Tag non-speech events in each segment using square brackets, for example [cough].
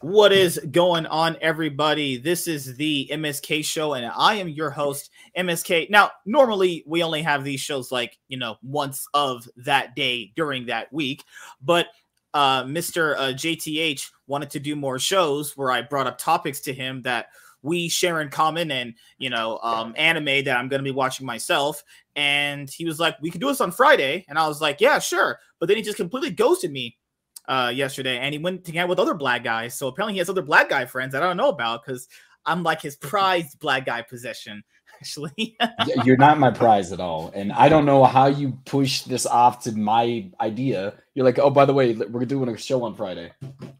What is going on, everybody? This is the MSK show, and I am your host, MSK. Now, normally we only have these shows like, you know, once of that day during that week, but uh, Mr. Uh, JTH wanted to do more shows where I brought up topics to him that we share in common and, you know, um, anime that I'm going to be watching myself. And he was like, we can do this on Friday. And I was like, yeah, sure. But then he just completely ghosted me uh, yesterday, and he went to hang out with other black guys. So apparently, he has other black guy friends that I don't know about because I'm like his prized black guy possession. [laughs] Actually, you're not my prize at all, and I don't know how you push this off to my idea. You're like, oh, by the way, we're doing a show on Friday.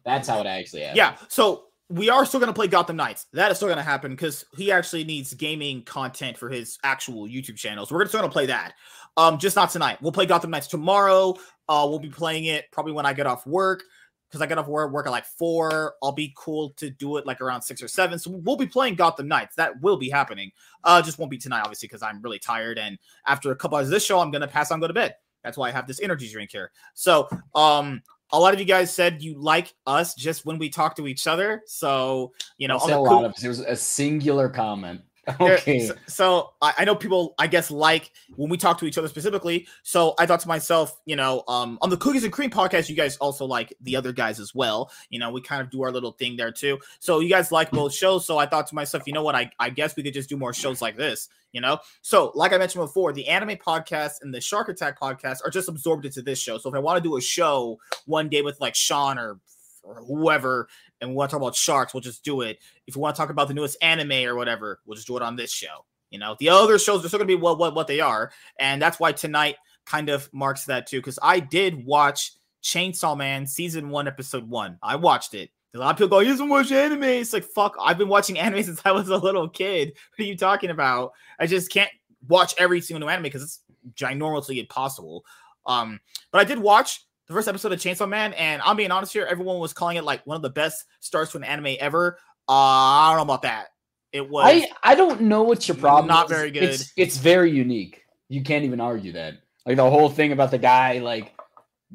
That's how it actually happened. Yeah. So we are still going to play Gotham Knights. That is still going to happen because he actually needs gaming content for his actual YouTube channel. So we're still going to play that. Um, just not tonight. We'll play Gotham Knights tomorrow. Uh, we'll be playing it probably when I get off work because I get off work, work at like four. I'll be cool to do it like around six or seven. So we'll be playing Gotham Knights. That will be happening. Uh, just won't be tonight, obviously, because I'm really tired. And after a couple hours of this show, I'm gonna pass on, go to bed. That's why I have this energy drink here. So, um, a lot of you guys said you like us just when we talk to each other. So, you know, a lot of it was a singular comment. [laughs] Okay. So, so I, I, know people, I guess, like when we talk to each other specifically. So I thought to myself, you know, um, on the Cookies and Cream podcast, you guys also like the other guys as well. You know, we kind of do our little thing there too. So you guys like both shows. So I thought to myself, you know what? I, I guess we could just do more shows like this, you know? So, like I mentioned before, the anime podcast and the Shark Attack podcast are just absorbed into this show. So if I want to do a show one day with like Sean or or whoever and we want to talk about sharks, we'll just do it. If we want to talk about the newest anime or whatever, we'll just do it on this show. You know, the other shows are still gonna be what what what they are, and that's why tonight kind of marks that too. Because I did watch Chainsaw Man season one, episode one. I watched it. A lot of people go, "You doesn't watch anime." It's like fuck. I've been watching [laughs] anime since I was a little kid. What are you talking about? I just can't watch every single new anime because it's ginormously impossible. Um, but I did watch the first episode of Chainsaw Man, and I'm being honest here, everyone was calling it like one of the best starts to an anime ever. Uh, I don't know about that. It was. I I don't know what's your problem. Not is. very good. It's it's very unique. You can't even argue that. Like the whole thing about the guy like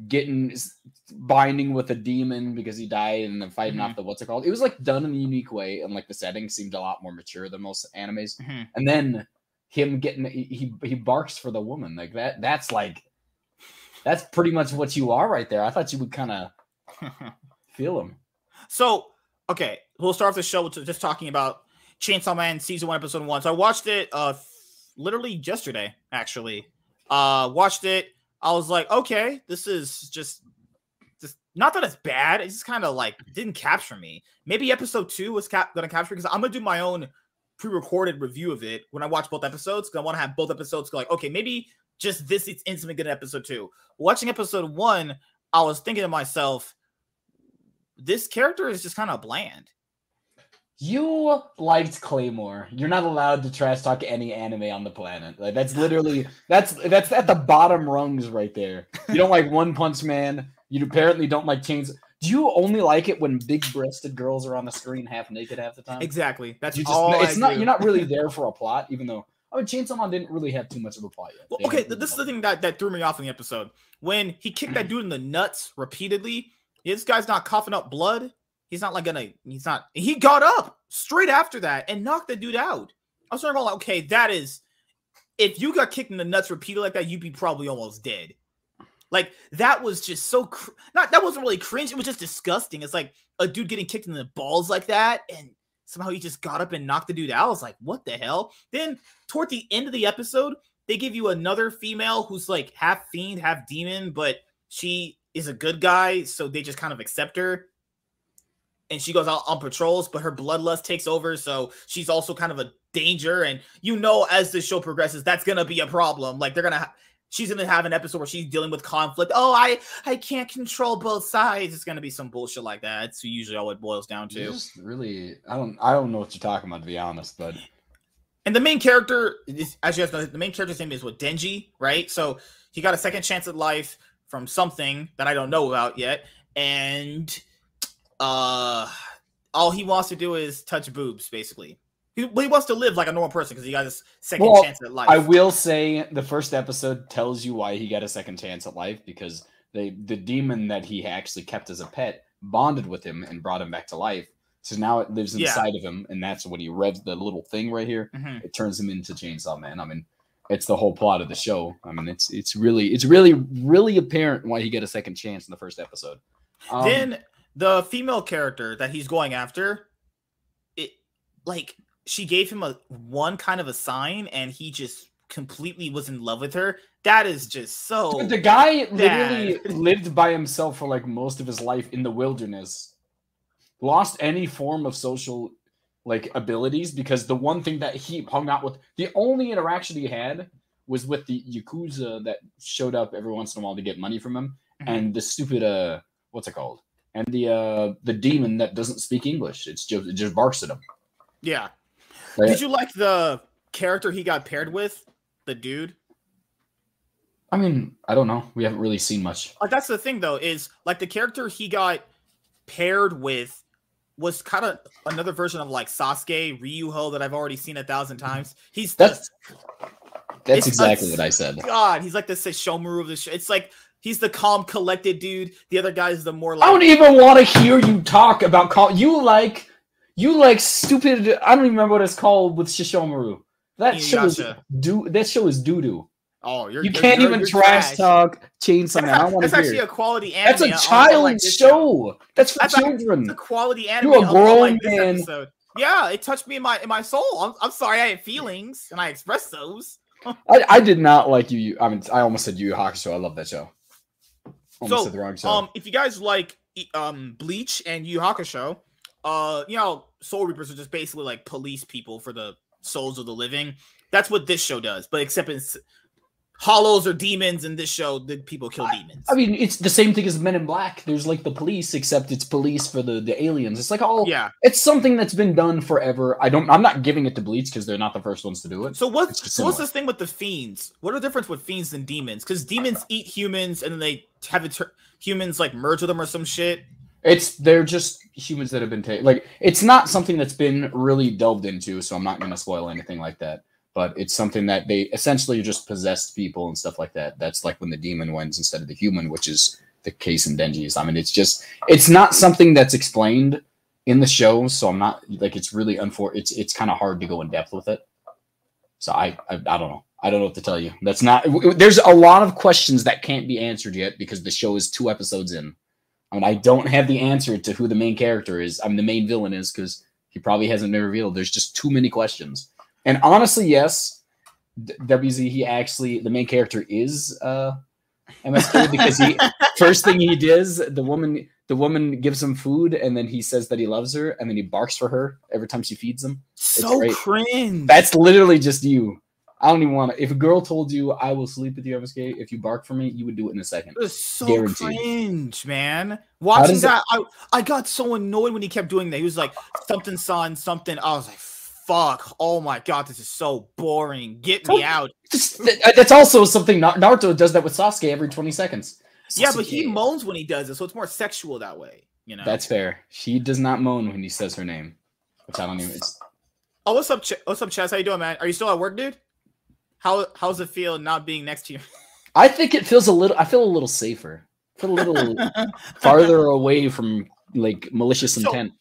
getting binding with a demon because he died and then fighting mm-hmm. off the what's it called. It was like done in a unique way and like the setting seemed a lot more mature than most animes. Mm-hmm. And then him getting he he barks for the woman like that. That's like that's pretty much what you are right there. I thought you would kind of [laughs] feel them. So, okay, we'll start off the show with just talking about Chainsaw Man season one, episode one. So I watched it uh literally yesterday, actually. Uh watched it. I was like, okay, this is just just not that it's bad. It's just kind of like didn't capture me. Maybe episode two was cap- gonna capture because I'm gonna do my own pre-recorded review of it when I watch both episodes. Cause I want to have both episodes go like, okay, maybe just this it's instantly good in episode two. Watching episode one, I was thinking to myself, this character is just kind of bland. You liked Claymore. You're not allowed to trash talk any anime on the planet. Like that's literally that's that's at the bottom rungs right there. You don't like One Punch Man. You apparently don't like Chains. Do you only like it when big-breasted girls are on the screen half naked half the time? Exactly. That's you just, all. It's I not. Do. You're not really there for a plot, even though I mean, Chainsaw Man didn't really have too much of a plot yet. Well, okay, this is the thing that, that threw me off in the episode. When he kicked that dude in the nuts repeatedly, this guy's not coughing up blood. He's not like gonna, he's not, he got up straight after that and knocked the dude out. I was talking about, like, okay, that is, if you got kicked in the nuts repeatedly like that, you'd be probably almost dead. Like, that was just so, cr- not, that wasn't really cringe. It was just disgusting. It's like a dude getting kicked in the balls like that and somehow he just got up and knocked the dude out. I was like, what the hell? Then toward the end of the episode, they give you another female who's like half fiend, half demon, but she is a good guy, so they just kind of accept her. And she goes out on patrols, but her bloodlust takes over, so she's also kind of a danger. And you know, as the show progresses, that's gonna be a problem. Like they're gonna ha- she's gonna have an episode where she's dealing with conflict. Oh, I I can't control both sides. It's gonna be some bullshit like that. It's usually all it boils down to. Really, I don't I don't know what you're talking about to be honest, but. And the main character, as you guys know, the main character's name is what Denji, right? So he got a second chance at life from something that I don't know about yet, and uh, all he wants to do is touch boobs, basically. He, he wants to live like a normal person because he got his second well, chance at life. I will say the first episode tells you why he got a second chance at life because they the demon that he actually kept as a pet bonded with him and brought him back to life. So now it lives Yeah. inside of him, and that's when he revs the little thing right here. Mhm. It turns him into Chainsaw Man. I mean, it's the whole plot of the show. I mean, it's it's really it's really really apparent why he got a second chance in the first episode. Um, then the female character that he's going after, it like she gave him a one kind of a sign, and he just completely was in love with her. That is just so. The guy literally bad. lived by himself for like most of his life in the wilderness. Lost any form of social like abilities because the one thing that he hung out with, the only interaction he had was with the yakuza that showed up every once in a while to get money from him, Mhm. and the stupid uh, what's it called? And the uh, the demon that doesn't speak English. It's just it just barks at him. yeah. Like, Did you like the character he got paired with? The dude. I mean, I don't know. We haven't really seen much. Like that's the thing though is like the character he got paired with was kind of another version of like Sasuke Ryuho that I've already seen a thousand times. He's the That's that's exactly a- what I said. God. He's like the Sesshomaru of the show. It's like he's the calm, collected dude. The other guy is the more Like, I don't even want to hear you talk about call. You like, you like stupid. I don't even remember what it's called with Shishomaru. That show is Inuyasha. do. That show is doo doo. oh, you're You you're- can't you're- even you're trash talk Chainsaw Man. I not- don't want that's to actually a quality anime. That's a unlike child this show. That's for That's a- children. A quality anime. You're a grown this man. Yeah, it touched me in my in my soul. I'm, I'm sorry I had feelings and I expressed those. [laughs] I, I did not like you. you- I mean, I almost said Yu Yu Hakusho. I love that show. Almost So, said the wrong show. Um, if you guys like um Bleach and Yu Yu Hakusho, uh, you know, Soul Reapers are just basically like police people for the souls of the living. That's what this show does, but except it's hollows or demons. In this show, the people kill demons. I mean, it's the same thing as Men in Black. There's like the police, except it's police for the the aliens. It's like all. yeah. It's something that's been done forever. I don't. I'm not giving it to Bleach because they're not the first ones to do it. So what's what's this thing with the fiends? What are the difference with fiends and demons? Because demons eat humans and then they have it tur- humans like merge with them or some shit. It's they're just humans that have been taken. Like it's not something that's been really delved into, so I'm not going to spoil anything like that. But it's something that they essentially just possessed people and stuff like that. That's like when the demon wins instead of the human, which is the case in Denji's. I mean, it's just it's not something that's explained in the show, so I'm not like it's really unfor. It's it's kind of hard to go in depth with it. So I, I I don't know. I don't know what to tell you. That's not. w- There's a lot of questions that can't be answered yet because the show is two episodes in. I mean, I don't have the answer to who the main character is. I mean, the main villain is because he probably hasn't been revealed. There's just too many questions. And honestly, yes, WZ, he actually the main character is uh MSK [laughs] because he first thing he does, the woman the woman gives him food and then he says that he loves her and then he barks for her every time she feeds him. So great. cringe. That's literally just you. I don't even want to. If a girl told you I will sleep with you, skate if you bark for me, you would do it in a second. It was so Guaranteed. cringe, man. Watching does it- that, I, I got so annoyed when he kept doing that. He was like, something, son, something. I was like, fuck. Oh my God, this is so boring. Get me Oh, out. Just- uh, That's also something Na- Naruto does that with Sasuke every 20 seconds. Yeah, but he moans when he does it, so it's more sexual that way, you know? That's fair. She does not moan when he says her name, which I don't even. It's, oh, what's up, Ch- what's up, Chess? How you doing, man? Are you still at work, dude? How How's it feel not being next to you? [laughs] I think it feels a little. I feel a little safer. I feel a little [laughs] farther away from like malicious So- intent.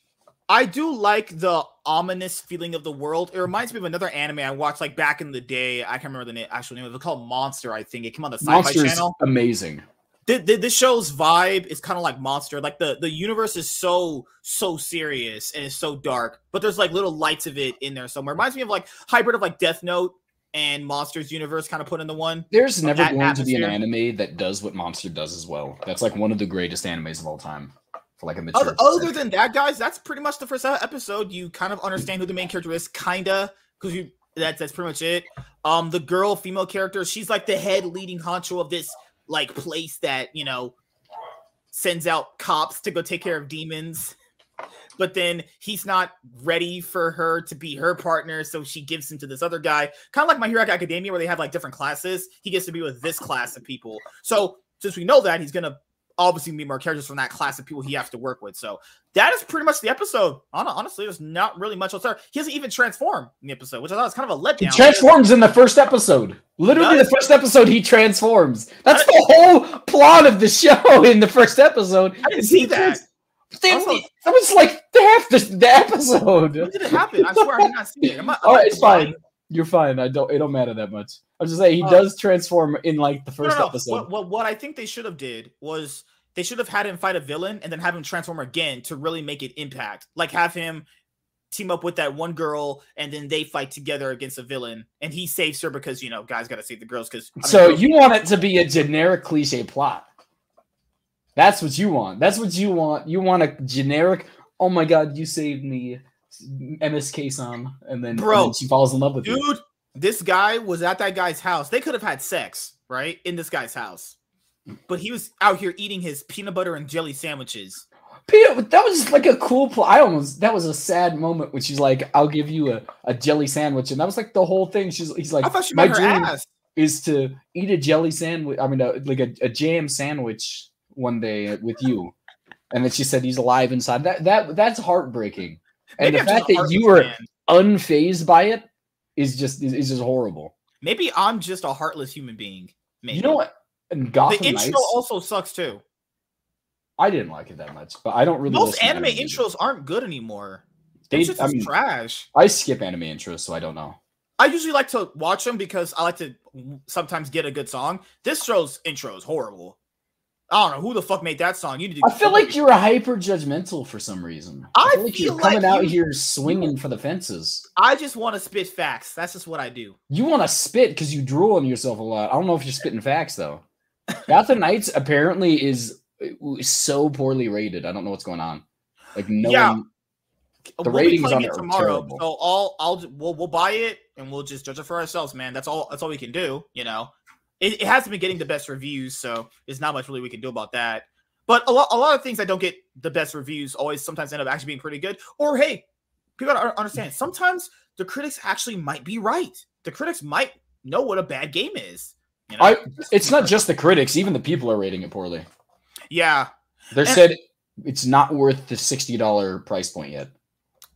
I do like the ominous feeling of the world. It reminds me of another anime I watched like back in the day. I can't remember the na- actual name. It was called Monster, I think. It came on the Sci-Fi Monster is Channel. amazing. Th- th- this show's vibe is kind of like Monster. Like the the universe is so so serious and it's so dark, but there's like little lights of it in there somewhere. Reminds me of like hybrid of like Death Note and Monsters universe kind of put into one. There's never going to be an anime that does what Monster does as well. That's like one of the greatest animes of all time for like a mature. Other, other than that, guys, that's pretty much the first episode. You kind of understand who the main character is, kinda, because you that's that's pretty much it. Um, the girl, female character, she's like the head leading honcho of this like place that you know sends out cops to go take care of demons. But then he's not ready for her to be her partner, so she gives him to this other guy. Kind of like My Hero Academia, where they have like different classes. He gets to be with this class of people. So since we know that, he's gonna obviously meet more characters from that class of people he has to work with. So that is pretty much the episode. Honestly, there's not really much else there. He doesn't even transform in the episode, which I thought was kind of a letdown. He transforms in the first episode. Literally, the first episode he transforms. That's the whole plot of the show in the first episode. I didn't see that. Also, that was like half the, the episode. When did it happen? I swear I did not see it. Am All right, it's fine. You're fine. I don't. It don't matter that much. I was just saying he Uh, does transform in like the first no, no. episode. What, what, what I think they should have did was they should have had him fight a villain and then have him transform again to really make it impact. Like have him team up with that one girl and then they fight together against a villain and he saves her because you know guys got to save the girls because so you want it to be a generic cliche plot. That's what you want. That's what you want. You want a generic. Oh my god, you saved me, MSK Sam, and then, and then she falls in love with you. dude, this guy was at that guy's house. They could have had sex right in this guy's house, but he was out here eating his peanut butter and jelly sandwiches. Peter, that was like a cool plot. I almost that was a sad moment when she's like, "I'll give you a, a jelly sandwich," and that was like the whole thing. She's he's like, I thought she "My dream ass. is to eat a jelly sandwich. I mean, a, like a, a jam sandwich one day with you." And then she said he's alive inside. That that that's heartbreaking. And Maybe the I'm fact that you were unfazed by it is just is, is just horrible. Maybe I'm just a heartless human being. Maybe. You know what? In The intro Knights, also sucks too. I didn't like it that much, but I don't really. Most anime intros aren't good anymore. They, They, just I mean, trash. I skip anime intros, so I don't know. I usually like to watch them because I like to sometimes get a good song. This show's intro is horrible. I don't know who the fuck made that song. You need to. I feel like you're hyper judgmental for some reason. I feel like you're coming like out you- here swinging for the fences. I just want to spit facts. That's just what I do. You want to spit because you drool on yourself a lot. I don't know if you're spitting facts though. [laughs] Gotham Knights apparently is uh, so poorly rated. I don't know what's going on. Like no Yeah. one. The we'll ratings on it tomorrow, so I'll I'll we'll we'll buy it and we'll just judge it for ourselves, man. That's all. That's all we can do. You know, it, it hasn't been getting the best reviews, so there's not much really we can do about that. But a lot a lot of things that don't get the best reviews always sometimes end up actually being pretty good. Or hey, people gotta understand sometimes the critics actually might be right. The critics might know what a bad game is. You know? I. It's not just the critics. Even the people are rating it poorly. yeah. They said it's not worth the sixty dollar price point yet.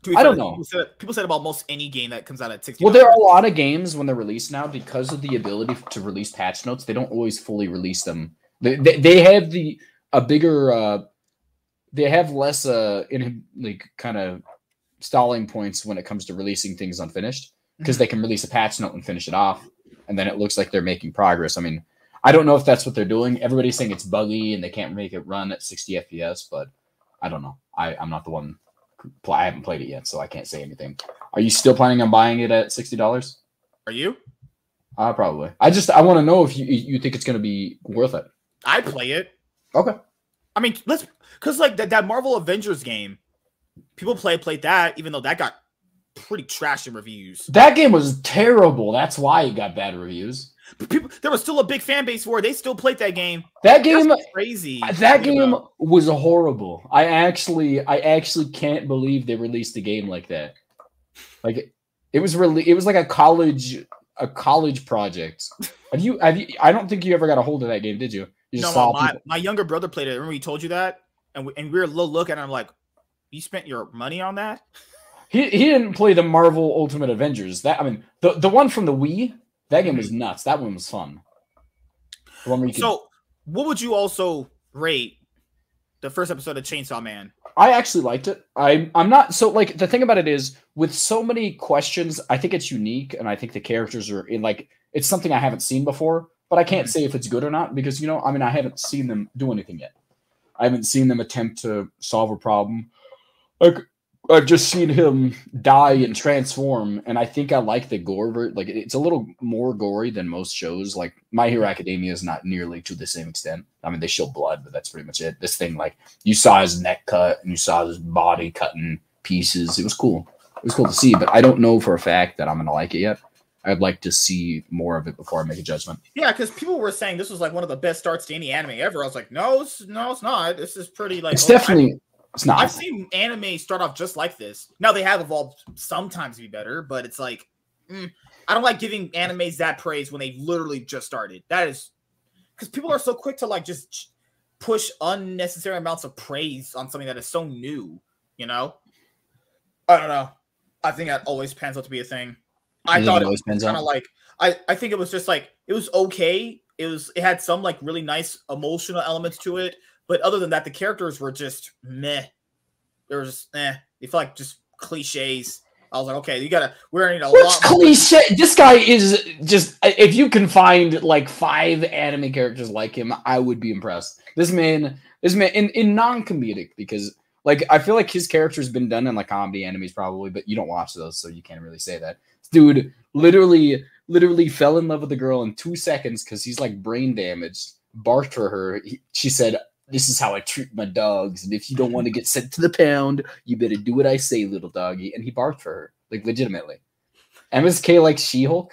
Be I don't know. People said, people said about most any game that comes out at sixty. Well, there are a lot of games when they're released now because of the ability to release patch notes. They don't always fully release them. They they, they have the a bigger. uh They have less uh in like kind of stalling points when it comes to releasing things unfinished because they can release a patch note and finish it off, and then it looks like they're making progress. I mean, I don't know if that's what they're doing. Everybody's saying it's buggy and they can't make it run at 60 FPS, but I don't know. I I'm not the one. Pl- I haven't played it yet, so I can't say anything. Are you still planning on buying it at sixty dollars? Are you? Uh, probably. I just I want to know if you you think it's going to be worth it. I play it. Okay. I mean, let's because like that, that Marvel Avengers game, people play played that, even though that got pretty trash in reviews. That game was terrible. That's why it got bad reviews. People, there was still a big fan base for it. They still played that game. That game That's crazy. that game about. was horrible. I actually I actually can't believe they released a game like that. Like it was really it was like a college a college project. Have you have you I don't think you ever got a hold of that game, did you? You No, my, people- my younger brother played it. Remember he told you that, and we, and we were a little look at it. I'm like, you spent your money on that? He he didn't play the Marvel Ultimate Avengers. That I mean the the one from the Wii, that game mm-hmm. was nuts. That one was fun. One could, So, what would you also rate the first episode of Chainsaw Man? I actually liked it. I'm I'm not so like the thing about it is with so many questions, I think it's unique and I think the characters are in like it's something I haven't seen before, but I can't mm-hmm. say if it's good or not because you know, I mean I haven't seen them do anything yet. I haven't seen them attempt to solve a problem. Like I've just seen him die and transform, and I think I like the gore. ver- Like it's a little more gory than most shows. Like My Hero Academia is not nearly to the same extent. I mean, they show blood, but that's pretty much it. This thing, like you saw his neck cut and you saw his body cut in pieces. It was cool. It was cool to see, but I don't know for a fact that I'm gonna like it yet. I'd like to see more of it before I make a judgment. Yeah, because people were saying this was like one of the best starts to any anime ever. I was like, no, it's, no, it's not. This is pretty like. It's oh, definitely it's not. I've seen anime start off just like this. Now they have evolved sometimes to be better, but it's like mm, I don't like giving animes that praise when they literally just started. That is because people are so quick to like just push unnecessary amounts of praise on something that is so new. You know, I don't know. I think that always pans out to be a thing. I You thought it it was kind of like I I think it was just like it was okay. It was it had some like really nice emotional elements to it, but other than that, the characters were just meh. They were just eh. They felt like just cliches. I was like, okay, you gotta we're gonna need a What's lot. more- cliche? This guy is just. If you can find like five anime characters like him, I would be impressed. This man, this man, in in non comedic because like I feel like his character's been done in like comedy animes probably, but you don't watch those, so you can't really say that. Dude, literally, literally fell in love with the girl in two seconds because he's like brain damaged. Barked for her. He- she said, "This is how I treat my dogs, and if you don't want to [laughs] get sent to the pound, you better do what I say, little doggy." And he barked for her, like legitimately. MSK like She Hulk.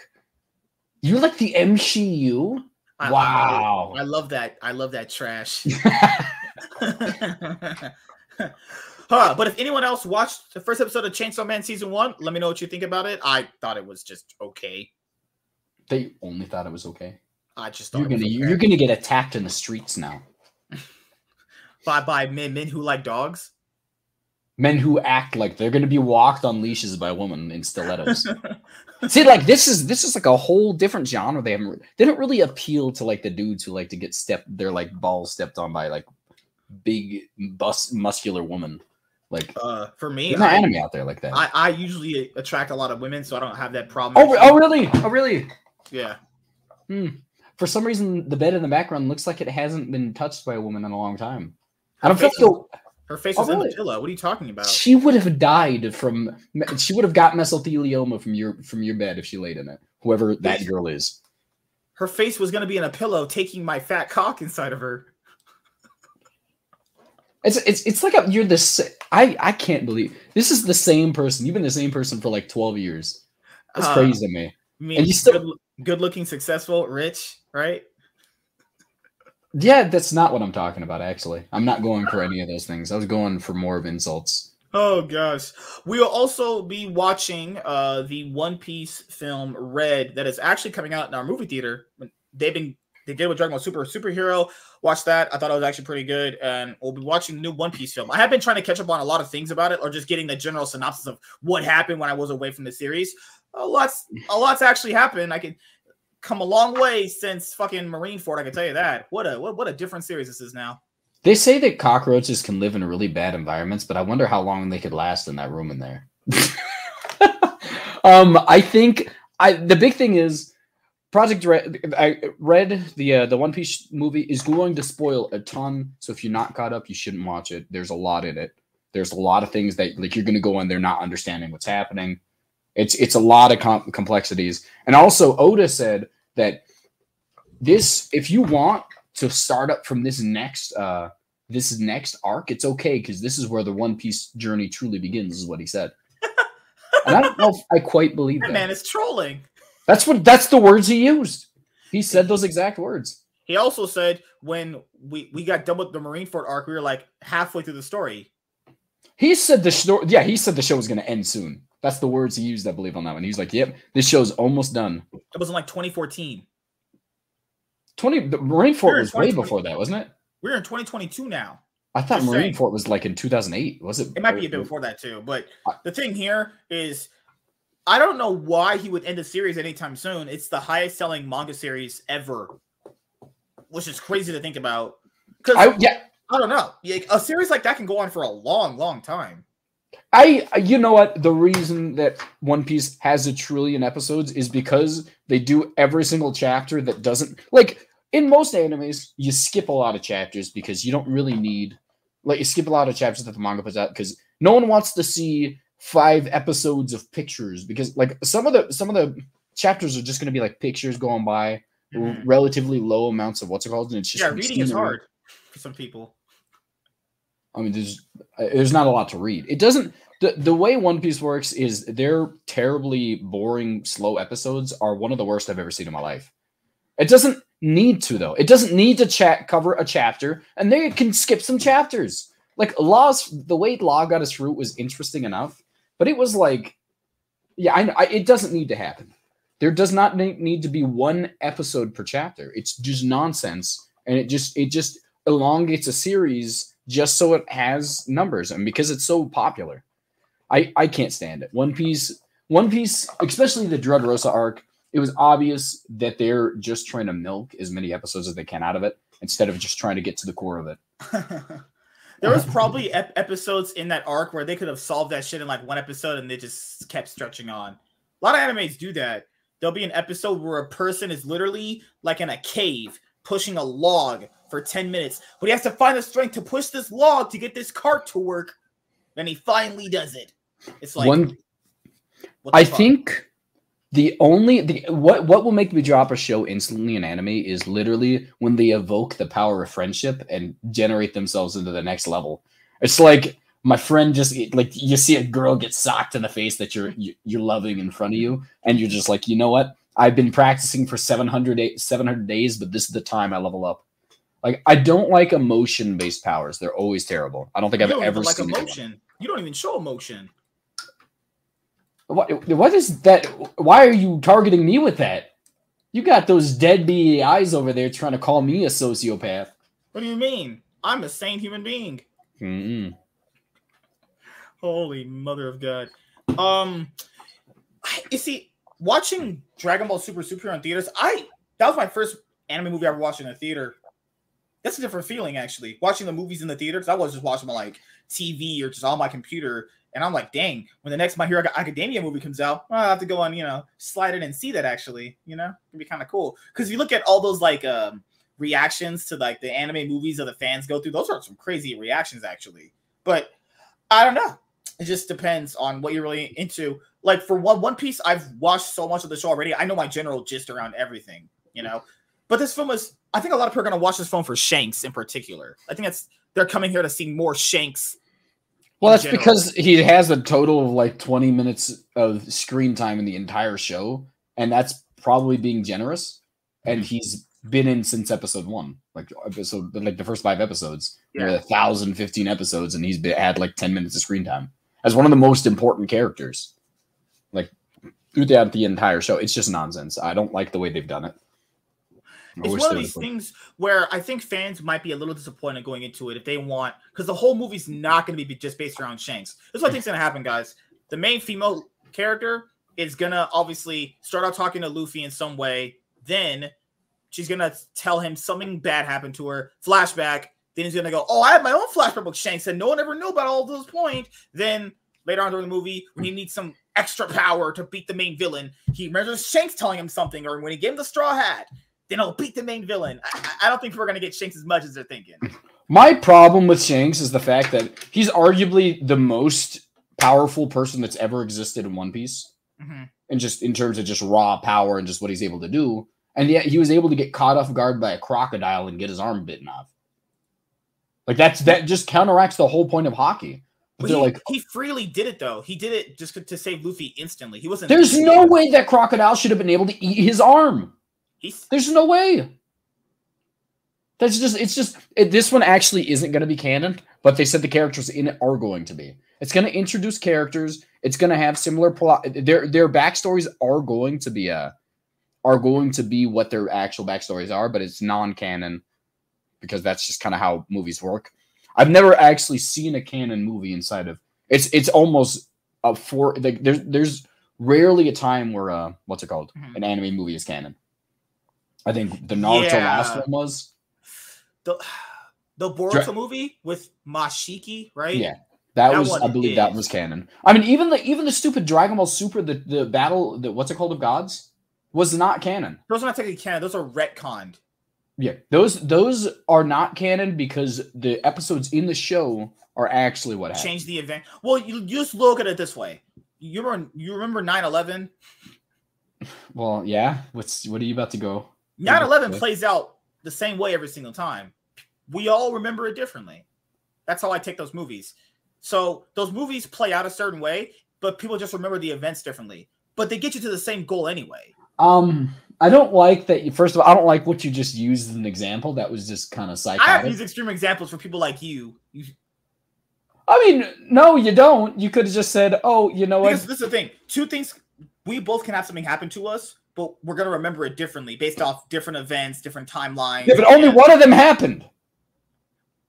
You like the MCU? I- I- Wow. I love that. I love that trash. [laughs] [laughs] huh, but if anyone else watched the first episode of Chainsaw Man season one, let me know what you think about it. I thought it was just okay. they only thought it was okay. I just You're gonna okay. you're gonna get attacked in the streets now. By by men men who like dogs. Men who act like they're gonna be walked on leashes by a woman in stilettos. [laughs] See, like this is this is like a whole different genre. They haven't they don't really appeal to like the dudes who like to get stepped their like balls stepped on by like big bus muscular woman. Like Uh, for me, there's no anime out there like that. I I usually attract a lot of women, so I don't have that problem. oh, oh really? Oh really? yeah. Hmm. For some reason, the bed in the background looks like it hasn't been touched by a woman in a long time. I don't feel face like you'll- Her face Oh, is in really? the pillow. What are you talking about? she would have died from. She would have got mesothelioma from your from your bed if she laid in it. Whoever that girl is. Her face was gonna be in a pillow, taking my fat cock inside of her. It's it's it's like a, you're the sa- I I can't believe this is the same person. You've been the same person for like twelve years. That's Uh, crazy to me. I mean, And you still- good, good looking, successful, rich, right? Yeah, that's not what I'm talking about. Actually, I'm not going for any of those things. I was going for more of insults. Oh gosh. We will also be watching uh the One Piece film Red that is actually coming out in our movie theater. They've been they did with Dragon Ball Super Superhero. Watch that. I thought it was actually pretty good. And we'll be watching the new One Piece film. I have been trying to catch up on a lot of things about it or just getting the general synopsis of what happened when I was away from the series. A lot's a lot's actually happened. I can come a long way since fucking Marineford, I can tell you that. What a what, what a different series this is now. They say that cockroaches can live in really bad environments, but I wonder how long they could last in that room in there. [laughs] um, I think I the big thing is Project Red. I read the uh, the One Piece movie is going to spoil a ton. So if you're not caught up, you shouldn't watch it. There's a lot in it. There's a lot of things that like you're going to go in there not understanding what's happening. It's it's a lot of com- complexities. And also Oda said that this if you want to start up from this next uh this next arc, it's okay because this is where the One Piece journey truly begins, is what he said. and I don't know if I quite believe That that. man is trolling. That's what that's the words he used. He said those exact words. He also said when we we got done with the Marineford arc, we were like halfway through the story. He said the story. yeah, he said the show was gonna end soon. That's the words he used, I believe, on that one. He's like, Yep, this show's almost done. It was in like 2014. 20 the Marineford Sure, was way before that, wasn't it? We're in 2022 now. I thought Just saying. Marineford was like in 2008. Was it? It might be a bit before that too. But the thing here is, I don't know why he would end the series anytime soon. It's the highest selling manga series ever, which is crazy to think about. Because I, I, don't know, Like, a series like that can go on for a long, long time. I you know what the reason that One Piece has a trillion episodes is because they do every single chapter that doesn't like in most animes you skip a lot of chapters because you don't really need like you skip a lot of chapters that the manga puts out because no one wants to see five episodes of pictures because like some of the some of the chapters are just going to be like pictures going by Mhm. relatively low amounts of what's it called and it's just Yeah, reading is hard for some people. I mean, there's there's not a lot to read. It doesn't the the way One Piece works is their terribly boring, slow episodes are one of the worst I've ever seen in my life. It doesn't need to though. It doesn't need to chat cover a chapter, and they can skip some chapters. Like Law's the way Law got his fruit was interesting enough, but it was like, yeah, I, I it doesn't need to happen. There does not need to be one episode per chapter. It's just nonsense, and it just it just elongates a series just so it has numbers and because it's so popular. I I can't stand it. One Piece, One Piece, especially the Dressrosa arc, it was obvious that they're just trying to milk as many episodes as they can out of it instead of just trying to get to the core of it. [laughs] there was probably ep- episodes in that arc where they could have solved that shit in like one episode and they just kept stretching on. A lot of animes do that. There'll be an episode where a person is literally like in a cave pushing a log for 10 minutes, but he has to find the strength to push this log to get this cart to work. Then he finally does it. It's like one. I fuck? think the only the what what will make me drop a show instantly in anime is literally when they evoke the power of friendship and generate themselves into the next level. It's like my friend just like you see a girl get socked in the face that you're you're loving in front of you, and you're just like, you know what? I've been practicing for 700, 700 days, but this is the time I level up. Like I don't like emotion based powers. They're always terrible. I don't think you I've don't ever like seen emotion. You don't even show emotion. What what is that? Why are you targeting me with that? You got those dead deadbeat eyes over there trying to call me a sociopath. What do you mean? I'm a sane human being. Mm-mm. Holy mother of God. Um, you see, watching Dragon Ball Super Super in theaters, I that was my first anime movie I ever watched in a theater. That's a different feeling, actually. Watching the movies in the theaters, I was just watching my like TV or just on my computer, and I'm like, dang, when the next My Hero Academia movie comes out, well, I have to go on, you know, slide it and see that. Actually, you know, it'd be kind of cool because you look at all those like um reactions to like the anime movies that the fans go through. Those are some crazy reactions, actually. But I don't know. It just depends on what you're really into. Like for one One Piece, I've watched so much of the show already. I know my general gist around everything, you know. But this film is I think a lot of people are gonna watch this film for Shanks in particular. I think that's they're coming here to see more Shanks. Well, that's general. because he has a total of like 20 minutes of screen time in the entire show, and that's probably being generous. And mm-hmm. he's been in since episode one, like episode like the first five episodes. Yeah, a thousand fifteen episodes, and he's been, had like 10 minutes of screen time as one of the most important characters. Throughout the entire show, it's just nonsense. I don't like the way they've done it. it's one of these things where I think fans might be a little disappointed going into it if they want because the whole movie's not going to be just based around Shanks. This is what I think's going to happen, guys. The main female character is going to obviously start out talking to Luffy in some way. Then she's going to tell him something bad happened to her. Flashback. Then he's gonna go, oh, I have my own flashback book. Shanks and no one ever knew about all those points. Then later on during the movie, when he needs some extra power to beat the main villain, he remembers Shanks telling him something, or when he gave him the straw hat, then he'll beat the main villain. I, I don't think we're gonna get Shanks as much as they're thinking. My problem with Shanks is the fact that he's arguably the most powerful person that's ever existed in One Piece. Mm-hmm. And just in terms of just raw power and just what he's able to do. And yet he was able to get caught off guard by a crocodile and get his arm bitten off. Like that's that just counteracts the whole point of Haki. But he, like he freely did it though. He did it just to save Luffy instantly. He wasn't. There's no way that crocodile should have been able to eat his arm. He's, There's no way. That's just it's just it, this one actually isn't going to be canon, but they said the characters in it are going to be. It's going to introduce characters. It's going to have similar plot. Their their backstories are going to be a uh, are going to be what their actual backstories are, but it's non canon because that's just kind of how movies work. I've never actually seen a canon movie inside of it's it's almost a four like there's there's rarely a time where uh what's it called mm-hmm. an anime movie is canon. I think the Naruto yeah. last one was the the Boruto Dra- movie with Momoshiki, right? Yeah. That, that was, I believe, is. that was canon. I mean, even the even the stupid Dragon Ball Super, the the battle, the what's it called of gods, was not canon. Those are not technically canon. Those are retconned. Yeah, those those are not canon because the episodes in the show are actually what happened. Change the event. Well, you, you just look at it this way. You remember you remember 9-11? Well, yeah. What's what are you about to go? 9-11 plays out the same way every single time. We all remember it differently. That's how I take those movies. So those movies play out a certain way, but people just remember the events differently. But they get you to the same goal anyway. Um I don't like that. You, First of all, I don't like what you just used as an example. That was just kind of psychotic. I have these extreme examples for people like you. I mean, no, you don't. You could have just said, "Oh, you know because what?" This is the thing. Two things. We both can have something happen to us, but we're gonna remember it differently based off different events, different timelines. Yeah, but only one of them happened.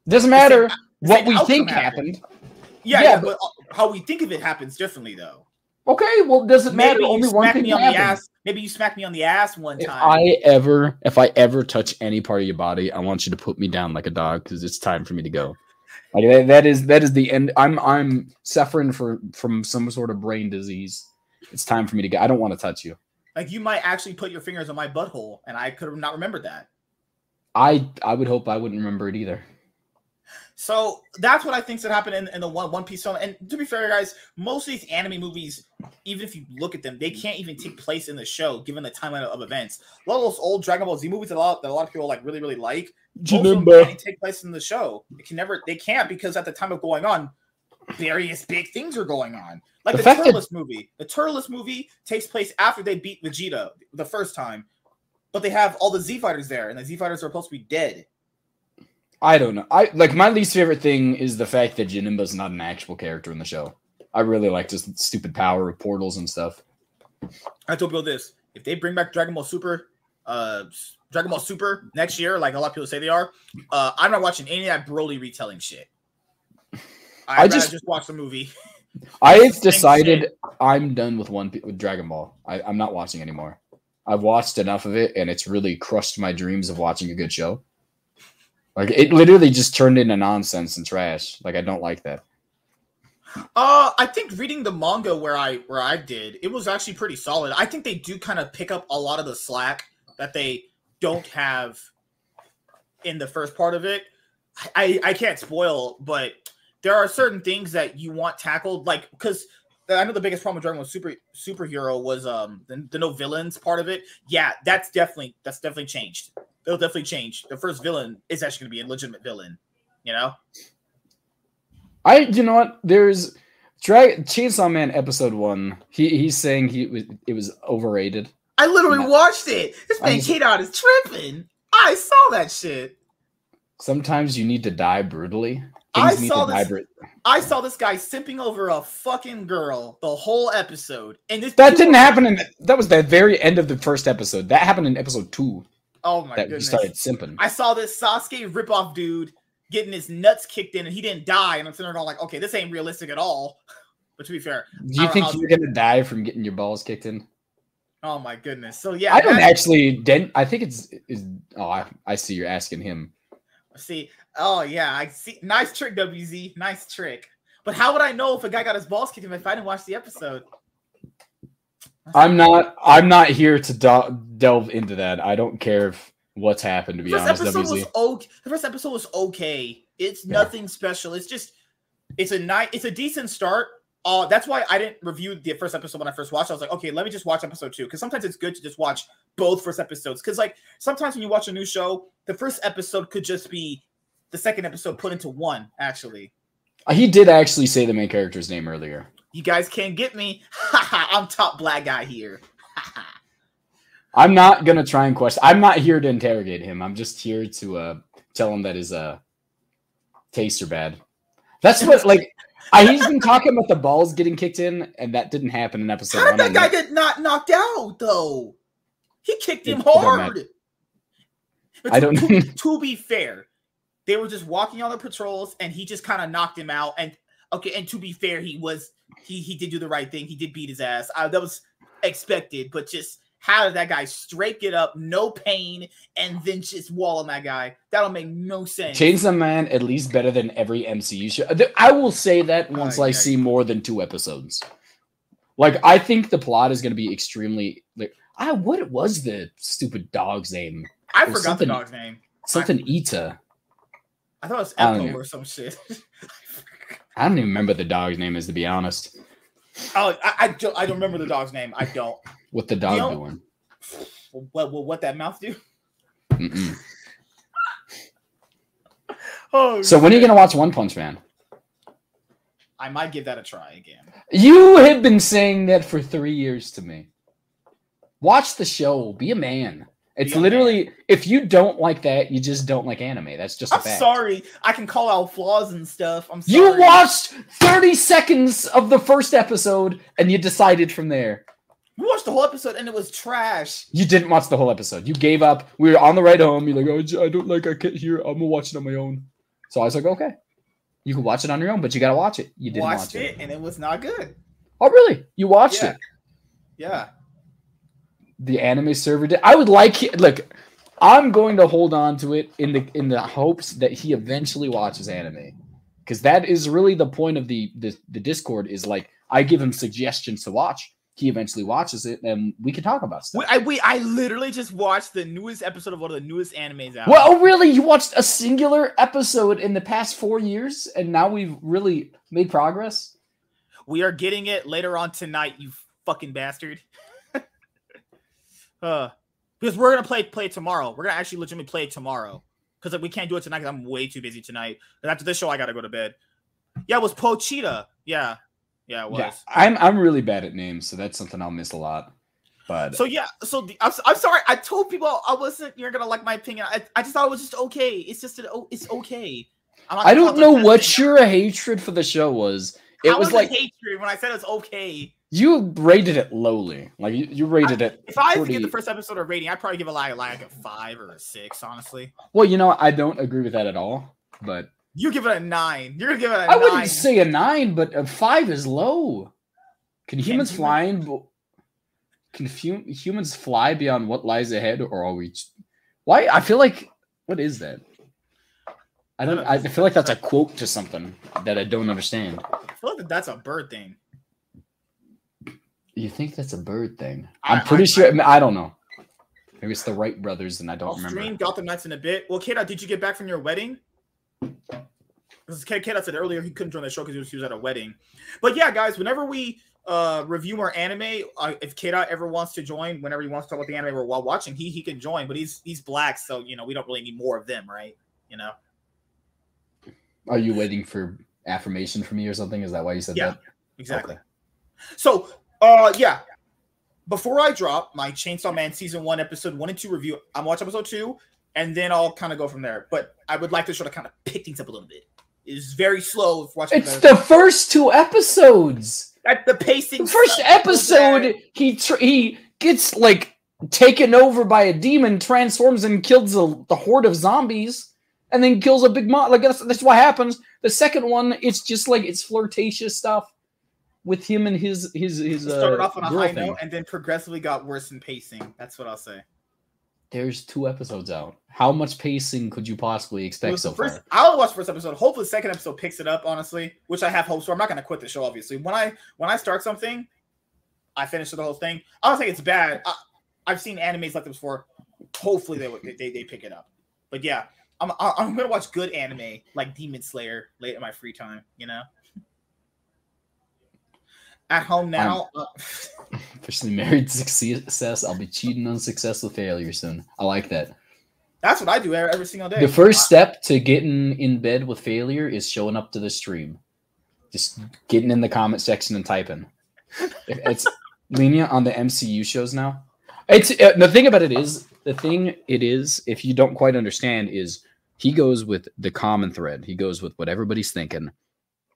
Doesn't The same- matter what we think happened. happened. Yeah, Yeah, yeah, but uh, how we think of it happens differently though. Okay, well, doesn't matter. Maybe you Only one smack thing me on the ass. Maybe you smack me on the ass one If time. I ever, if I ever touch any part of your body, I want you to put me down like a dog because it's time for me to go. Like that, that is that is the end. I'm I'm suffering for from some sort of brain disease. It's time for me to go. I don't want to touch you. like you might actually put your fingers on my butthole, and I could have not remembered that. I I would hope I wouldn't remember it either. So that's what I think should happen in, in the one One Piece film. And to be fair, guys, most of these anime movies, even if you look at them, they can't even take place in the show given the timeline of events. A lot of those old Dragon Ball Z movies that a lot, that a lot of people like really really like, of them can't take place in the show. It can never, they can't because at the time of going on, various big things are going on. Like The the, that- movie. The Turles movie takes place after they beat Vegeta the first time, but they have all the Z fighters there, and the Z fighters are supposed to be dead. I don't know. I like my least favorite thing is the fact that Janemba's not an actual character in the show. I really like just stupid power of portals and stuff. I told people this: if they bring back Dragon Ball Super, uh, Dragon Ball Super next year, like a lot of people say they are, uh, I'm not watching any of that Broly retelling shit. [laughs] I I'd just- just just watch the movie. I've [laughs] decided shit. I'm done with one with Dragon Ball. I, I'm not watching anymore. I've watched enough of it, and it's really crushed my dreams of watching a good show. Like it literally just turned into nonsense and trash. Like I don't like that. Uh, I think reading the manga where I where I did, it was actually pretty solid. I think they do kind of pick up a lot of the slack that they don't have in the first part of it. I I can't spoil, but there are certain things that you want tackled, like because I know the biggest problem with Dragon Ball Super superhero was um the, the no villains part of it. Yeah, that's definitely that's definitely changed. It'll definitely change. The first villain is actually going to be a legitimate villain. You know. I you know what? There's Drag Chainsaw Man episode one. He he's saying he was it was overrated. I literally watched it. This I man out is tripping. I saw that shit. Sometimes you need to die brutally. I Things need saw this- I saw this guy simping over a fucking girl the whole episode, and this That didn't happen in that was the very end of the first episode. That happened in episode two. Oh my that goodness! started simping. I saw this Sasuke ripoff dude getting his nuts kicked in, and he didn't die. And I'm sitting there going like, okay, this ain't realistic at all. [laughs] But to be fair, Do you think you're gonna die from getting your balls kicked in? oh my goodness. So yeah, I don't actually. Den- I think it's is. Oh, I, I see. You're asking him. see. Oh yeah, I see. Nice trick, WZ. Nice trick. But how would I know if a guy got his balls kicked in if I didn't watch the episode? I'm not. I'm not here to do- delve into that. I don't care if what's happened. To be The first honest, episode WZ. was okay. The first episode was okay. It's Yeah. nothing special. It's just it's a night. It's a decent start. Uh, that's why I didn't review the first episode when I first watched. I was like, okay, let me just watch episode two because sometimes it's good to just watch both first episodes. Because like sometimes when you watch a new show, the first episode could just be the second episode put into one. Actually, He did actually say the main character's name earlier. You guys can't get me. I'm top black guy here. I'm not gonna try and question. I'm not here to interrogate him. I'm just here to uh, tell him that his uh, tastes are bad. That's what like. I, he's been talking about the balls getting kicked in, and that didn't happen in episode How did that guy get not knocked out though? He kicked him hard. But I to- don't- To, [laughs] to be fair, they were just walking on the patrols, and he just kind of knocked him out. And okay, and to be fair, he was he he did do the right thing. He did beat his ass. Uh, that was expected, but just how did that guy straight get up, no pain, and then just wall on that guy? That'll make no sense. Change the Man at least better than every MCU show. I will say that once Oh, I yeah. see more than two episodes. Like I think the plot is going to be extremely like I what was the stupid dog's name? I forgot the dog's name. Something Ita. I thought it was I Echo or some shit. [laughs] I don't even remember the dog's name. Is to be honest, oh, I, I don't I don't remember the dog's name. I don't. what the dog The doing? What what what that mouth do? Mm-mm. [laughs] Oh, So when are you gonna watch One Punch Man? I might give that a try again. You have been saying that for three years to me. Watch the show. Be a man. It's Be a literally if you don't like that, you just don't like anime. That's just a I'm fact. sorry. I can call out flaws and stuff. I'm sorry. You watched 30 seconds of the first episode and you decided from there. We watched the whole episode and it was trash. You didn't watch the whole episode. You gave up. We were on the ride home. You're like, oh, I don't like I can't hear. I'm gonna watch it on my own. So I was like, okay, you can watch it on your own, but you got to watch it. You didn't Watched watch it, it. and it was not good. Oh, really? You watched Yeah. it? Yeah. The anime server did. I would like look. I'm going to hold on to it in the in the hopes that he eventually watches anime, because that is really the point of the, the the Discord. Is like I give him suggestions to watch. He eventually watches it, and we can talk about stuff. I we I literally just watched the newest episode of one of the newest animes out. Well, oh, really? You watched a singular episode in the past four years, and now we've really made progress. We are getting it later on tonight, you fucking bastard. Uh, because we're gonna play play tomorrow. We're gonna actually legitimately play tomorrow. Because like, we can't do it tonight because I'm way too busy tonight. And after this show, I gotta go to bed. Yeah, it was Pochita. Yeah, yeah, it was. Yeah, I'm I'm really bad at names, so that's something I'll miss a lot. But So yeah, so the, I'm, I'm sorry. I told people I wasn't. You're gonna like my opinion. I, I just thought it was just okay. It's just an, oh, it's okay. I don't know what your hatred for the show was. It was was like hatred when I said it's okay. You rated it lowly. Like you, you rated it. If I had to give the first episode a rating, I'd probably give it like, like a five or a six. Honestly, Well, you know, I don't agree with that at all. But you give it a nine. You're gonna give it a I nine. wouldn't say a nine, but a five is low. Can humans humans- fly? In, bo- can fu- humans fly beyond what lies ahead, or are we? Why? I feel like what is that? I don't. I feel like that's a quote to something that I don't understand. I feel like that's a bird thing. You think that's a bird thing? I- I'm pretty I- sure. I, I don't know. Maybe it's the Wright brothers, and I don't I'll remember. stream Gotham Knights in a bit. Well, Kata, did you get back from your wedding? Because Kata said earlier he couldn't join the show because he was, he was at a wedding. But yeah, guys, whenever we uh review more anime, uh, if Kata ever wants to join, whenever he wants to talk about the anime we're while watching, he he can join. But he's he's black, so you know we don't really need more of them, right? You know. Are you waiting for affirmation from me or something? Is that why you said Yeah. that? Exactly. Okay. So, uh, yeah. Before I drop my Chainsaw Man season one, episode one and two review, I'm watching episode two, and then I'll kind of go from there. But I would like to sort of kind of pick things up a little bit. It's very slow if watching. It's the first two episodes. at the pacing. The first episode, he tr- he gets like taken over by a demon, transforms and kills the, the horde of zombies, and then kills a big mon. Like that's, that's what happens. The second one, it's just like it's flirtatious stuff with him and his his his. It Uh, started off on a high note and then progressively got worse in pacing. That's what I'll say. There's two episodes out. How much pacing could you possibly expect so first, far? I'll watch the first episode. Hopefully, the second episode picks it up. Honestly, which I have hopes for. I'm not going to quit the show. Obviously, when I when I start something, I finish the whole thing. I don't think it's bad. I, I've seen animes like this before. Hopefully, they they they pick it up. But yeah, I'm I'm gonna watch good anime like Demon Slayer late in my free time. You know. At home now. uh, [laughs] Officially married success. I'll be cheating on success with failure soon. I like that. that's what I do every, every single day. The first step to getting in bed with failure is showing up to the stream. Just getting in the comment section and typing. It's [laughs] lenient on the MCU shows now. It's uh, the thing about it is the thing it is if you don't quite understand is he goes with the common thread. He goes with what everybody's thinking.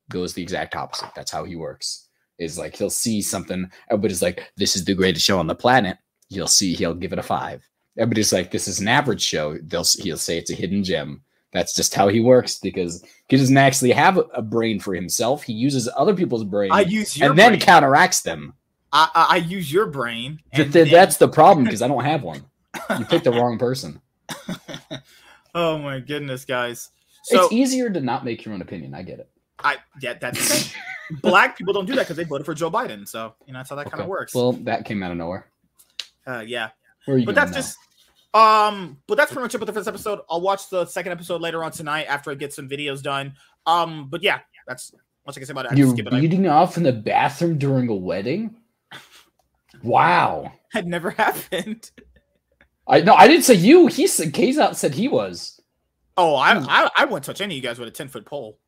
Goes the exact opposite. That's how he works. Is like he'll see something. Everybody's like, "This is the greatest show on the planet." He'll see. He'll give it a five. Everybody's like, "This is an average show." They'll he'll say it's a hidden gem. That's just how he works because he doesn't actually have a- brain for himself. He uses other people's brain I use and then brain. counteracts them. I, I, I use your brain. And th- then- that's the problem because I don't have one. [laughs] You picked the wrong person. [laughs] oh my goodness, guys. So it's easier to not make your own opinion. I get it. I yeah, that's. [laughs] Black people don't do that because they voted for Joe Biden. So you know that's how that kind of works. Well, that came out of nowhere. uh, yeah, Where are you but going that's now? just um. But that's pretty much it with the first episode. I'll watch the second episode later on tonight after I get some videos done. Um, but yeah, that's much I can say about it. I You're skip it. I beating off in the bathroom during a wedding. Wow. [laughs] had never happened. I no, I didn't say you. He said Kazat said he was. Oh, I, Hmm. I I wouldn't touch any of you guys with a ten foot pole.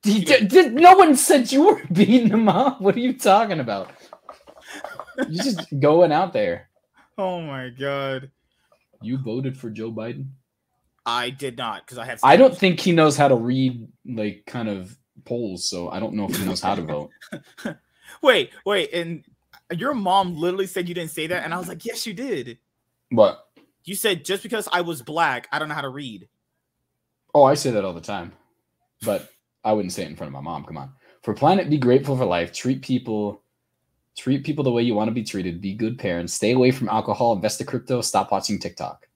[laughs] He- did- did- no one said you were [laughs] beating him up. What are you talking about? You're just [laughs] going out there. Oh my god, You voted for Joe Biden. I did not because I have. I don't think he knows how to read like kind of polls, so I don't know if he knows how to vote. Wait, wait, and your mom literally said you didn't say that, and I was like, yes, you did. What? You said just because I was black, I don't know how to read. Oh, I say that all the time. but I wouldn't say it in front of my mom. Come on. For planet, be grateful for life. Treat people, treat people the way you want to be treated. Be good parents. Stay away from alcohol. Invest in crypto. Stop watching TikTok.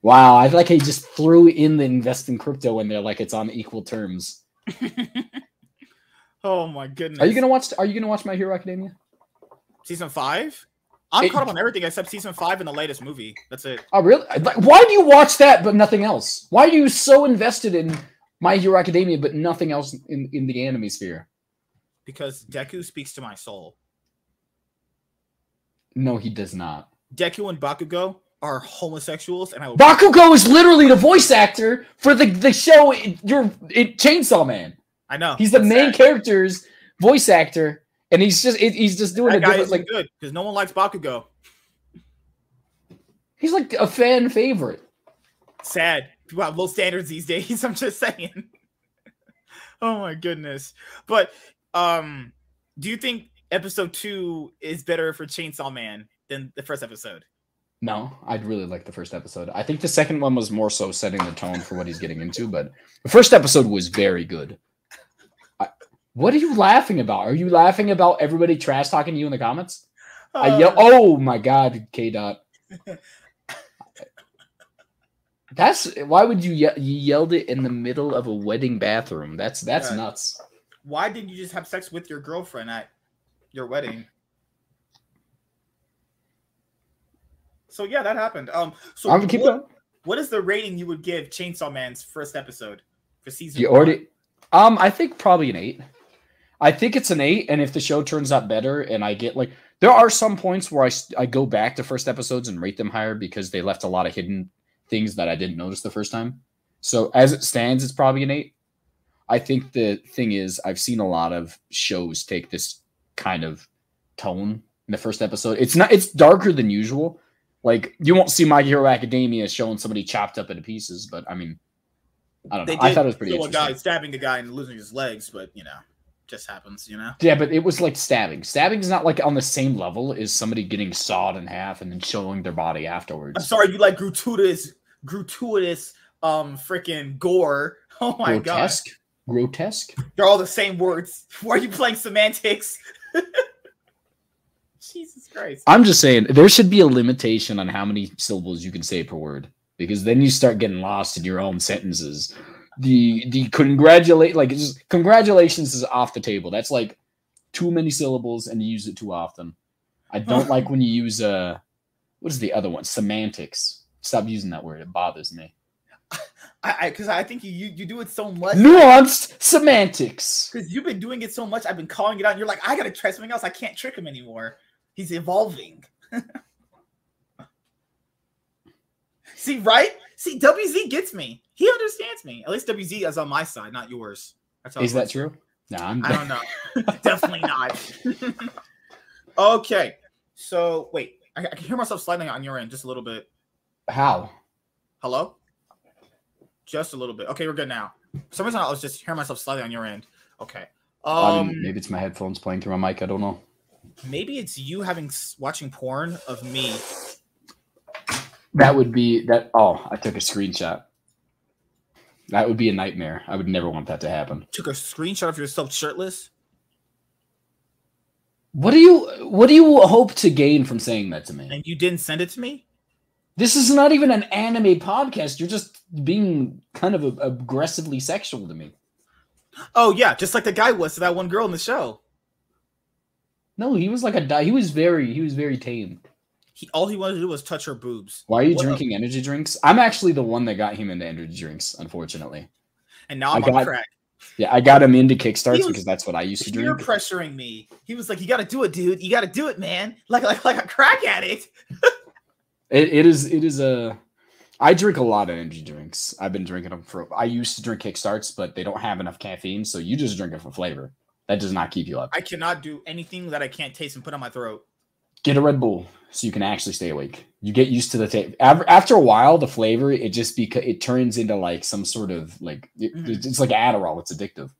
Wow, I feel like he just threw in the invest in crypto when they're like it's on equal terms. [laughs] oh my goodness. Are you gonna watch? Are you gonna watch My Hero Academia? season five? I'm It- caught up on everything except season five and the latest movie. That's it. Oh, really? Like, why do you watch that but nothing else? Why are you so invested in My Hero Academia but nothing else in, in the anime sphere? Because Deku speaks to my soul. No, he does not. Deku and Bakugo are homosexuals, and I will Bakugo is literally the voice actor for the, the show. Your it, Chainsaw Man. I know He's the main sad. character's voice actor, and he's just it, he's just doing That a guy different like good because no one likes Bakugo. he's like a fan favorite. Sad. People have low standards these days. [laughs] I'm just saying. oh my goodness. But um, do you think episode two is better for Chainsaw Man than the first episode? No, I'd really like the first episode. I think the second one was more so setting the tone for what he's getting into, but the first episode was very good. I, what are you laughing about? Are you laughing about everybody trash talking to you in the comments? I Uh, yell, oh my god, K dot. [laughs] That's why would you ye- you yelled it in the middle of a wedding bathroom? That's that's Yeah. nuts. Why didn't you just have sex with your girlfriend at your wedding? So yeah, that happened. Um, so I'm gonna keep going. what is the rating you would give Chainsaw Man's first episode for season? You one? already, um, I think probably an eight. I think it's an eight, and if the show turns out better, and I get like, there are some points where I I go back to first episodes and rate them higher because they left a lot of hidden things that I didn't notice the first time. So as it stands, it's probably an eight. I think the thing is, I've seen a lot of shows take this kind of tone in the first episode. It's not, it's darker than usual. Like you won't see My Hero Academia showing somebody chopped up into pieces, but I mean, I don't know. They I thought it was pretty kill a interesting. guy stabbing a guy and losing his legs, but you know, just happens. You know. Yeah, but it was like stabbing. Stabbing is not like on the same level as somebody getting sawed in half and then showing their body afterwards. I'm sorry, you like gratuitous, gratuitous, um, freaking gore. [laughs] Oh my Grotesque. Grotesque. they're all the same words. [laughs] Why are you playing semantics? [laughs] Jesus Christ. I'm just saying there should be a limitation on how many syllables you can say per word because then you start getting lost in your own sentences. The the congratulate like just, congratulations is off the table. That's like too many syllables and you use it too often. I don't [laughs] like when you use uh what is the other one? Semantics. Stop using that word. It bothers me. I because I, think you, you you do it so much. Nuanced semantics. Because you've been doing it so much, I've been calling it out. And you're like, I gotta try something else. I can't trick him anymore. He's evolving. [laughs] See, right? See, WZ gets me. He understands me. At least WZ is on my side, not yours. Is that true? No, I'm I don't know. [laughs] Definitely not. [laughs] okay. So wait, I, I can hear myself sliding on your end just a little bit. How? Hello? Just a little bit. Okay, we're good now. For some reason I was just hearing myself slightly on your end. Okay. I Um maybe it's my headphones playing through my mic. I don't know. maybe it's you having watching porn of me. That would be that. Oh, I took a screenshot. That would be a nightmare. I would never want that to happen. Took a screenshot of yourself shirtless. What do you What do you hope to gain from saying that to me? and you didn't send it to me? This is not even an anime podcast. You're just being kind of a- aggressively sexual to me. Oh yeah, just like the guy was to that one girl in the show. No, he was like a. di- He was very. He was very tame. He all he wanted to do was touch her boobs. Why are you What a- drinking energy drinks? I'm actually the one that got him into energy drinks. Unfortunately, And now I I'm on got- crack. yeah, I got him into kickstarts was because that's what I used to do. You're pressuring me. He was like, "You got to do it, dude. You got to do it, man. Like like like a crack addict." [laughs] It, it is. It is a. I drink a lot of energy drinks. I've been drinking them for. I used to drink kickstarts, but they don't have enough caffeine, so you just drink it for flavor. That does not keep you up. I cannot do anything that I can't taste and put on my throat. Get a Red Bull so you can actually stay awake. You get used to the taste. After a while, the flavor it just because it turns into like some sort of like it- Mhm. it's like Adderall. It's addictive.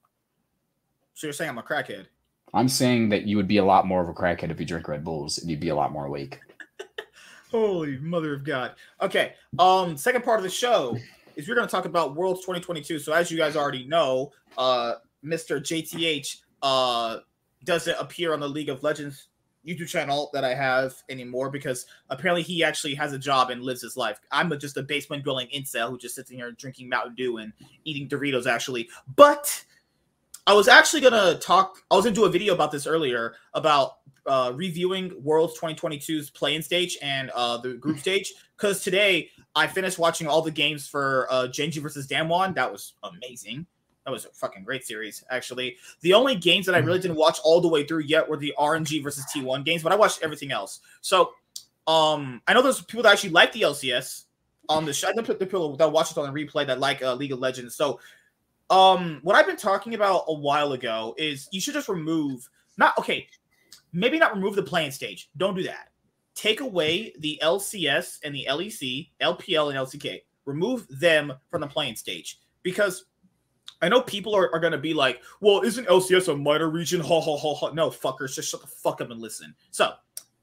So you're saying I'm a crackhead? I'm saying that you would be a lot more of a crackhead if you drink Red Bulls and you'd be a lot more awake. [laughs] Holy mother of God. Okay. Um, second part of the show. is we're going to talk about Worlds 2022. So as you guys already know, uh, Mr. JTH uh, doesn't appear on the League of Legends YouTube channel that I have anymore because apparently he actually has a job and lives his life. I'm a, just a basement dwelling incel who just sits in here drinking Mountain Dew and eating Doritos actually. But I was actually gonna talk. I was gonna do a video about this earlier about uh, reviewing Worlds 2022's playing stage and uh, the group [laughs] stage because today I finished watching all the games for uh, Gen.G versus Damwon. That was amazing. That was a fucking great series, actually. The only games that I really didn't watch all the way through yet were the RNG versus T1 games, but I watched everything else. So, um, I know there's people that actually like the LCS on the show. I know the people that watch it on the replay that like uh, League of Legends. So, um, what I've been talking about a while ago is you should just remove not okay, maybe not remove the playing stage. Don't do that. Take away the LCS and the LEC, LPL and LCK. Remove them from the playing stage because I know people are, are going to be like, well, isn't LCS a minor region? Ha ha ha ha. No, fuckers, just shut the fuck up and listen. So,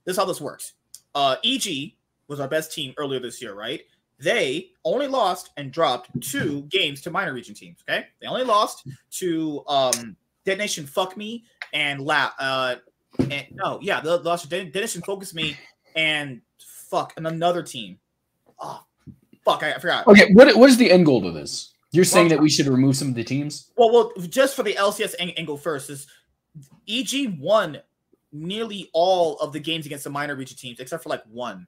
this is how this works. Uh, EG was our best team earlier this year, right? They only lost and dropped two games to minor region teams. Okay, they only lost to um, Dead Nation Fuck Me and La. Uh, and, no, yeah, they lost to Detonation FocusMe and fuck and another team. Oh, fuck, I, I forgot. Okay, what what is the end goal to this? You're saying that we should remove some of the teams? Well, well, just for the LCS angle first is EG won nearly all of the games against the minor region teams except for like one.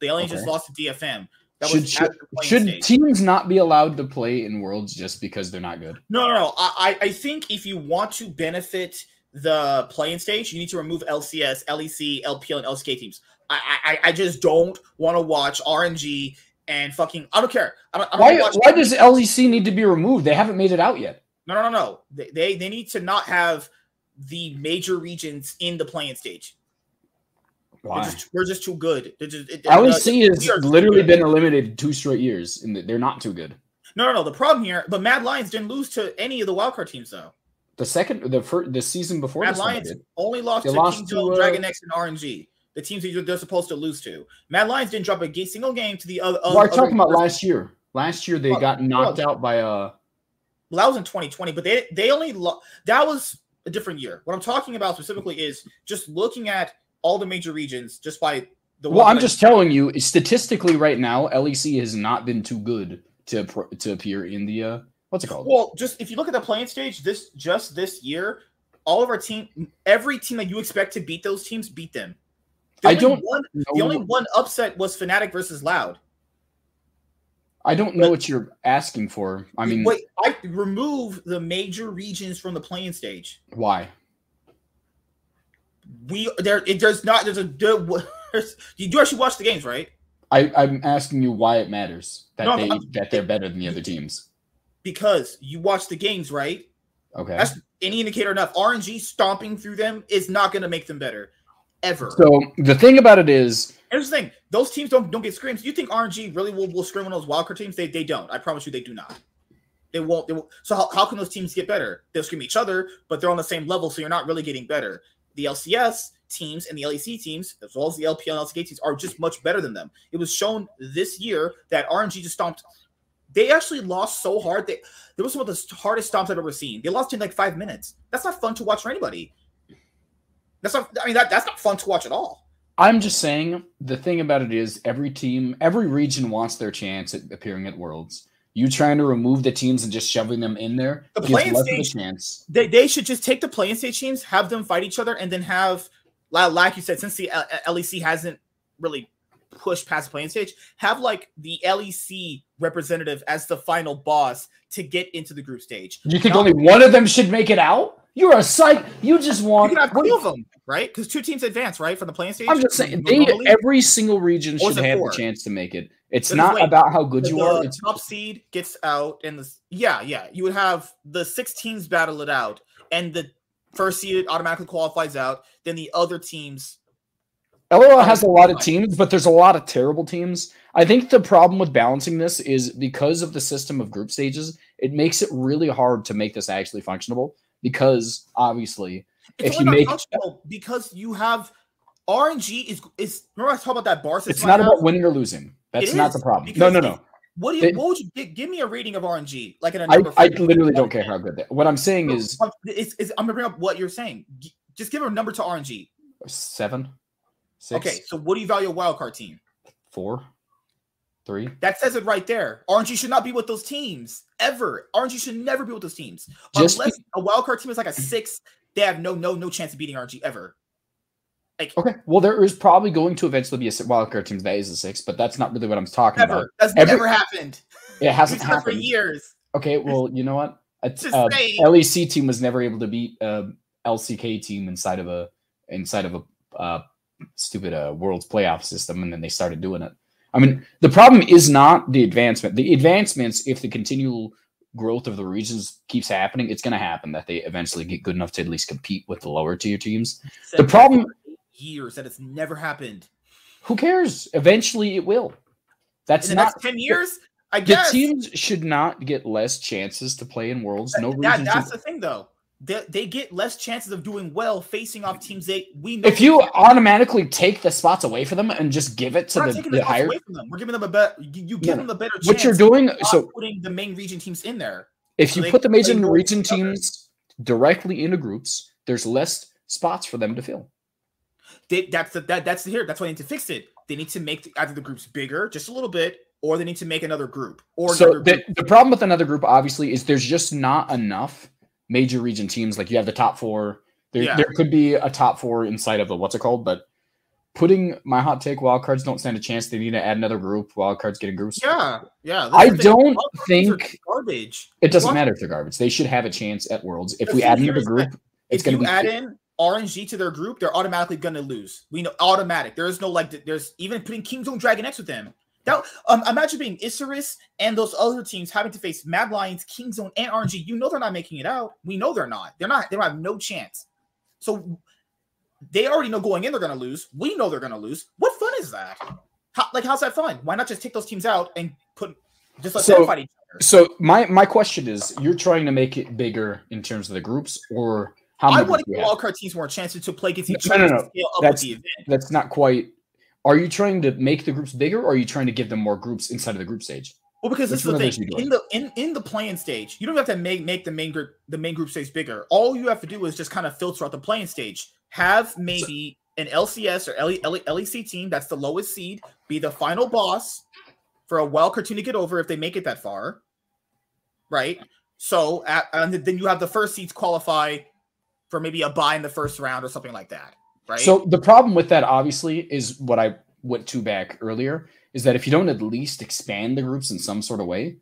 They only okay. just lost to DFM. That should should, should teams not be allowed to play in worlds just because they're not good? No, no, no. I I think if you want to benefit the playing stage, you need to remove LCS, LEC, LPL, and LCK teams. I I, I just don't want to watch RNG and fucking I don't care. I don't, I don't why why does LEC need to be removed? They haven't made it out yet. No, no, no, no. They, they they need to not have the major regions in the playing stage. Why? We're just, we're just too good. They're just, it, LEC has literally been eliminated two straight years, and they're not too good. No, no, no. The problem here, but Mad Lions didn't lose to any of the wildcard teams though. The second, the first, the season before, Mad Lions only lost they to lost King to, uh, Dragon X and RNG the teams that they're supposed to lose to. Mad Lions didn't drop a single game to the other. Well, I'm talking about last year. Last year they well, got knocked well, out by a. Well, that was in 2020, but they they only lo- that was a different year. What I'm talking about specifically is just looking at all the major regions just by the. Well, I'm just telling you, statistically, right now, LEC has not been too good to to appear in the uh, what's it called? Well, just if you look at the playing stage, this just this year, all of our team, every team that you expect to beat those teams, beat them. The I don't. One, the only one upset was Fnatic versus Loud. I don't know but, what you're asking for. I mean, wait, I remove the major regions from the playing stage. Why? We there. It does not. There's a. Good [laughs] you do actually watch the games, right? I, I'm asking you why it matters that no, they I'm, that they're better than the other teams. Because you watch the games, right? Okay. That's any indicator enough. RNG stomping through them is not going to make them better ever. So the thing about it is, here's the thing: those teams don't don't get scrims. You think RNG really will, will scrim on those wildcard teams? They they don't. I promise you, they do not. They won't. They won't. So how, how can those teams get better? They'll scrim each other, but they're on the same level, so you're not really getting better. The LCS teams and the LEC teams, as well as the LPL and LCK teams, are just much better than them. It was shown this year that RNG just stomped. They actually lost so hard. They there was some of the hardest stomps I've ever seen. They lost in like five minutes. That's not fun to watch for anybody. That's not. I mean, that that's not fun to watch at all. I'm just saying the thing about it is every team, every region wants their chance at appearing at Worlds. You trying to remove the teams and just shoving them in there the playing stage, chance. They, they should just take the playing stage teams, have them fight each other, and then have, like you said, since the uh, uh, LEC hasn't really pushed past the playing stage, have like the LEC representative as the final boss to get into the group stage. You think Not, only one of them should make it out? You're a psych. You just want. You can have two of them, right? Because two teams advance, right, from the playing stage. I'm just saying, they, every single region should have four? the chance to make it. It's not wait, about how good you are. It's top seed gets out, and the yeah, yeah, you would have the six teams battle it out, and the first seed automatically qualifies out. Then the other teams. LOL has a lot of teams, but there's a lot of terrible teams. I think the problem with balancing this is because of the system of group stages, it makes it really hard to make this actually functionable because obviously it's if you make because you have RNG is is remember I talked about that bar. It's not about winning or losing. That's not the problem. No, no, no. What do you? They- what would you give, give me a rating of RNG? Like in a I, number. I from- literally don't care how good they. What I'm saying is It's, it's, I'm gonna bring up what you're saying. Just give a number to RNG. seven, six, Okay, so what do you value a wildcard team? four, three. That says it right there. RNG should not be with those teams ever. RNG should never be with those teams Just unless a wildcard team is like a six. They have no no no chance of beating RNG ever. Like Okay. Well, there is probably going to eventually be a wildcard team that is a six, but that's not really what I'm talking about. That's Every- never happened. [laughs] It hasn't We've for years. Okay. Well, you know what? [laughs] A Just uh. LEC team was never able to beat a LCK team inside of a inside of a uh, stupid uh, world's playoff system, and then they started doing it. I mean, the problem is not the advancement. The advancements, if the continual growth of the regions keeps happening, it's going to happen that they eventually get good enough to at least compete with the lower tier teams. The problem- years that it's never happened. Who cares? Eventually, it will. That's not ten years, I guess the teams should not get less chances to play in worlds. No that, reason. that's to, the thing, though. They, they get less chances of doing well facing off teams they we know. if you automatically take the spots away from them and just give it to the, the the higher, away from them. We're giving them a better. You, you give No, them a better. what you're doing. So putting the main region teams in there. if so you put the major region with each other. teams directly into groups, there's less spots for them to fill. They, that's the, that that's the here. That's why they need to fix it. They need to make the, either the groups bigger, just a little bit, or they need to make another group. Or So another the, the problem with another group, obviously, is there's just not enough major region teams. Like you have the top four. There, Yeah. there could be a top four inside of a what's it called, but putting my hot take wildcards don't stand a chance. They need to add another group. Wildcards getting groups. Yeah, yeah. I don't Wildcard teams are think garbage. it doesn't matter if they're garbage. They should have a chance at Worlds. If we add another is that group, it's going to you be add in RNG to their group, they're automatically gonna lose. We know automatic. There is no like. There's even putting King Zone Dragon X with them. That um, imagine being Isurus and those other teams having to face Mad Lions, King Zone, and RNG. You know they're not making it out. We know they're not. They're not. They don't have no chance. So they already know going in they're gonna lose. We know they're gonna lose. What fun is that? How, like how's that fun? Why not just take those teams out and put just let So- them fight each other? So my my question is, you're trying to make it bigger in terms of the groups, or how I many? want to give have? wildcard teams more chances to play against No, each no, other no, to no. scale up That's- with the event. That's not quite. Are you trying to make the groups bigger, or are you trying to give them more groups inside of the group stage? Well, because this is the thing in the in in the playing stage, you don't have to make make the main group the main group stage bigger. All you have to do is just kind of filter out the playing stage. Have maybe an LCS or LE, LE, LEC team that's the lowest seed be the final boss for a wild card team to get over if they make it that far, right? So at, and then you have the first seeds qualify for maybe a buy in the first round or something like that, right? So the problem with that, obviously, is what I went to back earlier, is that if you don't at least expand the groups in some sort of way,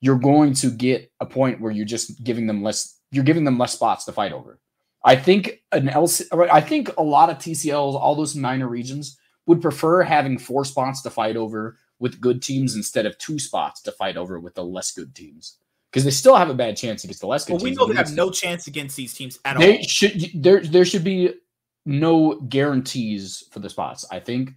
you're going to get a point where you're just giving them less. You're giving them less spots to fight over. I think an LC, I think a lot of TCLs, all those minor regions, would prefer having four spots to fight over with good teams instead of two spots to fight over with the less good teams, because they still have a bad chance against the less good but we know they they have no chance against these teams at they all. should there there should be no guarantees for the spots. I think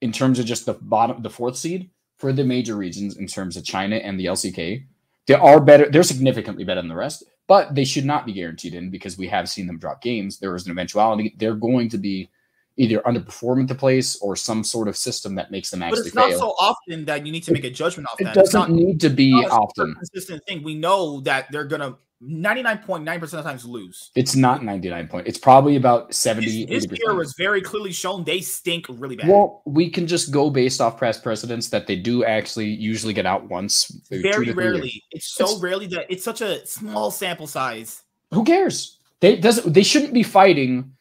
in terms of just the bottom the fourth seed for the major regions in terms of China and the LCK, they are better they're significantly better than the rest, but they should not be guaranteed in because we have seen them drop games. There is an eventuality they're going to be either underperforming the place or some sort of system that makes them actually. But it's not fail. so often that you need to make a judgment off it that. Doesn't not, need to be not a super often. consistent thing. We know that they're gonna 99.9% of the times lose. It's not 99 point. It's probably about 70 This, this 80%. year was very clearly shown they stink really bad. Well, we can just go based off past precedents that they do actually usually get out once. very rarely. It's so It's- rarely that it's such a small sample size. Who cares? They doesn't. They shouldn't be fighting.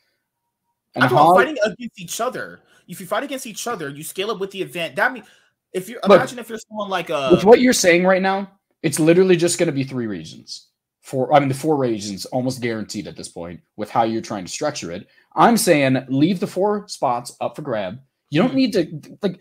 And I'm not fighting against each other. If you fight against each other, you scale up with the event. That means if you imagine if you're someone like uh with what you're saying right now, it's literally just going to be three regions. Four. I mean, the four regions almost guaranteed at this point with how you're trying to structure it. I'm saying leave the four spots up for grab. You don't hmm. need to like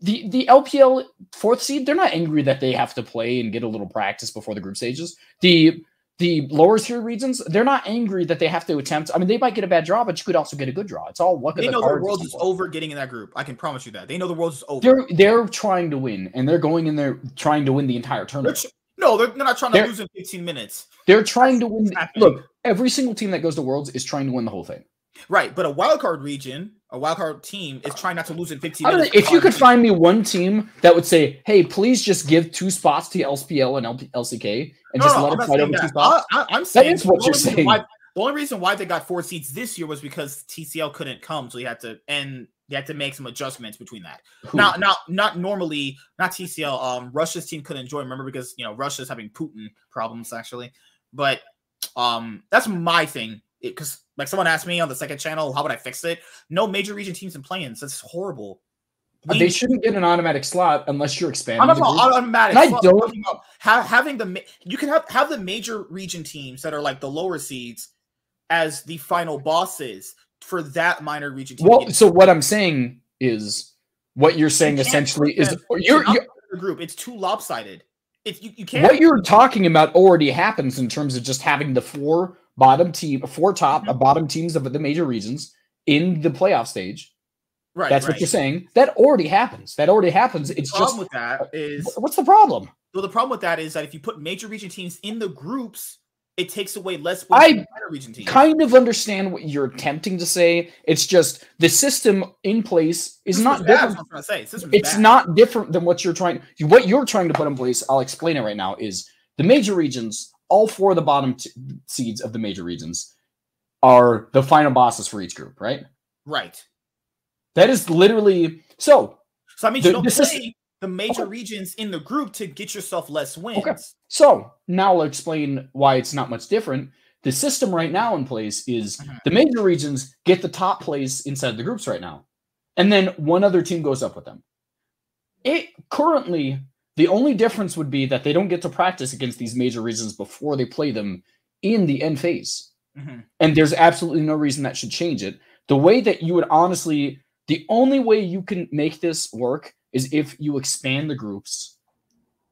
the the LPL fourth seed. They're not angry that they have to play and get a little practice before the group stages. The the lower tier regions, they're not angry that they have to attempt. I mean, they might get a bad draw, but you could also get a good draw. It's all luck they the know the world is over getting in that group. I can promise you that. They know the world is over. They're they're trying to win, and they're going in there trying to win the entire They're tournament. tr- no, they're, they're not trying to They're- lose in 15 minutes. They're trying to win. Look, every single team that goes to Worlds is trying to win the whole thing. Right, but a wild card region, a wild card team is trying not to lose in 15 I don't know, minutes. if you could find me one team that would say, "Hey, please just give two spots to LSPL and LP- LCK and No, just no, let I'm fight saying over two spots." I, am saying is what you're saying. Why, the only reason why they got four seats this year was because TCL couldn't come, so you had to and they had to make some adjustments between that. Who? Not not not normally not TCL. Um, Russia's team couldn't join. Remember because you know Russia's having Putin problems actually, but um, that's my thing. Because like someone asked me on the second channel, how would I fix it? No major region teams in play-ins. That's horrible. Uh, they shouldn't get an automatic slot unless you're expanding. I'm not the talking group. about automatic. And I don't- talking about ha- having the you can have have the major region teams that are like the lower seeds as the final bosses for that minor region team. Well, so what I'm saying is what you're saying can't essentially is you're, you're group. It's too lopsided. If you, you can't what you're talking about already happens in terms of just having the four bottom team, four top, Mhm. uh, bottom teams of the major regions in the playoff stage. right. That's right. what you're saying. That already happens. That already happens. It's The problem just with that is what's the problem? well, the problem with that is that if you put major region teams in the groups, it takes away less I wins region teams. Kind of understand what you're attempting to say. It's just the system in place is System's not bad, different. is I'm say. It's bad. not different than what you're trying what you're trying to put in place i'll explain it right now is the major regions all four of the bottom t- seeds of the major regions are the final bosses for each group right right. that is literally so So that means The- you don't play is- the major Okay. regions in the group to get yourself less wins. so now i'll explain why it's not much different the system right now in place is Mhm. the major regions get the top place inside the groups right now and then one other team goes up with them it currently the only difference would be that they don't get to practice against these major regions before they play them in the end phase Mhm. and there's absolutely no reason that should change it the way that you would honestly the only way you can make this work is if you expand the groups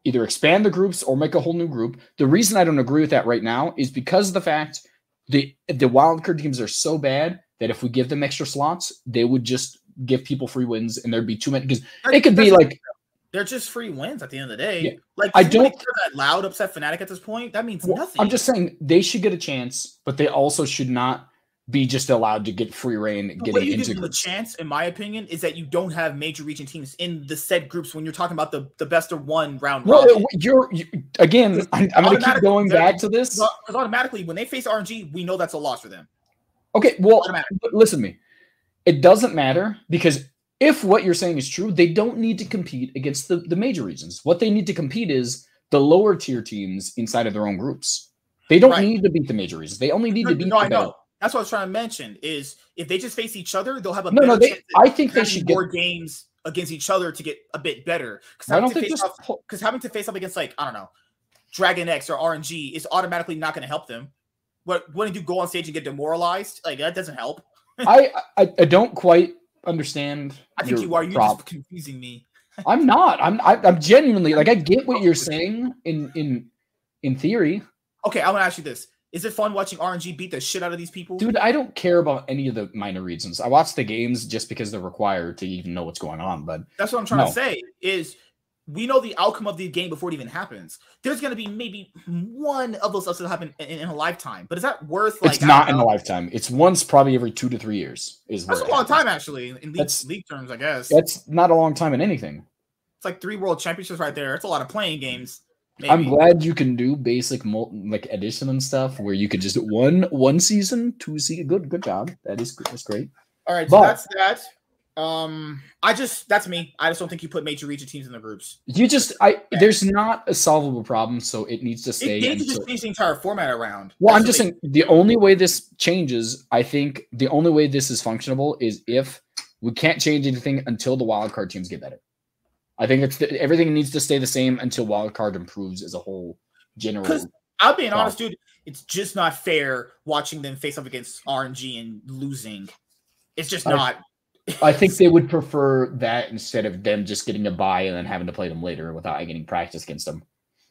either expand the groups or make a whole new group the reason i don't agree with that right now is because of the fact the the wildcard teams are so bad that if we give them extra slots they would just give people free wins and there'd be too many because it could be like they're just free wins at the end of the day. Yeah. Like I don't- that loud upset Fnatic at this point. That means Well, nothing. I'm just saying they should get a chance, but they also should not be just allowed to get free reign the way getting you give into them a chance, in my opinion, is that you don't have major region teams in the said groups when you're talking about the, the best of one round Well, robin. you're you, again. I'm, I'm going to keep going back to this. Because automatically, when they face RNG, we know that's a loss for them. Okay, well, listen to me. It doesn't matter because if what you're saying is true, they don't need to compete against the, the major regions. What they need to compete is the lower tier teams inside of their own groups. They don't Right. need to beat the major regions. They only need No, to beat no, the. That's what I was trying to mention. Is if they just face each other, they'll have a No, no, they, I think they should get. games against each other to get a bit better. Because having, don't to they face just? off- pull- 'cause having to face up against like I don't know, Dragon X or RNG is automatically not going to help them. But when you go on stage and get demoralized, like that doesn't help. [laughs] I, I I don't quite understand. I think you are. You're prob- just confusing me. [laughs] I'm not. I'm. I, I'm genuinely like. I get what oh, you're saying in in in theory, Okay, I want to ask you this: Is it fun watching RNG beat the shit out of these people? dude. I don't care about any of the minor regions. I watch the games just because they're required to even know what's going on. But That's what I'm trying No. to say. Is we know the outcome of the game before it even happens. There's going to be maybe one of those upsets that happen in, in a lifetime, but is that worth? Like it's not in a lifetime. It's once probably every two to three years. Is That's a long happens. time, actually, in league, league terms. I guess That's not a long time in anything. it's like three world championships right there. It's a lot of playing games. I'm glad you can do basic mul- like addition and stuff where you could just one one season, two season. Good, good job. That is that's great. All right, so But- that's that. Um, I just that's me. I just don't think you put major region teams in the groups. You just I there's not a solvable problem, so it needs to It, stay. they need to until- just change the entire format around. Well, I'm just what saying the only way this changes, I think the only way this is functionable is if we can't change anything until the wild card teams get better. I think it's the, everything needs to stay the same until wild card improves as a whole general. I'm being honest, dude. It's just not fair watching them face up against RNG and losing. It's just I- not. I think they would prefer that instead of them just getting a buy and then having to play them later without getting practice against them.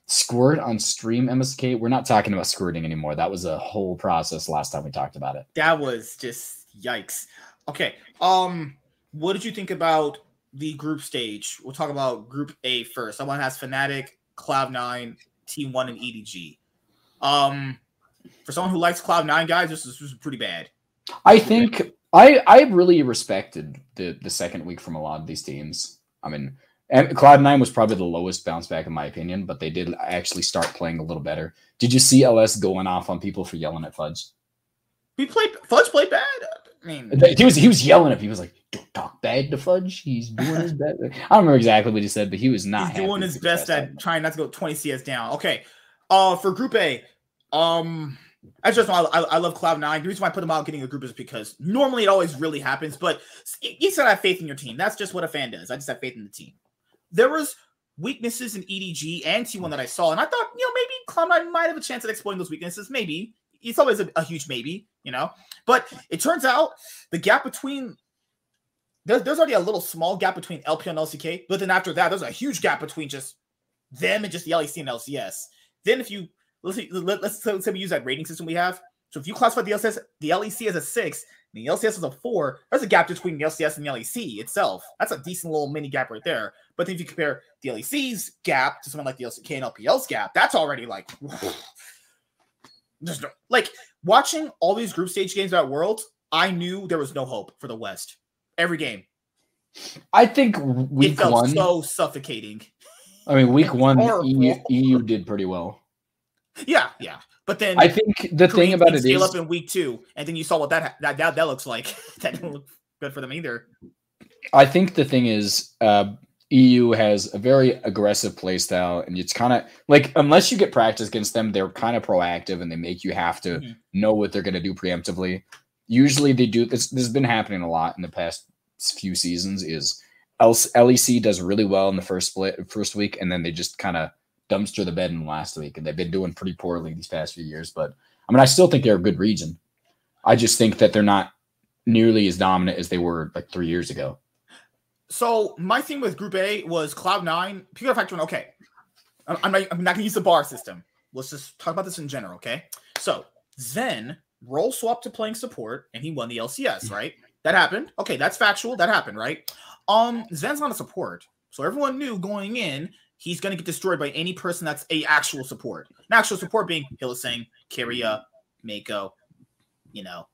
Squirt on stream MSK. We're not talking about squirting anymore. That was a whole process last time we talked about it. That was just yikes. Okay. Um, what did you think about the group stage? We'll talk about Group A first. Someone has Fnatic, Cloud9, T1, and EDG. Um, for someone who likes Cloud9, guys, this is, this is pretty bad. I think I I really respected the the second week from a lot of these teams. I mean, and Cloud Nine was probably the lowest bounce back in my opinion, but they did actually start playing a little better. Did you see LS going off on people for yelling at Fudge? We played Fudge played bad. I mean, He was he was yelling at people. He was like, "Don't talk bad to Fudge. He's doing his best." I don't remember exactly what he said, but he was not he's doing his best at trying not to go 20 CS down. Okay. Uh, for Group A, um, I just I, I, I love Cloud Nine. The reason why I put them out getting a group is because normally it always really happens, but you said I have faith in your team. That's just what a fan does. I just have faith in the team. There was weaknesses in EDG and T1 that I saw, and I thought, you know, maybe Cloud Nine might have a chance at exploiting those weaknesses. Maybe it's always a, a huge maybe, you know. But it turns out the gap between there's, there's already a little small gap between LP and LCK, but then after that, there's a huge gap between just them and just the LEC and LCS. Then if you let's see, let, let's, let's say we use that rating system we have. So if you classify the LCS, the LEC as a six, and the LCS as a four, there's a gap between the LCS and the LEC itself. That's a decent little mini gap right there. But then if you compare the LEC's gap to something like the LCK and LPL's gap, that's already like [sighs] there's no like watching all these group stage games at Worlds. I knew there was no hope for the West. Every game, I think it week felt one. so suffocating. I mean, week [laughs] one. EU, EU did pretty well. Yeah, yeah. But then I think the thing about it scale is, up in week two, and then you saw what that that that, that looks like. [laughs] that didn't look good for them either. I think the thing is, uh, EU has a very aggressive play style, and it's kind of like unless you get practice against them, they're kind of proactive and they make you have to Mhm. know what they're going to do preemptively. Usually, they do this. This has been happening a lot in the past few seasons. Is LEC does really well in the first split, first week, and then they just kind of dumpster the bed in the last week, and they've been doing pretty poorly these past few years. But I mean, I still think they're a good region. I just think that they're not nearly as dominant as they were like three years ago. So my thing with Group A was Cloud Nine. Up factor one. Okay, I'm not, I'm not gonna use the bar system. Let's just talk about this in general. Okay, so Zven role swapped to playing support, and he won the LCS. Right, that happened. Okay, that's factual. That happened. Right. Um, Zven's not a support, so everyone knew going in he's gonna get destroyed by any person that's a actual support. An actual support being Hylissang, Keria, Meiko. You know,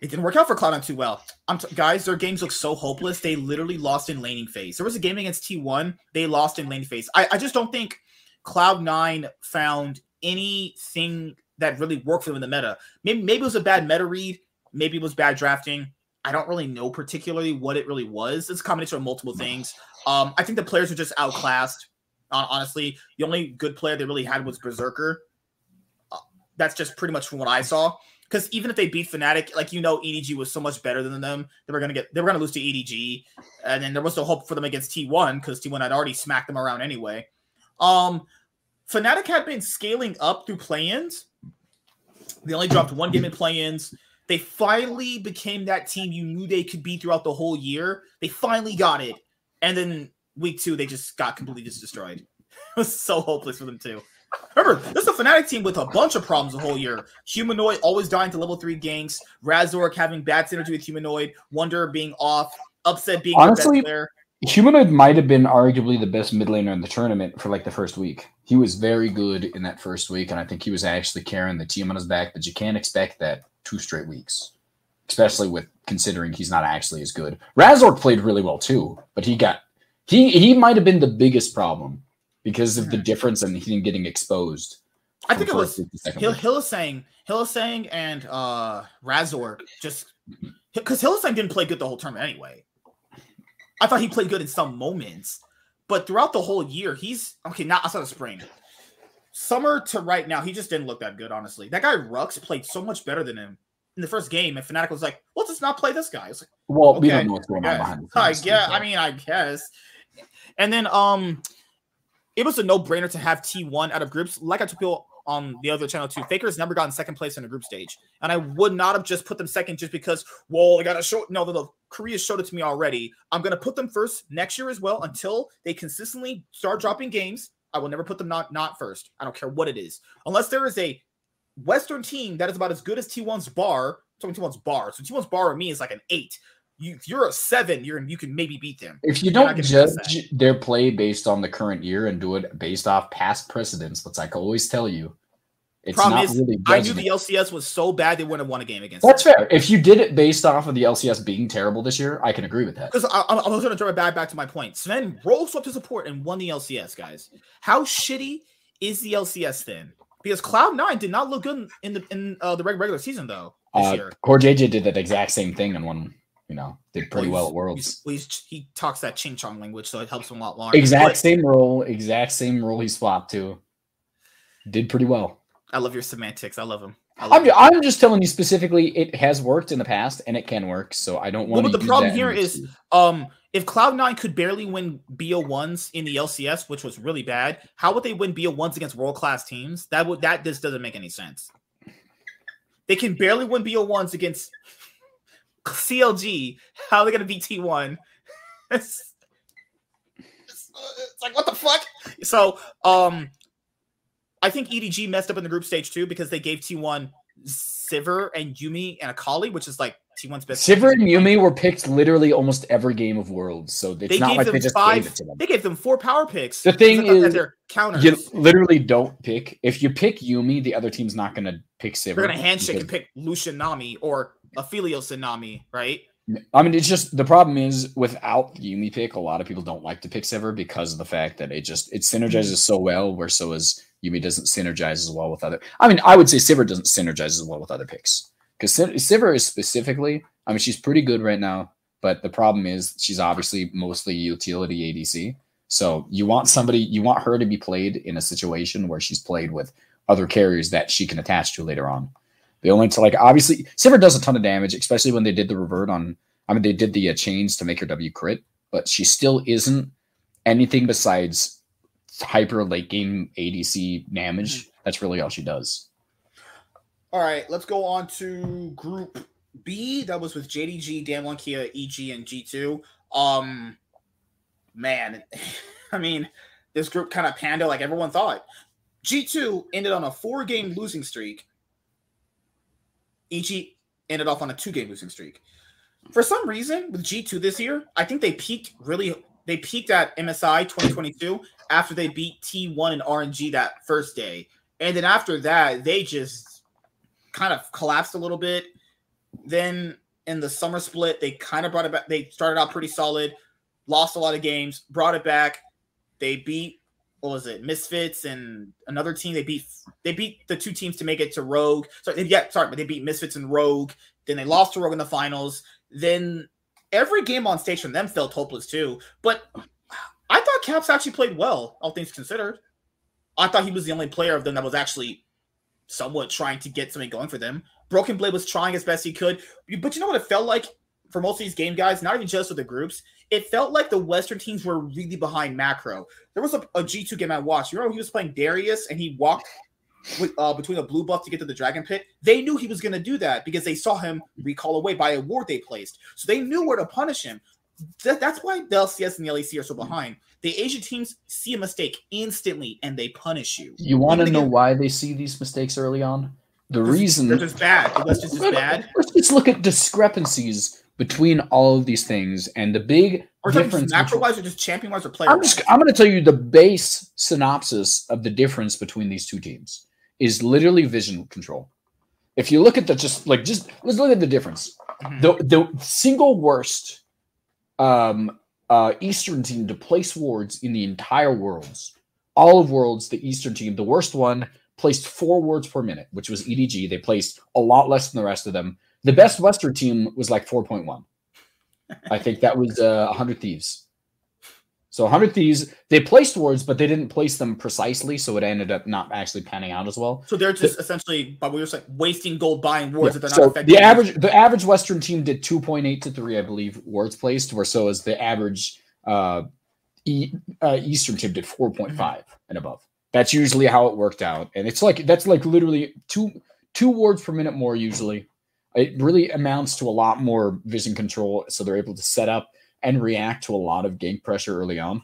it didn't work out for Cloud9 too well. I'm t- guys, their games look so hopeless. They literally lost in laning phase. There was a game against T1, they lost in laning phase. I, I just don't think Cloud9 found anything that really worked for them in the meta. Maybe maybe it was a bad meta read, maybe it was bad drafting. I don't really know particularly what it really was. It's a combination of multiple things. Um, I think the players are just outclassed. hon- honestly, the only good player they really had was Berserker. Uh, that's just pretty much from what I saw because even if they beat Fnatic, like you know, EDG was so much better than them. They were gonna get they were gonna lose to EDG, and then there was no hope for them against T1 because T1 had already smacked them around anyway. Um, Fnatic had been scaling up through play-ins. They only dropped one game in play-ins. They finally became that team you knew they could be throughout the whole year. They finally got it, and then week two they just got completely just destroyed. [laughs] It was so hopeless for them too. Remember, this is a Fnatic team with a bunch of problems the whole year. Humanoid always dying to level three ganks, Razork having bad synergy with Humanoid, Wunder being off, Upset being Honestly, the best player. Humanoid might have been arguably the best mid laner in the tournament for like the first week. He was very good in that first week, and I think he was actually carrying the team on his back. But you can't expect that two straight weeks, especially with considering he's not actually as good. Razork played really well too, but he got he he might have been the biggest problem because of the difference in him getting exposed. I think it was week to second Hill week. Hylissang, Hylissang and uh Razork just because Hylissang didn't play good the whole tournament anyway. I thought he played good in some moments, but throughout the whole year, he's okay. Not outside of spring, summer to right now, he just didn't look that good. Honestly, that guy Rhuckz played so much better than him in the first game, and Fnatic was like, "Let's just not play this guy." It's like, Well, we don't know what's going on behind the I scenes, guess. so. I mean, I guess. And then um, it was a no brainer to have T one out of groups. Like I told people on the other channel too. Faker's never gotten second place in a group stage, and I would not have just put them second just because. Well, I gotta show. No, the, the Korea showed it to me already. I'm gonna put them first next year as well until they consistently start dropping games. I will never put them not not first. I don't care what it is, unless there is a Western team that is about as good as T1's bar. So T1's bar. So T1's bar with me is like an eight. You, if you're a seven, you're you can maybe beat them. If you don't judge their play based on the current year and do it based off past precedents, which I can always tell you, It's Problem is, really I knew the. LCS was so bad they wouldn't have won a game against. It. That's fair. If you did it based off of the LCS being terrible this year, I can agree with that. Because I, I, was going to throw it back back to my point. Zven rose up to support and won the LCS, guys. How shitty is the LCS then? Because Cloud Nine did not look good in the in uh, the regular season though this Uh, year. CoreJJ did that exact same thing and one, you know, did pretty well he's- at Worlds. he's- he's- he talks that ching chong language, so it helps him a lot longer. Exact But same role, exact same role he swapped to. Did pretty well. I love your semantics. I love them. I love I'm, just telling you specifically, it has worked in the past and it can work. So I don't Well, want but the problem here is- Um, if Cloud Nine could barely win BO ones in the LCS, which was really bad, how would they win BO ones against world class teams? That would that just doesn't make any sense. They can barely win BO ones against CLG. How are they gonna beat T1? [laughs] It's, it's, it's like what the fuck? So um I think EDG messed up in the group stage too because they gave T1 Sivir and Yuumi and Akali, which is like T1's best. Sivir and Yuumi were picked literally almost every game of Worlds. So it's They not like they just five- gave it to them. They gave them four power picks. The thing is, their counters. You literally don't pick. If you pick Yuumi, the other team's not going to pick Sivir. They're gonna handshake and pick Lucian Nami or Aphelios and Nami, right? I mean, it's just the problem is without the Yuumi pick, a lot of people don't like to pick Sivir because of the fact that it just it synergizes mm. so well, where so is Yuumi doesn't synergize as well with other. I mean, I would say Sivir doesn't synergize as well with other picks because Sivir is specifically. I mean, she's pretty good right now, but the problem is she's obviously mostly utility ADC. So you want somebody, you want her to be played in a situation where she's played with other carriers that she can attach to later on. The only to like obviously Sivir does a ton of damage, especially when they did the revert on. I mean, they did the uh, chains to make her W crit, but she still isn't anything besides hyper late game ADC damage. That's really all she does. All right, let's go on to Group B. That was with JDG, Damwon Kia, EG, and G2. Um, man, [laughs] I mean, this group kind of panned out like everyone thought. G2 ended on a four-game losing streak. EG ended off on a two-game losing streak. For some reason, with G2 this year, I think they peaked really. They peaked at MSI 2022 after they beat T1 and RNG that first day, and then after that, they just kind of collapsed a little bit. Then in the summer split, they kind of brought it back. They started out pretty solid, lost a lot of games, brought it back. They beat what was it, Misfits and another team. They beat they beat the two teams to make it to Rogue. Sorry, yeah, sorry, but they beat Misfits and Rogue. Then they lost to Rogue in the finals. Then every game on stage from them felt hopeless too. But I thought Caps actually played well, all things considered. I thought he was the only player of them that was actually somewhat trying to get something going for them. Broken Blade was trying as best he could, but you know what it felt like for most of these game guys, not even just with the groups. It felt like the Western teams were really behind macro. There was a a G2 game I watched. You remember he was playing Darius and he walked with, uh, between a blue buff to get to the Dragon Pit. They knew he was going to do that because they saw him recall away by a ward they placed. So they knew where to punish him. That, that's why the LCS and the LEC are so behind. The Asian teams see a mistake instantly and they punish you. You want to know again- why they see these mistakes early on? The reason They're just bad. The West is just bad. Let's just look at discrepancies between all of these things and the big Or difference. macro wise or just champion wise or player I'm wise. just I'm going to tell you the base synopsis of the difference between these two teams is literally vision control. If you look at the just like just let's look at the difference. Mhm. The the single worst um uh Eastern team to place wards in the entire worlds, all of worlds, the Eastern team, the worst one placed four wards per minute, which was EDG. They placed a lot less than the rest of them. The best Western team was like 4.1. I think that was uh, 100 Thieves. So 100 Thieves, they placed wards, but they didn't place them precisely, so it ended up not actually panning out as well. So they're just essentially, but we were saying, wasting gold buying wards Yeah, that they're not effective. the average the average Western team did 2.8 to 3, I believe, wards placed, where so is the average uh, e, uh, Eastern team did 4.5 Mm-hmm. and above. That's usually how it worked out. And it's like that's like literally two two wards per minute more usually. It really amounts to a lot more vision control, so they're able to set up and react to a lot of gank pressure early on.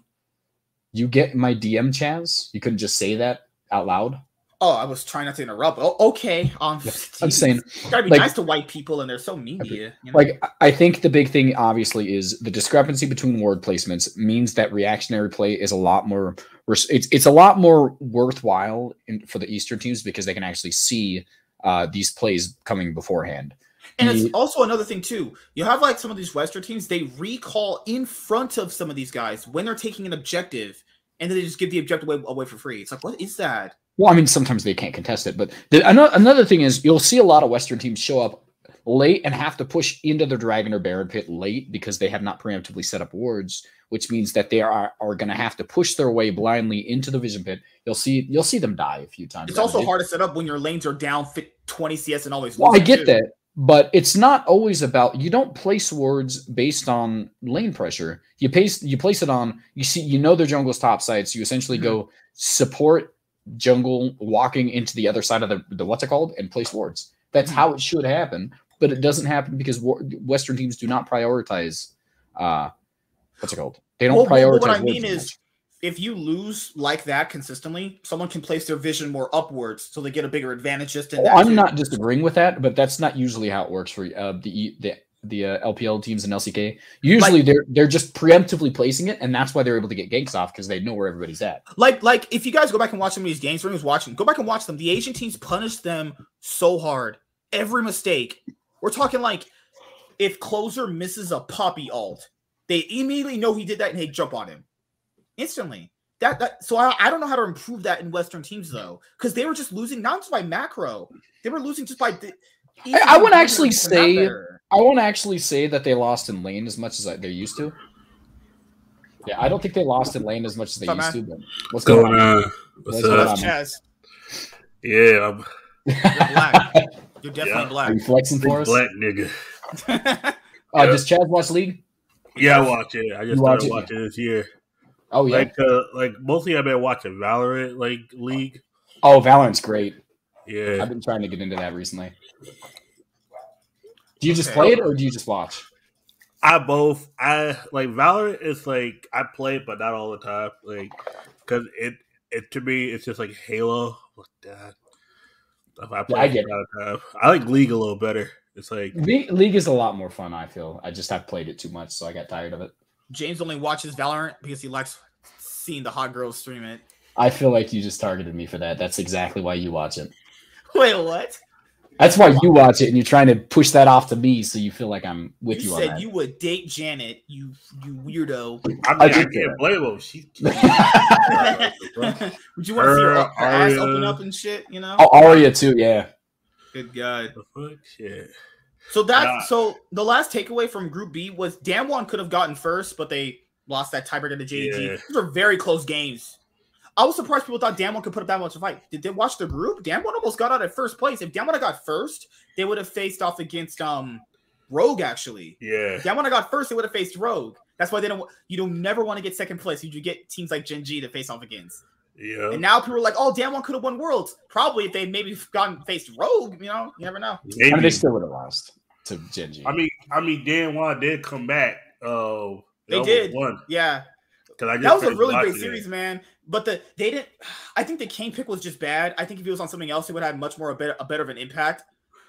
You get my DM Chaz? You couldn't just say that out loud. Oh, I was trying not to interrupt. Oh, okay. Um, I'm [laughs] saying, gotta be like- nice to white people, and they're so mean to you. know? like I- I think the big thing obviously is the discrepancy between ward placements means that reactionary play is a lot more it's it's a lot more worthwhile in, for the Eastern teams because they can actually see uh, these plays coming beforehand. And it's also another thing too. You have like some of these Western teams, they recall in front of some of these guys when they're taking an objective, and then they just give the objective away, away for free. It's like, what is that? Well, I mean, sometimes they can't contest it, but the, another, another thing is you'll see a lot of Western teams show up late and have to push into the Dragon or Baron pit late because they have not preemptively set up wards, which means that they are are going to have to push their way blindly into the vision pit. You'll see you'll see them die a few times. It's also it. hard to set up when your lanes are down fit 20 CS and always. Well, I get too. that, but it's not always about you don't place wards based on lane pressure. You place you place it on you see you know their jungle's top side, so you essentially go support jungle walking into the other side of the, the what's it called and place wards. That's Mhm. how it should happen, but it doesn't happen because war, Western teams do not prioritize. Uh, what's it called? They don't Well, well, prioritize. what I mean is, much. If you lose like that consistently, someone can place their vision more upwards, so they get a bigger advantage. Just in that. I'm too. not disagreeing with that, but that's not usually how it works for uh, the the the uh, LPL teams and LCK. Usually they're they're just preemptively placing it, and that's why they're able to get ganks off because they know where everybody's at. like like if you guys go back and watch some of these games, everyone's watching. Go back and watch them. The Asian teams punish them so hard. Every mistake. We're talking like if closer misses a poppy alt, they immediately know he did that and they jump on him instantly. That that so I, I don't know how to improve that in Western teams though, because they were just losing not just by macro, they were losing just by. The, I- I wouldn't actually say- I won't actually say that they lost in lane as much as I- they used to. Yeah, I don't think they lost in lane as much as they What's used up, to. But what's going going on? on? What's What's up? on? Chaz. Yeah, I'm You're black. You're definitely Yeah. Are black. you flexing for us? black nigga. [laughs] Uh, Yeah. Does Chad watch League? Yeah, I watch it. I just You watch started it? watching this year. Oh yeah. Like, uh, like mostly I've been watching Valorant, like League. oh, Valorant's great. Yeah, I've been trying to get into that recently. Do you just play it or do you just watch? I both. I like Valorant is like I play it, but not all the time. Like, cause it it to me it's just like Halo. What that? If I play I it get a lot of time. I like League a little better. It's like League, League is a lot more fun. I feel. I just have played it too much, so I got tired of it. James only watches Valorant because he likes seeing the hot girls stream it. I feel like you just targeted me for that. That's exactly why you watch it. [laughs] Wait, what? That's why you watch it, and you're trying to push that off to me, so you feel like I'm with you you, on said that. you would date Janet, you you weirdo. I mean I I, did can't that. blame him. She. would you want to see her, Her, her ass uh, open up and shit? You know? oh, Arya too. Yeah. Good God. the fuck shit. So that Nah. so the last takeaway from Group B was Damwon could have gotten first, but they lost that tiebreaker to JDG. Yeah. These are very close games. I was surprised people thought Damwon could put up that much of a fight. Did they watch the group? Damwon almost got out at first place. If Damwon had got first, they would have faced off against um Rogue actually. Yeah. Damwon had got first, they would have faced Rogue. That's why they don't. You don't never want to get second place. You get teams like Gen G to face off against. Yeah. And now people are like, "Oh, Damwon could have won Worlds." Probably if they maybe gotten faced Rogue. You know, you never know. I mean, they still would have lost to Gen G. I mean, I mean, Damwon did come back. Uh, They did. Won Yeah, that was a really great series, man. But the they didn't. I think the Kayn pick was just bad. I think if it was on something else, it would have much more a better a better of an impact.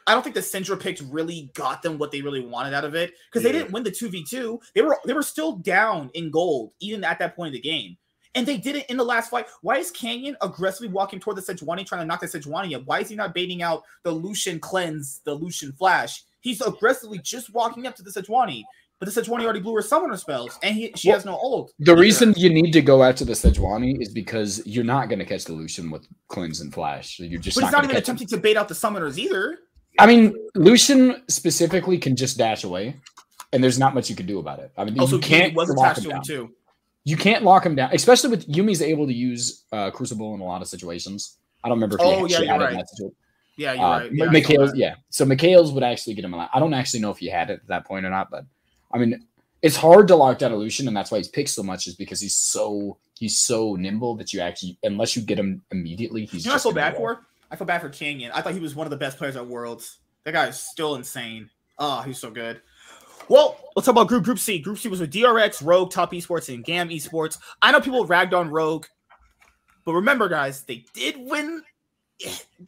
I don't think the Syndra picks really got them what they really wanted out of it because they didn't win the two v two. They were they were still down in gold even at that point in the game, and they did it in the last fight. Why is Canyon aggressively walking toward the Sejuani trying to knock the Sejuani up? Why is he not baiting out the Lucian cleanse, the Lucian flash? He's aggressively just walking up to the Sejuani, but the Sejuani already blew her summoner spells, and he, she Well, has no ult. the either. reason you need to go after the Sejuani is because you're not going to catch the Lucian with cleanse and flash. You're just But he's not, not even catch him. attempting to bait out the summoners either. I mean, Lucian specifically can just dash away, and there's not much you can do about it. I mean, Also, you can't was lock attached him to him down. too. You can't lock him down, especially with Yuumi's able to use uh, Crucible in a lot of situations. I don't remember if Oh, yeah, you're had it right. in that situation. Yeah, you're Uh, right. Yeah, Mikael's, yeah. So Mikael's would actually get him a lot. I don't actually know if he had it at that point or not, but I mean, it's hard to lock down Illusion, and that's why he's picked so much, is because he's so he's so nimble that you actually, unless you get him immediately, he's You know what I feel bad for? I feel bad for Canyon. I thought he was one of the best players at Worlds. That guy is still insane. Oh, he's so good. Well, let's talk about Group Group C. Group C was with DRX, Rogue, Top Esports, and Gam Esports. I know people ragged on Rogue, but remember, guys, they did win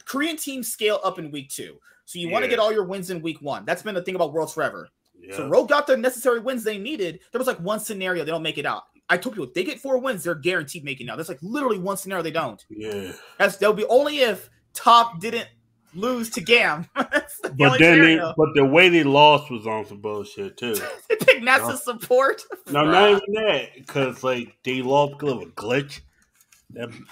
Korean teams scale up in week two. So you want to get all your wins in week one. That's been the thing about Worlds Forever. Yeah. So Rogue got the necessary wins they needed. There was like one scenario they don't make it out. I told people if they get four wins, they're guaranteed making it out. That's like literally one scenario they don't. yeah. That's that'll be only if Top didn't lose to Gam. [laughs] The But then, they, but the way they lost was on some bullshit too. [laughs] They picked NASA support. No, not even that, because like they lost because of a glitch.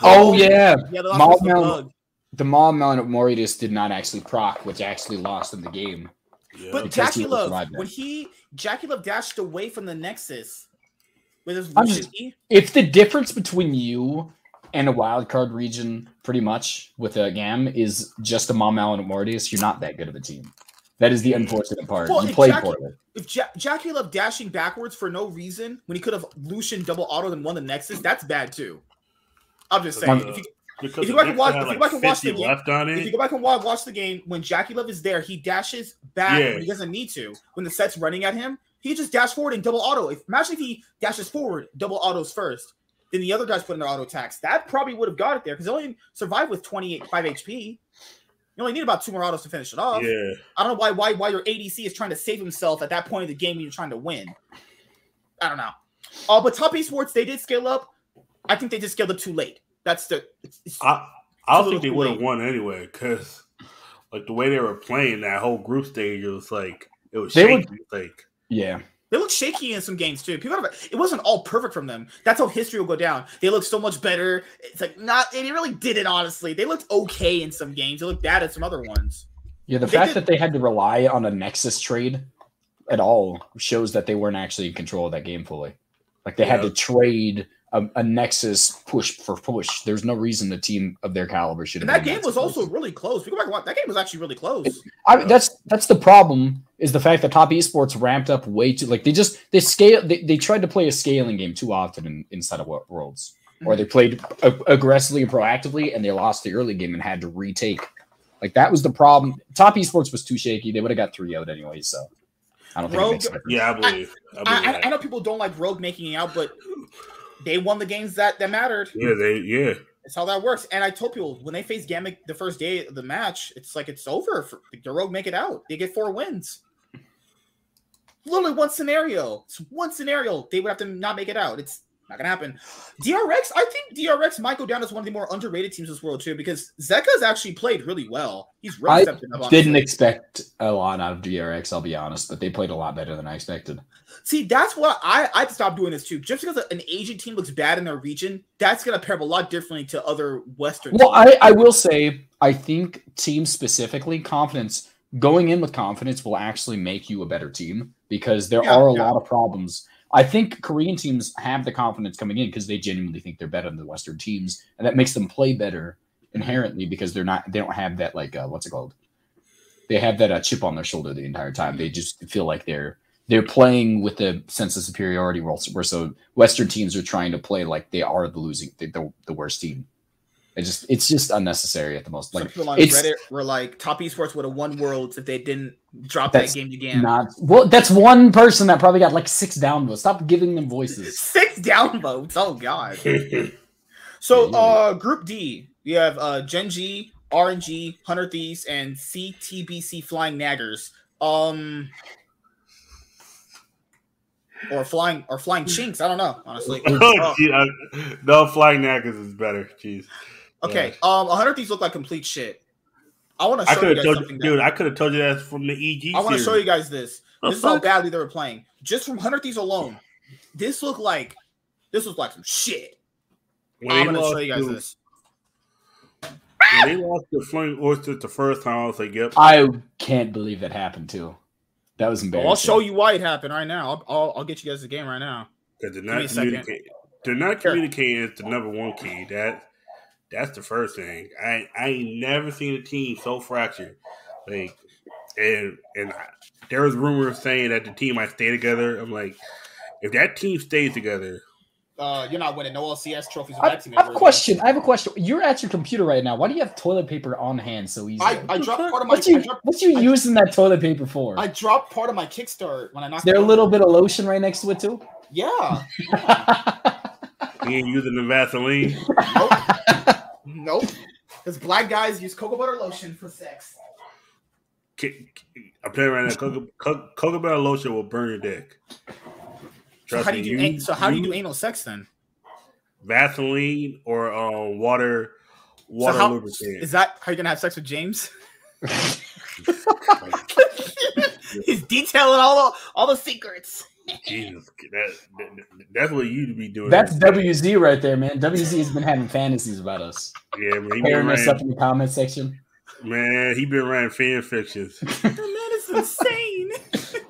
Oh yeah, Yeah, the Maul lost was the Mel- bug. the Malmortius did not actually proc, which actually lost in the game. Yeah. But because Jackie Love, when he Jackie Love dashed away from the Nexus with his Lucian just- If the difference between you and a wild card region, pretty much with a GAM, is just a Malmortius, you're not that good of a team. That is the unfortunate part. Well, you if played Jackie- poorly. if ja- Jackie Love dashing backwards for no reason when he could have Lucian double auto and won the Nexus, that's bad too. I'm just saying. Uh, If you, because if you go back and watch- if you like go back and watch the game- left on if you go back and wa- watch the game, when Jackie Love is there, he dashes back Yeah. when he doesn't need to. When the Sett's running at him, he just dashes forward and double auto. If imagine if he dashes forward, double autos first, then the other guys put in their auto attacks. That probably would have got it there because they only survived with 28 5 HP. You only need about two more autos to finish it off. Yeah, I don't know why why why your ADC is trying to save himself at that point of the game when you're trying to win. I don't know. Uh, but top esports they did scale up. I think they just scaled up too late. That's the. It's, it's, I I a don't think they would have won anyway because like the way they were playing that whole group stage, it was like it was They were- shaky. Like Yeah. they looked shaky in some games too. People have, it wasn't all perfect from them. That's how history will go down. They looked so much better. It's like not. They really did it honestly. They looked okay in some games. They looked bad at some other ones. Yeah, the They fact did- that they had to rely on a Nexus trade at all shows that they weren't actually in control of that game fully. Like they had to trade a, a Nexus push for push. There's no reason a team of their caliber should. And have that been game was close. also really close. We go back and watch. That game was actually really close. I, that's that's the problem is the fact that top esports ramped up way too like they just they scale they, they tried to play a scaling game too often in, inside of Wo- worlds mm-hmm. or they played a- aggressively and proactively and they lost the early game and had to retake like that was the problem top esports was too shaky they would have got three out anyway so i don't think it makes Rogue- yeah, I believe. I, believe I, I. I know people don't like Rogue making it out, but they won the games that that mattered. yeah, they yeah. It's how that works. And I told people when they face Gamic the first day of the match, it's like it's over. For, the Rogue make it out. They get four wins. Literally one scenario. It's one scenario. They would have to not make it out. It's not gonna happen. DRX, I think DRX might go down as one of the more underrated teams this world too, because Zeka's actually played really well. He's really I stepped up. didn't expect a lot out of drx i'll be honest but they played a lot better than i expected See, that's what I I'd stop doing this too. Just because an Asian team looks bad in their region, that's gonna pair up a lot differently to other Western. Well, teams. I, I will say, I think team specifically, confidence, going in with confidence will actually make you a better team because there Yeah, are a yeah. lot of problems. I think Korean teams have the confidence coming in because they genuinely think they're better than the Western teams, and that makes them play better inherently because they're not, they don't have that, like, uh, what's it called? They have that uh, chip on their shoulder the entire time. They just feel like they're, they're playing with the sense of superiority where so Western teams are trying to play like they are the losing, the, the, the worst team. It just it's just unnecessary at the most. Like Some Like people on Reddit were like, "Top esports would have won worlds if they didn't drop that game to Gam." not well. That's one person that probably got like six downvotes. Stop giving them voices. [laughs] Six downvotes. Oh god. [laughs] So, uh, Group D, we have uh Gen G, RNG, Hundred Thieves, and CTBC Flying Naggers. Um, or flying or flying chinks. I don't know, honestly. [laughs] oh, Uh, gee, I- no, flying knackers is better. Jeez, okay. Um, 100 Thieves look like complete shit. I want to I show could you have guys told something. you, dude. that- I could have told you that from the EG. I want to show you guys this. The This is how badly they were playing. Just from 100 Thieves alone, this looked like this was like some shit. When I'm gonna show you guys to- this. When they lost the Flying Oysters the first time, I was like, "Yep." I can't believe that happened too. That was Well, embarrassing. I'll show you why it happened right now. I'll, I'll, I'll get you guys the game right now. Because they're not communicating. They're not communicating is the number one key. That that's the first thing. I I ain't never seen a team so fractured. Like and and I, there was rumors saying that the team might stay together. I'm like, if that team stays together, Uh, you're not winning no LCS trophies with I, that team. I have a again. question. I have a question. You're at your computer right now. Why do you have toilet paper on hand so easy? I, I dropped part of my. what's you dropped, what's you I- using that toilet paper for? I dropped part of my kickstart when I knocked. Is there it a little bit of lotion right next to it too? Yeah. [laughs] he ain't using the Vaseline. Nope. Nope. Because black guys use cocoa butter lotion for sex. Ki- ki- I'm telling you right now, cocoa, co- cocoa butter lotion will burn your dick. So Trust how do you me, do? an- so how do you do anal sex then? Vaseline or um, water water so how, lubricant? is that how you're gonna have sex with James? [laughs] [laughs] He's detailing all the all the secrets. Jesus, that, that, that's what you'd be doing. That's WZ right there, man. WZ has been having fantasies about us. yeah, man. He been Pairing us up in the comment section. man, he been writing fan fictions. [laughs] That man is insane.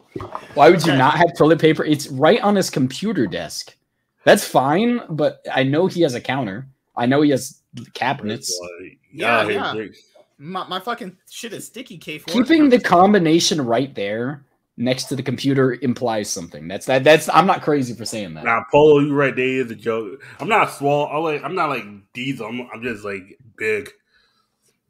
[laughs] Why would you not have toilet paper? It's right on his computer desk. That's fine, but I know he has a counter. I know he has cabinets. Yeah, yeah. My, my fucking shit is sticky. K four. Keeping the combination right there next to the computer implies something. That's that. That's I'm not crazy for saying that. Nah, Polo, you right there is a joke. I'm not small. I'm like I'm not like diesel. I'm, I'm just like big.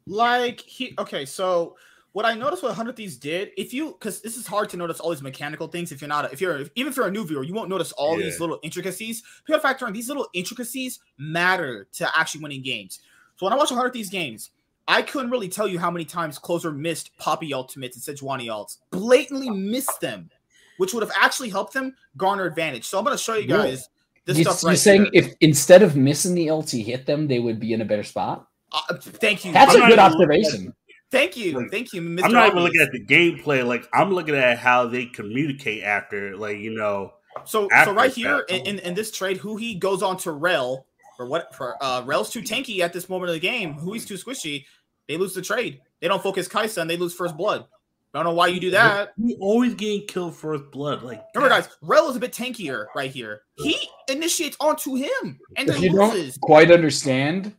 Like he okay, so what I noticed what Hundred Thieves did, if you because this is hard to notice all these mechanical things if you're not a, if you're even if you're a new viewer, you won't notice all these little intricacies. You gotta factor in these little intricacies matter to actually winning games. So when I watch Hundred Thieves games, I couldn't really tell you how many times Closer missed Poppy ultimates and Sejuani ults, blatantly missed them, which would have actually helped them garner advantage. So I'm gonna show you Yeah. guys this You, stuff you're saying here. if instead of missing the LT hit them, they would be in a better spot. Uh, thank you. That's I'm a good observation. Thank you. Like, Thank you, Mr. I'm not even looking at the gameplay. Like I'm looking at how they communicate after. Like you know, So, so right here in, in, in this trade, Huhi goes on to Rell for what for uh Rell's too tanky at this moment of the game. Huhi's too squishy. They lose the trade. They don't focus Kai'Sa and they lose first blood. I don't know why you do that. you always getting killed first blood. Like Remember, guys, Rell is a bit tankier right here. He initiates onto him and If then you loses. don't quite understand,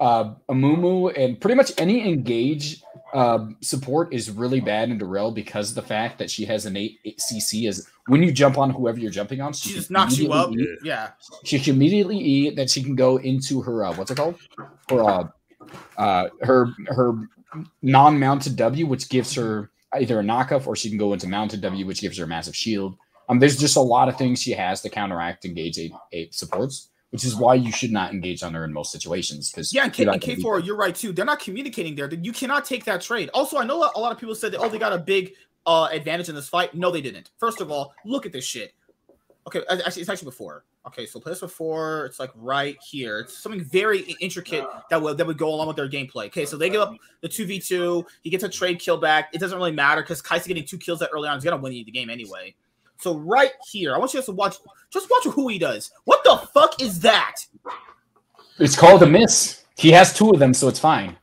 uh, Amumu and pretty much any engage uh, support is really bad in Darrell because of the fact that she has an 8 CC. is when you jump on whoever you're jumping on, She can just knocks you up. eat- Yeah. She can immediately eat that she can go into her uh, what's it called? Her uh, uh, her her non-mounted W, which gives her either a knockoff or she can go into mounted W, which gives her a massive shield. Um, there's just a lot of things she has to counteract engage eight, eight supports, which is why you should not engage on her in most situations. Because Yeah, and, K- and K4, you're right too. They're not communicating there. You cannot take that trade. Also, I know a lot of people said that, oh, they got a big uh, advantage in this fight. No, they didn't. First of all, look at this shit. Okay, actually, it's actually before. Okay, so play this before. It's like right here. It's something very intricate that would that would go along with their gameplay. Okay, so they give up the two v two. He gets a trade kill back. It doesn't really matter because Kai'Sa getting two kills that early on He's gonna win you the game anyway. So right here, I want you guys to watch. Just watch Huhi does. What the fuck is that? it's called a miss. He has two of them, so it's fine.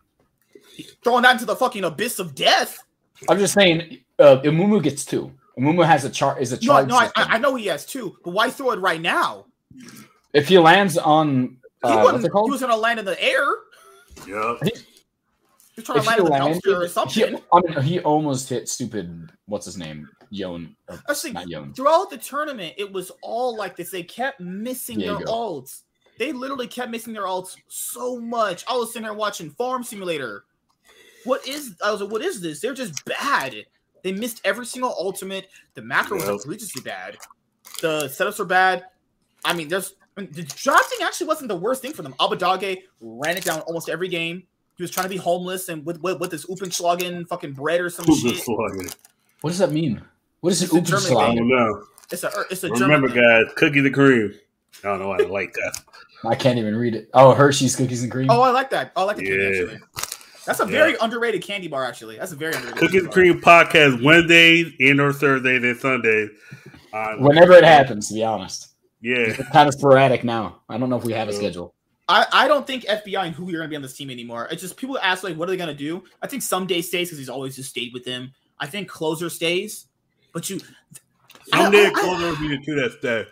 Throwing that into the fucking abyss of death. I'm just saying, uh, Amumu gets two. Amumu has a chart. Is a chart. No, no, I. I know he has two, but why throw it right now? if he lands on He uh, what's wasn't. He was gonna land in the air. Yep. He's trying If to land he in the landed- dumpster or he. I mean, he almost hit stupid. What's his name? Yon. or Actually, Not Yon. throughout the tournament, it was all like this. They kept missing their Diego. ults. They literally kept missing their ults so much. I was sitting there watching Farm Simulator. What is? I was like, what is this? They're just bad. They missed every single ultimate. The macro Yeah. was egregiously bad. The setups are bad. I mean, there's I mean, the drafting actually wasn't the worst thing for them. Abbedagge ran it down almost every game. He was trying to be homeless and with with, with this Uppenschlagen fucking bread or some shit. What does that mean? What is it? It's a German I Uppenschlagen? don't know. It's a it's a Remember, German thing. guys, cookie the cream. I don't know why I like that. I can't even read it. Oh, Hershey's cookies and cream. Oh, I like that. Oh, I like the candy Yeah. actually. That's a Yeah. very underrated candy bar. Actually, that's a very underrated. Cookies candy and bar. cream podcast Wednesdays and or Thursdays and Sundays. on- Whenever it happens, to be honest. Yeah. It's kind of sporadic now. I don't know if we have a schedule. I, I don't think FBI and who you're going to be on this team anymore. It's just people ask like, what are they going to do? I think Ssumday stays because he's always just stayed with them. I think closer stays, but you, Ssumday I- I- closer will be the two that stay.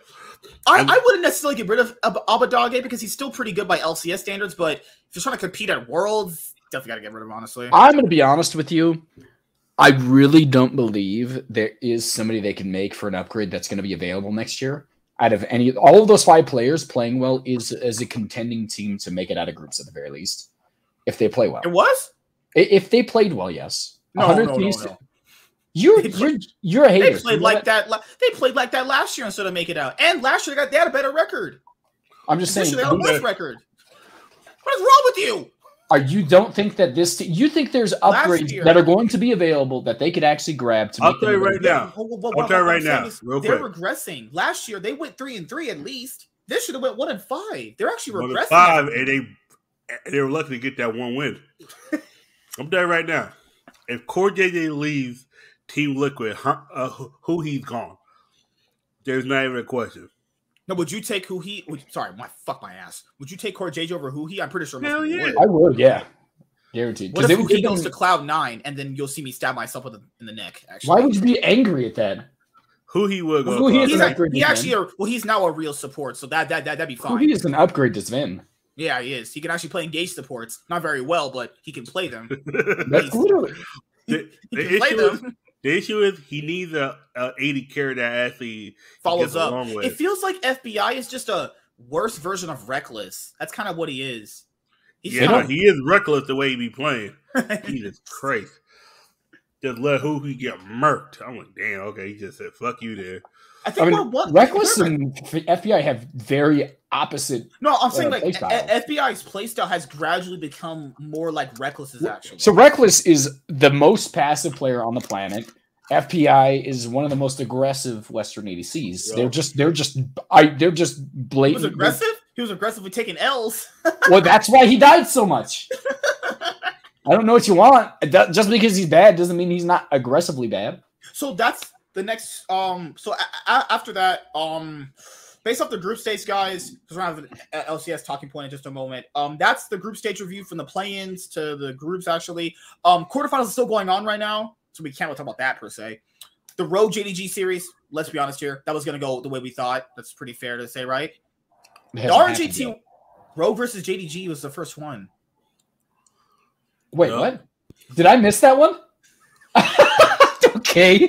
I, I'm- wouldn't necessarily get rid of Ab- Abbedagge because he's still pretty good by LCS standards. But if you're trying to compete at Worlds, definitely got to get rid of. Honestly, I'm going to be honest with you. I really don't believe there is somebody they can make for an upgrade that's going to be available next year. Out of any, all of those five players playing well is as a contending team to make it out of groups at the very least, if they play well. it was. If they played well, yes. No, no, no, no. You're They you're you're a hater. They You played know like that. la- They played like that last year instead of make it out. And last year they got they had a better record. I'm just This saying. year they had a worse record. What is wrong with you? Are you don't think that this you think there's upgrades year- that are going to be available that they could actually grab to I'll make tell you right now. Well, well, well, I'll what- tell you right now, is real they're quick. regressing. Last year they went three and three at least. This should have went one and five. They're actually One regressing. five, and they they were lucky to get that one win. [laughs] I'm telling you right now, if CoreJJ leaves Team Liquid, huh, uh, who- Huhi's gone, there's not even a question. No, would you take Huhi? Would, sorry, my fuck my ass. Would you take CoreJJ over Huhi? I'm pretty sure. Hell yeah. would. I would, yeah, guaranteed. What Because if he goes to Cloud Nine and then you'll see me stab myself in the, in the neck? Actually, Why would you be angry at that? Huhi will go? Who he across. is He's an a, he actually a, well, he's now a real support, so that that that that'd be Who fine. he is an upgrade to Zven. Yeah, he is. He can actually play engage supports, not very well, but he can play them. [laughs] That's literally the, He the can play issue is, them. The issue is he needs a, a 80 carry that actually Follows up. It feels like FBI is just a worse version of Rekkles. That's kind of what he is. He's yeah, he is reckless the way he be playing. [laughs] Jesus Christ. Just let Huhi get murked. I'm like, damn, okay. He just said, fuck you there. I I think mean, what, what Rekkles and FBI have very opposite. No, I'm saying uh, like FBI's playstyle has gradually become more like Rekkles's actually. So Rekkles is the most passive player on the planet. FBI is one of the most aggressive Western ADCs. Yeah. They're just they're just I they're just he was aggressive. He was aggressively taking L's. [laughs] Well, that's why he died so much. [laughs] I don't know what you want. Do- Just because he's bad doesn't mean he's not aggressively bad. So that's the next. Um. So a- a- after that, um, based off the group stage, guys, because we're gonna have an uh, LCS talking point in just a moment. Um, that's the group stage review from the play-ins to the groups. Actually, um, quarterfinals is still going on right now, so we can't really talk about that per se. The Road JDG series. Let's be honest here. That was gonna go the way we thought. That's pretty fair to say, right? The hasn't RNG happened team, yet. Rogue versus JDG was the first one. Wait, No. what? Did I miss that one? [laughs] okay.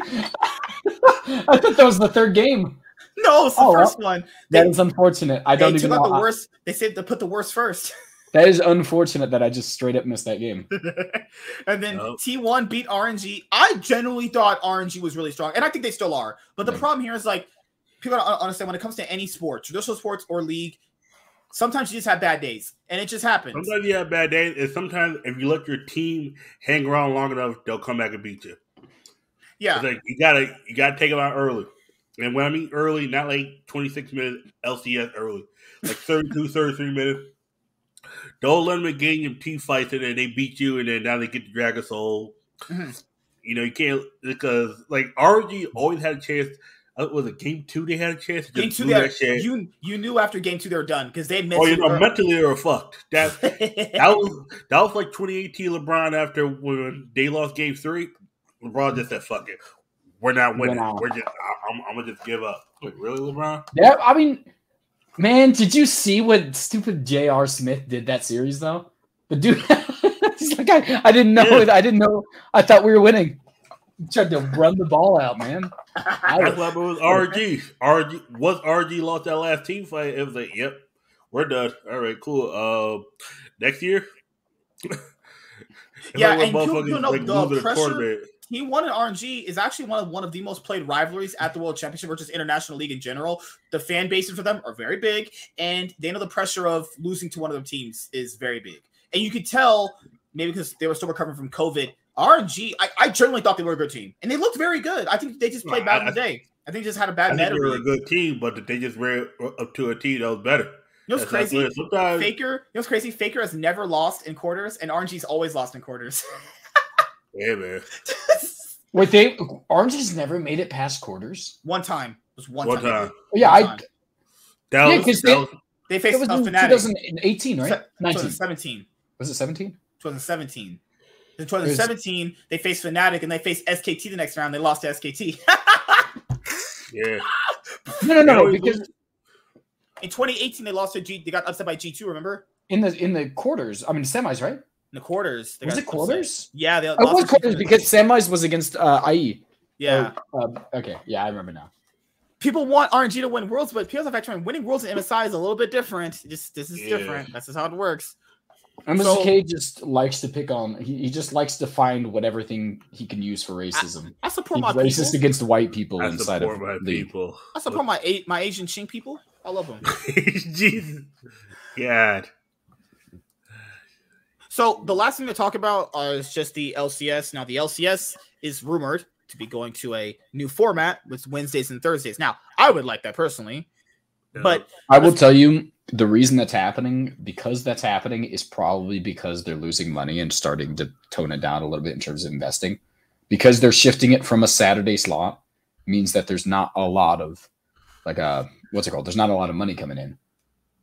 [laughs] I thought that was the third game. No, it's the Oh, well, first one. That They, is unfortunate. I don't they even took know. the how- worst. They said to put the worst first. [laughs] That is unfortunate that I just straight up missed that game. [laughs] and then Nope. T1 beat RNG. I genuinely thought RNG was really strong, and I think they still are. But the Yeah. problem here is like people don't understand when it comes to any sport, traditional sports or league. Sometimes you just have bad days, and it just happens. Sometimes you have bad days, and sometimes if you let your team hang around long enough, they'll come back and beat you. Yeah, like you gotta you gotta take them out early. And when I mean early, not like 26 minutes LCS early, like 32, [laughs] 33 minutes. Don't let them engage in P fights and then they beat you and then now they get the Dragon Soul. Mhm. You know, you can't because like RG always had a chance. Uh, was it game two they had a chance game two. They, you you knew after game two they were done because they oh, you mentally. know, mentally they were fucked. That [laughs] that was that was like 2018 LeBron after when they lost game three. LeBron just said, "Fuck it, we're not winning. We're. We're just I, I'm, I'm gonna just give up." Like, really, LeBron? Yeah, I mean, man, did you see what stupid J.R. Smith did that series though? The dude, [laughs] he's like, I, I didn't know, Yeah. I didn't know, I thought we were winning. He tried to run the ball out, man. I [laughs] That's was, why it was RG. RG was RG lost that last team fight. It was like, "Yep, we're done." All right, cool. Uh, next year. [laughs] Yeah, like and you- motherfuckers, you know, like, the losing a pressure- tournament. Team One and RNG is actually one of one of the most played rivalries at the World Championship or just international league in general. The fan bases for them are very big, and they know the pressure of losing to one of their teams is very big. And you could tell, maybe because they were still recovering from COVID, RNG. I, I generally thought they were a good team, and they looked very good. I think they just played bad in the day. I think they just had a bad think meta. they were a good team, but they just ran up to a team that was better. You know what's That's crazy? Sometimes Faker, you know what's crazy? Faker has never lost in quarters, and RNG's always lost in quarters. [laughs] Yeah, man. [laughs] wait, they Orange has never made it past quarters. one time. It was one, One time. time. Yeah, One I time. That Yeah, was, 'cause that they- was They it faced was a in Fnatic. 2018, right? 19. 2017. Was it 17? 2017. In 2017, they faced Fnatic and they faced SKT the next round. They lost to SKT. yeah. No, no, no, because. In 2018, they lost to G. They got upset by G2. Remember in the in the quarters, I mean semis, right? In the quarters. They Was it quarters? upset. Yeah, they lost it was quarters G2. because semis was against uh, IG. yeah. Or, um, okay, yeah, I remember now. People want RNG to win worlds, but PSF actually winning worlds in MSI is a little bit different. Just this is Yeah. different. That's just how it works. And Mr. So- K just likes to pick on. He, he just likes to find whatever thing he can use for racism. I support He's my racist people. against white people I inside of my league. people. I support my my Asian Chink people. I love them. [laughs] Jesus. God. So the last thing to talk about uh, is just the LCS. Now the LCS is rumored to be going to a new format with Wednesdays and Thursdays. Now I would like that personally, but I will tell you the reason that's happening because that's happening is probably because they're losing money and starting to tone it down a little bit in terms of investing. Because they're shifting it from a Saturday slot means that there's not a lot of like a what's it called? There's not a lot of money coming in.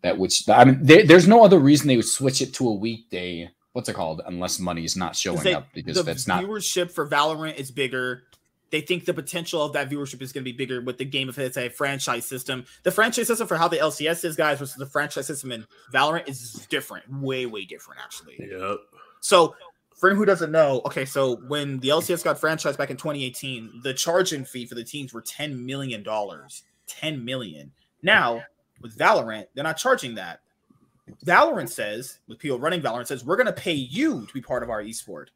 That which I mean, there, there's no other reason they would switch it to a weekday. What's it called? Unless money is not showing they- up because the that's not. viewership for Valorant is bigger. They think the potential of that viewership is going to be bigger with the game if it's a franchise system. The franchise system for how the LCS is, guys, versus the franchise system in Valorant is different, way, way different, actually. Yep. So, for anyone who doesn't know, okay, so when the LCS got franchised back in 2018, the charging fee for the teams were 10 million dollars. 10 million. Now, with Valorant, they're not charging that. Valorant says, with people running Valorant, says we're going to pay you to be part of our esport.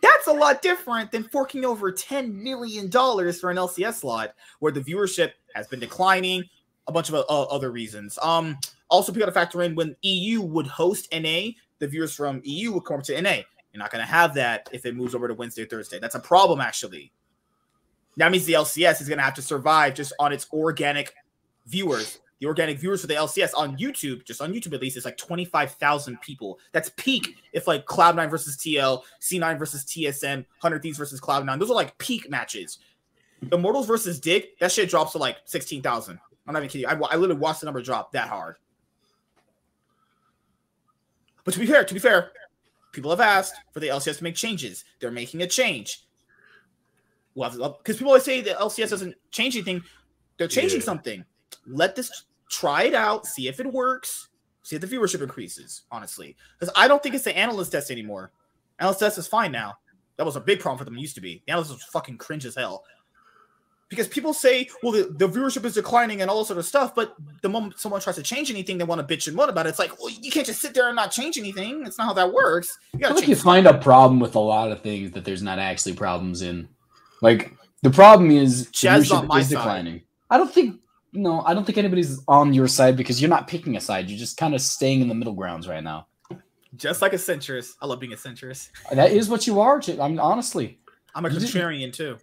That's a lot different than forking over $10 million for an LCS slot where the viewership has been declining, a bunch of uh, other reasons. Um, also, people got to factor in when EU would host NA, the viewers from EU would come to NA. You're not going to have that if it moves over to Wednesday Thursday. That's a problem, actually. That means the LCS is going to have to survive just on its organic viewers. The organic viewers for the LCS on YouTube, just on YouTube at least, is like 25,000 people. That's peak if like Cloud9 versus TL, C9 versus TSM, 100 Thieves versus Cloud9. Those are like peak matches. Immortals versus Dig, that shit drops to like 16,000. I'm not even kidding. you. I, I literally watched the number drop that hard. But to be fair, to be fair, people have asked for the LCS to make changes. They're making a change. Well, because people always say the LCS doesn't change anything. They're changing Yeah. something. Let this try it out, see if it works, see if the viewership increases. Honestly, because I don't think it's the analyst test anymore. Analyst test is fine now. That was a big problem for them. Used to be. The analyst was fucking cringe as hell. Because people say, well, the, the viewership is declining and all this sort of stuff, but the moment someone tries to change anything, they want to bitch and moan about it. It's like, well, you can't just sit there and not change anything. It's not how that works. You I gotta feel like you find a problem with a lot of things that there's not actually problems in. Like the problem is Jazz viewership is side. declining. I don't think no, I don't think anybody's on your side because you're not picking a side. You're just kind of staying in the middle grounds right now. Just like a centrist. I love being a centrist. That is what you are. I mean, honestly, I'm a You contrarian too.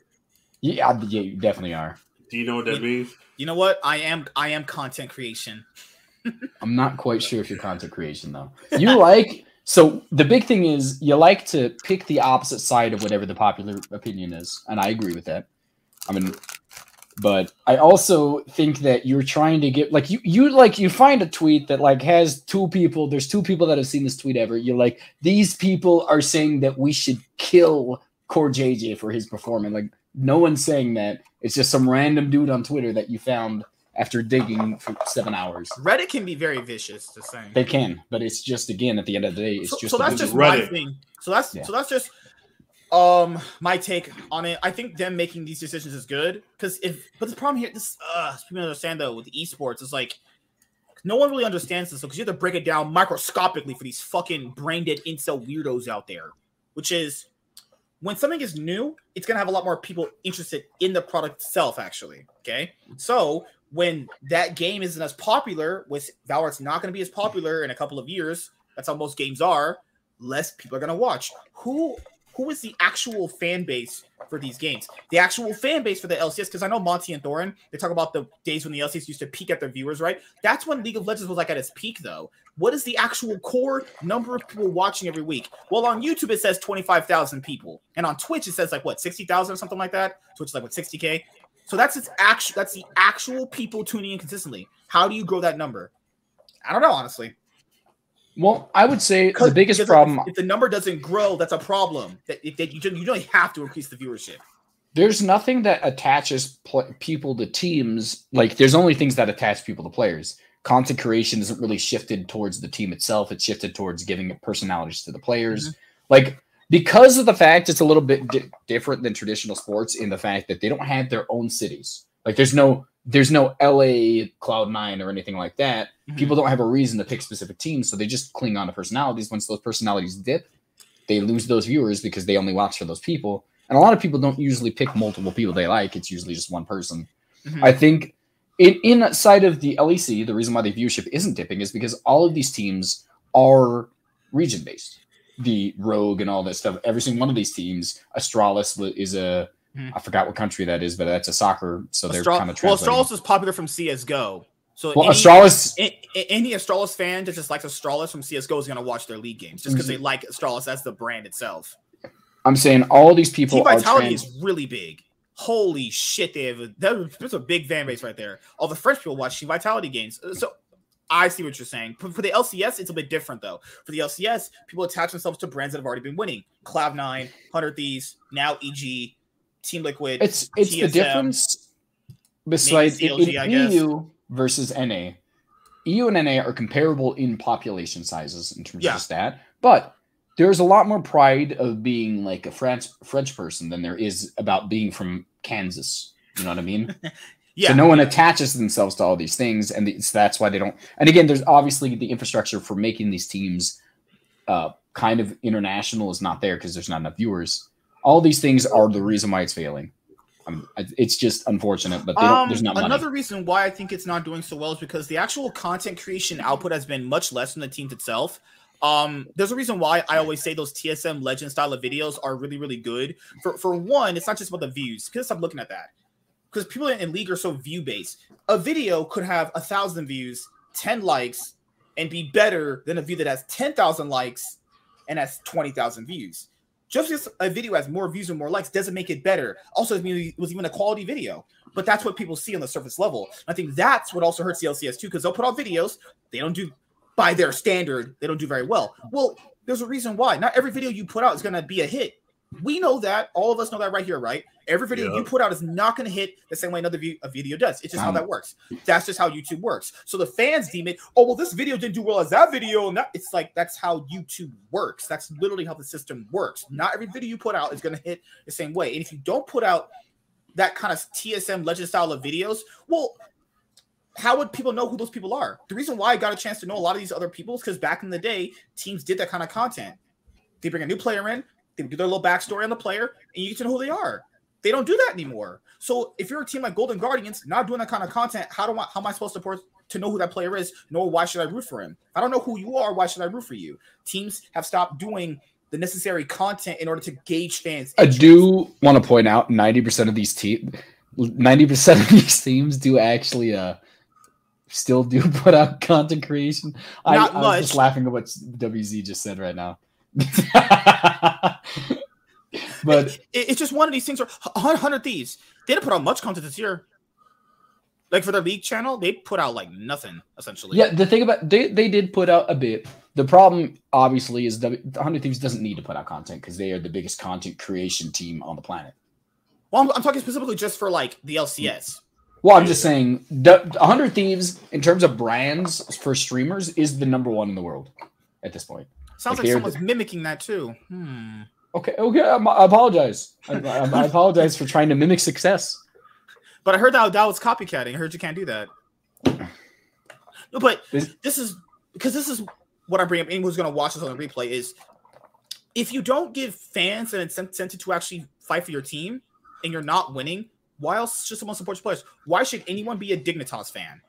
yeah, I- yeah, you definitely are. Do you know what that means? You know what? I am I am content creation. [laughs] I'm not quite sure if you're content creation though. You like so the big thing is you like to pick the opposite side of whatever the popular opinion is, and I agree with that. I mean, but I also think that you're trying to get like you you like you find a tweet that like has two people. There's two people that have seen this tweet ever. You're like these people are saying that we should kill CoreJJ for his performance. Like no one's saying that. It's just some random dude on Twitter that you found after digging for seven hours. Reddit can be very vicious to say. They can, but it's just again at the end of the day, it's so, just so that's just my thing. So that's Yeah. so that's just um my take on it. I think them making these decisions is good because if but the problem here, this uh people understand though with esports is like no one really understands this because you have to break it down microscopically for these fucking brain dead incel weirdos out there, which is when something is new, it's gonna have a lot more people interested in the product itself, actually. Okay. So when that game isn't as popular, with Valorant's not gonna be as popular in a couple of years, that's how most games are, less people are gonna watch. Who who is the actual fan base for these games? The actual fan base for the LCS, because I know Monty and Thorin, they talk about the days when the LCS used to peak at their viewers, right? That's when League of Legends was like at its peak, though. What is the actual core number of people watching every week? Well, on YouTube it says 25,000 people, and on Twitch it says like what 60,000 or something like that. Twitch is like what 60k. So that's its actual that's the actual people tuning in consistently. How do you grow that number? I don't know, honestly. Well, I would say the biggest problem If, if the number doesn't grow, that's a problem. That, that you don't, you don't have to increase the viewership. there's nothing that attaches pl- people to teams. Like there's only things that attach people to players. Content creation isn't really shifted towards the team itself. It's shifted towards giving personalities to the players. Mm-hmm. Like because of the fact it's a little bit di- different than traditional sports in the fact that they don't have their own cities. Like there's no there's no LA Cloud Nine or anything like that. Mm-hmm. People don't have a reason to pick specific teams, so they just cling on to personalities. Once those personalities dip, they lose those viewers because they only watch for those people. And a lot of people don't usually pick multiple people they like. It's usually just one person. Mhm. I think in inside of the LEC, the reason why the viewership isn't dipping is because all of these teams are region based. the Rogue and all that stuff. Every single one of these teams, Astralis is a Hmm. I forgot what country that is, but that's a soccer. So they're Astral- kind of well, translating. Astralis is popular from CS:GO. So well, any, Astralis. a- a- any Astralis fan that just likes Astralis from CS:GO is going to watch their league games just because Mm-hmm. they like Astralis as the brand itself. I'm saying all these people Team are Vitality trans- is really big. Holy shit, they have a, that- there's a big fan base right there. All the French people watch Team Vitality games. Uh, So I see what you're saying. For, for the LCS, it's a bit different though. For the LCS, people attach themselves to brands that have already been winning. Cloud9, Hundred Thieves, now EG, Team Liquid. It's it's the difference besides CLG, I in. EU versus NA. EU and NA are comparable in population sizes in terms Yeah. of stat, but there's a lot more pride of being like a French French person than there is about being from Kansas. You know what I mean? [laughs] yeah. So no one attaches themselves to all these things, and it's, that's why they don't. And again, there's obviously the infrastructure for making these teams uh, kind of international is not there because there's not enough viewers. All these things are the reason why it's failing. Um, it's just unfortunate, but Um, there's not money. another reason why I think it's not doing so well is because the actual content creation output has been much less than the teams itself. Um, there's a reason why I always say those TSM legend style of videos are really, really good. For for one, it's not just about the views. Because i stop looking at that. Because people in, in league are so view based. A video could have a thousand views, ten likes, and be better than a view that has ten thousand likes and has twenty thousand views. Just because a video has more views and more likes doesn't make it better. Also, it was even a quality video but that's what people see on the surface level. I think that's what also hurts the LCS too, because they'll put out videos, they don't do by their standard, they don't do very well. Well, there's a reason why. Not every video you put out is gonna be a hit. We know that. All of us know that right here, right? Every video Yeah. you put out is not going to hit the same way another view, a video does. It's just how that works. That's just how YouTube works. So the fans deem it, oh well, this video didn't do well as that video, and that it's like that's how YouTube works. That's literally how the system works. Not every video you put out is going to hit the same way. And if you don't put out that kind of TSM legend style of videos, well, how would people know who those people are? The reason why I got a chance to know a lot of these other people is because back in the day, teams did that kind of content. They bring a new player in, they do their little backstory on the player, and you get to know who they are. They don't do that anymore. So if you're a team like Golden Guardians, not doing that kind of content, how do I how am I supposed to port, to know who that player is? Nor why should I root for him? I don't know who you are, why should I root for you? Teams have stopped doing the necessary content in order to gauge fans. I do want to point out 90% of these teams 90% of these teams do actually uh still do [laughs] put out content creation. I, Not I was just laughing at what WZ just said right now. [laughs] but it, it's just one of these things. Where Hundred Thieves, they didn't put out much content this year. Like for their league channel, they put out like nothing essentially. yeah, the thing about they they did put out a bit. The problem obviously is W Hundred Thieves doesn't need to put out content because they are the biggest content creation team on the planet. Well, I'm, I'm talking specifically just for like the LCS. Well, I'm just saying, the 100 Thieves, in terms of brands for streamers, is the number one in the world at this point. Sounds Like like someone's mimicking that too. Hmm. Okay, okay, I'm- I apologize. I, I, I [laughs] apologize for trying to mimic success. But I heard that that was copycatting. I heard you can't do that. No, but This- this is because this is what I bring up. Anyone who's going to watch this on the replay is if you don't give fans an incentive to actually fight for your team and you're not winning, why else should someone support your players? Why should anyone be a Dignitas fan?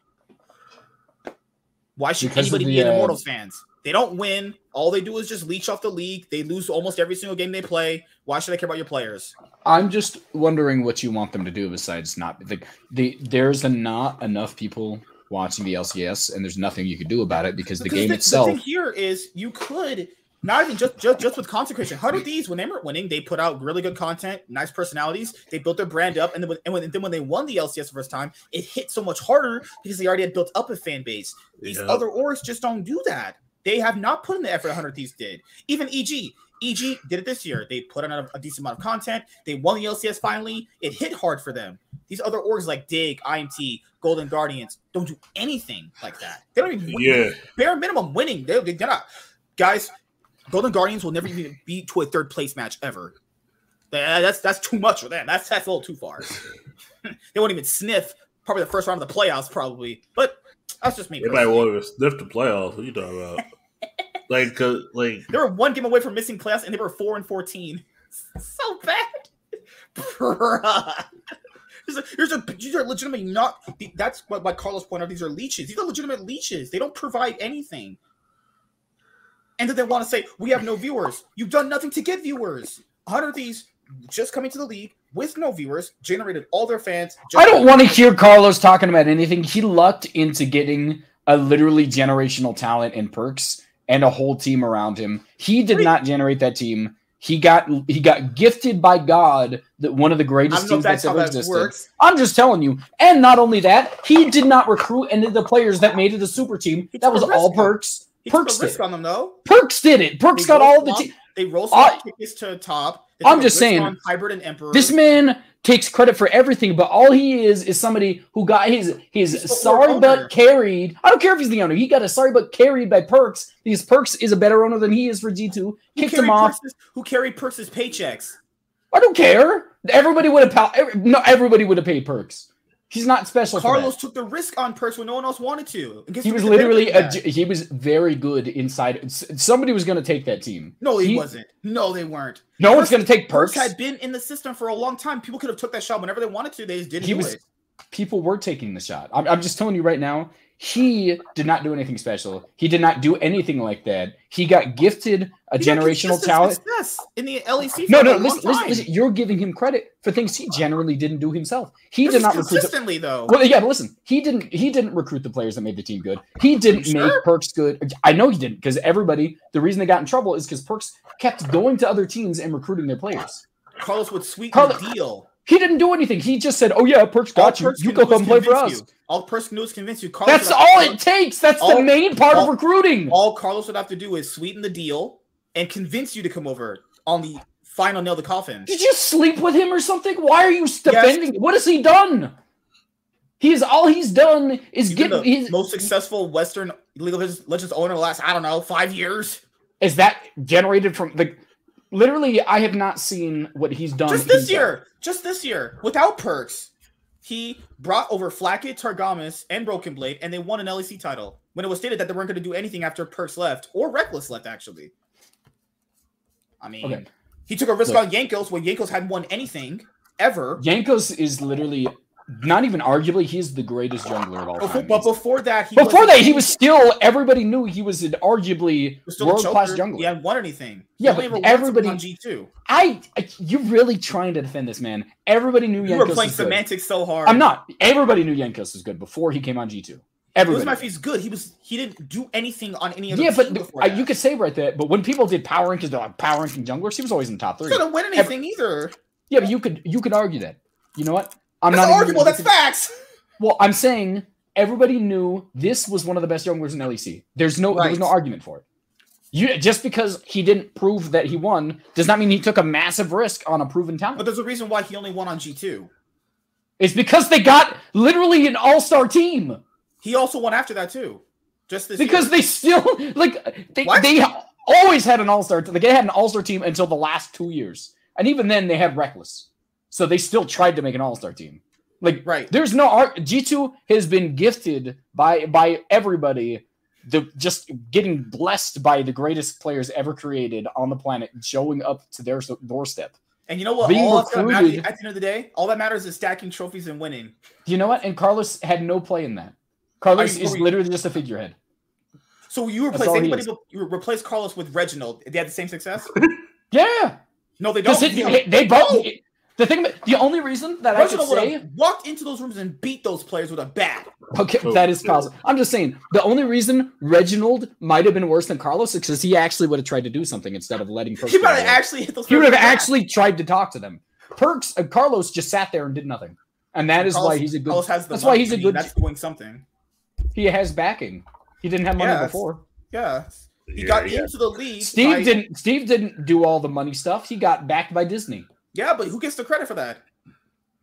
Why should Because anybody the, be an uh, Immortals fans? They don't win. All they do is just leech off the league. They lose almost every single game they play. Why should I care about your players? I'm just wondering what you want them to do besides not like the there's a not enough people watching the LCS, and there's nothing you could do about it because the Because game the, itself. The thing here is you could not even just just, just with consecration. How Hundred Thieves when they were winning, they put out really good content, nice personalities. They built their brand up, and then when, and when, and then when they won the LCS the first time, it hit so much harder because they already had built up a fan base. These Yeah. other orgs just don't do that. They have not put in the effort Hundred Thieves did. Even EG. EG did it this year. They put out a, decent amount of content. They won the LCS finally. It hit hard for them. These other orgs like Dig, IMT, Golden Guardians don't do anything like that. They don't even Yeah, bare minimum winning. They, they, they're not. Guys, Golden Guardians will never even be to a third place match ever. That's that's too much for them. That's that's a little too far. [laughs] they won't even sniff probably the first round of the playoffs, probably. But that's just me. everybody wanted to sniff the playoffs. What are you talking about? Like, cause like They were one game away from missing playoffs, and they were four and fourteen. [laughs] So bad, [laughs] Bruh. These are, these are, legitimately not. That's what, what Carlos pointed out. These are leeches. These are legitimate leeches. They don't provide anything. And then they want to say we have no viewers. You've done nothing to get viewers. 100 of these just coming to the league with no viewers generated all their fans. I don't want to hear Carlos talking about anything. He lucked into getting a literally generational talent in Perkz and a whole team around him. He did not generate that team. He got he got gifted by God that one of the greatest teams that's, that's ever existed. Works. I'm just telling you. And not only that, he did not recruit any of the players that made it a super team. That was all Perkz. He Perkz did. on them though. Perkz did it. Perkz they got all the team. They roll some tickets to top. I'm just saying, hybrid and emperor. This man takes credit for everything, but all he is is somebody who got his his sorry but carried. I don't care if he's the owner. He got a sorry but carried by Perkz. because Perkz is a better owner than he is for G two. Kicked him off. Who carried Perkz' paychecks? I don't care. Everybody would have. No, everybody would have paid Perkz. He's not special. Carlos took the risk on Perkz when no one else wanted to. He was literally a, he was very good inside. Somebody was going to take that team. No, he, he, wasn't. No, they weren't. No Perkz, one's going to take Perkz. Perkz had been in the system for a long time. People could have took that shot whenever they wanted to. They just didn't. He was. It. People were taking the shot. I'm, I'm just telling you right now. He did not do anything special. He did not do anything like that. He got gifted a he generational talent in the LEC. No, no, listen, listen, listen, You're giving him credit for things he generally didn't do himself. He this did not consistently the, though. Well, yeah, but listen, he didn't. He didn't recruit the players that made the team good. He didn't sure? make Perkz good. I know he didn't because everybody. The reason they got in trouble is because Perkz kept going to other teams and recruiting their players. Carlos would sweeten Carlos, the deal. He didn't do anything. He just said, "Oh yeah, Perkz got all you. you go come play for us." You. All Perkz can do is convince you. Carlos That's all it takes. That's all, the main part all, of recruiting. All Carlos would have to do is sweeten the deal and convince you to come over on the final nail the coffin. Did you sleep with him or something? Why are you defending? Yes. What has he done? He's all he's done is get the most successful Western League of Legends owner the last I don't know five years. Is that generated from the literally I have not seen what he's done. Just this year. Just this year. Without Perkz, He brought over Flakked, Targamas, and Broken Blade, and they won an LEC title. When it was stated that they weren't going to do anything after Perkz left, or Rekkles left, actually. I mean, okay. he took a risk Look. on Jankos when Jankos hadn't won anything ever. Jankos is literally not even arguably, he's the greatest jungler of all before, time. But before that, before that, he was still. Everybody knew he was an arguably world class jungler. He hadn't won anything. Yeah, but everybody on G two. I, I, you're really trying to defend this man. Everybody knew. You Jankos were playing semantics so hard. I'm not. Everybody knew Jankos was good before he came on G two. Everybody. Lose he's good. He was. He didn't do anything on any other. Yeah, but you could say right there. But when people did power rankings, they're like power ranking junglers. He was always in the top three. He didn't win anything Every, either. Yeah, but you could you could argue that. You know what? I'm that's not arguable. That's facts. [laughs] Well, I'm saying everybody knew this was one of the best junglers in LEC. There's no right. there was no argument for it. You just because he didn't prove that he won does not mean he took a massive risk on a proven talent. But there's a reason why he only won on G2. It's because they got literally an all-star team. He also won after that too. Just this because year. they still [laughs] like they, they always had an all-star like they had an all-star team until the last 2 years. And even then they had Rekkles. So they still tried to make an all-star team. Like right, there's no art. G two has been gifted by by everybody. The just getting blessed by the greatest players ever created on the planet, showing up to their doorstep. And you know what? Being all recruited, matters, at the end of the day, all that matters is stacking trophies and winning. You know what? And Carlos had no play in that. Carlos is literally just a figurehead. So you replace anybody? You replace Carlos with Reginald. They had the same success. [laughs] yeah. No, they don't. It, they both. The thing, the only reason that Reginald I could say walked into those rooms and beat those players with a bat. Okay, oh, that is possible. I'm just saying the only reason Reginald might have been worse than Carlos is because he actually would have tried to do something instead of letting. Perkz he might have actually hit those. He would have actually tried to talk to them. Perkz, uh, Carlos just sat there and did nothing, and that is Carlos, why he's a good. Carlos has that's why he's a good. That's doing something. He has backing. He didn't have money yeah, before. Yeah. He yeah, got yeah. into the league. Steve by... didn't. Steve didn't do all the money stuff. He got backed by Disney. Yeah, but who gets the credit for that?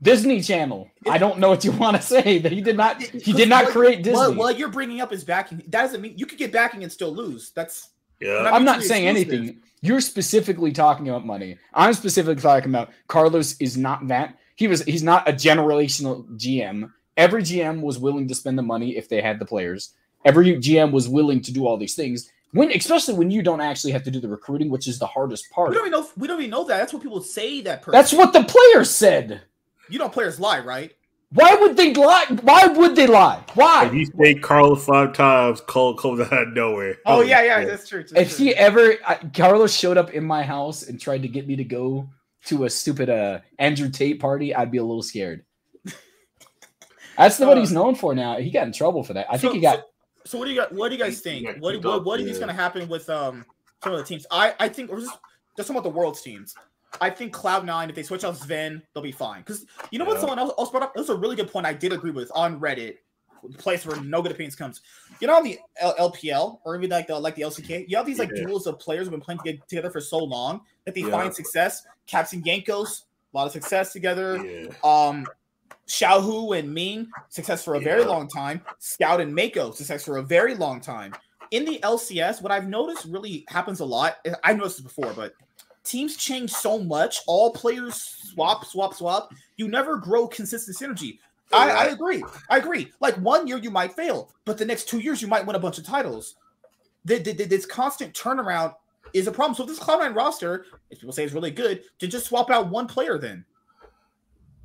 Disney Channel. I don't know what you [laughs] want to say. That he did not. He did not create Disney. What, what you're bringing up is backing. That doesn't mean you could get backing and still lose. That's. Yeah. I'm not saying exclusive. anything. You're specifically talking about money. I'm specifically talking about Carlos is not that. He was. He's not a generational GM. Every GM was willing to spend the money if they had the players. Every GM was willing to do all these things. When, especially when you don't actually have to do the recruiting, which is the hardest part. We don't even know. We don't even know that. That's what people say. That person. That's what the players said. You know players lie, right? Why would they lie? Why would they lie? Why? If you say Carlos five times, Cole comes out of nowhere. Oh Holy yeah, yeah, shit. that's true. that's If true. he ever I, Carlos showed up in my house and tried to get me to go to a stupid uh Andrew Tate party, I'd be a little scared. That's the what Uh, he's known for now. He got in trouble for that. I think he got. So, so what do you got? What do you guys think? he got What what, off, what do you think's going to happen with um some of the teams? I I think or just just talking about the world's teams. I think Cloud Nine, if they switch out Zven, they'll be fine. Because you know what? Someone else, else brought up. This is a really good point. I did agree with on Reddit, the place where no good opinions comes. You know, on the L- LPL or even like the like the LCK, you have these like Yeah. duels of players who've been playing toge- together for so long that they Yeah. find success. Caps and Jankos, a lot of success together. Yeah. Um, Xiaohu and Ming, success for a very Yeah. long time. Scout and Meiko, success for a very long time. In the LCS, what I've noticed really happens a lot. I've noticed this before, but teams change so much. All players swap, swap, swap. You never grow consistent synergy. I, I agree. I agree. Like one year you might fail, but the next two years you might win a bunch of titles. The, the, the- this constant turnaround is a problem. So this Cloud9 roster, if people say it's really good, to just swap out one player then.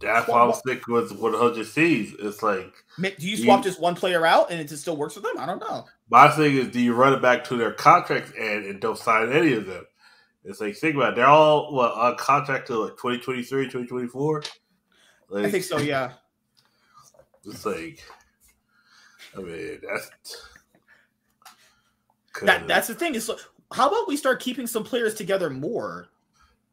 That's why I was sick with 100 C's. It's like Do you You- swap just one player out and it just still works for them? I don't know. my thing is, do you run it back to their contracts and, and don't sign any of them? It's like think about it. They're all what on contract to like 2023, 2024. Like, I think so. Yeah. [laughs] It's like, I mean, that's That that's the thing. Is how about we start keeping some players together more?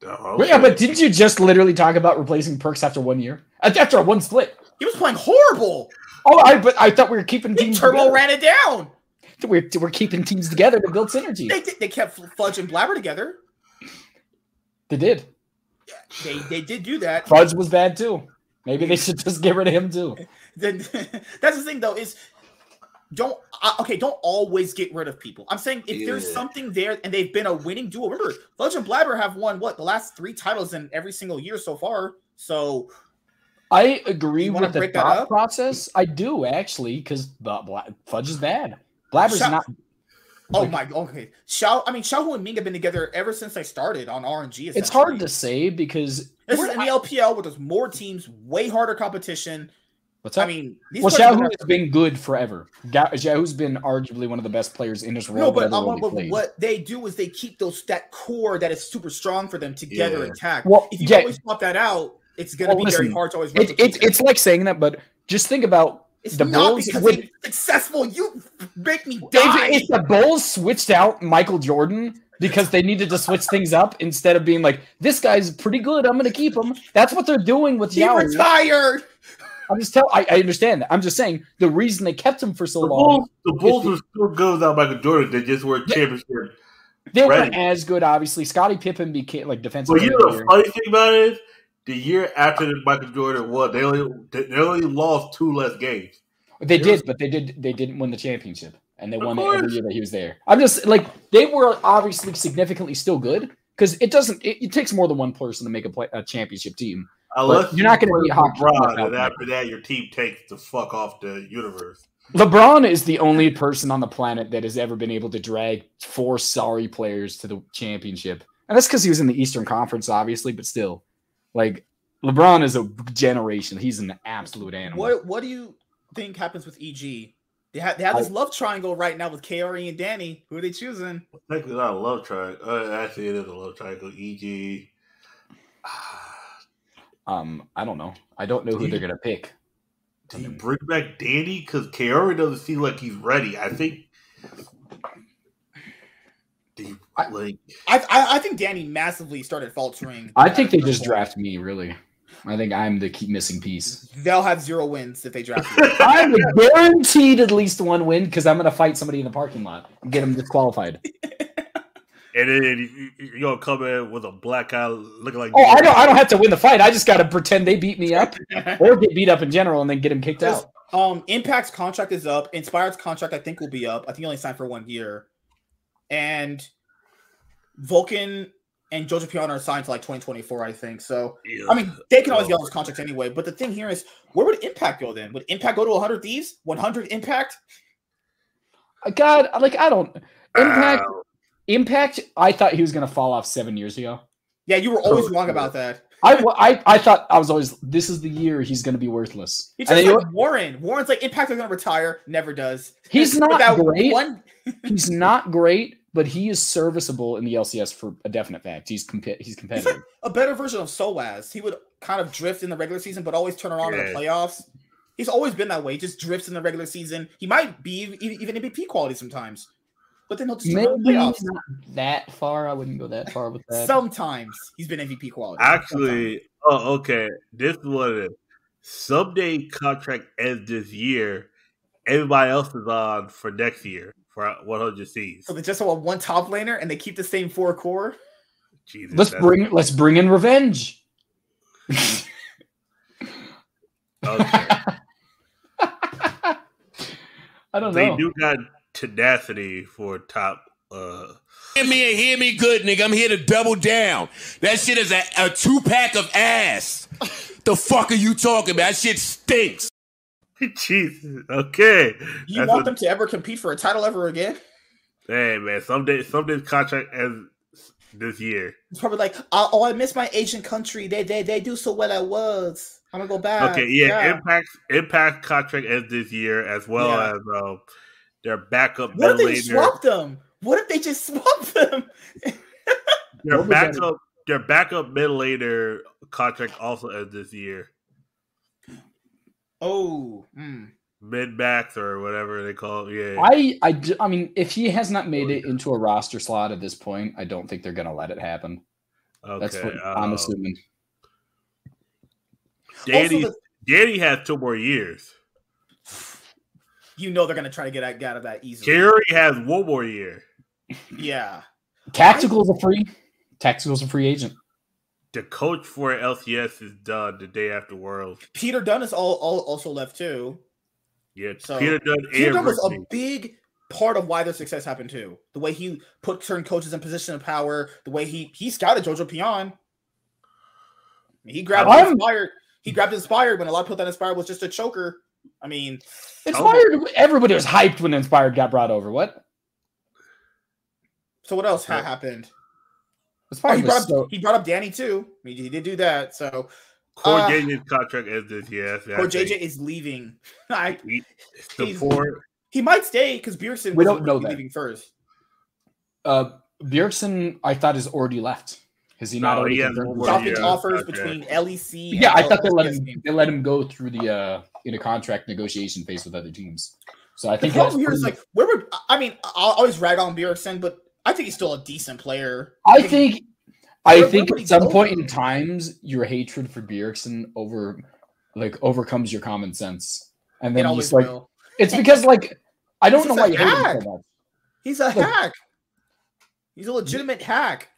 Oh, Wait, yeah, but didn't you just literally talk about replacing Perkz after one year? After one split? He was playing horrible. Oh, I but I thought we were keeping teams. turbo together. ran it down. We're, we're keeping teams together to build synergy. They they kept Fudge and Blabber together. They did. They they did do that. Fudge was bad too. Maybe they should just get rid of him too. [laughs] Then [laughs] that's the thing though is don't uh, okay don't always get rid of people. I'm saying if there's something there and they've been a winning duo. Remember, Fudge and Blabber have won what the last three titles in every single year so far. So I agree You wanna with the thought process. I do actually, because Fudge is bad. Blabber's Shut- not. oh Like- my okay. Xiao I mean Xiaohu and Ming have been together ever since they started on RNG. It's hard to say because This we're is in the LPL where there's more teams, way harder competition. What's up? I mean, these well, players Xiaohu have- has been good forever. Ga- Xiaohu's been arguably one of the best players in his role. no, but, um, really what, they do is they keep those that core that is super strong for them together Yeah. intact. Well, if you yeah. always swap that out, it's going to Well, be very hard to always. It, replicate it's like saying that, but just think about It's the not Bulls because would- they're successful. You make me if, die. if the Bulls switched out Michael Jordan because they needed to switch things up instead of being like, this guy's pretty good, I'm going to keep him. That's what they're doing with he Xiaohu. retired. I'm just tell. I, I understand that. I'm just saying the reason they kept him for so The long, Bulls, the Bulls were still good without Michael Jordan. They just were Yeah. championship. they weren't as good. Obviously, Scottie Pippen became like defensive. But you know the funny thing about it is, the year after the Michael Jordan won, they only they only lost two less games. They There was- did, but they did. They didn't win the championship, and they won it every year that he was there. I'm just like they were obviously significantly still good because it doesn't. It, it takes more than one person to make a, play, a championship team. Unless you're not gonna play beat hockey LeBron, without and after that, your team takes the fuck off the universe. LeBron is the only person on the planet that has ever been able to drag four sorry players to the championship, and that's because he was in the Eastern Conference, obviously. But still, like LeBron is a generation. He's an absolute animal. What What do you think happens with EG? They have they have this love triangle right now with Kaori and Danny. Who are they choosing? Technically, not a love triangle. Uh, actually, it is a love triangle. E.G. Um, I don't know. I don't know who they're gonna pick. Do you bring back Danny? Because Kaori doesn't seem like he's ready. I think. Do you I- like? I I, I think Danny massively started faltering. I think they just draft me. Really, I think I'm the key missing piece. They'll have zero wins if they draft me. [laughs] I'm guaranteed at least one win because I'm gonna fight somebody in the parking lot and get them disqualified. [laughs] And then you- you're gonna come in with a black eye, looking like. Oh, I don't. I don't have to win the fight. I just got to pretend they beat me up [laughs] or get beat up in general and then get them kicked out. Um, Impact's contract is up. Inspired's contract, I think, will be up. I think he only signed for one year. And Vulcan and Jojopyun are signed to like 2024, I think. So, Yeah. I mean, they can always get on those contracts anyway. But the thing here is, where would Impact go then? Would Impact go to 100 Thieves? 100 Impact? God, like I don't. Impact. Uh, Impact. I thought he was gonna fall off seven years ago. Yeah, you were always wrong about that. I, I I thought I was always this is the year he's going to be worthless. He's just then like Warren. Warren's like Impact is gonna retire, never does. He's not great. One, [laughs] he's not great, but he is serviceable in the LCS for a definite fact. He's comp- he's he's competitive. like a better version of Soaz. He would kind of drift in the regular season, but always turn around in the playoffs. He's always been that way. He just drifts in the regular season. He might be even MVP quality sometimes, but then he'll just turn the Maybe playoffs. not that far. I wouldn't go that far with that. Sometimes he's been MVP quality. Actually, oh, okay. This is what it is. Ssumday contract ends this year. Everybody else is on for next year for 100 Cs. so they just want one top laner and they keep the same four core. Jesus, let's that's- bring let's bring in revenge. Okay. [laughs] I don't they know. They do got tenacity for top. Uh, Hear me and hear me good, nigga. I'm here to double down. That shit is a, a two pack of ass. The fuck are you talking about? That shit stinks. [laughs] Jesus. Okay. You That's want what- them to ever compete for a title ever again? Hey man, Ssumday Ssumday contract ends this year. It's probably like, oh, oh, I miss my Asian country. They they they do so well I was. I'm gonna go back. Okay, yeah, Impact Impact contract ends this year as well Yeah. as um, their backup What if they just swap them? What if they just swap them? [laughs] Their What backup their backup middle laner contract also ends this year. Oh, hmm. Mid max or whatever they call it. Yeah. I, I, I mean, if he has not made it into a roster slot at this point, I don't think they're going to let it happen. okay. That's what I'm um, assuming. Danny Also, Danny has two more years. You know they're gonna try to get out, get out of that easily. Kerry has one more year. Yeah, Tactical's a free. Tactical's a free agent. The coach for LCS is done the day after Worlds. Peter Dun is all, all also left too. Yeah, So, Peter Dun Peter Dun was a big part of why their success happened too. The way he put certain coaches in position of power, the way he he scouted Jojopyun. He grabbed I'm- inspired. He grabbed inspired when a lot of people thought inspired was just a choker. I mean, Inspired. Everybody was hyped when Inspired got brought over. What? so what else ha- Yeah. happened? Oh, he brought up so- he brought up Danny too. I mean, he did do that. So Core uh, JJ's contract ends this year. so I JJ think is leaving. [laughs] I, he- four he might stay because Bjergsen We don't know that. leaving first. uh, Bjergsen, I thought is already left. Has he not No, already he has confirmed more Dropping offers okay. between LEC. Yeah, I thought they let LCS him. They let him go through the uh in a contract negotiation phase with other teams. So I think that's problem here is like where would I mean I'll always rag on Bjergsen, but I think he's still a decent player. I think I Where- think where at some go point in times your hatred for Bjergsen over like overcomes your common sense. And then he's like will. it's because like I don't He's know why you hate him hack. so much. He's a Look- hack. He's a legitimate hack.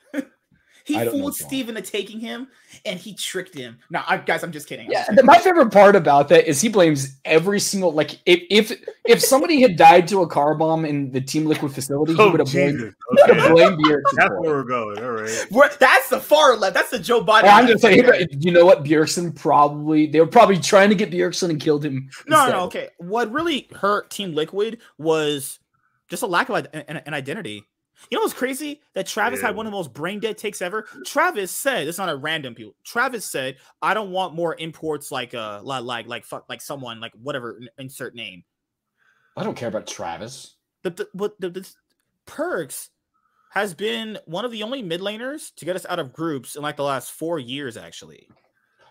He I don't know fooled what's wrong. Into taking him, and he tricked him. No, I, guys, I'm just kidding. Yeah, just kidding. my favorite part about that is he blames every single like if if if somebody had died to a car bomb in the Team Liquid facility, he Oh would have blamed, Jesus! he would have Okay. blamed Bjergsen. That's where we're going. All right. We're- that's the far left. That's the Joe Biden. And I'm just saying, Okay. you know what? Bjergsen probably they were probably trying to get Bjergsen and killed him. No, no, instead. no. Okay. What really hurt Team Liquid was just a lack of id- an, an identity. You know what's crazy? That Travis Yeah. had one of the most brain dead takes ever. Travis said, "It's not a random people." Travis said, "I don't want more imports like uh like like like fuck like someone like whatever insert name." I don't care about Travis. The the the, the Perkz has been one of the only mid laners to get us out of groups in like the last four years, actually.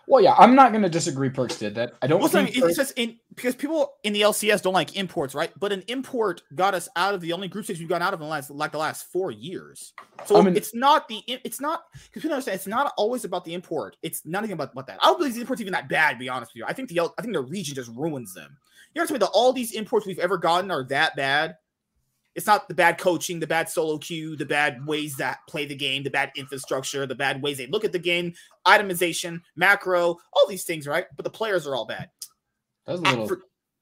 Well, yeah, I'm not going to disagree. Perkz did that. I don't Well, think mean, Perkz- it's just in because people in the LCS don't like imports, right? But an import got us out of the only group stage we've gotten out of in the last like the last four years. So I mean- it's not the it's not because people understand it's not always about the import. It's not even about, about that. I don't believe the imports even that bad. To be honest with you, I think the I think the region just ruins them. You know what I mean? That all these imports we've ever gotten are that bad. It's not the bad coaching, the bad solo queue, the bad ways that play the game, the bad infrastructure, the bad ways they look at the game, itemization, macro, all these things, right? But the players are all bad. that was a I- little for-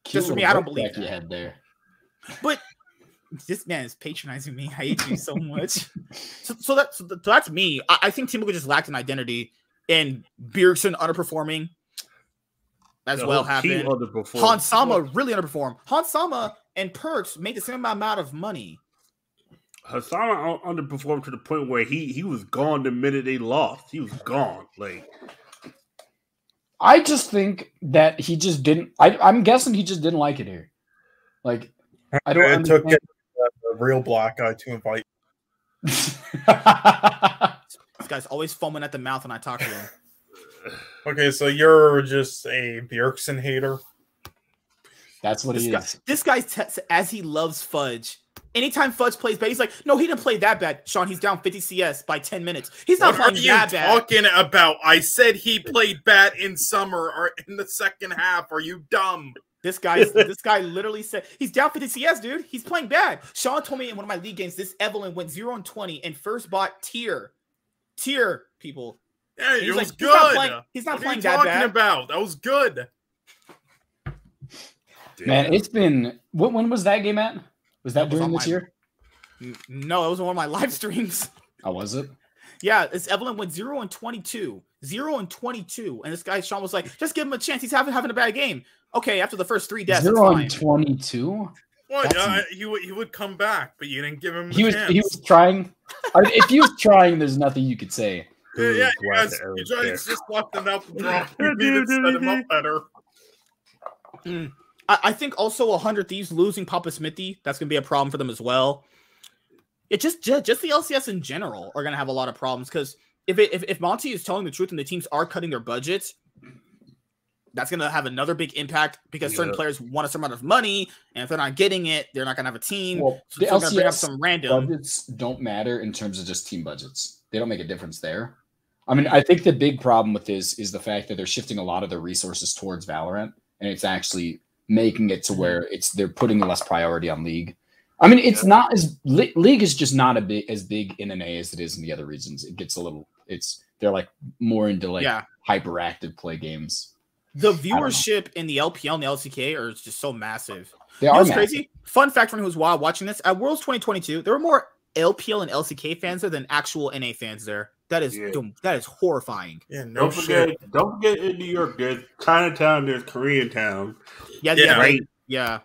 cute just for me, I don't believe back you that. had there. But this man is patronizing me. I hate you so much. so, so that's so that's me. I, I think Team Liquid just lacked an identity, and Bjergsen underperforming as The well whole team happened. underperformed. Hans Sama really underperformed. Hans Sama and Perkz made the same amount of money. Hassan underperformed to the point where he he was gone the minute they lost. He was gone. Like I just think that he just didn't. I, I'm guessing he just didn't like it here. Like I don't. It took understand- a real black guy to invite. [laughs] This guy's always foaming at the mouth when I talk to him. Okay, so you're just a Bjergsen hater. That's what This he guy, is. this guy, te- as he loves Fudge. Anytime Fudge plays bad, he's like, no, he didn't play that bad. Sean, he's down 50 CS by 10 minutes. He's not What are playing you that bad. talking about? I said he played bad in summer or in the second half. Are you dumb? This guy, this guy literally said he's down 50 CS, dude. He's playing bad. Sean told me in one of my league games, this Evelynn went 0 and 20 and first bought tier. Tier people. Yeah, He's it like, was he's not good. playing- he's not what playing are you that talking bad. about? That was good. Man, it's been. What, when was that game at? Was that That during on this my- year? N- No, it was on one of my [laughs] live streams. How was it? Yeah, this Evelynn went 0 and 22. 0 and 22. And this guy, Sean, was like, just give him a chance. He's having, having a bad game. Okay, after the first three deaths, it's Zero fine. and twenty-two. What? That's- Uh, he would he would come back, but you didn't give him. He a was. chance. He was trying. I mean, if he was [laughs] trying, there's nothing you could say. Yeah, yeah, you guys, you guys just left him out the drop. You needed to set him up better. I, I think also 100 Thieves losing Papa Smithy, that's going to be a problem for them as well. It just, just just the LCS in general are going to have a lot of problems because if, it, if if Monty is telling the truth and the teams are cutting their budgets, that's going to have another big impact because certain players want a certain amount of money, and if they're not getting it, they're not going to have a team. Well, so the they're going to bring up LCS some random. budgets don't matter in terms of just team budgets. They don't make a difference there. I mean, I think the big problem with this is the fact that they're shifting a lot of their resources towards Valorant, and it's actually making it to mm-hmm. where it's they're putting less priority on League. I mean, it's not as League is just not a big as big in NA as it is in the other regions. It gets a little. It's they're like more into like yeah, hyperactive play games. the viewership in the LPL and the LCK are just so massive. They You are massive. crazy? Fun fact for anyone who's wild watching this at Worlds 2022, there were more LPL and LCK fans there than actual NA fans there. That is Yeah. dumb. That is horrifying. Yeah, no don't forget, shit. don't forget in New York, there's Chinatown, there's Koreatown. Yeah, Yeah. yeah, Right. yeah.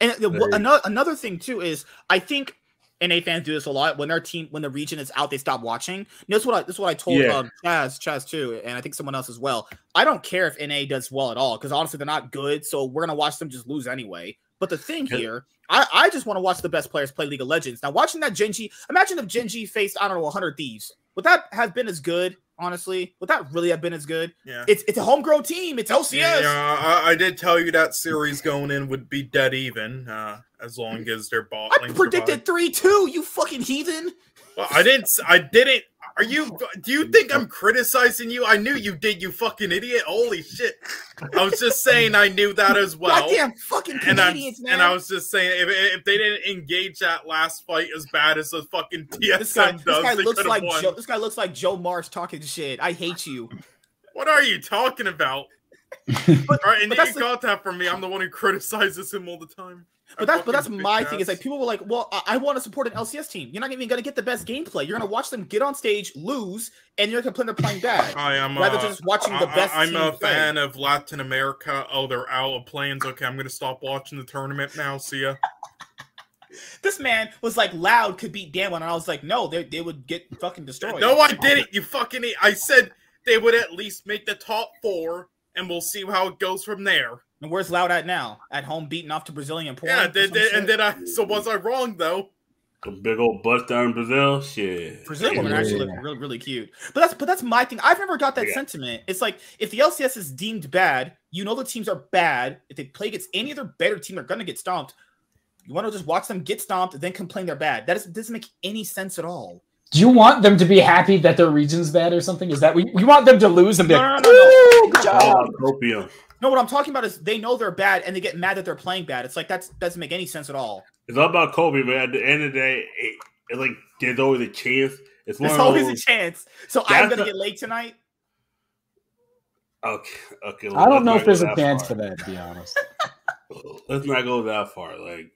And the, Very- another another thing too is I think NA fans do this a lot when their team when the region is out, they stop watching. This what I this is what I told Yeah. um, Chaz Chaz too, and I think someone else as well. I don't care if NA does well at all because honestly they're not good, so we're gonna watch them just lose anyway. But the thing here, I, I just want to watch the best players play League of Legends. Now watching that Gen G, imagine if Gen G faced I don't know 100 thieves. Would that have been as good? Honestly, would that really have been as good? Yeah. It's it's a homegrown team. It's LCS. Yeah, I, I did tell you that series going in would be dead even, uh, as long as their bot I predicted three two. You fucking heathen. Well, I didn't. I didn't. Are you? Do you think I'm criticizing you? I knew you did. You fucking idiot! Holy shit! I was just saying I knew that as well. Goddamn fucking And I man. and I was just saying if, if they didn't engage that last fight as bad as the fucking TSM this guy, does, this guy they looks could've like won. Joe, this guy looks like Joe Marsh talking shit. I hate you. What are you talking about? [laughs] But, All right, and but you that's the- got that from me. I'm the one who criticizes him all the time. But that's but that's my thing. Is like people were like, well, I, I want to support an LCS team. You're not even gonna get the best gameplay. You're gonna watch them get on stage, lose, and you're gonna complain they're playing bad. I am rather uh, just watching the I- best I, am a play. fan of Latin America. Oh, they're out of plans. Okay, I'm gonna stop watching the tournament now. See ya. [laughs] This man was like loud could beat Damwon, and I was like, no, they they would get fucking destroyed. No, I didn't. You fucking. I said they would at least make the top four, and we'll see how it goes from there. And where's Loud at now? At home, beating off to Brazilian porn. yeah, or did, some did, shit? and then I. So was I wrong though? The big old bust down in Brazil, shit. Brazilian women Yeah. actually look really, really cute. But that's but that's my thing. I've never got that Yeah. sentiment. It's like if the LCS is deemed bad, you know the teams are bad. If they play against any other better team, they're gonna get stomped. You want to just watch them get stomped and then complain they're bad. That is, doesn't make any sense at all. Do you want them to be happy that their region's bad or something? Is that we you want them to lose and be No, like, no, no, no. "Woo, good job." about copium. No, what I'm talking about is they know they're bad and they get mad that they're playing bad. It's like that doesn't make any sense at all. It's all about Kobe, but at the end of the day, it, it's like there's always a chance. It's one There's of always a chance. So I'm gonna a- get late tonight. Okay, okay. I don't know if there's a chance far. for that, to be honest. [laughs] Let's not go that far. Like,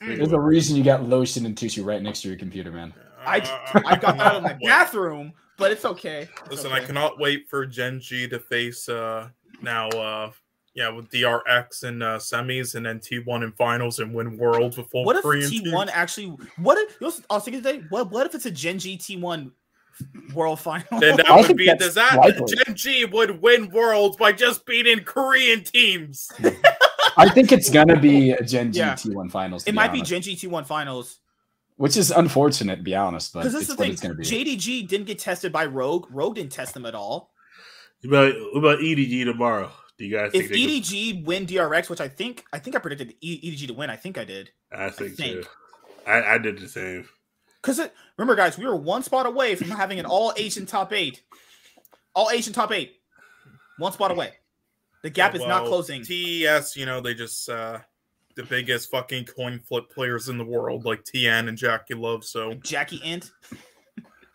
There's a reason you got lotion and tissue right next to your computer, man. I I got that out of my bathroom, but it's okay. It's Listen, okay. I cannot wait for Gen G to face uh now uh yeah, with DRX and uh, semis and then T1 and finals and win worlds with full What if T1 teams. actually? What if? You know, I was thinking today. What what if it's a Gen G T1 World Final? Then that I would be a disaster. likely. Gen G would win worlds by just beating Korean teams. I think it's gonna be a Gen G Yeah. T1 finals. to it might be honest. Gen G T1 Finals which is unfortunate, to be honest. But because it's this is the what thing. it's gonna be. JDG didn't get tested by Rogue. Rogue didn't test them at all. What about, what about EDG tomorrow? Do you guys think If they can- EDG win DRX, which I think I think I predicted E- EDG to win. I think I did. I think, think. too. I, I did the same. Because remember, guys, we were one spot away from having an all Asian top eight. All Asian top eight. One spot away. The gap is not closing. TES, you know, they just uh the biggest fucking coin flip players in the world, like TN and JackeyLove. So, Jackie Int.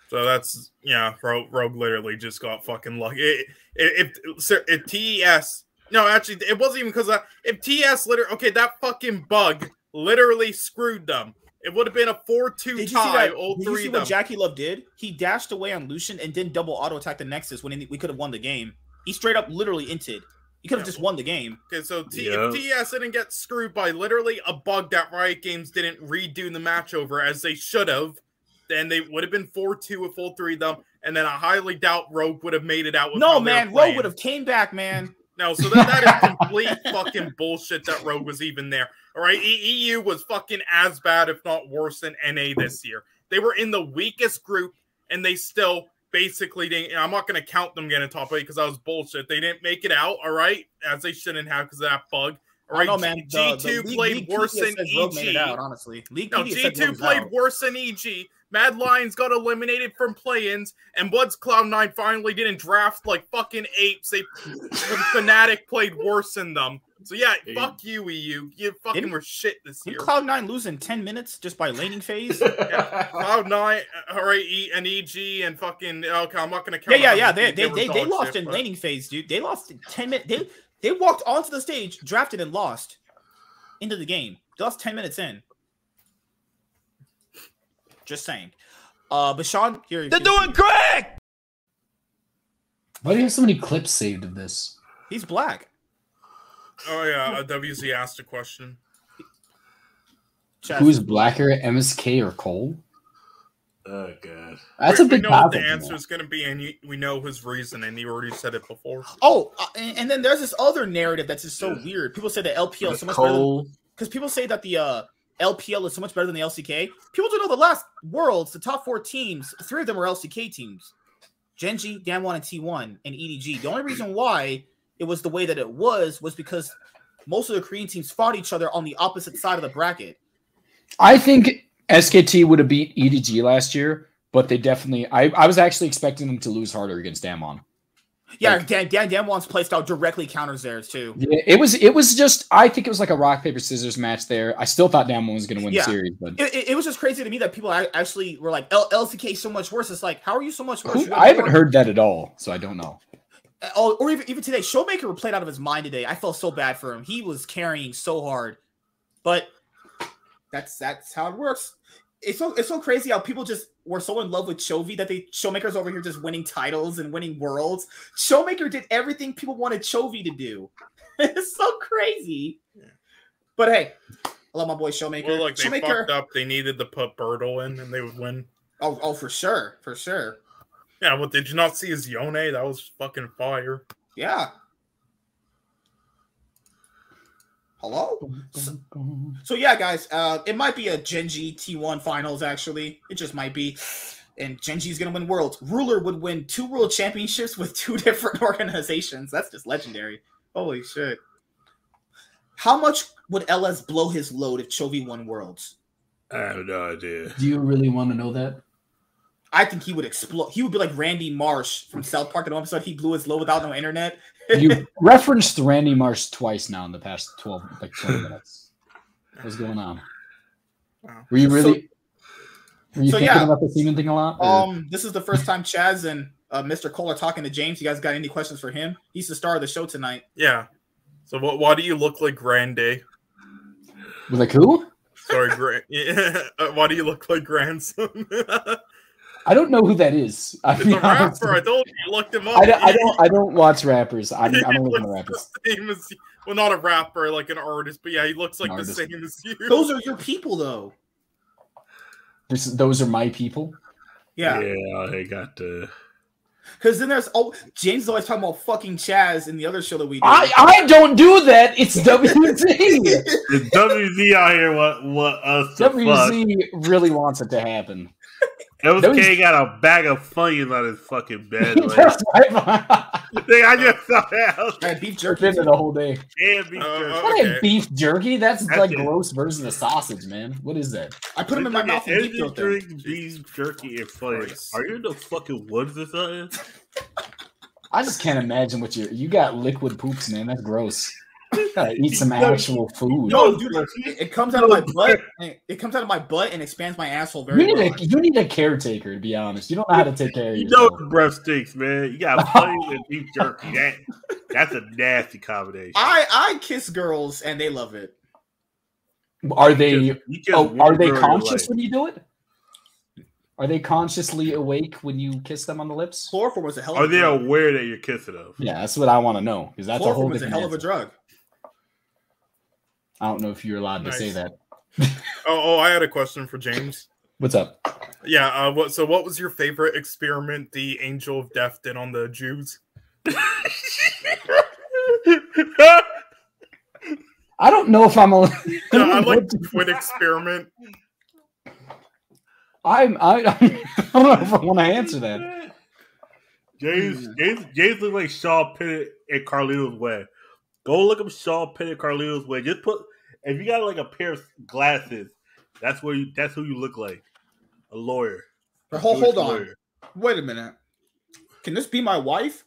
So that's yeah. Rogue, Rogue literally just got fucking lucky. It- If if, if TES, no, actually, it wasn't even because if TES literally, okay, that fucking bug literally screwed them. It would have been a four-two Did you see tie. that? All Did you three see of what them. JackeyLove did? He dashed away on Lucian and didn't double auto attack the Nexus when we could have won the game. He straight up literally inted. He could have Yeah. just won the game. Okay, so T- Yeah. if TS didn't get screwed by literally a bug that Riot Games didn't redo the match over as they should have, then they would have been 4 2 with all three of them. And then I highly doubt Rogue would have made it out with No, how they were man, Rogue would have came back, man. No, so that, that is [laughs] complete fucking bullshit that Rogue was even there. All right, EU was fucking as bad, if not worse, than NA this year. They were in the weakest group, and they still basically didn't. I'm not going to count them getting top eight because that was bullshit. They didn't make it out, all right, as they shouldn't have because of that bug. All I know, man. G- The- the G2 League- played League worse than says Rogue made it out, EG. honestly. League No, Media said Rogue G2 played worse than EG. Mad Lions got eliminated from play-ins, and Bloods Cloud9 finally didn't draft like fucking apes. They Fnatic played worse than them. So yeah, Hey. fuck you, EU. You fucking Didn't- were shit this year. Didn't Cloud9 losing 10 minutes just by laning phase? [laughs] Cloud9, uh, all right, E and EG and fucking okay. I'm not gonna Yeah, count. yeah, how yeah. many They they, they, they lost shit, in but- laning phase, dude. They lost in 10 minutes. They they walked onto the stage, drafted and lost into the game. They lost 10 minutes in. Just saying. Uh but Sean, here They're doing great. Why do you have so many clips saved of this? he's black. Oh yeah, uh, WZ asked a question. Chaz. Who's blacker, MSK or Cole? Oh god. That's we, a big we know what the answer is gonna be, and you, we know his reason, and he already said it before. Oh, uh, and, and then there's this other narrative that's just so weird. People say that LPL is so much better Cole. because people say that the uh, LPL is so much better than the LCK. People don't know the last worlds, the top four teams, three of them were LCK teams. Gen G, Damwon, and T1 and EDG. The only reason why it was the way that it was was because most of the Korean teams fought each other on the opposite side of the bracket. I think SKT would have beat EDG last year, but they definitely. I, I was actually expecting them to lose harder against Damwon. Yeah, Like- Dan, Dan Damwon's playstyle directly counters theirs too. Yeah, it was. It was just. I think it was like a rock paper scissors match there. I still thought Damwon was going to win Yeah. the series, but It, it, it was just crazy to me that people actually were like, L- LCK so much worse. It's like, how are you so much worse? Who- I haven't heard that at all, so I don't know. Uh, oh, or even even today, Showmaker played out of his mind today. I felt so bad for him. He was carrying so hard, but that's that's how it works. It's so it's so crazy how people just were so in love with Chovy that they Showmaker's over here just winning titles and winning worlds. Showmaker did everything people wanted Chovy to do. [laughs] it's so crazy. But hey, I love my boy Showmaker. Well, like they Showmaker. fucked up. They needed to put Birtle in, and they would win. Oh, oh, for sure, for sure. Yeah, well, did you not see his Yone? That was fucking fire. Yeah. Hello. So, so yeah, guys, uh, it might be a Gen G T1 finals. Actually, it just might be. And Gen G's gonna win worlds. Ruler would win two world championships with [laughs] two different organizations. That's just legendary. Holy shit! How much would LS blow his load if Chovy won worlds? I have no idea. Do you really want to know that? I think he would explode. He would be like Randy Marsh from South Park. In one episode, he blew his load without no internet. You [laughs] referenced Randy Marsh twice now in the past twelve, like twenty minutes. What's going on? Wow. Were you So- really? were you so thinking yeah. about the Seaman thing a lot? or- Um, this is the first time Chaz and uh, Mr. Cole are talking to James. You guys got any questions for him? He's the star of the show tonight. Yeah. So what? Why do you look like Grande? With like who? Sorry, Gra- [laughs] yeah. uh, Why do you look like grandson? [laughs] I don't know who that is. [laughs] I, It's a rapper. I told you, you looked him up. I, don't, I He- don't. I don't watch rappers. I'm, he I'm a listener to looks rappers. the same as. Well, not a rapper, like an artist, but yeah, he looks like the same as you. Those are your people, though. This, those are my people. Yeah. yeah, they got the. Because then there's oh James is always talking about fucking Chaz in the other show that we do. I, I don't do that. It's [laughs] WZ. The WZ out here what what us to fuck. WZ really wants it to happen. LK got a bag of Funyuns on his fucking bed. [laughs] Like, I've Nigga, I just saw that. I was I had beef jerky. been there the whole day. damn, beef Uh, jerky. uh, What Okay. beef jerky? That's That's like it. gross version of sausage, man. What is that? I put them in my mouth and deep Energy drink, beef jerky, and Funyuns. Are you in the fucking woods or something? I just can't imagine what you you got liquid poops, man. That's gross. Gotta eat some No, actual food. No, dude, it, it comes out of my [laughs] butt. It, it comes out of my butt and expands my asshole very You need well. a you need a caretaker to be honest. You don't know how to take care of You know yourself. the breath stinks, man. You got Funyuns [laughs] and beef jerky. That, that's a nasty combination. I I kiss girls and they love it. Are they You just- you just oh, are they conscious life. when you do it? Are they consciously awake when you kiss them on the lips? Chloroform was a hell of Are they drug. aware that you're kissing them? Yeah, that's what I want to know because that's a whole Chloroform is a different hell of a answer. drug. I don't know if you're allowed to say that. [laughs] Oh, oh, I had a question for James. What's up? Yeah. Uh, what? So, what was your favorite experiment the Angel of Death did on the Jews? I don't know if I'm a. Yeah, I [laughs] like the twin experiment. I'm. I, [laughs] I don't know if I want to answer that. James, James, James looks like Sean Penn and Carlito's way. Go look up Sean Penn and Carlito's way. Just put if you got like a pair of glasses, that's where you that's who you look like. A lawyer. But hold, hold on. lawyer. Wait a minute. Can this be my wife?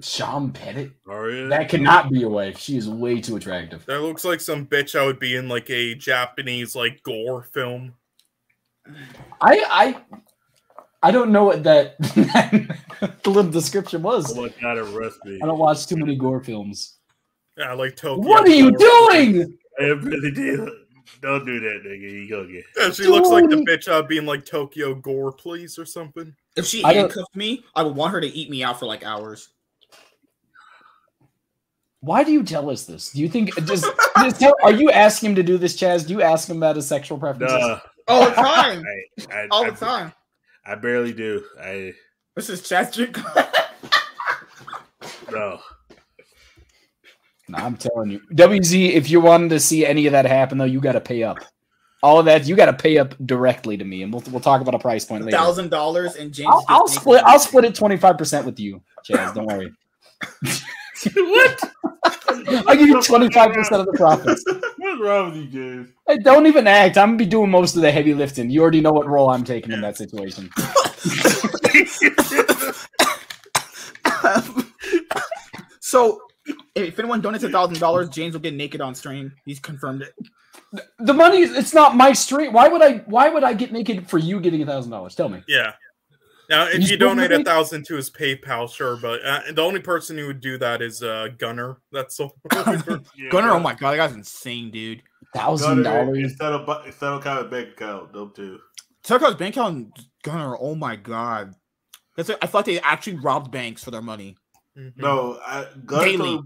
Sean Pettit. Are? That cannot be your wife. She is way too attractive. That looks like some bitch I would be in like a Japanese like gore film. I I I don't know what that [laughs] the little description was. Oh my god, arrest. I don't watch too many gore films. Yeah, like Tokyo. What are you doing? I really did. Don't do that, nigga. You go get. Yeah, she looks like the bitch uh, I'd like Tokyo Gore, please, or something. If she I don't- handcuffed me, I would want her to eat me out for like hours. Why do you tell us this? Do you think just, just tell, are you asking him to do this, Chaz? Do you ask him about his sexual preferences? Nah, All the time. [laughs] I, I, All I, the time. I barely do. I This is Chaz drink. no. [laughs] No, I'm telling you, WZ. If you wanted to see any of that happen, though, you got to pay up. All of that, you got to pay up directly to me, and we'll we'll talk about a price point later. Thousand dollars and James. I'll, I'll split. I'll split it twenty five percent with you, Chaz. Don't worry. [laughs] what? I'll give you twenty five percent of the profits. What's wrong with you, James? Hey, don't even act. I'm gonna be doing most of the heavy lifting. You already know what role I'm taking in that situation. [laughs] [laughs] so, if anyone donates a thousand dollars, James will get naked on stream. He's confirmed it. The money, it's not my stream. Why would I? Why would I get naked for you getting a thousand dollars? Tell me. Yeah. Now, if He's you donate a moving? thousand to his PayPal, sure, but uh, the only person who would do that is uh, Gunner. That's the only [laughs] person. Yeah, Gunner, oh my god, that guy's insane, dude. Thousand dollars instead of bu- instead of kind of bank account, dope too. Check out his bank account, Gunner. Oh my god, that's. I feel like they actually robbed banks for their money. Mhm. No, I Gunner.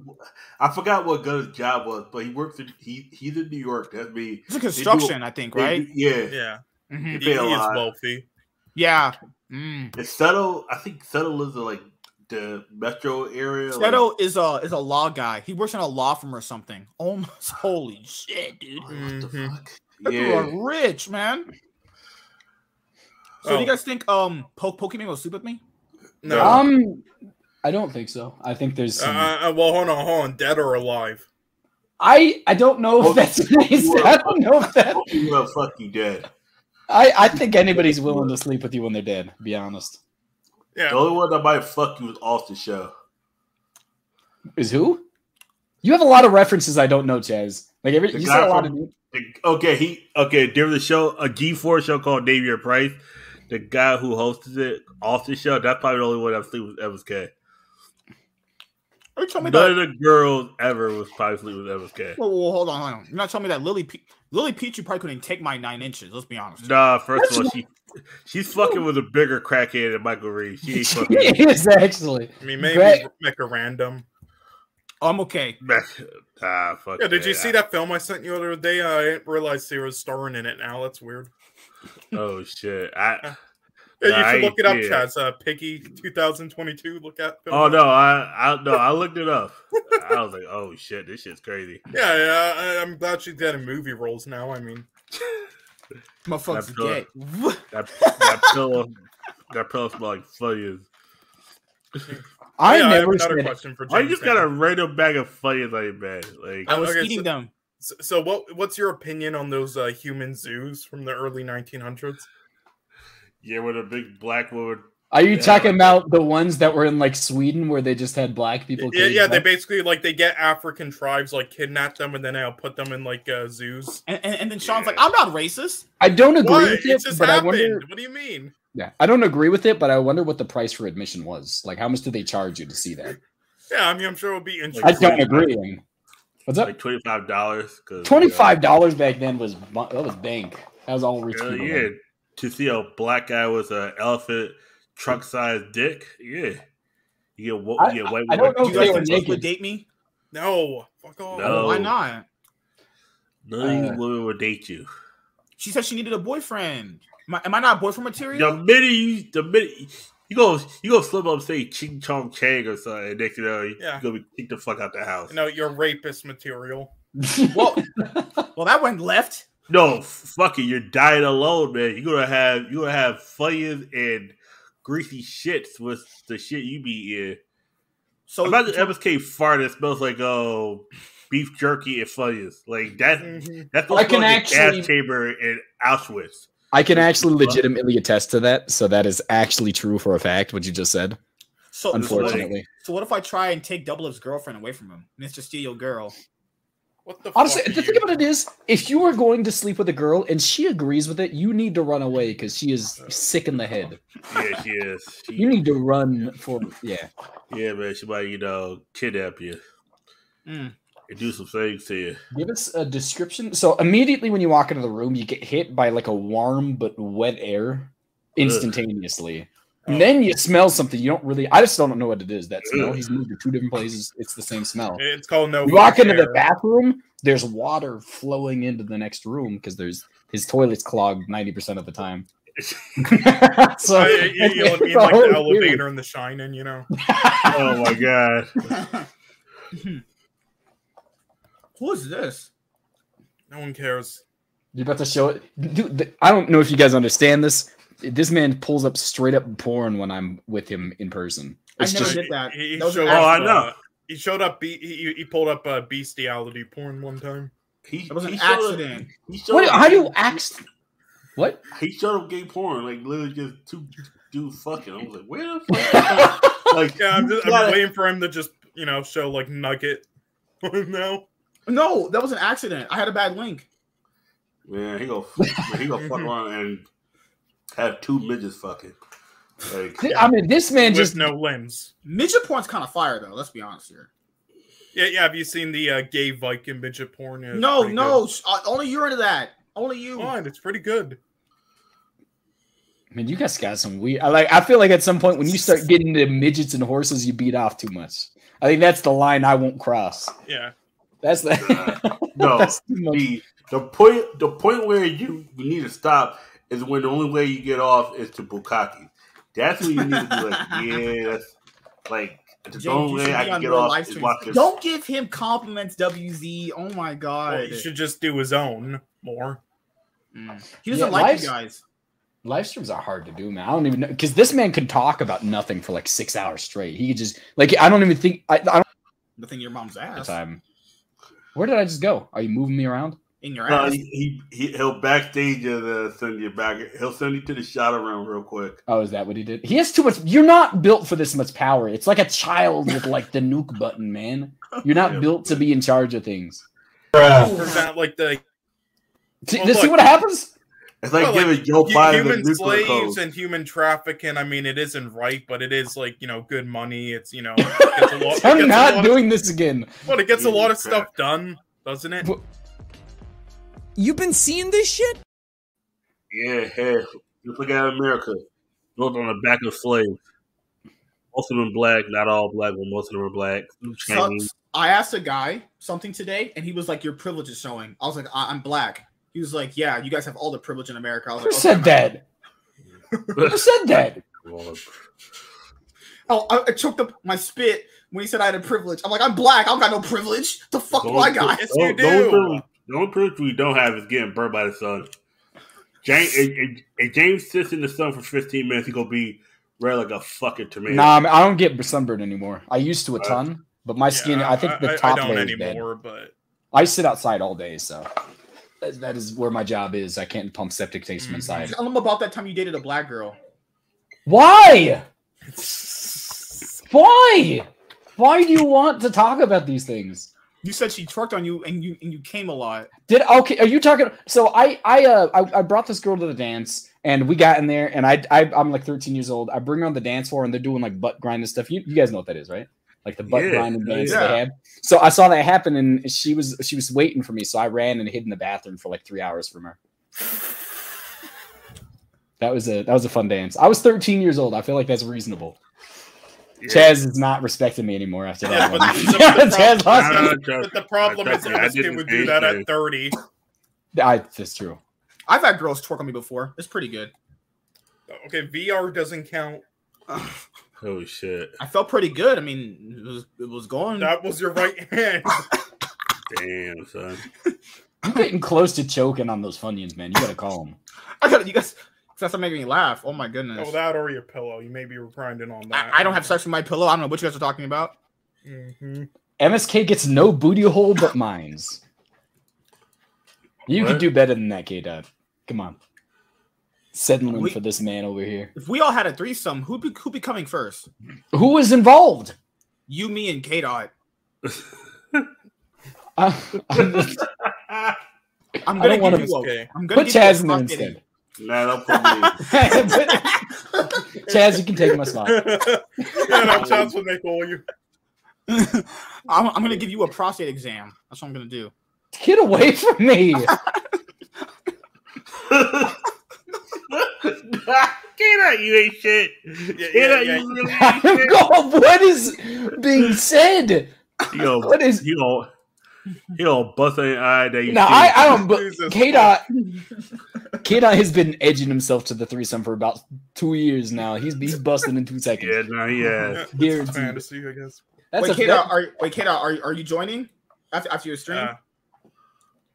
I forgot what Gunner's job was, but he works in he he's in New York. That's me. It's a construction, I think, right? Yeah. Yeah, Mhm. he, he is lot. wealthy. Yeah. Mm. And Settle, I think Settle is like the metro area. like- is a is a law guy. He works in a law firm or something. [laughs] Oh, my, holy shit, dude! What the Mhm. fuck? That people Yeah. are rich, man. So, do Oh. you guys think um po- Pokemon will sleep with me? No. Um, I don't think so. I think there's Uh, some. uh, well, hold on, hold on. Dead or alive? I I don't know if that's. I don't know if that. You will fuck you dead. I I think anybody's willing to sleep with you when they're dead. Be honest. Yeah. The only one that might fuck you is Austin Show. Is who? You have a lot of references I don't know, Chaz. Like every The you guy say a lot of. The- Okay, he okay. There was a show, a G four show called Name Your Price. The guy who hosted it, Austin Show. That's probably the only one I've seen with MSK. Are you telling me None that? of the girls ever was probably sleeping with MSK. Whoa, whoa, hold on, hold on. You're not telling me that Lily Pe- Lily Pichu probably couldn't take my nine inches. Let's be honest. Nah, first of all, she she's fucking with a bigger crackhead than Michael Reeves. She ain't He fucking. [laughs] is actually. I mean, maybe Right. make a random. I'm okay. ah, fuck. Yeah, did you that. see that film I sent you the other day? I didn't realize Sarah's starring in it now. That's weird. Oh shit! I. [laughs] Yeah, you should look it up, ain't see it. Chaz. Uh, Piggy 2022. Look at. Oh no! I I no! I looked it up. I was like, oh shit, this shit's crazy. [laughs] Yeah, yeah. I, I'm glad she's getting movie roles now. I mean, [laughs] Motherfuckers That's good. gay. That that pillow, that pillow smell like Funyuns. I yeah, never have another said question for Why you just got a Hannon. random bag of Funyuns on your bed? Like, I was Okay, eating so- them. So, so what? What's your opinion on those uh, human zoos from the early 1900s? Yeah, with a big black woman. Are you Yeah. talking about the ones that were in like Sweden where they just had black people? Yeah, caged yeah. They basically like they get African tribes, like kidnap them, and then they'll put them in like uh, zoos. And, and, and then Sean's like, I'm not racist. I don't agree What? with It it, just but I wonder. What do you mean? Yeah, I don't agree with it, but I wonder what the price for admission was. Like, how much did they charge you to see that? Yeah, I mean, I'm sure it'll be interesting. I don't agree. What's up? Like twenty five dollars. Twenty five dollars back then was that was bank. That was all rich Yeah, people. yeah. Had. To see a black guy with an elephant truck sized dick. Yeah. You get, wo- I- you get white I don't know You if guys they were naked. would date me? No, fuck off. No. Why not? None of these Uh, women would date you. She said she needed a boyfriend. Am I, am I not boyfriend The material? minute you, the minute you go, you go slip up, say Ching Chong Chang or something, and next you know, you Yeah. gonna be kicked the fuck out the house. No, know, you're rapist material. [laughs] well, well, that went left. No, f- fuck it, you're dying alone, man. You're gonna have you're gonna have fires and greasy shits with the shit you be in. So Imagine MSK fart that smells like oh beef jerky and fires. Like that Mhm. that's I can like a actually- gas chamber in Auschwitz. I can actually legitimately attest to that. So that is actually true for a fact. What you just said. so, so what, if, Unfortunately, so what if I try and take Double Up's girlfriend away from him? Mr. Steal your girl. What the honestly, fuck the thing you? about it is, if you are going to sleep with a girl and she agrees with it, you need to run away because she is sick in the head. Yeah, she is. She, You need to run for yeah. yeah, man, she might, you know, kidnap you Mm. and do some things to you. Give us a description. So immediately when you walk into the room, you get hit by like a warm but wet air instantaneously. And then you smell something you don't really. I just don't know what it is. That smell. Ugh. He's moved to two different places. It's the same smell. It's called no. You walk into the bathroom. There's water flowing into the next room because there's his toilet's clogged ninety percent of the time. [laughs] [laughs] so Uh, you, you, you know what I mean? it's Like the weird. elevator in The Shining, you know. [laughs] Oh my god. Who is this? No one cares. You're about to show it, dude. th- I don't know if you guys understand this. This man pulls up straight up porn when I'm with him in person. I never just did that. He, he That showed Oh, I up, know. he showed up. He, he pulled up uh, bestiality porn one time. He, It was an he showed up- accident. he showed what? up How do you gay- act? What? He showed up gay porn, like literally just two dudes fucking. I was like, where the [laughs] fuck? like, Yeah, I'm, just, you I'm waiting for him to just you know show like Nugget. [laughs] no, No, that was an accident. I had a bad link. Man, he go, he go fuck [laughs] around and have two midgets fucking. Like, I mean, this man with just no limbs. Midget porn's kind of fire though. Let's be honest here. Yeah, yeah. Have you seen the uh, gay Viking midget porn? It's No, no, uh, only you're into that. Only you. Fine, it's pretty good. I mean, you guys got some weird. I like. I feel like at some point when you start getting into midgets and horses, you beat off too much. I think that's the line I won't cross. Yeah, That's the. [laughs] no, [laughs] that's the the point the point where you need to stop is when the only way you get off is to bukkake. That's when you need to be like, [laughs] yeah, that's like the James, only way I can get off is streams. watch this. Don't give him compliments, WZ. Oh my god. well, he should just do his own more. Mm. He doesn't Yeah, like live- you guys. Live streams are hard to do, man. I don't even know because this man could talk about nothing for like six hours straight. He could just like I don't even think I, I don't The thing your mom's have ass time. Where did I just go? Are you moving me around? In your No, ass. he, he he- he'll backstage and uh, send you back. He'll send you to the shot room real quick. Oh, is that what he did? He has too much. You're not built for this much power. It's like a child with like the nuke button, man. You're not Yeah. built to be in charge of things. Is that like the See, Well, this- see what happens? It's like Well, giving Joe Hu- Biden the human nuclear slaves code. and human trafficking. I mean, it isn't right, but it is like you know good money. It's you know, [laughs] it gets a lot, I'm gets a not lot doing this again. Of, well, it gets a lot of Human stuff done, doesn't it? You've been seeing this shit? Yeah, hey, just look at America. Built on the back of slaves. Most of them black, not all black, but most of them are black. Chinese. So, I asked a guy something today, and he was like, "Your privilege is showing." I was like, I- "I'm black." He was like, "Yeah, you guys have all the privilege in America." I was Who like, said "Okay, that? Who [laughs] said that? Oh, I, I choked up my spit when he said I had a privilege. I'm like, I'm black. I don't got no privilege. The fuck do the I got? Yes, you the do. privilege- The only proof we don't have is getting burned by the sun. James, if, if- if James sits in the sun for 15 minutes, he gonna be red like a fucking tomato. Nah, I, mean, I don't get sunburned anymore. I used to a ton, but my skin, Yeah, I think the I, top I don't layer is bad. anymore, but I sit outside all day, so that, that is where my job is. I can't pump septic tanks from Mhm. inside. Tell them about that time you dated a black girl. Why? Why? Why do you want to talk about these things? You said she twerked on you, and you and you came a lot. Did okay? Are you talking? So I I uh I, I brought this girl to the dance, and we got in there, and I, I I'm like 13 years old. I bring her on the dance floor, and they're doing like butt grinding stuff. You you guys know what that is, right? Like the butt Yeah, grinding dance yeah. they had. So I saw that happen, and she was she was waiting for me. So I ran and hid in the bathroom for like three hours from her. [laughs] That was a that was a fun dance. I was 13 years old. I feel like that's reasonable. Yeah. Chaz is not respecting me anymore after Yeah, that but one. [laughs] the- the- the Chaz problem- lost Nah, me. nah, trust- but the problem is trust I this kid would do that that. at 30. I, that's true. I've had girls twerk on me before. It's pretty good. Okay, VR doesn't count. [laughs] Oh shit! I felt pretty good. I mean, it was it was going. That was your right hand. [laughs] Damn son. I'm getting close to choking on those Funyuns, man. You gotta call them. I got you guys. That's making me laugh. Oh my goodness. oh, that or your pillow. You maybe were grinding on that. I, I don't have sex with my pillow. I don't know what you guys are talking about. Mhm. MSK gets no booty hole but mines. You What? can do better than that, K Dot. Come on. Settling We- for this man over here. If we all had a threesome, who'd be who'd be coming first? Who was involved? You, me, and [laughs] [laughs] K Dot. Uh, I'm I'm I gonna don't wanna- give Okay. I'm gonna put give Chaz in there prostate- instead. Nah, don't put me. [laughs] Chaz, you can take my spot. yeah, no chance when they call you. [laughs] I'm, I'm gonna give you a prostate exam. That's what I'm gonna do. Get away from me. [laughs] Get out, you ain't shit. Get yeah, out, yeah. you really ain't shit. God, what is being said? You know, What is- you know, you know, bust an eye that you No, see. I, I don't. But [laughs] Jesus K Dot, [laughs] K Dot has been edging himself to the threesome for about two years now. He's he's busting in two [laughs] seconds. Yeah, no, yeah. It's Guaranteed. fantasy, I guess. That's wait, a K that- Dot, are wait, K Dot, are are you joining after after your stream? Uh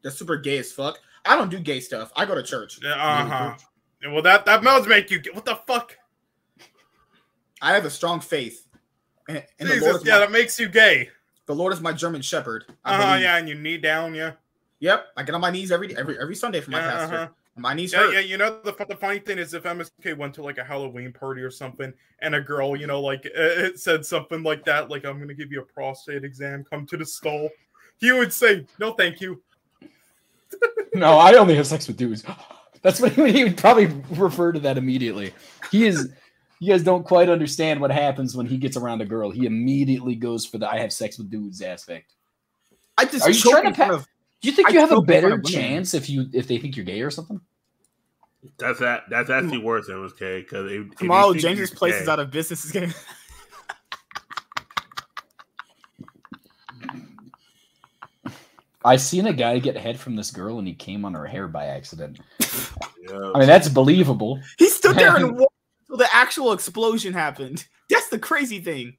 That's super gay as fuck. I don't do gay stuff. I go to church. Yeah, uh huh. Well, that that must make you. What the fuck? I have a strong faith. And, and the, Lord Jesus, yeah, my, that makes you gay. The Lord is my German shepherd. I Uh huh. believe. Yeah, and you knee down. Yeah. Yep. I get on my knees every every every Sunday for my Yeah, pastor. uh-huh. My knees Yeah, hurt. yeah. You know the, the funny thing is, if MSK went to like a Halloween party or something, and a girl, you know, like uh, it said something like that, like I'm gonna give you a prostate exam, come to the stall, he would say, "No, thank you." [laughs] No, I only have sex with dudes. [gasps] That's what he would, he would probably refer to that immediately. He is. You guys don't quite understand what happens when he gets around a girl. He immediately goes for the "I have sex with dudes" aspect. I just Are you trying to in front pa- of- Do you think I you have a choke in front better chance if you if they think you're gay or something? That's that. That's actually worse, MSK. Because if, if tomorrow you think James's place gay- is out of business. Is getting I seen a guy get head from this girl and he came on her hair by accident. [laughs] Yeah. I mean, that's believable. he stood there and [laughs] watched until the actual explosion happened. [laughs] That's the crazy thing.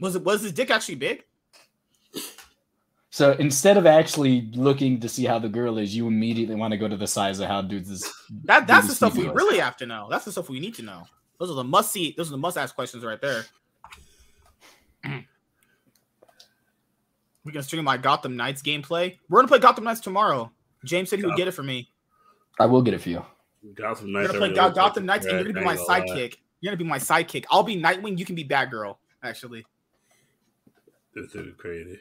Was it was his dick actually big? So instead of actually looking to see how the girl is, you immediately want to go to the size of how dudes is. That that's the stuff we TV was. really have to know. That's the stuff we need to know. Those are the must see. Those are the must ask questions right there. we can stream my Gotham Knights gameplay. We're gonna play Gotham Knights tomorrow. James said he would get it for me. I will get it for you. Got some We're gonna play early Go- ones. Gotham Knights, and you're gonna be my I ain't gonna lie. sidekick. You're gonna be my sidekick. I'll be Nightwing. You can be Batgirl. Actually, This is crazy.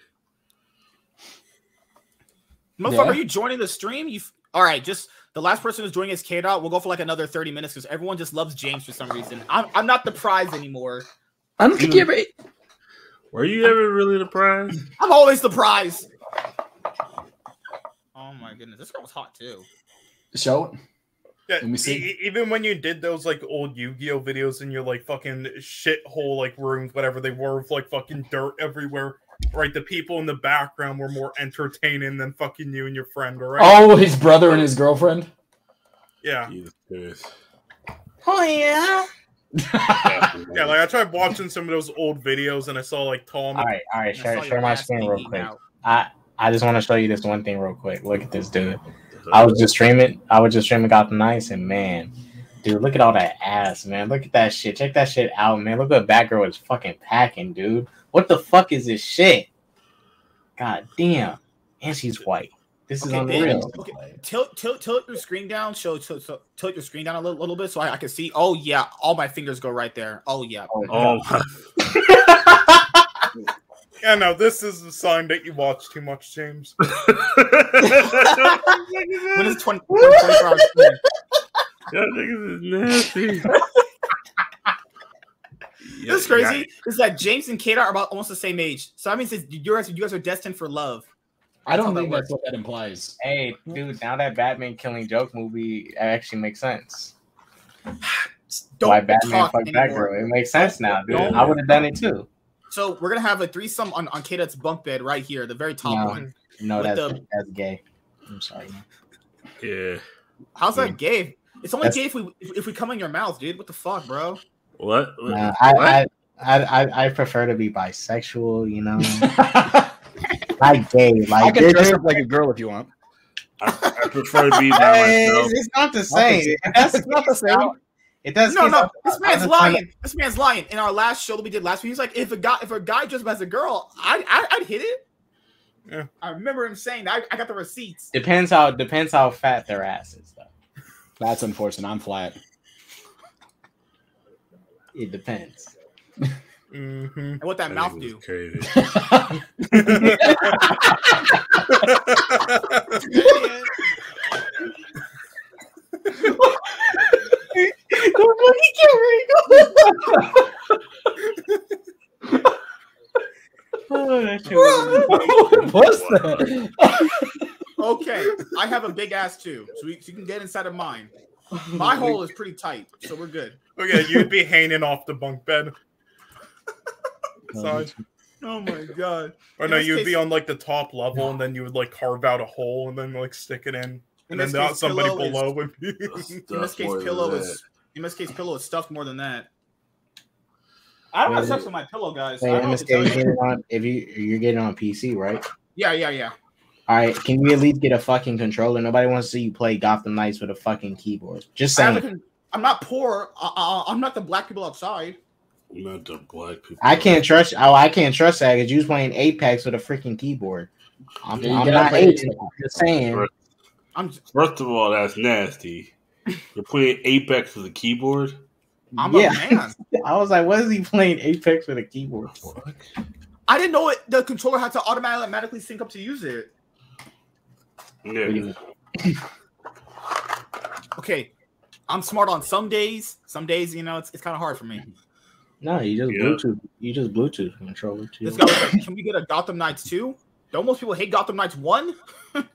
motherfucker, Yeah. are you joining the stream? You f- all right? Just The last person who's joining is K Dot. We'll go for like another 30 minutes because everyone just loves James for some reason. I'm, I'm not the prize anymore. I don't think you ever. Were you ever really the prize? [laughs] I'm always the prize. Oh my goodness, this girl was hot too. Show it. Yeah, Let me see. e- even when you did those like old Yu-Gi-Oh videos in your like fucking shithole like rooms, whatever they were, with like fucking dirt everywhere. Right, the people in the background were more entertaining than fucking you and your friend. All right. Oh, his brother and his girlfriend. Yeah, Jesus Oh yeah. yeah. Like I tried watching some of those old videos and I saw like Tom. All right, all right. I Share, share my screen real quick. out. I I just want to show you this one thing real quick. Look at this dude. I was just streaming. I was just streaming Gotham Knights, and man, dude, look at all that ass, man. Look at that shit. Check that shit out, man. Look what Batgirl is fucking packing, dude. What the fuck is this shit? God damn. And she's white. This is Okay, unreal. okay, tilt, tilt, tilt your screen down. Show, tilt, tilt, tilt your screen down a little, little bit so I, I can see. Oh yeah, all my fingers go right there. Oh yeah. Oh, [laughs] my. [laughs] [laughs] Yeah, no, this is a sign that you watch too much, James. [laughs] When is 20, 24 hours? stream? Y'all niggas is nasty. Yeah, [laughs] This is crazy. Is that James and Kate are about almost the same age. So that means you guys, you guys are destined for love. I don't how that think that's what that implies. Hey, dude, now that Batman killing joke movie actually makes sense. [sighs] Don't Why Batman fucked anymore. Batgirl? It makes sense now, dude. Don't- I would have done it too. So we're gonna have a threesome on on Kate's bunk bed right here, the very top No. one. No, that's the- that's gay. I'm sorry. Yeah. How's Yeah. that gay? It's only That's- gay if we if, if we come in your mouth, dude. What the fuck, bro? What? What? Nah, I, What? I, I, I, I prefer to be bisexual. You know, [laughs] like gay. I Like can dress up like a girl if you want. I, I prefer to be by myself. it's not the same. That's [laughs] It's not the same. It does. No, no, not- this I man's was trying to- lying. This man's lying. In our last show that we did last week, he was like, if a guy if a guy dressed up as a girl, I I I'd hit it. Yeah. I remember him saying that. I, I got the receipts. Depends how depends how fat their ass is, though. That's unfortunate. I'm flat. It depends. Mhm. And what that That mouth [laughs] [laughs] [laughs] nigga do? was Crazy. Oh, that shit was- What's that? Okay, I have a big ass too, so, we, so you can get inside of mine. My hole is pretty tight, so we're good. Okay, you'd be hanging off the bunk bed. Side. Oh my god! Or In no, you'd case- be on like the top level, and then you would like carve out a hole and then like stick it in, In and then this not case, somebody pillow is- below would be. [laughs] In this case, pillow is in this case pillow is stuffed more than that. I don't have sex with my pillow, guys. Wait, I don't in know this what to tell case, you. on, if you you're getting on PC, right? Yeah, yeah, yeah. All right, can you at least get a fucking controller? Nobody wants to see you play Gotham Knights with a fucking keyboard. Just I saying. con- I'm not poor. Uh, uh, I'm not the black people outside. Not the black people. I can't trust. Oh, I can't trust that because you was playing Apex with a freaking keyboard. I'm, Yeah, I'm not. Apex. Just saying. I'm First of all, that's nasty. You're playing Apex with a keyboard. I'm Yeah. a man. [laughs] I was like, what is he playing Apex with a keyboard for? I didn't know it. The controller had to automatically sync up to use it. Yeah. [laughs] Okay, I'm smart on some days. Some days, you know, it's, it's kind of hard for me. No, you just Yeah. Bluetooth. You just Bluetooth controller too. This guy was like, "Can we get a Gotham Knights 2? Don't most people hate Gotham Knights 1? [laughs]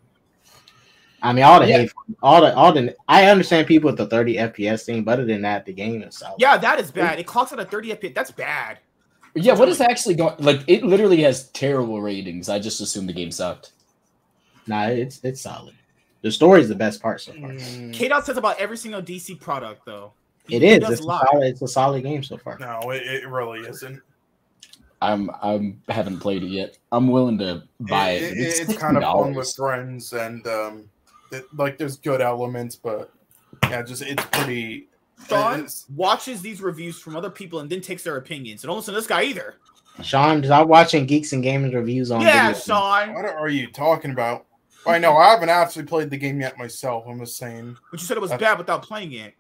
I mean, all the Yeah. hate, all the, all the. I understand people with the 30 FPS thing, but other than that, the game itself. Yeah, that is bad. It clocks at a 30 FPS. That's bad. Yeah, what is actually going? Like, it literally has terrible ratings. I just assumed the game sucked. Nah, it's it's solid. The story is the best part so far. Mm, K Dot says about every single DC product, though. He- It he is. does It's a, solid, it's a solid game so far. no, it, it really isn't. I'm I'm haven't played it yet. I'm willing to buy it. but it's, it's kind of fun with friends, and um, it, like there's good elements, but yeah, just it's pretty. Sean it's- watches these reviews from other people and then takes their opinions. And don't listen to this guy either. Sean, stop watching Geeks and Gamers reviews on yeah, video. Sean. What are you talking about? I know I haven't actually played the game yet myself. I'm just saying But you said it was bad without playing it.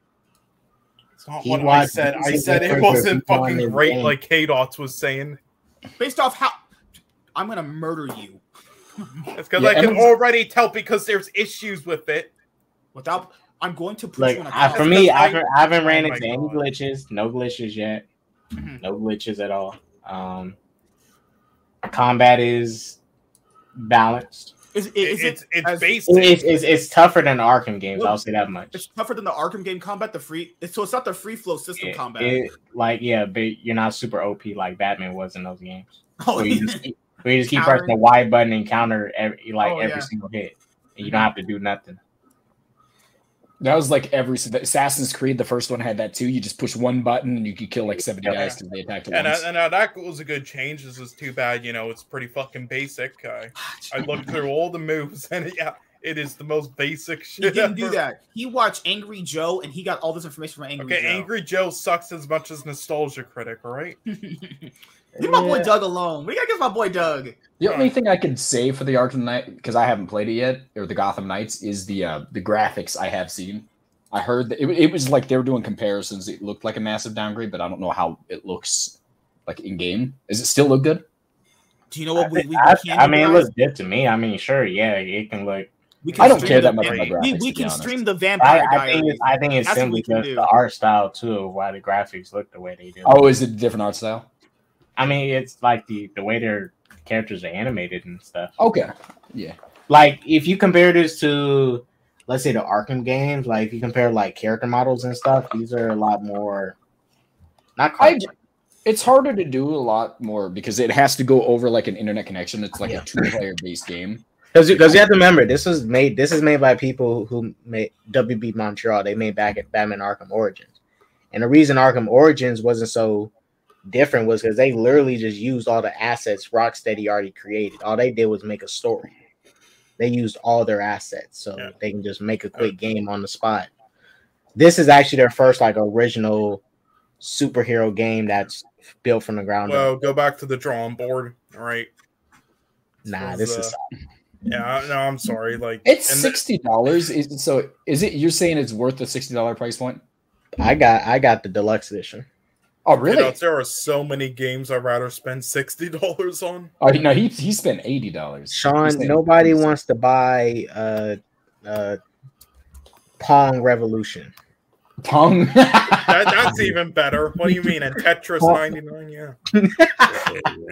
it's not He what I said. I said it wasn't fucking great game. like K Dots was saying. Based off how. I'm going to murder you. It's because Yeah, I can Emma's- already tell because there's issues with it. Without, I'm going to put Like you on a I, for me, I I- haven't, I haven't ran Oh into any glitches. No glitches yet. Mhm. [clears throat] No glitches at all. Um, combat is balanced. Is, is it? it's it's as- basic. It's, it's, it's tougher than the Arkham games. Well, I'll say that much. It's tougher than the Arkham game combat. The free, so it's not the free flow system It- combat. it- like yeah, but you're not super OP like Batman was in those games. oh, Where you just keep, where you just keep Countering. pressing the Y button and counter every like Oh, every yeah. single hit, and you don't have to do nothing. That was like every Assassin's Creed. The first one had that too. You just push one button and you could kill like seventy Yeah. guys because they attacked at and, uh, once. and uh, that was a good change. This is too bad, you know. It's pretty fucking basic. I, I looked through all the moves, [laughs] and yeah, it is the most basic shit. he didn't do that. He watched Angry Joe, and he got all this information from Angry Okay, Joe. Angry Joe sucks as much as Nostalgia Critic, all right? [laughs] Leave my boy Doug alone. We gotta get my boy Doug. The only thing I could say for the Arkham Knight, because I haven't played it yet, or the Gotham Knights, is the uh, the graphics I have seen. I heard that it, it was like they were doing comparisons. It looked like a massive downgrade, but I don't know how it looks like in game. Does it still look good? Do you know what we, we, I, can I do, mean, it looks good to me. I mean, sure, yeah, it can look. We can I don't stream care the that much about We, graphics, we to can honest. stream the Vampire I think it's, I think it's That's simply just do. the art style too, why the graphics look the way they do. Oh, is it a different art style? I mean, it's like the the way their characters are animated and stuff. Okay, yeah. Like if you compare this to, let's say, the Arkham games, like if you compare like character models and stuff, these are a lot more. Not I, it's harder to do a lot more because it has to go over like an internet connection. It's like Yeah. a two-player [laughs] based game. Because because you have to remember this was made this is made by people who made WB Montreal. They made back at Batman Arkham Origins, and the reason Arkham Origins wasn't so different was because they literally just used all the assets Rocksteady already created. All they did was make a story. They used all their assets, so Yeah. they can just make a quick game on the spot. This is actually their first like original superhero game that's built from the ground Well, up. go back to the drawing board, all right? Nah, was, this is uh, Yeah, no, I'm sorry. Like, It's sixty dollars. Is so? Is it? You're saying it's worth the sixty dollar price point? I got I got the deluxe edition. Oh, you really? know, there are so many games I'd rather spend sixty [laughs] dollars on. Oh no, he he spent eighty dollars. Sean, nobody wants to buy uh uh Pong Revolution. Pong. [laughs] That, that's even better. What do you mean? And [laughs] Tetris Well- 99? Yeah.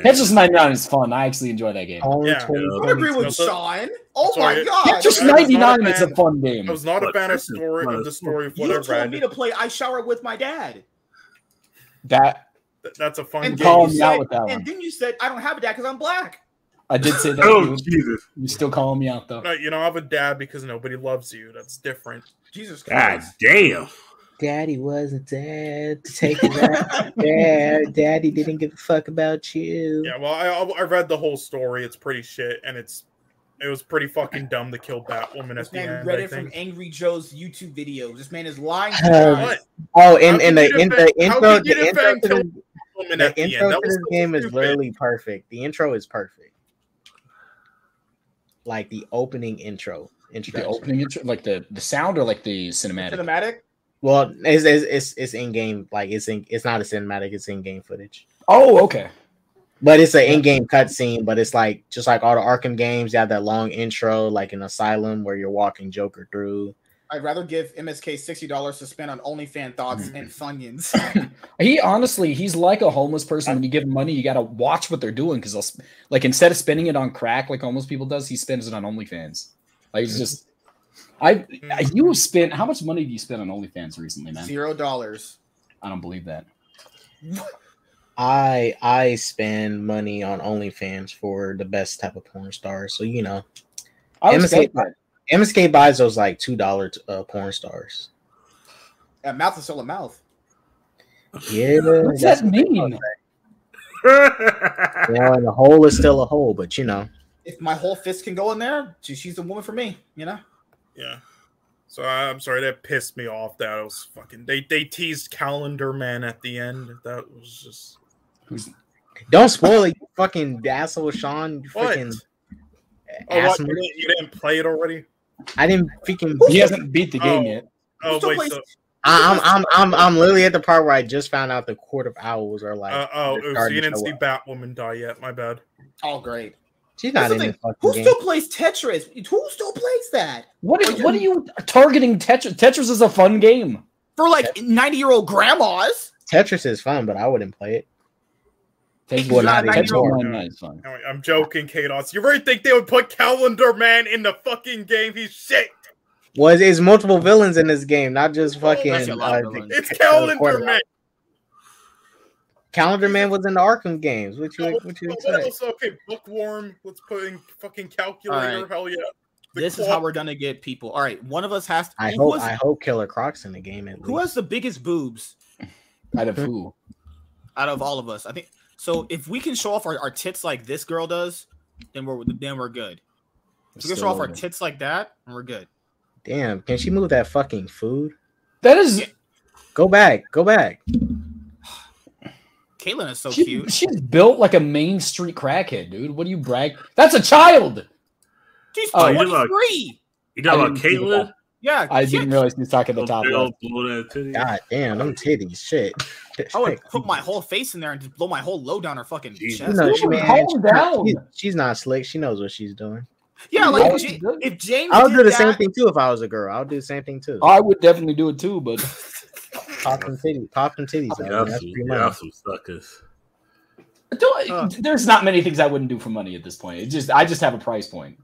Tetris 99 is fun. I actually enjoy that game. Pong Yeah. I agree with No, Sean. Oh sorry. my god! I Tetris was not a 99 is a fun game. I was not a fan of Tetris story of was- the story of what You I told read. me to play I Shower with my dad. That That's a fun And game. then, you me out said, with that and then you said I don't have a dad because I'm black. I did say [laughs] that. Oh dude. Jesus! You're still calling me out though? No, you don't have a dad because nobody loves you. That's different. Jesus God damn! Daddy wasn't dead to take it out. [laughs] Dad, Daddy didn't give a fuck about you. Yeah, well, I, I read the whole story. It's pretty shit, and it's it was pretty fucking dumb to kill Batwoman at This the man end. read I it from. Angry Joe's YouTube videos. This man is lying. To Uh, Oh, and, and the in the intro, the intro to kill- this, Woman the at the intro end. That to this so game is literally perfect. The intro is perfect. Like the opening intro. The opening intro, like the the sound or like the cinematic. Cinematic. Well, it's it's it's, it's in game. Like it's in. It's not a cinematic. It's in game footage. Oh, okay. But it's an in-game cutscene. But it's like just like all the Arkham games. You have that long intro, like an Asylum, where you're walking Joker through. I'd rather give MSK sixty dollars to spend on OnlyFans thoughts Mm-hmm. and [laughs] Funyuns. He honestly, he's like a homeless person. When you give him money, you got to watch what they're doing because they'll like instead of spending it on crack like homeless people does, he spends it on OnlyFans. Like it's just, I, I you spent how much money do you spend on OnlyFans recently, man? Zero dollars. I don't believe that. I I spend money on OnlyFans for the best type of porn stars. So you know, I MSK respect that. MSK buys those like two dollar uh, porn stars. A mouth is still a mouth. Yeah, What's that's that mean? you know, and the hole is still a hole, but you know, If my whole fist can go in there, she- she's the woman for me. You know. Yeah. So I- I'm sorry that pissed me off. That was fucking. They they teased Calendar Man at the end. That was just Who's don't spoil it, you fucking asshole, Sean. You what. freaking Oh, what? ass You, move. didn't, you didn't play it already? I didn't freaking. he hasn't beat the game Oh. yet. Oh Still wait, plays- so I- I'm I'm I'm I'm literally at the part where I just found out the Court of Owls are like. uh, oh, they're oh, so you to didn't see up. Batwoman die yet? My bad. Oh great. She's not That's in the thing. Who game. still plays Tetris? Who still plays that? What are, what are you targeting Tetris? Tetris is a fun game. For like 90 year old grandmas? Tetris is fun, but I wouldn't play it. Tetris, Well, not Tetris even- Online is fun. All right, I'm joking, K Dots. You really think they would put Calendar Man in the fucking game? He's shit. Was is multiple villains in this game, not just fucking. That's a lot of uh, villains. It's Calendar. Man. Calendar Man was in the Arkham games. What you What, what you what expect? else? Okay, Bookworm. Let's put in fucking calculator. Alright. Hell yeah. The This is how we're gonna get people. All right, one of us has to. I who, hope has, I hope Killer Croc's in the game at who least. has the biggest boobs Out of who? out of all of us? I think so. If we can show off our, our tits like this girl does, then we're then we're good. If we can show off our tits like that, and we're good. Damn, can she move that fucking food? That is. Go back, go back. Caitlyn is so she- cute. She's built like a Main Street crackhead, dude. What do you brag? That's a child. She's Oh, you look- 23. You talking I about didn't Caitlyn? That. Yeah, I she- didn't realize he was talking the top left. old blue ass titty. God damn, them titties, shit. I would put my whole face in there and just blow my whole load down her fucking Jesus. Chest. know, Dude, she, man, calm she's, down. she's- she's not slick. She knows what she's doing. Yeah, like would Ja- you do- if James I would did do the that, same thing too if I was a girl. I would do the same thing too. I would definitely do it too, but [laughs] Pop them titties, pop them titties. out, Y'all some, free some suckers. Don't- Uh. there's not many things I wouldn't do for money at this point. It just I just have a price point.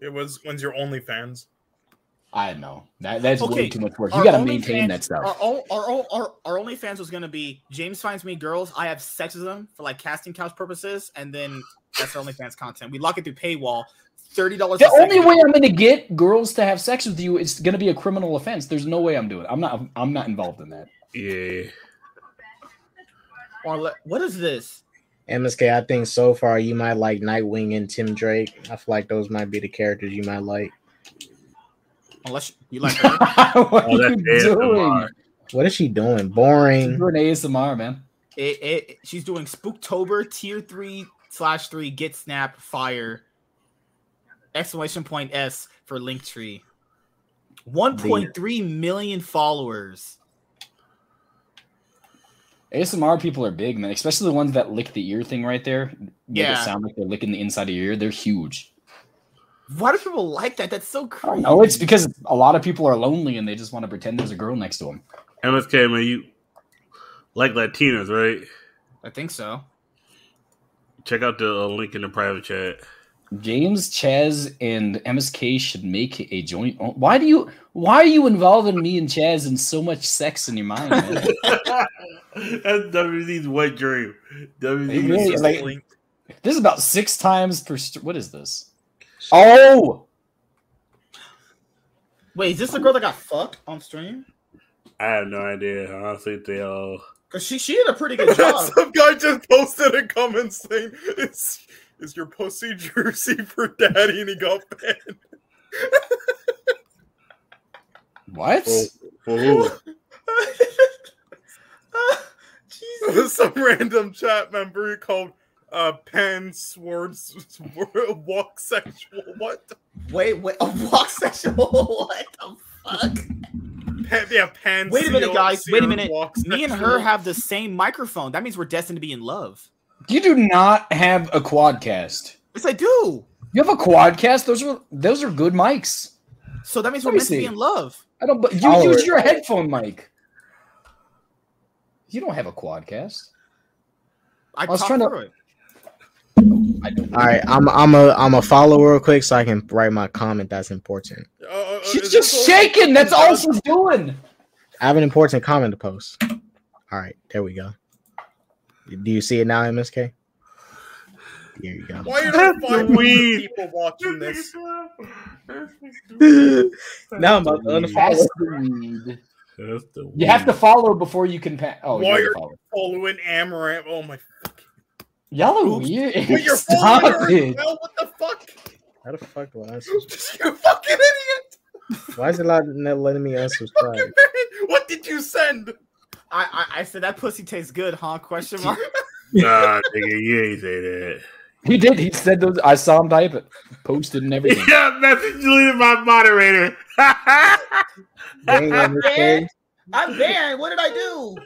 It was when's your OnlyFans? I know that that's Okay, way too much work. You got to OnlyFans- maintain that stuff. Our, o- our, o- our, our OnlyFans was gonna be James finds me girls. I have sex with them for like casting couch purposes, and then that's our OnlyFans content. We lock it through paywall. Thirty dollars. The only way I'm going to get girls to have sex with you is going to be a criminal offense. There's no way I'm doing. it. I'm not. I'm not involved in that. Yeah. Or le- what is this? MSK, I think so far you might like Nightwing and Tim Drake. I feel like those might be the characters you might like. Unless you like her. [laughs] what Oh, are that's you doing? What is she doing? She's Boring. doing ASMR, man. it, it, she's doing Spooktober tier three slash three get snap fire exclamation point s for Linktree. 1.3 million followers. ASMR people are big, man. Especially the ones that lick the ear thing right there. Make Yeah. it sound like they're licking the inside of your ear. They're huge. Why do people like that? That's so crazy. Oh, it's because a lot of people are lonely and they just want to pretend there's a girl next to them. MSK, man, you like Latinas, right? I think so. Check out the uh, link in the private chat. James, Chaz, and MSK should make a joint. Why do you? Why are you involving me and Chaz in so much sex in your mind? Man? [laughs] That's WZ's wet dream. WZ It really like- this is about six times per. St- what is this? Oh, Wait, is this the girl that got fucked on stream? I have no idea. Honestly, they all. Cause she she did a pretty good [laughs] job. Some guy just posted a comment saying, "Is is your pussy juicy for daddy?" And he got banned. what? For, for who? [laughs] Jesus. [laughs] Some random chat member called uh Pen Swords [laughs] walk sexual. What? Wait, wait, a walk sexual? [laughs] What the fuck? Pen, yeah, Pen. Wait a minute, Seal- guys. Wait a minute. walk Me and her have the same microphone. That means we're destined to be in love. You do not have a quadcast. Yes, I do. You have a quadcast. Those are those are good mics. So that means Let we're me meant to be in love. I don't. But you Oh, use your headphone mic. You don't have a quadcast. I, I was trying to- it. I don't. All right, I'm I'm a I'm a follow real quick so I can write my comment. That's important. Uh, uh, She's just shaking. That's all she's doing. I have an important comment to post. All right, there we go. Do you see it now, MSK? Here you go. Why are there That's five [laughs] weird. people watching this? [laughs] now I'm about to unfollow. The weed. You have to follow before you can. Pa- oh, you Why already are- followed. Following Amouranth. Oh my! Y'all are Oops. weird. Wait, you're [laughs] Stop following her as it. well? What the fuck? How the fuck do I? [laughs] you fucking idiot! Why is it not not letting me Fucking unsubscribe? man! What did you send? I, I I said that pussy tastes good, huh? Question mark. [laughs] Nah, nigga, you ain't say that. He did. He said those. I saw him type it, posted and everything. Yeah, message deleted my moderator. Dang, MSK. I'm banned. What did I do?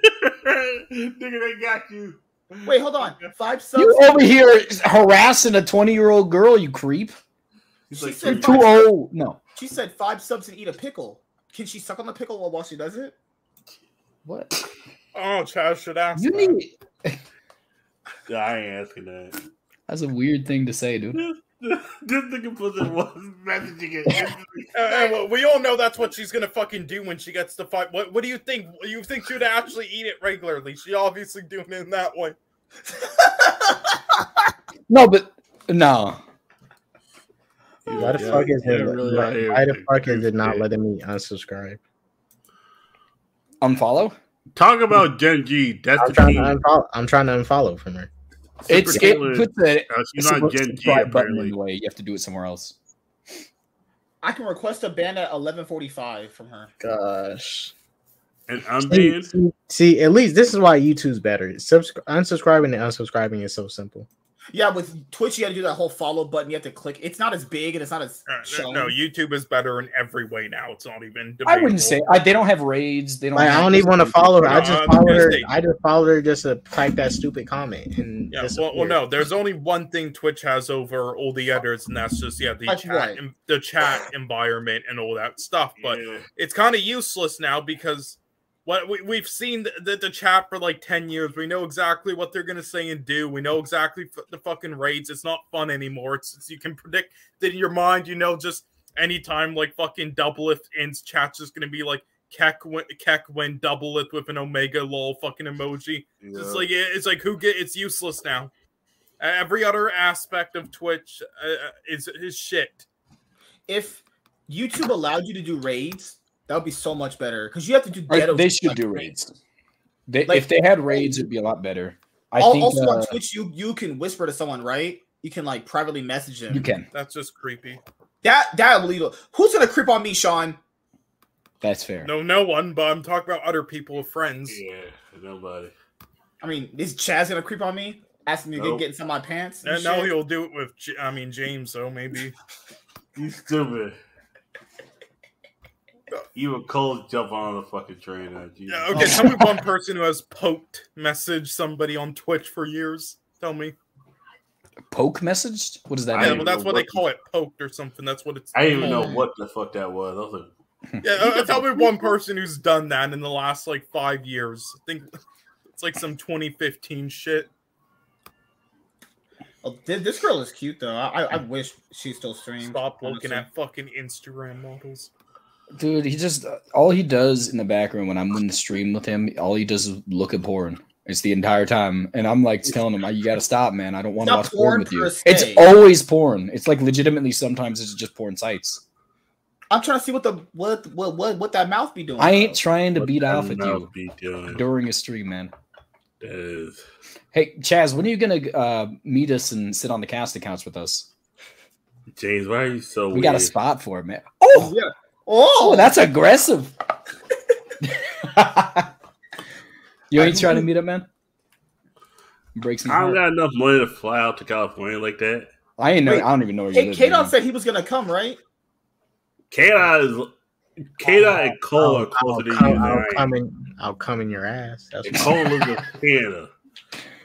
Nigga, they got you. Wait, hold on. Five subs. You over here harassing a 20 year old girl, you creep. He's She like, said Too old. No. She said five subs and eat a pickle. Can she suck on the pickle while she does it? What? Oh, Chaz should ask. You that. need. I ain't asking that. That's a weird thing to say, dude. This nigga puts it one messaging it. [laughs] Well, we all know that's what she's gonna fucking do when she gets to fight. What What do you think? You think she would actually eat it regularly? She obviously doing it in that way. [laughs] No, but no. Why the Yeah, fuck is yeah, it? really why, out why the fuck is it not shit. letting me unsubscribe? Unfollow? Talk about Gen G. That's I'm the trying team. to unfollow. I'm trying to unfollow from her. It's Super it Caitlyn, puts the uh, she's not Gen G subscribe button in the way. You have to do it somewhere else. I can request a ban at eleven forty five from her. Gosh. And I'm See, being see, see, at least this is why YouTube's better. Subscri- unsubscribing and unsubscribing is so simple. Yeah, with Twitch, you got to do that whole follow button. You have to click. It's not as big and it's not as Uh, shown. no, YouTube is better in every way now. It's not even. Debatable. I wouldn't say I, they don't have raids. They don't. Like, I don't even want to follow her. I just I'm follow her. say- I just follow her just to type that stupid comment and Yeah, well, well, no. There's only one thing Twitch has over all the others, and that's just yeah the Like chat, what? en- the chat environment and all that stuff. But yeah. it's kind of useless now because what we, we've seen the, the, the chat for like 10 years. We know exactly what they're going to say and do. We know exactly f- the fucking raids. It's not fun anymore. It's, it's- you can predict that in your mind you know just anytime like fucking doubleth ends chat's just going to be like KEKW, Keck when doubleth with an OMEGALUL fucking emoji. It's like it's like who get it's useless now. Every other aspect of twitch uh, is is shit. If YouTube allowed you to do raids, that would be so much better because you have to do. Or they should like do raids. raids. They, Like- if they had raids, it'd be a lot better. I Al- think also uh, on Twitch, you you can whisper to someone, right? You can like privately message them. you can. that's just creepy That that illegal. Who's gonna creep on me, Sean? That's fair. no no one but i'm talking about other people friends Yeah, nobody. I mean, is Chaz gonna creep on me? Asking me to Nope. get inside my pants? and And now shit? he'll do it with, I mean, James. So maybe. [laughs] You stupid. Even Cole jump on the fucking train. Uh, Yeah. Okay. Tell me one person who has poked messaged somebody on Twitch for years. Tell me. Poke messaged? What does that I Yeah, mean? well, that's know what they what- call it, poked or something. That's what it's. I didn't even know what the fuck that was. I was like, Yeah. uh, tell me one person who's done that in the last like five years. I think it's like some 2015 shit. Oh, th- this girl is cute though. I, I, I wish she still streamed. Stop looking honestly. at fucking Instagram models. Dude, he just all he does in the background when I'm in the stream with him, all he does is look at porn. It's the entire time, and I'm like telling him, "You got to stop, man. I don't want to watch porn porn with you." per It's always porn. It's like legitimately sometimes it's just porn sites. I'm trying to see what the what what what, what that mouth be doing. I ain't though. trying to what beat that off with you during a stream, man. That is. Hey, Chaz, when are you gonna uh, meet us and sit on the cast accounts with us? James, why are you so We weird? got a spot for it, man. Oh, Yeah. Oh, oh, that's aggressive. [laughs] you ain't trying to meet up, man. Breaks I don't heart. got enough money to fly out to California like that. I ain't know. Wait, I don't even know where Hey, live. Kadon said he was gonna come, right? K-Dot is K-Dot and Cole are I'll, closer to you come, than I I'll am. come in. I'll come in your ass. That's And Cole lives in [laughs] Canada.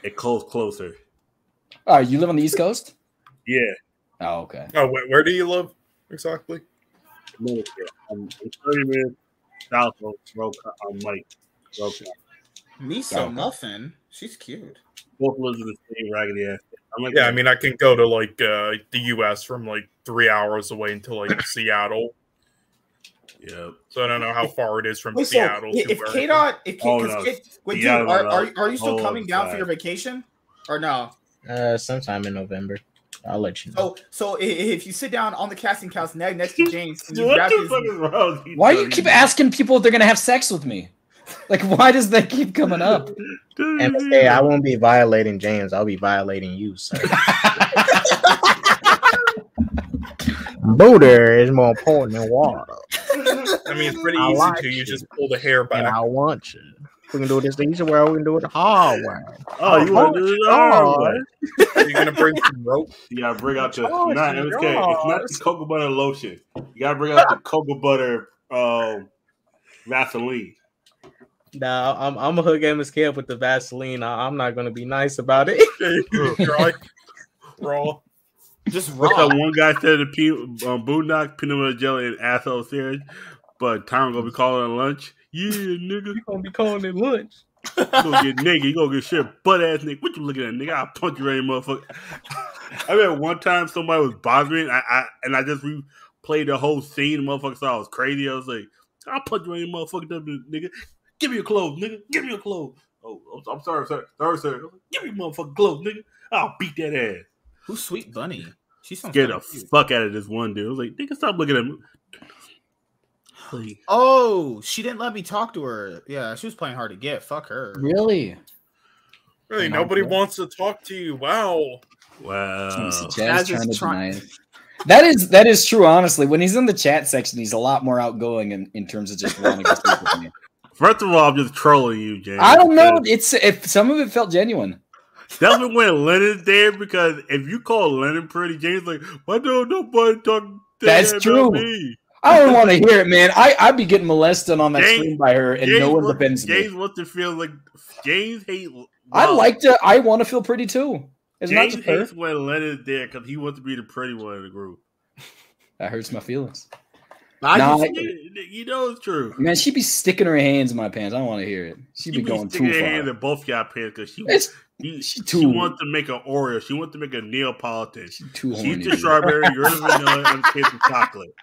And Cole's closer. Oh, you live on the East Coast? Yeah. Oh, okay. Oh, wait, where do you live exactly? Connecticut. I'm, I'm 30 minutes south of Rock on Mike. Rock Misa Okay. Muffin. She's cute. Both lives in the same raggedy ass. I'm like, Yeah, I mean, I can go to like uh, the U.S. from like three hours away until like [coughs] Seattle. yeah. So I don't know how far it is from Wait, Seattle. if to if where- K-Dot, if K, Oh, 'cause no. K- wait, dude, are, are, are you still Oh, coming down for your vacation, or no? Uh, sometime in November. I'll let you know. So, so if you sit down on the casting couch ne- next to [laughs] James and you what grab the his, fuck is wrong with Why you keep asking people if they're gonna have sex with me? Like, why does that keep coming up? [laughs] And hey, I won't be violating James. I'll be violating you, sir. [laughs] Booter is more important than water. I mean, it's pretty I easy like to. You you. just pull the hair And back. I want you. We can do this the easy way. We can do it the hard way. Oh, you want to do this the hard way? You're gonna bring some rope. You gotta bring out your [laughs] Oh, not it's MSK. It's not the cocoa butter lotion. You gotta bring out the cocoa butter um, Vaseline. Nah, I'm I'm gonna hook Amos Camp with the Vaseline. I, am not gonna be nice about it. [laughs] [laughs] Dry, raw. Just What's raw. that one guy said the pe- um, Boondock peanut butter jelly and asshole sandwich, but Tom gonna be calling lunch. Yeah, nigga, You gonna be calling it lunch? [laughs] you gonna get nigga, you gonna get shit butt ass nigga. What you looking at, nigga? I'll punch you right in motherfucker. I remember one time somebody was bothering, I, I and I just replayed the whole scene. Motherfucker thought I was crazy. I was like, I'll punch you right in motherfucker, nigga. Give me your clothes, nigga. Give me your clothes. Oh, I'm- I'm sorry, sir. Sorry, sir. Give me your motherfucking clothes, nigga. I'll beat that ass. Who's Sweet Bunny? She sounds Scared the kinda cute. fuck out of this one dude. I was like, nigga, stop looking at me. Like, Oh, she didn't let me talk to her. Yeah, she was playing hard to get. Fuck her. Really? Really, Oh, nobody God. wants to talk to you. Wow. wow. See, Jazz Jazz is trying to try- deny it. That is that is true. Honestly, when he's in the chat section, he's a lot more outgoing in, in terms of just wanting to speak with me. [laughs] First of all, I'm just trolling you, James. I don't know. It's if some of it felt genuine. That's when Lennon's there because if you call Lennon pretty, James like, why don't nobody talk that That's about true. me? I don't want to hear it, man. I I'd be getting molested on that James- screen by her, and James no one defends me. James wants to feel like James hate. I like to. I want to feel pretty too. It's not James her. hates when Lennon's there because he wants to be the pretty one in the group. That hurts my feelings. I Nah, I- You, know it's true. Man, she'd be sticking her hands in my pants. I don't want to hear it. She'd, She be going sticking too her hands far. in both y'all pants because she, she, she she wants to make an Oreo. She wants to make a Neapolitan. too horny. She's the strawberry, you're the vanilla, kids the chocolate.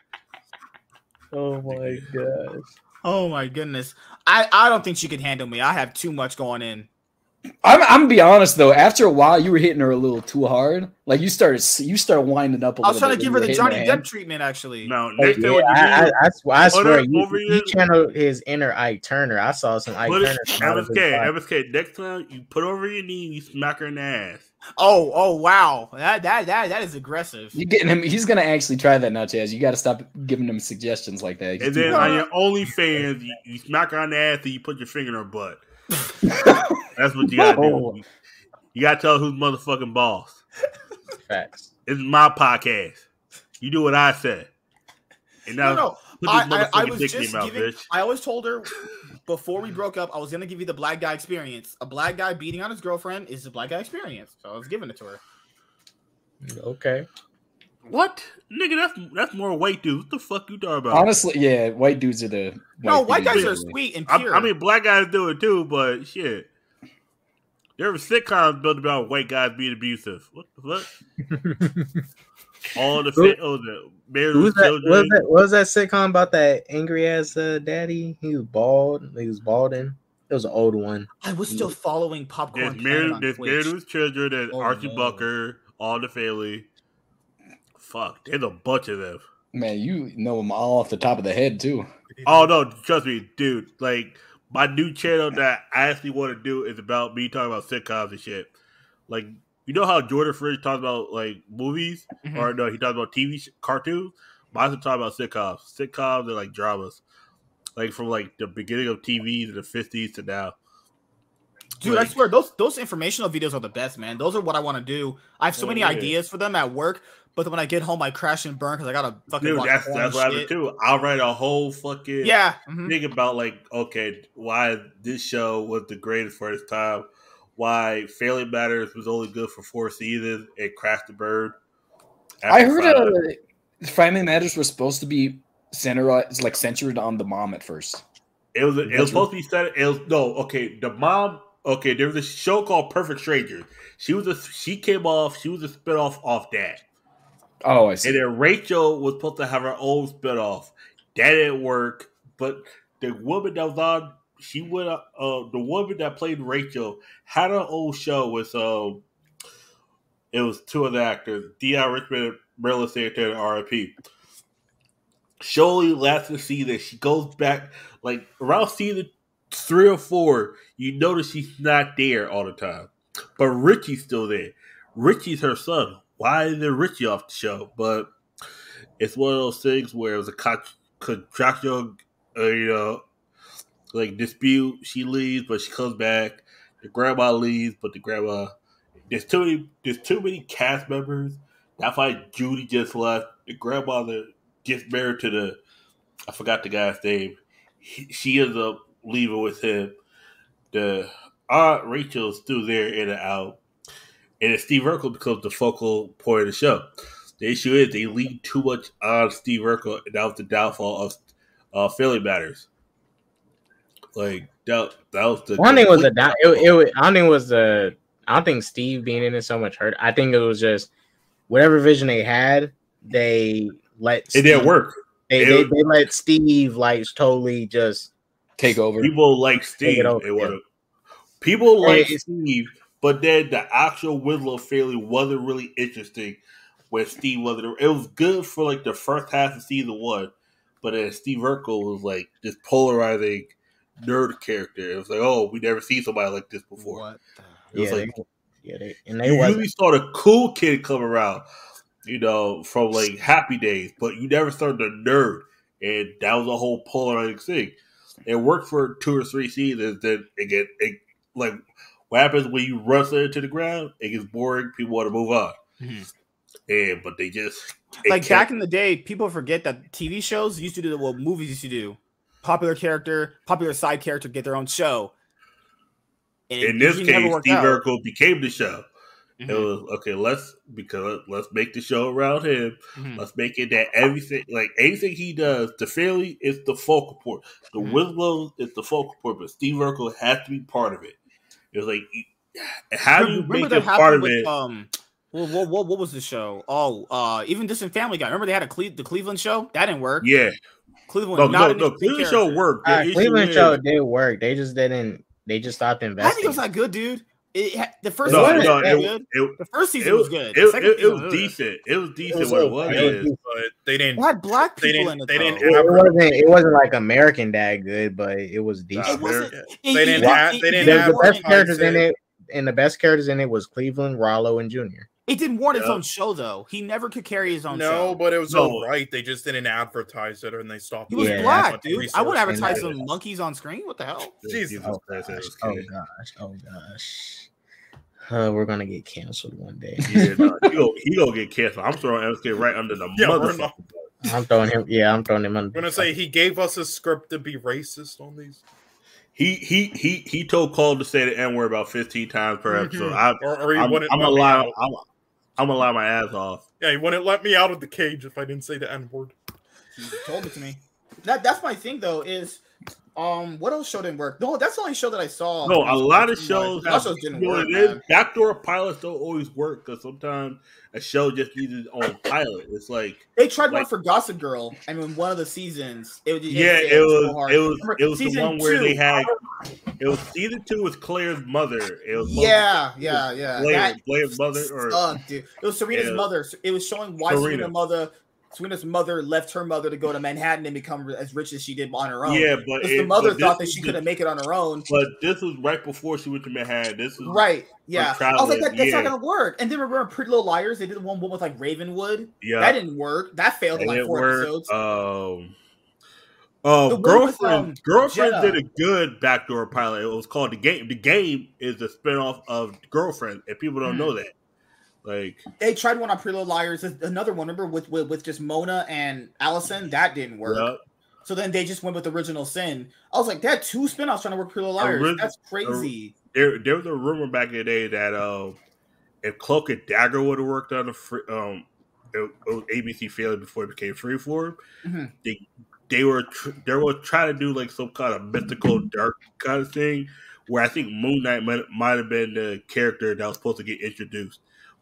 Oh [laughs] my gosh. oh my goodness. I, I don't think she could handle me. I have too much going in. I'm, I'm gonna be honest though. After a while, you were hitting her a little too hard. Like you started, you started winding up a I little. was trying to give her the Johnny her Depp hand. treatment, actually. Now, Oh, next time yeah, what I, I, I, sw- I Put swear, her he, over he here. channeled his inner Ike Turner. I saw some Ike Put Turner. it, come out of MSK. MSK. Next time you put over your knee, you smack her in the ass. Oh, oh, wow. That that that that is aggressive. You getting him? He's gonna actually try that now, Chaz. You got to stop giving him suggestions like that. He's And too then on your OnlyFans, you, you smack her on the ass, and you put your finger in her butt. [laughs] That's what you gotta Oh. do. You gotta tell who's motherfucking boss. Facts. It's my podcast. You do what I say. And now No, no. put this I, I, I was dick in just mouth, giving. bitch. I always told her before we mm. broke up, I was gonna give you the black guy experience. A black guy beating on his girlfriend is a black guy experience. So I was giving it to her. Okay. What? Nigga, that's that's more white dudes. What the fuck you talking about? Honestly, yeah, white dudes are the No, white dudes guys are sweet and I, pure. I mean, black guys do it too, but shit. There were sitcoms built about white guys being abusive. What the fuck? [laughs] All the Who- fit, oh, the married Who's that? children. Was that? What was that sitcom about that angry ass uh, daddy? He was bald. He was balding. It was an old one. I was still following popcorn. There's Planet married, there's married with children. There's Oh, Archie no. Bunker, all the family. Fuck, there's a bunch of them. Man, you know them all off the top of the head too. Oh no, trust me, dude. Like my new channel that I actually want to do is about me talking about sitcoms and shit. Like you know how Jordan Fridge talks about like movies, Mhm. or no, he talks about TV sh- cartoons. Mine's talk about sitcoms. Sitcoms are like dramas, like from like the beginning of TV in the fifties to now. Dude, I swear those those informational videos are the best, man. Those are what I want to do. I have so Oh, many yeah. ideas for them at work, but then when I get home, I crash and burn because I gotta fucking dude, that's that's what I too. I'll write a whole fucking Yeah, mhm. think about like okay why this show was the greatest for its time why Family Matters was only good for four seasons and Crash the Bird. I heard five. uh, Family Matters was supposed to be centered, like centered on the mom at first. it was it That's was supposed to be set. It was no okay. The mom okay. There was a show called Perfect Strangers. She was a she came off. She was a spinoff off that, Oh, I see. and then Rachel was supposed to have her own spinoff. That didn't work. But the woman that was on, she went. Uh, uh, the woman that played Rachel had her own show with um. It was two of the actors, Deon Richmond and Merlin Santana, RIP. Surely last to see that she goes back like around season three or four, you notice she's not there all the time. But Richie's still there. Richie's her son. Why is there Richie off the show? But it's one of those things where it was a con- contractual, uh, you know, like dispute. She leaves, but she comes back. The grandma leaves, but the grandma. There's too many. There's too many cast members. That's why Judy just left. The grandmother gets married to the. I forgot the guy's name. He, she ends up leaving with him. The Aunt Rachel's still there in and out, and Steve Urkel becomes the focal point of the show. The issue is they lean too much on Steve Urkel, and that was the downfall of uh, Family Matters. Like that, that was the. I don't think it was a complete down. It, it, I don't think it was the. I don't think Steve being in it so much hurt. I think it was just whatever vision they had, they let. It didn't work. They, It they, they let Steve like totally just. Take over. People like Steve. it over, It was people like Hey, Steve, but then the actual Winslow family wasn't really interesting when Steve wasn't. It was good for like the first half of season one, but then Steve Urkel was like this polarizing nerd character. It was like, oh, we never seen somebody like this before. What? It was Yeah, like they, yeah, they, and they you was usually saw the cool kid come around, you know, from like Happy Days, but you never saw the nerd, and that was a whole polarizing thing. It worked for two or three seasons, then it get it like what happens when you wrestle it to the ground? It gets boring. People want to move on, Mhm. and but they just Like kept- back in the day, people forget that TV shows used to do what movies used to do. Popular character, popular side character get their own show. And it in this case, Steve out. Urkel became the show. It Mhm, was okay. Let's because let's make the show around him. mhm. Let's make it that everything, like anything he does, the Philly is the focal point. The Mhm. Winslow is the focal point, but Steve Urkel has to be part of it. It was like, how do you Remember make him part of with, it? Um, what, what, what, what was the show? Oh, uh, even Distant Family Guy. Remember they had a Cle- the Cleveland show that didn't work. yeah, Cleveland no, was no, no. Cleveland show worked. The uh, Cleveland show did work. They just didn't. They just stopped investing. I think it was not good, dude. It the first No, season no, was it, good. it, The first season it was was good. It, The it, it was decent. It was decent. was what it was It was decent. but they didn't. It had black They people didn't- in it. they didn't It, it wasn't. It wasn't like American Dad good, but it was decent. It wasn't. They didn't it- add- it- they didn't The, didn't the best characters in it. it, and the best characters in it was Cleveland, Rallo, and Junior. It didn't warrant its own show though. He never could carry his own No, show. but it was No. all right. They just didn't advertise it, and they stopped. He was Yeah, black, dude. I would advertise And- some monkeys on screen. What the hell? Jesus Oh Christ, gosh! Oh gosh! Oh gosh! Uh, we're gonna get canceled one day. Yeah, no, he [laughs] gonna he gonna get canceled. I'm throwing MSK right under the Yeah, motherfucker. I'm throwing him. Yeah, I'm throwing him under. I'm gonna say he gave us a script to be racist on these, He he he he told Cole to say the N word about 15 times per episode. I, or, or he I'm, wouldn't I'm let gonna me lie. out. I'm, I'm gonna lie my ass off. Yeah, he wouldn't let me out of the cage if I didn't say the N word. He told it to me. That that's my thing though. Is um, what else show didn't work? No, that's the only show that I saw. No, a lot of shows, of shows didn't work. it is? Backdoor pilots don't always work because sometimes a show just needs its own pilot. It's like They tried one for Gossip Girl, and in one of the seasons, it, was yeah, it so was hard. it was Remember, it was the one where two- they had it was season two with Claire's mother. It was Yeah, yeah, yeah. Blair, That Blair's mother or sucked, dude. It was Serena's Yeah. mother. It was showing why Serena. Serena's mother, Serena's mother left her mother to go to Manhattan and become as rich as she did on her own. yeah, but it, the mother but thought that she couldn't make it on her own. But this was right before she went to Manhattan. This was Right. Yeah. I was like, that, that's yeah. not gonna work. And then remember Pretty Little Liars? They did one, one with like Ravenswood. Yeah, That didn't work. That failed in like four episodes. Um, uh, one with, girlfriend, um, girlfriend Jenna. did a good backdoor pilot. It was called the game. The game is a spinoff of girlfriend, and people don't Hmm. know that. Like, they tried one on Little Liars. Another one, remember with, with with just Mona and Alison, that didn't work. yeah, So then they just went with Original Sin. I was like, that two spin-offs trying to work Little Liars. Orig- That's crazy. there, there was a rumor back in the day that uh, if Cloak and Dagger would have worked on the free, um, it, it was ABC failed before it became Freeform. Mhm. They they were tr- they were trying to do like some kind of mystical dark kind of thing, where I think Moon Knight might, might have been the character that was supposed to get introduced,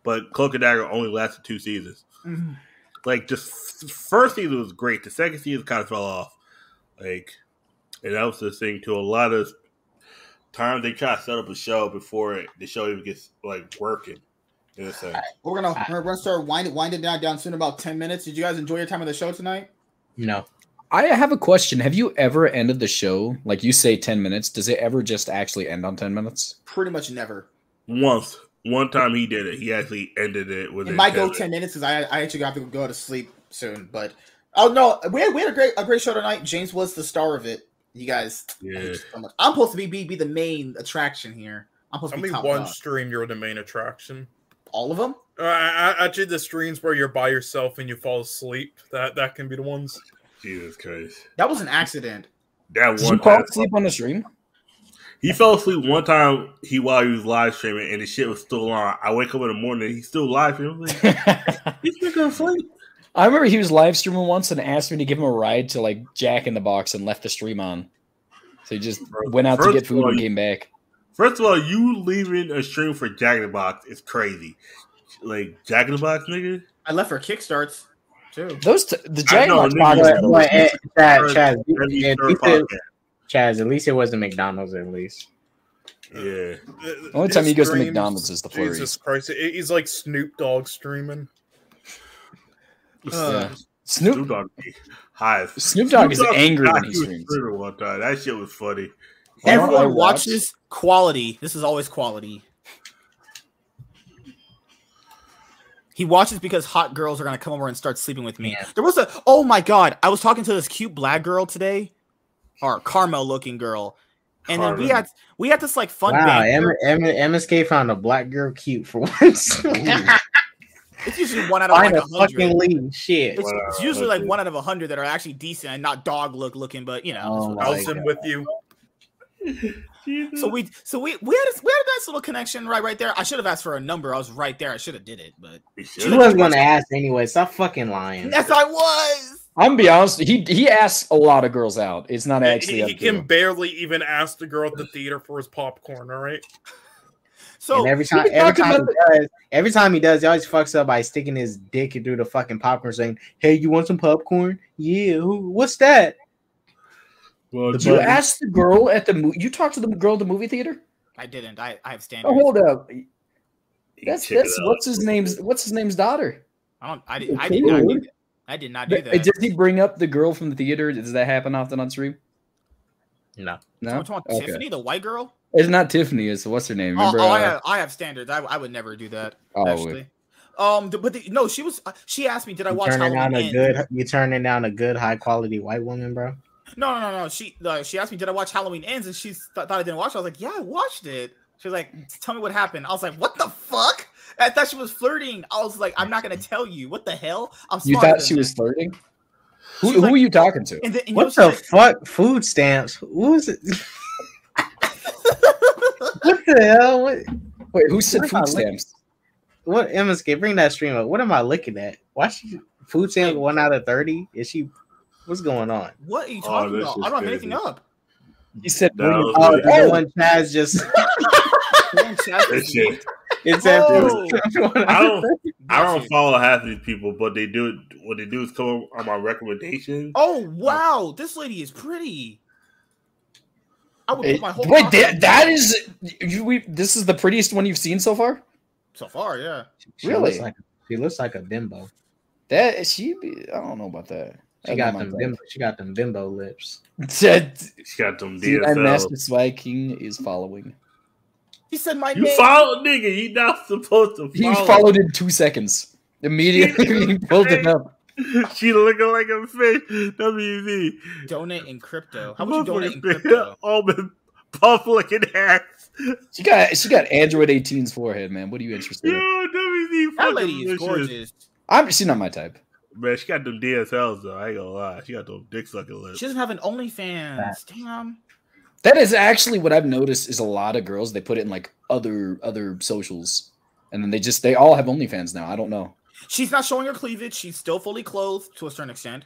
but Cloak and Dagger only lasted two seasons. Mhm. Like just first season was great, the second season kind of fell off. Like, and that was the thing to a lot of times they try to set up a show before it, the show even gets like working. In a sense. We're gonna we're gonna start winding winding down down soon. About ten minutes. Did you guys enjoy your time on the show tonight? No, I have a question. Have you ever ended the show like you say 10 minutes? Does it ever just actually end on 10 minutes? Pretty much never. Once, one time he did it. He actually ended it with It might go ten minutes because I I actually have to go to sleep soon. But oh no, we had, we had a great a great show tonight. James was the star of it. You guys, Yeah. you so. I'm supposed to be, be be the main attraction here. I'm supposed to be top one dog. stream you're the main attraction. All of them. Uh, I- I- actually, the streams where you're by yourself and you fall asleep. That that can be the ones. Jesus Christ. That was an accident. That Did you one fall asleep on the stream? He fell asleep one time. He while he was live streaming, and the shit was still on. I wake up in the morning, he's still live streaming. I'm like, [laughs] he's nigga asleep. I remember he was live streaming once and asked me to give him a ride to like Jack in the Box and left the stream on. So he just went out to get food all, and came back. First of all, you leaving a stream for Jack in the Box is crazy. Like Jack in the Box, nigga. I left for kickstarts too. Those t- the Jack in the Box. nigga, box- But, but, Chaz, Chaz, Every at third least it- podcast. Chaz, at least it wasn't McDonald's. At least Yeah. The only time His he goes to streams- McDonald's is the Jesus. Christ, he- he's like Snoop Dogg streaming. Yeah. Uh, Snoop Snoop Dogg be high. as- Snoop Dogg is angry when forgot he was streams. streaming One time. That shit was funny. Why don't I Everyone watch- watches quality. This is always quality. He watches because hot girls are gonna come over and start sleeping with me. Yeah. There was a oh my god, I was talking to this cute black girl today, or caramel looking girl, and then we had we had this like fun wow, banter. Emma, Emma, MSK found a black girl cute for [laughs] once. [laughs] It's usually one out of like Find a a fucking hundred. lead. Shit. It's, Wow, it's usually like okay. one out of a hundred that are actually decent and not dog look looking, but you know. Oh that's what- my How's him God. with you? [laughs] So we so we we had a, we had a nice little connection right right there. I should have asked for a number. I was right there. I should have did it, but He She was gonna ask anyway. Stop fucking lying. yes, I was. I'm be honest. He he asks a lot of girls out. It's not actually. He, he can barely even ask the girl at the theater for his popcorn. All right. So and every time, every time he does, every time he does, he always fucks up by sticking his dick through the fucking popcorn, saying, "Hey, you want some popcorn? Yeah. Who? What's that? Well, Did you Johnny- ask the girl at the mo- you talked to the girl at the movie theater? I didn't. I, I have standards. Oh, hold up. That's that's what's his name's what's his name's daughter. I don't. I. I did not. Lord. Do that. I did not do that. Does he bring up the girl from the theater? Does that happen often on stream? No. No, Someone talking Okay. Tiffany, the white girl. It's not Tiffany. It's what's her name? Oh, Remember? oh, I, uh, have, I have standards. I, I would never do that. oh, actually. Um, but the, no, she was. uh, She asked me, "Did I watch turning down Halloween?" a Ends? good, you turning down a good, high quality white woman, bro. No, no, no, no. She uh, she asked me, "Did I watch Halloween Ends?" And she th- thought I didn't watch. it. I was like, "Yeah, I watched it." She was like, "Tell me what happened." I was like, "What the fuck?" I thought she was flirting. I was like, "I'm not gonna tell you." What the hell? I'm. you thought than she that. was flirting? Who, She's who like- were you talking to? And then, and What the like- fuck? Food stamps? Who's it? [laughs] what the hell? What? Wait, who said food am I stamps? What? MSK, bring that stream up. What am I looking at? Why she food stamps one out of thirty? Is she? What's going on? What are you Oh, talking this about? I don't have anything up. He said That Oh, the one Chaz just. [laughs] Man, Chaz That is shit. Weak. It's after. Oh. I don't. I don't follow half of these people, but they do. What they do is come on my recommendations. Oh wow, this lady is pretty. I would Hey, put my whole Wait, confidence that, that in her. is you. We, this is the prettiest one you've seen so far. so far, yeah. She Really? Looks like, she looks like a bimbo. That she. be- I don't know about that. She That's got not them my bimbo. She got them bimbo lips. [laughs] She got them See, and Master DSL. King is following. He said my You name. follow, nigga. You not supposed to follow. He followed in two seconds. Immediately he [laughs] pulled it up. [laughs] she looking like a fish. WV. donate in crypto. How much you donate in Motherfucker, crypto? [laughs] Almond puff looking ass. She got she got Android 18's forehead, man. What are you interested Yo, in? WZ. That lady is gorgeous. I'm she's not my type. Man, she got them DSLs though. I ain't gonna lie. She got them dick sucking lips. She doesn't have an OnlyFans. Damn. That is actually what I've noticed is a lot of girls they put it in like other other socials, and then they just they all have OnlyFans now. I don't know. She's not showing her cleavage. She's still fully clothed to a certain extent.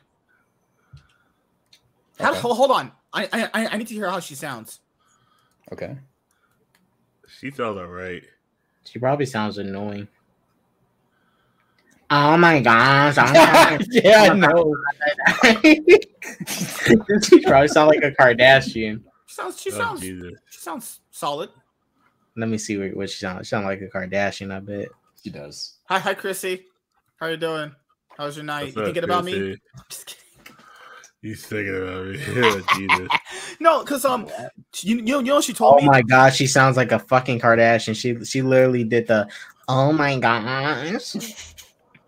How, Okay. ho- hold on. I, I I need to hear how she sounds. Okay. She sounds alright. She probably sounds annoying. Oh my gosh! I'm [laughs] yeah, I know. [laughs] she probably sounds like a Kardashian. She sounds. She Oh, sounds. Jesus. She sounds solid. Let me see what, what she sounds. She sound like a Kardashian. I bet. She does. Hi, hi, Chrissy. How you doing? How's your night? What's you up, thinking about me? Chrissy? [laughs] Just kidding. You thinking about me? [laughs] Oh, Jesus. [laughs] No, because um, you, you know, you know what she told Oh me. Oh my gosh, she sounds like a fucking Kardashian. She she literally did the. Oh my gosh!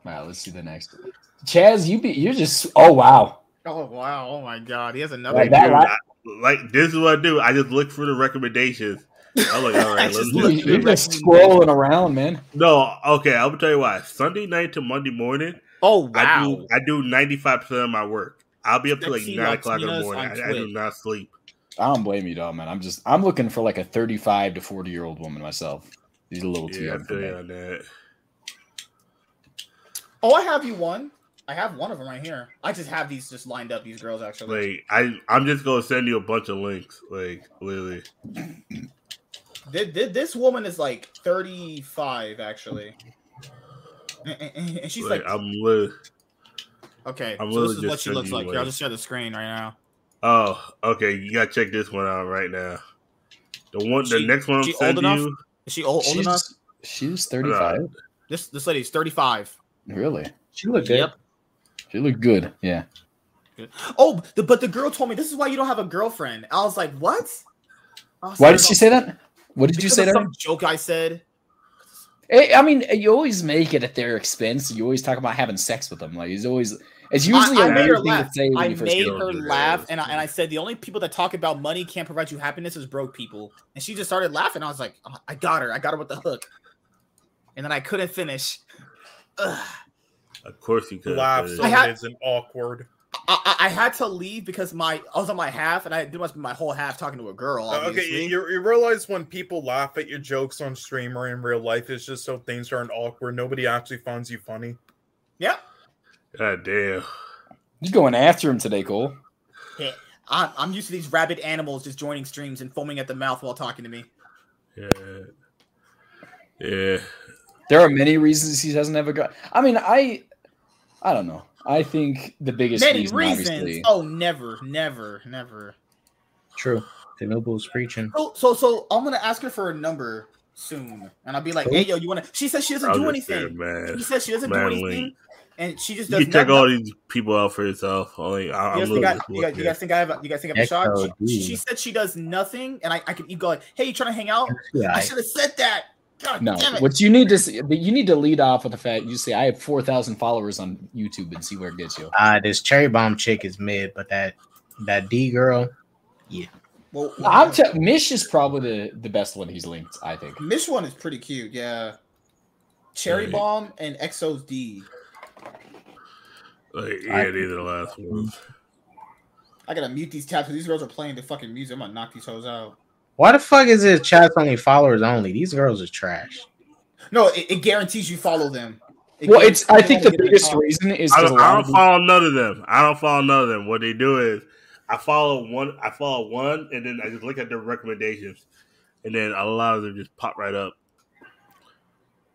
Wow. Let's see the next. one. Chaz, you be you're just. Oh wow. Oh wow! Oh my God! He has another. Like Like, that, dude, right? I- like this is what I do. I just look for the recommendations. I'm like, all [laughs] right, let's Just You, look just, you're just scrolling around, man. No, okay, I'm gonna tell you why. Sunday night to Monday morning, oh I wow! do I do 95 percent of my work. I'll be up to like nine o'clock in the morning. I, I do not sleep. I don't blame you, dog, man. I'm just I'm looking for like a 35 to 40 year old woman myself. He's a little too Yeah, young for feel me. on that. Oh, I have you one. I have one of them right here. I just have these just lined up. These girls actually. Like I, I'm just gonna send you a bunch of links. Like literally, Th- th- this woman is like 35 actually. And, and- and she's like, like, I'm lit. okay, I'm so this is what she looks like. you Here, I'll just share the screen right now. Oh, okay. You gotta check this one out right now. The one, the next one I'm she sending enough? you. Is she old, old enough? She's she's 35. This this lady's 35. Really? She look good. Yep. She looked good. Yeah. Oh, the, but the girl told me this is why you don't have a girlfriend. I was like, what? Was Why did she say that? What did you say of to some joke I said. Eh, I mean, you always make it at their expense. You always talk about having sex with them. Like it's always it's usually I, a I made her thing laugh. to say when I you first made her laugh, and I, and I said the only people that talk about money can't provide you happiness is broke people. And she just started laughing. I was like, "Oh, I got her. I got her with the hook. And then I couldn't finish. Ugh. Of course you could. Laugh so had- It's an awkward. I, I, I had to leave because my I was on my half, and I did must my whole half talking to a girl. Uh, Obviously. okay, you, you realize when people laugh at your jokes on stream or in real life, it's just so things aren't awkward. Nobody actually finds you funny. yeah. God damn. You're going after him today, Cole. Yeah. I'm, I'm used to these rabid animals just joining streams and foaming at the mouth while talking to me. Yeah. Yeah. There are many reasons he doesn't have a girl. I mean, I I don't know. I think the biggest Many reason, reasons. obviously, Oh, never, never, never. True. The noble's preaching. So, so, so I'm gonna ask her for a number soon, and I'll be like, Who? "Hey, yo, you wanna?" She says she doesn't I do understand, anything. man. She says she doesn't do anything, Link. and she just You does can check all these people out for yourself. Only I, I'm You guys, think I, just you, guys, you guys think I have a, you guys think I have a shot? She, she said she does nothing, and I, I could you go like, "Hey, you trying to hang out?" Yeah. I should have said that. God no. damn! What you need to see, but you need to lead off with the fact you say I have four thousand followers on YouTube and see where it gets you. Uh, this cherry bomb chick is mid, but that that D girl, yeah. well, I'm t- Mish is probably the the best one he's linked. I think. Mish one is pretty cute. Yeah, Cherry Right. Bomb and Exo's D. Like, yeah, these are the last ones. I gotta mute these tabs because these girls are playing the fucking music. I'm gonna knock these hoes out. Why the fuck is it chat only followers only? These girls are trash. No, it, it guarantees you follow them. It Well, it's. I think the biggest reason is I don't, I don't of these- follow none of them. I don't follow none of them. What they do is I follow one. I follow one, and then I just look at their recommendations, and then a lot of them just pop right up.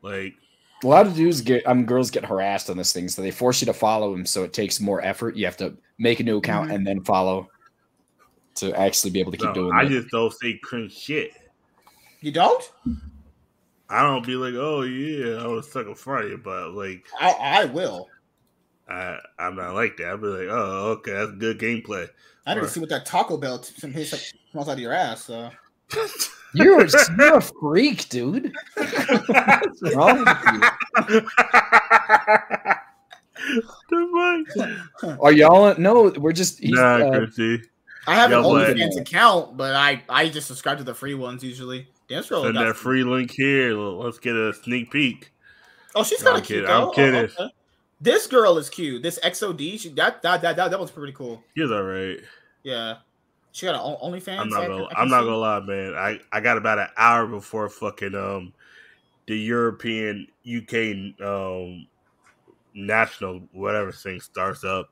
Like a lot of dudes get um girls get harassed on this thing, so they force you to follow them. So it takes more effort. You have to make a new account Mhm. and then follow to actually be able to keep no, doing I it. just don't say cringe shit. You don't? I don't be like, oh yeah, I was stuck in front of you, but like I I will. I I'm not like that. I'll be like, oh okay, that's good gameplay. I didn't Right. see what that Taco Bell t- some like, smells out of your ass. So. [laughs] You're you're a freak, dude. What's wrong with you? [laughs] [laughs] Are y'all? No, we're just. He's, Nah, uh, Chrissy. I have an OnlyFans account, but I I just subscribe to the free ones usually. Damn, scroll. Send that free link here. Let's get a sneak peek. Oh, she's kind of cute. kidding. I'm though. Oh, kidding. okay. This girl is cute. This XOD, she, that, that that that that was pretty cool. He's all right. Yeah, she got an OnlyFans. I'm not gonna. I'm not gonna lie, man. I I got about an hour before fucking um the European UK um national whatever thing starts up.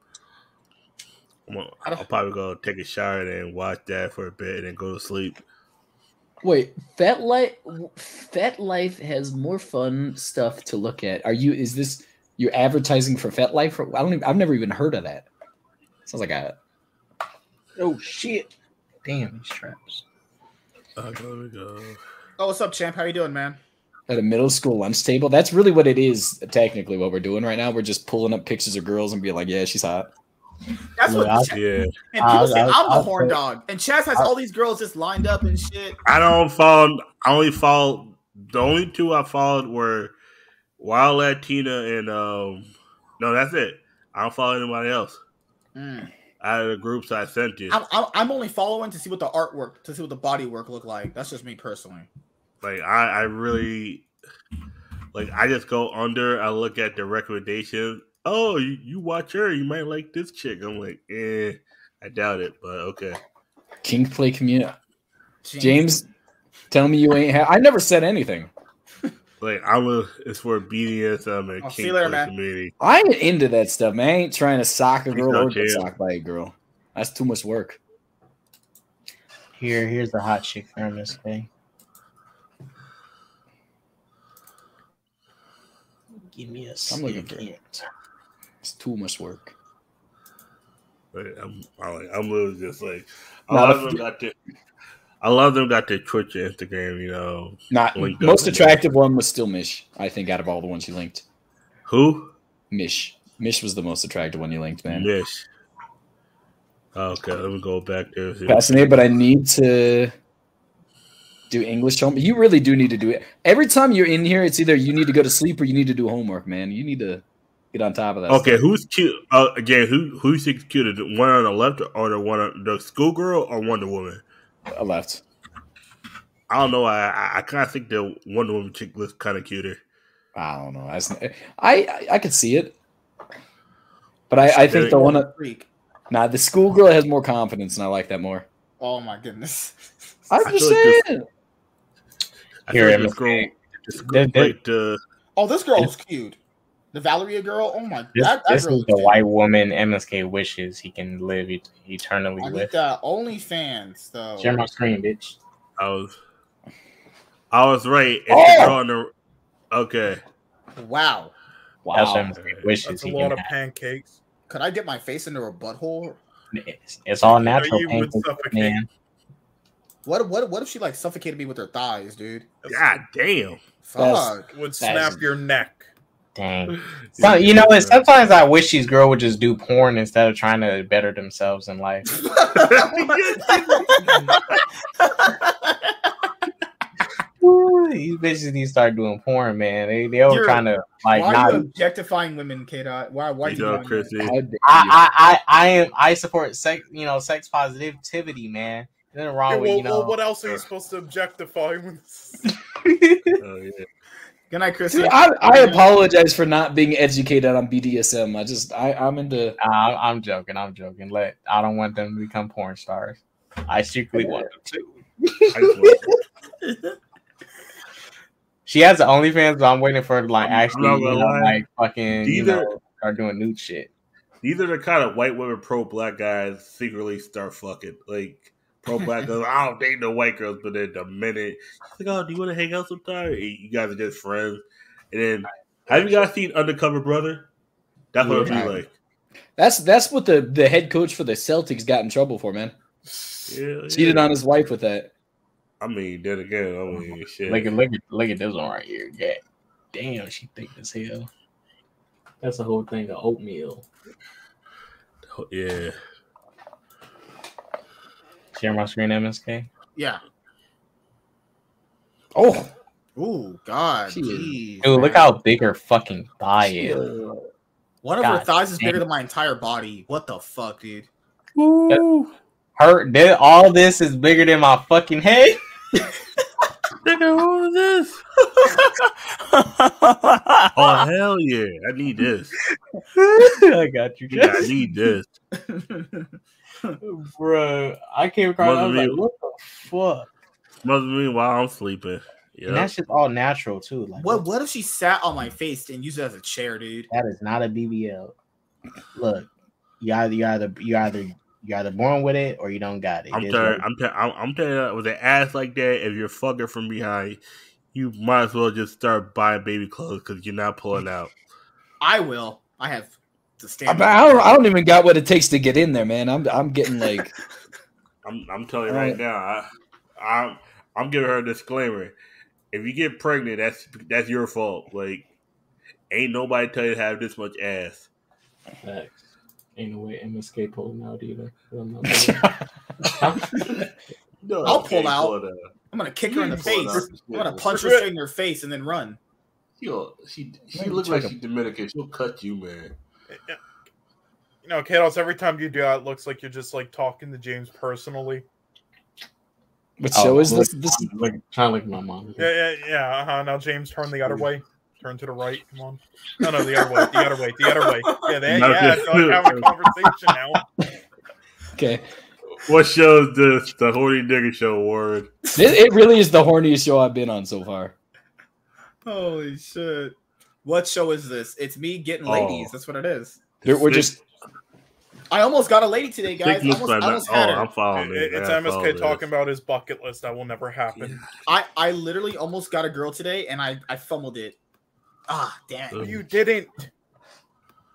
I'm gonna, I don't- I'll probably go take a shower and then watch that for a bit and then go to sleep. Wait, FetLife FetLife has more fun stuff to look at. Are you? Is this you're advertising for FetLife? Or, I don't. Even, I've never even heard of that. Sounds like a. Oh shit! Damn these traps. Uh, there we go. Oh, what's up, champ? How you doing, man? At a middle school lunch table. That's really what it is. Technically, what we're doing right now, we're just pulling up pictures of girls and be like, "Yeah, she's hot." That's Look, what. I'll- Ch- Yeah, and people I'll- say I'll- I'm the I'll horn put- dog, and Chaz has all these girls just lined up and shit. I don't follow. I only follow. The only two I followed were Wild Latina and um. No, that's it. I don't follow anybody else Mm. out of the groups I sent you. I'm, I'm I'm only following to see what the artwork, to see what the body work look like. That's just me personally. Like I, I really like I just go under, I look at the recommendations "Oh, you, you watch her, you might like this chick." I'm like, "Eh, I doubt it, but okay." Kink play community. James, tell me you ain't. Ha- I never said anything. [laughs] Like I'm a, it's for BDSM and I'll see kink you later, play man. community. I ain't into that stuff, man. I ain't trying to sock a girl not or get socked by a girl. That's too much work. Here, here's the hot chick for MSK. Give me a I'm looking for- second. It's too much work. I'm, I'm I'm literally just like, a lot of them got their, a lot of them got their Twitch and Instagram. You know, Not most up. attractive one was still Mish. I think out of all the ones you linked, who? Mish. Mish was the most attractive one you linked, man. Mish. Okay, let me go back there. Fascinated, but I need to do English home. You really do need to do it. Every time you're in here, it's either you need to go to sleep or you need to do homework, man. You need to get on top of that. Okay, who's cute? Uh, again, who who you think is cuter? The one on the left or the one on the schoolgirl or Wonder Woman? stuff. I left. I don't know. I I, I kind of think the Wonder Woman chick looks kind of cuter. I don't know. I I I, I could see it, but I, I think the one. that- Freak. Nah, the schoolgirl has more confidence, and I like that more. Oh my goodness. I'm I just feel like saying. I Here, feel like this girl, this There- girl, there- like the Oh, this girl is cute. The Valeria girl. Oh my. This, that, that this girl is the cute. white woman MSK wishes he can live et- eternally I need with. that OnlyFans though. Share my screen, bitch. I was, I was right. It's Oh! the girl on the. Okay, Wow. Wow. what MSK wishes That's a lot can of have. pancakes. Could I get my face into a butthole? It's, it's all natural you would pancakes, suffocate. man. What what what if she like suffocated me with her thighs, dude? God damn. Fuck. Would snap your neck. Dang. [laughs] So, you know what? Sometimes I wish these girls would just do porn instead of trying to better themselves in life. [laughs] Woo, These bitches need to start doing porn, man. They they were You're- trying to like why not. are you objectifying women, K Dot? Why why you you know, doing? Chrissy. How dare you. I, I I I am I support sex you know sex positivity, man. Nothing wrong Yeah, with you know. well, what else are you supposed to objectify? [laughs] Oh, yeah. Good night, Chris. I, I apologize for not being educated on BDSM. I just I, I'm into I'm, I'm joking. I'm joking. Let I don't want them to become porn stars. I secretly want them to. I just want- [laughs] She has the OnlyFans, but I'm waiting for her to like I'm- I'm actually, not you know, like fucking, you Either- know, start doing nude shit. These are the kind of white women pro black guys secretly start fucking. Like pro black girls, I don't date no white girls, but then the minute she's like, "Oh, do you want to hang out sometime?" You guys are just friends. And then, have you guys seen Undercover Brother? That's what it'd Yeah. be like. that's that's what the the head coach for the Celtics got in trouble for, man. Yeah, Cheated yeah. on his wife with that. I mean, then again, I mean, shit. Look at look at look at this one right here. Yeah, damn, she thick as hell. That's a whole thing of oatmeal. yeah. Share my screen, MSK. yeah. Oh, Ooh, God. Jeez, Dude, look how big her fucking thigh is. one of her thighs is bigger damn. than my entire body. What the fuck, dude? Ooh. Her, th- all this is bigger than my fucking head. [laughs] Nigga, who is this? [laughs] oh hell yeah! I need this. [laughs] I got you, Yeah, I need this. Bro. I came across. I was Mother like, what the fuck? Must be while I'm sleeping. Yeah. that's just all natural too. Like, what what if she sat on my face and used it as a chair, dude? That is not a BBL. Look, you either you either you either you either born with it or you don't got it. I'm It is telling, what- I'm, tell, I'm, I'm telling you, with an ass like that, if you're fucking from behind, you might as well just start buying baby clothes because you're not pulling out. I will. I have to I, stand. I don't I don't even got what it takes to get in there, man. I'm I'm getting [laughs] like I'm, I'm telling you All right right. now, I, I'm, I'm giving her a disclaimer. If you get pregnant, that's that's your fault. Like, ain't nobody tell you to have this much ass. Facts. Ain't no way MSK pulling out either. [laughs] [laughs] No, I'll pull out. pull it. I'm gonna kick her in the face. out. I'm gonna punch her straight in her face and then run. Yo, she she Maybe looks like she's Dominican. She'll cut you, man. You know, Kados, every time you do that, it looks like you're just like talking to James personally. what Oh, show is look- this? This Look, trying to look at my mom. Yeah, yeah, yeah. Uh-huh. Now James turn the other way. Turn to the right. Come on. No, no, the other way. The other way. The other way. [laughs] Yeah, they, Not yeah. this. So I'm having a conversation now. Okay. What show is this? The Horny Nigga Show, Warren. It, it really is the horniest show I've been on so far. Holy shit! What show is this? It's me getting Oh. ladies. That's what it is. There- We're just I almost got a lady today, guys. I looks almost, like I almost that. had Oh, her. I'm following It- it. it's Yeah, I follow MSK this. talking about his bucket list. That will never happen. I I literally almost got a girl today, and I I fumbled it. Ah, damn. Ugh. You didn't.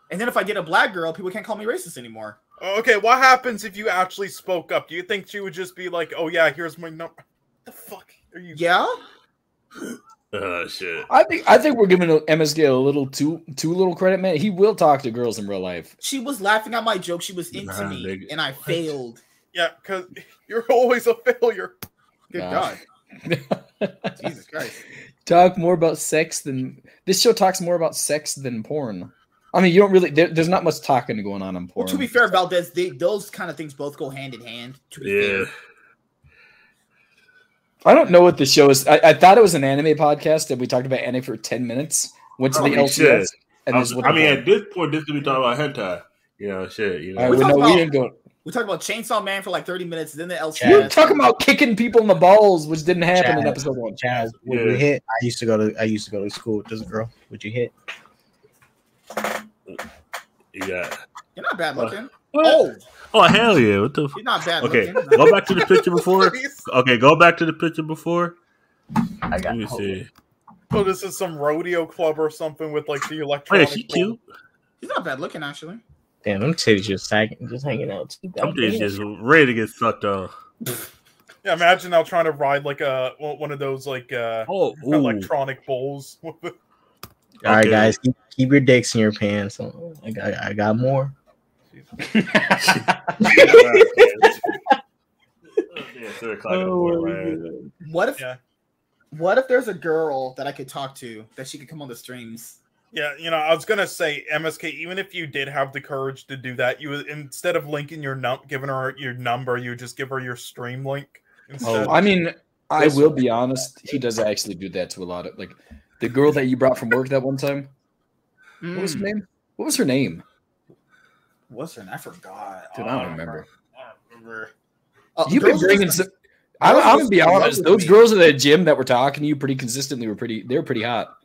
And then if I get a black girl, people can't call me racist anymore. Okay, what happens if you actually spoke up? Do you think she would just be like, "Oh yeah, here's my number"? The fuck are you? Yeah. [gasps] [gasps] Oh shit. I think I think we're giving MSK a little too too little credit, man. He will talk to girls in real life. She was laughing at my joke. She was into Nah, me, nigga. and I failed. Yeah, because you're always a failure. Good Nah. God, [laughs] Jesus Christ. Talk more about sex than this show talks more about sex than porn. I mean, you don't really. There, there's not much talking going on in porn. Well, to be fair, Valdez, they, those kind of things both go hand in hand. To be Yeah. fair. I don't know what the show is. I, I thought it was an anime podcast, and we talked about anime for ten minutes. Went to oh, the LCS, and I, this I mean, at this point, this could be talking about hentai. You know, shit. You know. All right, We well, talked no, we about- didn't go. We talked about Chainsaw Man for like 30 minutes, then the LCS. We were talking about kicking people in the balls, which didn't happen in episode one. Chaz, would Yeah. you hit? I used to go to I used to go to school with this girl. Would you hit? yeah. You're not bad uh, looking. What? Oh, Oh hell yeah! What the? F- you're not bad okay, looking. go back to the picture [laughs] before. Okay, go back to the picture before. I Let me see. Oh, this is some rodeo club or something with like the Oh yeah, electronic. she cute. He's not bad looking, actually. Damn, them titties just sagging, just hanging out. too. I'm just, just ready to get sucked on. [laughs] Yeah, imagine now trying to ride like a one of those like uh Oh, electronic bowls. [laughs] All right, Okay. guys, keep, keep your dicks in your pants. I got, I got more. Yeah, three o'clock in the. What if Yeah. what if there's a girl that I could talk to that she could come on the streams? Yeah, you know, I was gonna say MSK. Even if you did have the courage to do that, you instead of linking your num, giving her your number, you just give her your stream link instead. Oh, I mean, I will be honest. He does actually do that to a lot of like the girl that you brought from work that one time. What was her Mm, name? What was her name? What's her name? I forgot. Dude, I don't remember. I don't remember. Uh, You've been bringing some. I'm, I'm gonna be honest. Those me. girls at the gym that were talking to you pretty consistently were pretty. They were pretty hot.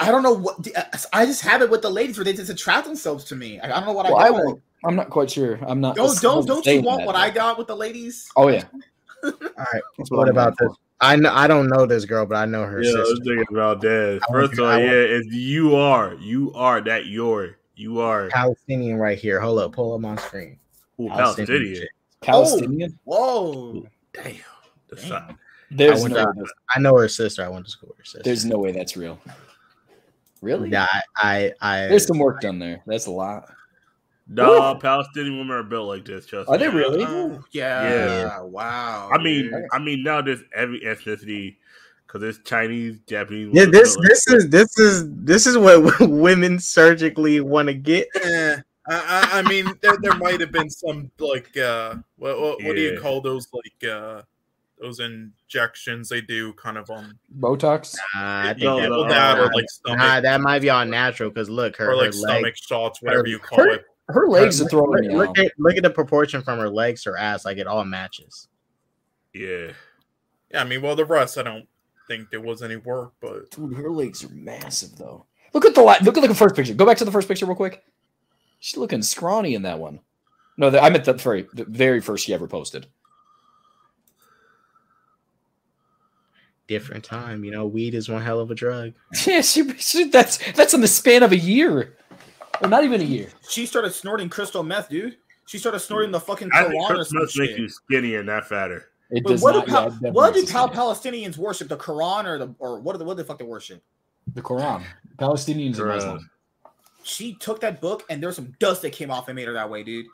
I don't know what I just have it with the ladies where they just attract themselves to me. I I don't know what Well, I I got. won't. I'm not quite sure. I'm not. Don't don't don't you want what but- I got with the ladies? Oh yeah. [laughs] All right, That's what about this? I know I don't know this girl, but I know her Yeah, sister. let's think about that. First of all, yeah, want- it's you are, you are that your, you are. Palestinian right here. Hold up, pull up my screen. Ooh, Palestinian Palestinian. chick. Oh, Palestinian. Whoa. Damn. That's Damn. not- There's I no. to- I know her sister. I went to school with her sister. There's no way that's real. Really? Yeah, I, I, I There's some work done there. That's a lot. Nah, Palestinian women are built like this. Trust Are me. they really? Ooh, yeah. Yeah. Wow. I mean, dude. I mean now there's every ethnicity because it's Chinese, Japanese. Yeah, women this like this is this is this is what [laughs] women surgically want to get. Eh, I, I, I mean, there, there might have been some like uh, what what, what do you call those like uh, those injections they do kind of on Botox. Nah, I think No, that, no, well, that or uh, like stomach nah, that might be all natural because look, her, or like her stomach leg, shots, whatever you call her- it. Her legs are look, throwing look, me look out. at look at the proportion from her legs to her ass, like it all matches. Yeah. Yeah, I mean, well, the rest I don't think there was any work, but Dude, her legs are massive though. Look at the la- look at the first picture. Go back to the first picture real quick. She's looking scrawny in that one. No, the, I meant the very the very first she ever posted. Different time, you know. Weed is one hell of a drug. [laughs] Yeah, she, she that's that's in the span of a year, or not even a year. she started snorting crystal meth, dude. She started snorting the fucking I think Quran or some Christmas makes shit. you not fatter. It But does what not. do, yeah, Pal- it definitely what do it Pal- Palestinians worship? The Quran or the or what? Do the, what the fuck they worship? the Quran? Palestinians are Muslim. She took that book and there's some dust that came off and made her that way, dude.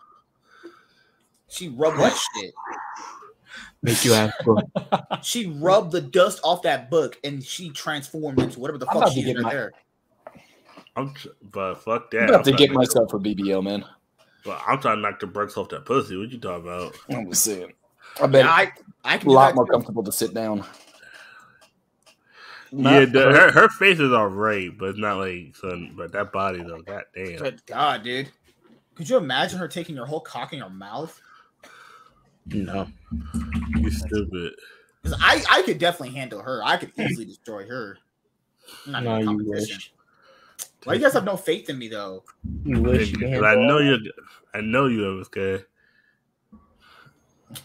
She rubbed that shit. Make you ask. [laughs] She rubbed the dust off that book and she transformed into whatever the I'm fuck she to is my- there. I'm, tr- but fuck that. I'm about to get knock myself for BBL, man. But I'm trying to knock the brakes off that pussy. What you talking about? I'm just saying. I bet Yeah, I I a can a lot more comfortable to sit down. yeah, the, her her face is all right, but it's not like son. But that body though, god damn. Good God, dude. Could you imagine her taking your whole cock in her mouth? No. You stupid. Because I, I could definitely handle her. I could easily destroy her. I'm not No, you wish. Why you guys have no faith in me though? You wish you could Because I know all you. I know you was good.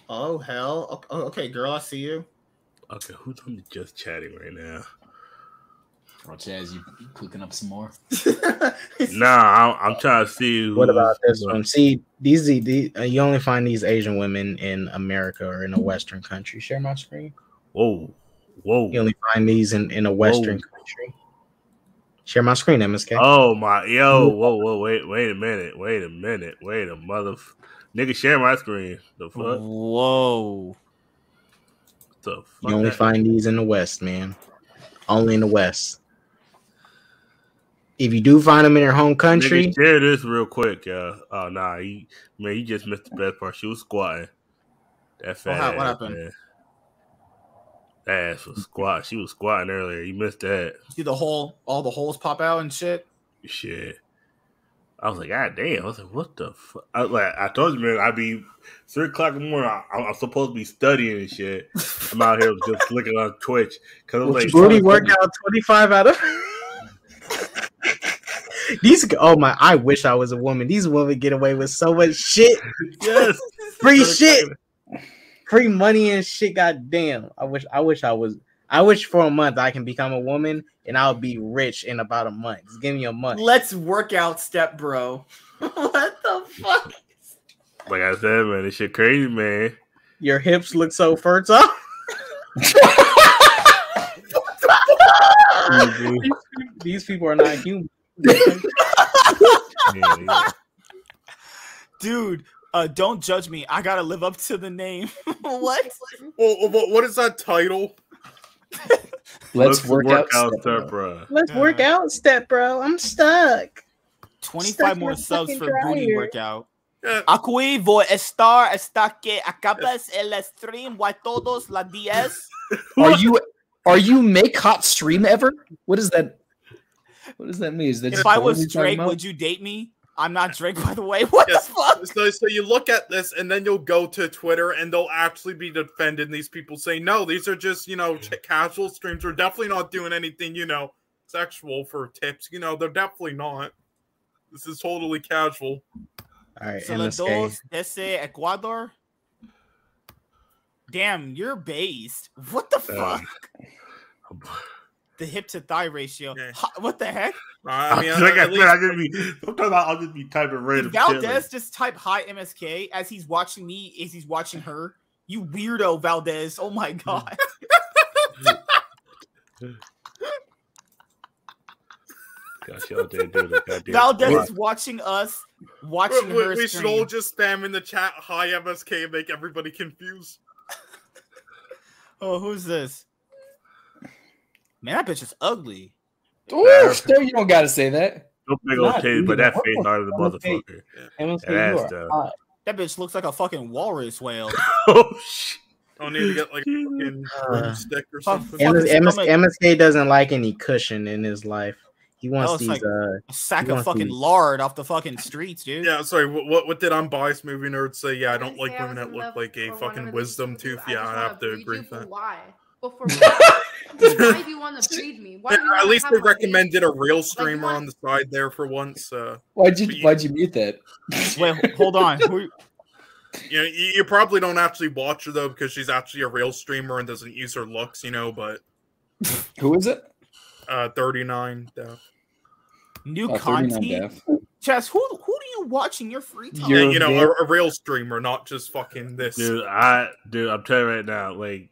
Oh hell. O- Oh, okay, girl, I see you. Okay, who's on just chatting right now? Oh, Chaz, you cooking up some more? [laughs] Nah, I'm, I'm trying to see. that. What about this one? See, these, these uh, you only find these Asian women in America or in a Western country. Share my screen. Whoa, whoa. You only find these in, in a Western country. Share my screen, MSK. Oh my, yo, whoa, whoa, wait, wait a minute, wait a minute, wait a mother, nigga, share my screen. The fuck, Whoa. the fuck. you only that- find these in the West, man. Only in the West. If you do find them in your home country, Nigga, share this real quick, yeah. Oh nah, he, man, you just missed the best part. She was squatting. That oh, fat what ass, happened? man. That ass was squat. She was squatting earlier. You missed that. See the hole, all the holes pop out and shit. Shit. I was like, God damn. I was like, what the fuck? I, like, I told you, man, I'd be three o'clock in the morning. I, I'm supposed to be studying and shit. I'm out here just [laughs] looking on Twitch because I'm like, booty workout 25 out of [laughs] these oh my i wish i was a woman these women get away with so much shit [laughs] yes, free shit free money and shit god damn i wish i wish i was i wish for a month i can become a woman and i'll be rich in about a month just give me a month Let's work out, step bro. [laughs] what the fuck? Like I said, man, this shit crazy, man. your hips look so fertile these, [laughs] these people are not human [laughs] Yeah, yeah. Dude, uh, don't judge me. I gotta live up to the name. what? Well, what, what is that title? Let's Let's work, out. step step, up. bro. let's Yeah. work out step bro i'm stuck 25 Stuck more subs fucking for booty workout. Yeah. Aquí voy a estar hasta que acabes el stream. Why todos la 10? [laughs] Are you are you make hot stream ever? What is that? What does that mean? Is that If I was you're Drake, would you date me? I'm not Drake, by the way. [laughs] What Yes. the fuck? So, so you look at this, and then you'll go to Twitter, and they'll actually be defending these people, saying, "No, these are just you know ch- casual streams. We're definitely not doing anything you know sexual for tips. You know, they're definitely not. This is totally casual." all right So the MSK. dos desde Ecuador. Damn, you're based. What the Uh, fuck? [laughs] the hip to thigh ratio. Yeah. Ha- What the heck? [laughs] I mean, like I said, I least- just be sometimes I'll just be typing random. Valdez Like, just type high MSK as he's watching me, as he's watching her? You weirdo, Valdez. Oh my hmm. god. gosh, y'all did do the goddamn Valdez squat. is watching us, we, watching we- her. we should all just spam in the chat high MSK" and make everybody confused. Oh, who's this? Man, that bitch is ugly. Ooh, still, you don't got to say that. No big old Not titties, but that face hard as a What the motherfucker. MSK, That you ass, are That bitch looks like a fucking walrus whale. [laughs] oh shit. I don't need to get like a fucking Uh, stick or something. MS, MS. MSK doesn't like any cushion in his life. He wants looks these. like- uh, A sack of fucking these- lard off the fucking streets, dude. Yeah, sorry. What, what what did unbiased movie nerds say? Yeah, I don't like women that look like a fucking wisdom things you do. tooth. Yeah, I have to agree with that. Why? But for what? Why do you want to breed me? Why do you At least have they recommended a real streamer want- on the side there for once. Uh, Why'd you you- Why'd you mute that? Wait, hold on. [laughs] You know, you, you probably don't actually watch her though because she's actually a real streamer and doesn't use her looks, you know. But Who is it? uh, thirty nine. New Oh, content. Chess, who who do you watch in your free time? You're you know, a, a real streamer, not just fucking this. Dude, I dude, I'm telling you right now, like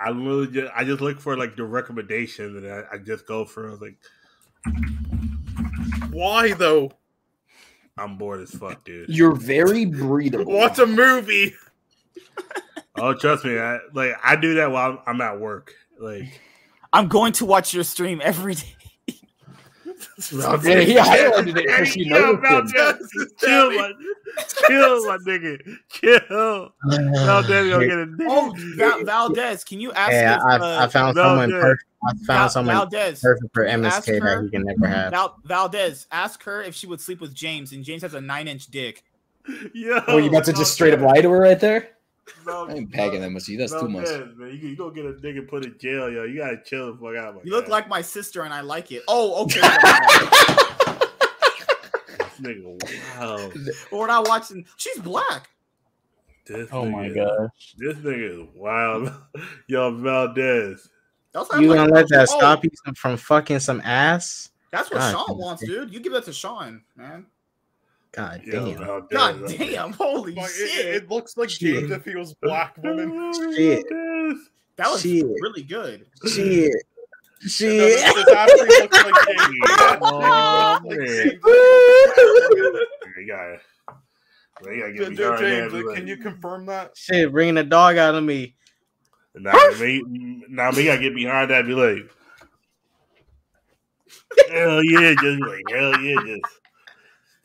I really just I just look for like the recommendation and I, I just go for like Why though? I'm bored as fuck, dude. You're very breedable. Watch a movie. [laughs] Oh, trust me, I like I do that while I'm, I'm at work. Like I'm going to watch your stream every day. Yeah, he highlighted it because she Yo, noticed him. Valdez, chill, my, chill, my nigga, chill. Valdez gonna get a [sighs] Oh. Val- Valdez, can you ask? Yeah, if, I, uh, I found no, someone perfect. I Val- found someone Valdez, perfect for can you ask MSK her- that he can never have. Val- Valdez, ask her if she would sleep with James, and James has a nine-inch dick. Yo, Oh, you about to just straight up lie to her right there? Valdez, I ain't bagging that much. That's too much. Valdez, Man, you, you gonna get a nigga put in jail, yo. You gotta chill the fuck out. My You look guy. like my sister, and I like it. Oh, okay. [laughs] this nigga. Wow, We're not watching. She's black. this Oh my nigga- god! This nigga is wild. [laughs] Yo, Valdez. You I'm gonna like, let that oh, stop you from fucking some ass? That's what God Sean wants, dude. You give that to Sean, man. God Yo, damn! Valdez. God Valdez. damn! Holy Like, it, shit! it looks like Shit. James if he was black woman. [laughs] Shit. That was shit. really good. Shit! No, Shit! this, this actually looks like Oh, actually looks like man. James. You gotta, you gotta get James, behind James, that, can you confirm that? Shit! Bringing the dog out of me. Nah, me, nah, me gotta get behind that. and Be like, hell yeah, just like hell yeah, just,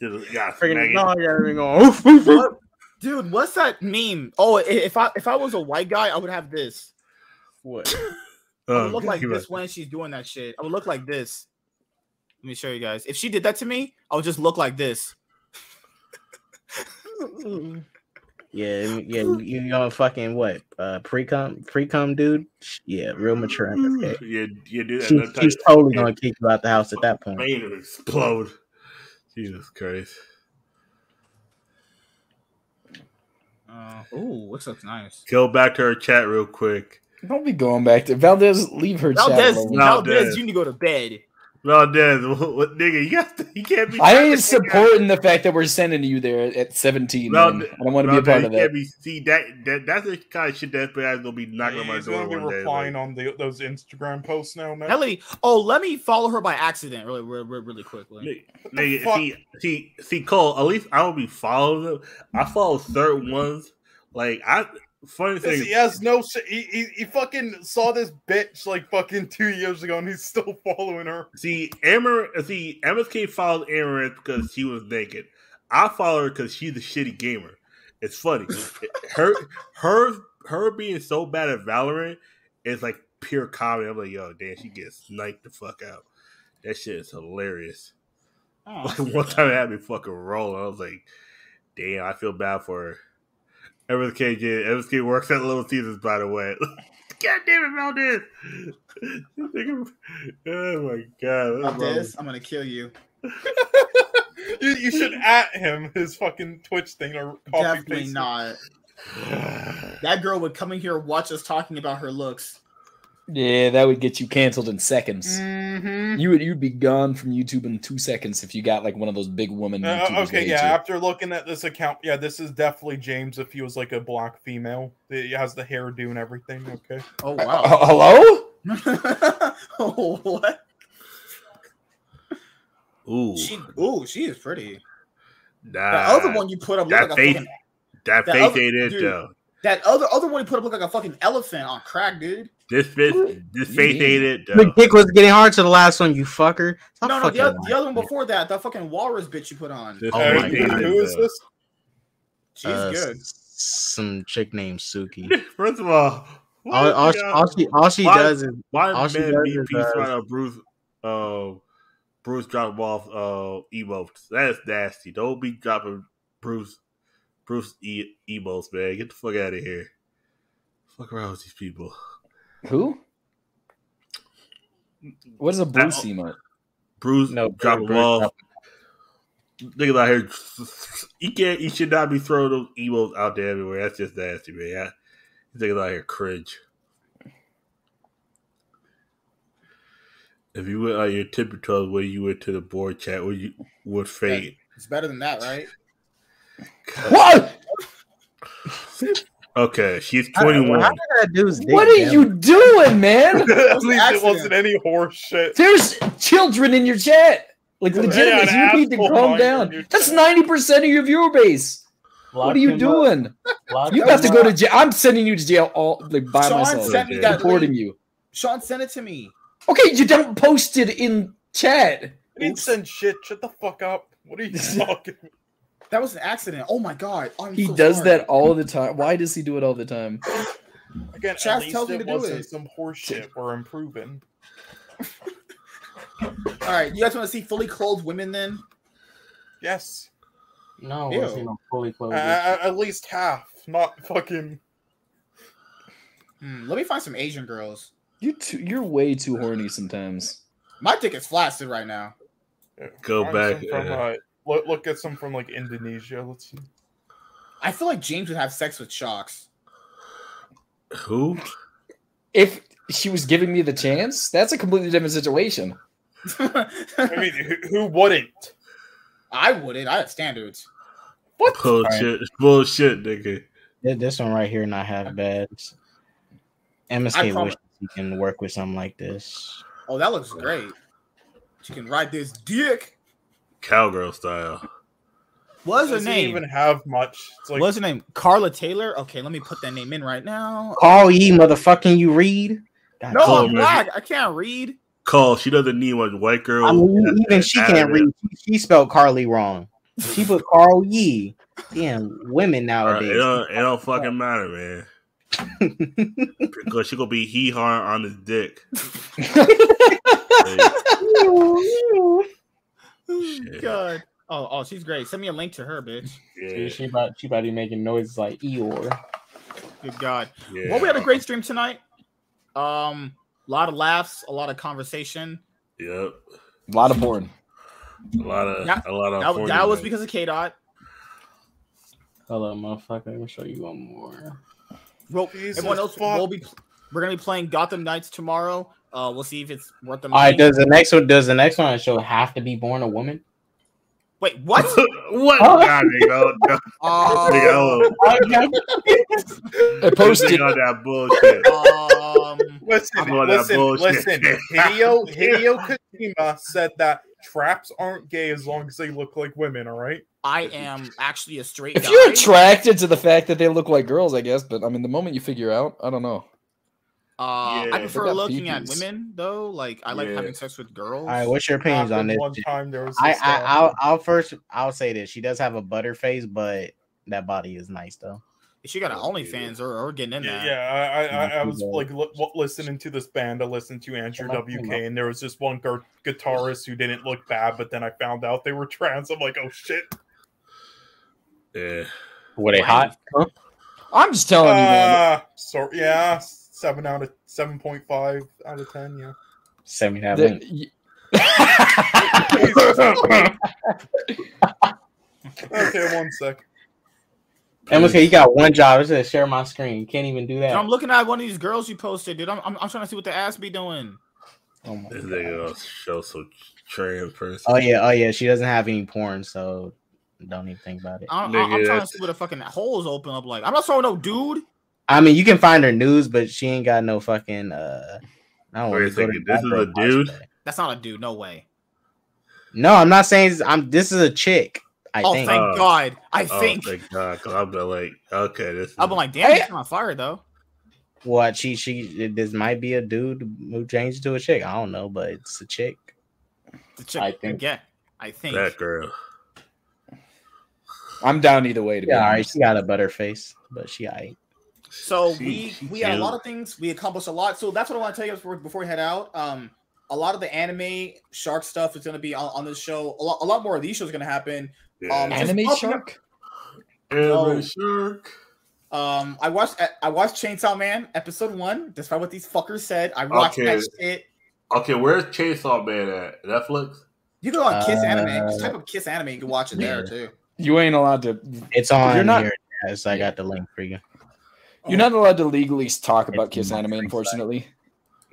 just got Bringing smack the it. dog out of me. Going. Oof, oof, oof. Dude, what's that meme? Oh, if I if I was a white guy, I would have this. What? I would look like this when she's doing that shit. I would look like this. Let me show you guys. If she did that to me, I would just look like this. Yeah, yeah. You, you gonna fucking what? Uh, pre cum, pre cum, dude. Yeah, real mature. MSK. Yeah, yeah, do that. She, she's totally gonna kick you out the house at that point. Man, it'll explode. Jesus Christ. Uh, ooh, this looks nice. Go back to her chat real quick. Don't be going back to Valdez. Leave her chat Valdez, alone. Valdez, Valdez. you need to go to bed. Valdez, [laughs] what, what nigga? You got to, you can't be. I ain't supporting the fact that we're sending you there at 17. Valdez- man. I don't want to be a Valdez, part of that. can't be, see that, that that's the kind of shit that guy's gonna be knocking on my He's door gonna be one day. replying on the, those Instagram posts now. man. Helly, oh, let me follow her by accident, really, really, really quickly. Nigga, nigga, see, see, see, Cole. At least I don't be following them. I follow certain ones. Like I, funny thing, he has no shit. He, he, he fucking saw this bitch like fucking two years ago and he's still [laughs] following her. see, Amber, see, MSK followed Amouranth because she was naked. I follow her because she's a shitty gamer. It's funny. [laughs] her, her, her being so bad at Valorant is like pure comedy. I'm like, yo, damn, she gets sniped the fuck out. That shit is hilarious. Oh, Like [laughs] one time it had me fucking rolling. I was like, damn, I feel bad for her. MSK did. MSK works at Little Caesars, by the way. [laughs] God damn it, Valdez. [laughs] Oh my god. Valdez, I'm gonna kill you. [laughs] You, you should at him his fucking Twitch thing or Definitely not. [sighs] That girl would come in here and watch us talking about her looks. Yeah, that would get you canceled in seconds. Mm-hmm. You would you'd be gone from YouTube in two seconds if you got like one of those big woman. Uh, okay, yeah. hate. After looking at this account, yeah, this is definitely James if he was like a black female. He has the hairdo and everything. Okay. Oh Uh, wow. hello? oh, [laughs] what? Ooh, She, ooh, she is pretty. nah, The other one you put up looked that like a face, fucking, that the face other- ain't it dude. though. that other other one you put up looked like a fucking elephant on crack, dude. This face, this You face mean? ain't it The dick was getting hard to the last one, you fucker. Stop no, no, the, other, the other one before that, the fucking walrus bitch you put on. This Oh my face God. who is this? She's Uh, good. s- Some chick named Suki. [laughs] First of all, all, all, she, all she all she why- does is Why All she man does be is, peace uh, right on Bruce uh Bruce drop off uh emotes. That's nasty. Don't be dropping Bruce Bruce e- emotes, man. Get the fuck out of here. Fuck around with these people. Who? What is a Bruce That- emote? Bruce No, drop Bruce them off. drop- Niggas out here, you can't, you should not be throwing those emotes out there everywhere. That's just nasty, man. Yeah, niggas out here cringe. If you went on your tippy toes when you went to the board chat, would you would fade? It's better than that, right? [laughs] What? [laughs] Okay, she's twenty one. How did that dude's What are you doing, man? [laughs] At least it wasn't any horse shit. There's children in your chat. Like Yeah, legitimately, an you need to calm down. That's ninety percent of your viewer base. Lock what are you doing? You have to go up. to jail. I'm sending you to jail all like by Sean myself. sent me that Reporting link. you. Sean sent it to me. Okay, you don't post it in chat. I didn't Oops. send shit. Shut the fuck up. What are you [laughs] talking? That was an accident. Oh my god. I'm He so does sorry. that all the time. Why does he do it all the time? [laughs] Again, Chaz at least tells me to do wasn't it. some horse shit. We're improving. [laughs] All right, you guys want to see fully clothed women then? Yes, No, Ew. it's not fully uh, clothed. at least half, not fucking. Hmm, let me find some Asian girls. You too, you're way too horny sometimes. My dick is flaccid right now. Go Find back, From, uh, uh, look, look at some from like Indonesia. Let's see. I feel like James would have sex with sharks. Who? If she was giving me the chance, that's a completely different situation. [laughs] I mean, who, who wouldn't? I wouldn't. I have standards. What? Bullshit. Bullshit, nigga. Th- This one right here not half bad. MSK promise- wishes he can work with something like this. Oh, that looks great. She can ride this dick. Cowgirl style. What's her Doesn't name? even have much. It's like What's her name? Carla Taylor. Okay, let me put that name in right now. Call ye motherfucking you read. God No, I'm man. black. I can't read. Call. She doesn't need one white girl. I mean, even she can't read. She, she spelled Carly wrong. She put Carl Yee. Damn, women Alright, nowadays. It don't, it don't fucking matter, man. [laughs] Because she gonna be hee hawing on his dick. [laughs] Like, Shit. God. Oh, oh, she's great. Send me a link to her, bitch. yeah, she about she about to be making noises like Eeyore. Good God. yeah. Well, we had a great stream tonight. Um, a lot of laughs, a lot of conversation. Yep. A lot of porn. A lot of That- a lot of That, that was because of K Dot. Hold on, motherfucker. Let me show you one more. Well, Jesus everyone else fuck. will be. We're gonna be playing Gotham Knights tomorrow. Uh, we'll see if it's worth the money. All right, does the next one does the next one show have to be born a woman? Wait, what? [laughs] what? Huh? Nah, nigga, no, [laughs] uh, [laughs] nigga, I I posted. on that bullshit. um, Listen, I'm on that listen, bullshit. listen. Hideo Hideo Kojima said that traps aren't gay as long as they look like women. All right. I am actually a straight If guy. you're attracted to the fact that they look like girls, I guess. But I mean, the moment you figure out, I don't know. Uh, Yeah. I prefer They got looking at women though. Like I like Yeah. having sex with girls. All right, what's your opinions on Happened this? One time there was. I, This, I uh, I'll I'll first I'll say this. She does have a butter face, but that body is nice though. she got an OnlyFans or, or getting in there. yeah, I, I, I, I was like li- li- listening to this band. I listened to Andrew Come WK, on. and there was this one gu- guitarist who didn't look bad, but then I found out they were trans. I'm like, oh shit. Yeah. Were they hot? I'm just telling you, man. Uh, so yeah, seven out of seven point five out of ten. Yeah. Seventy nine. that- y- [laughs] Okay, one sec. MSK, you got one job. It's to share my screen. You can't even do Dude, that. I'm looking at one of these girls you posted, dude. I'm, I'm, I'm trying to see what the ass be doing. Oh, my This God. nigga gonna show some trans person. oh yeah, oh yeah. She doesn't have any porn, so don't even think about it. I'm, I'm trying to see what the fucking holes open up like. I'm not showing no dude. I mean, you can find her news, but she ain't got no fucking. uh I don't Wait a wanna go to second, this is a dude? cosplay. That's not a dude. No way. No, I'm not saying. I'm. This is a chick. I oh, think. thank Oh. God. I Oh, think. thank God. Cause I'm been like, okay, this. I've been like, damn, he's on fire though. What she she this might be a dude who changed to a chick. I don't know, but it's a chick. The chick, I I think- think. I think. that girl. I'm down either way. To be Yeah, all right. honest. She got a butter face, but she alright. So She- we she we had a lot of things. We accomplished a lot. So that's what I want to tell you before, before we head out. Um, a lot of the anime shark stuff is going to be on, on this show. A lot, a lot more of these shows going to happen. Yeah. Um, just Anime up- shark. Anime No. shark. Um, I watched I watched Chainsaw Man episode one. Despite what these fuckers said, I watched Okay. that shit. Okay, where's Chainsaw Man at? Netflix? You go on Kiss Anime. Just Uh, type of Kiss Anime. You can watch it there too. You ain't allowed to. It's on You're not- here. Yes, I got the link for you. You're not allowed to legally talk about It's Kiss Anime, unfortunately.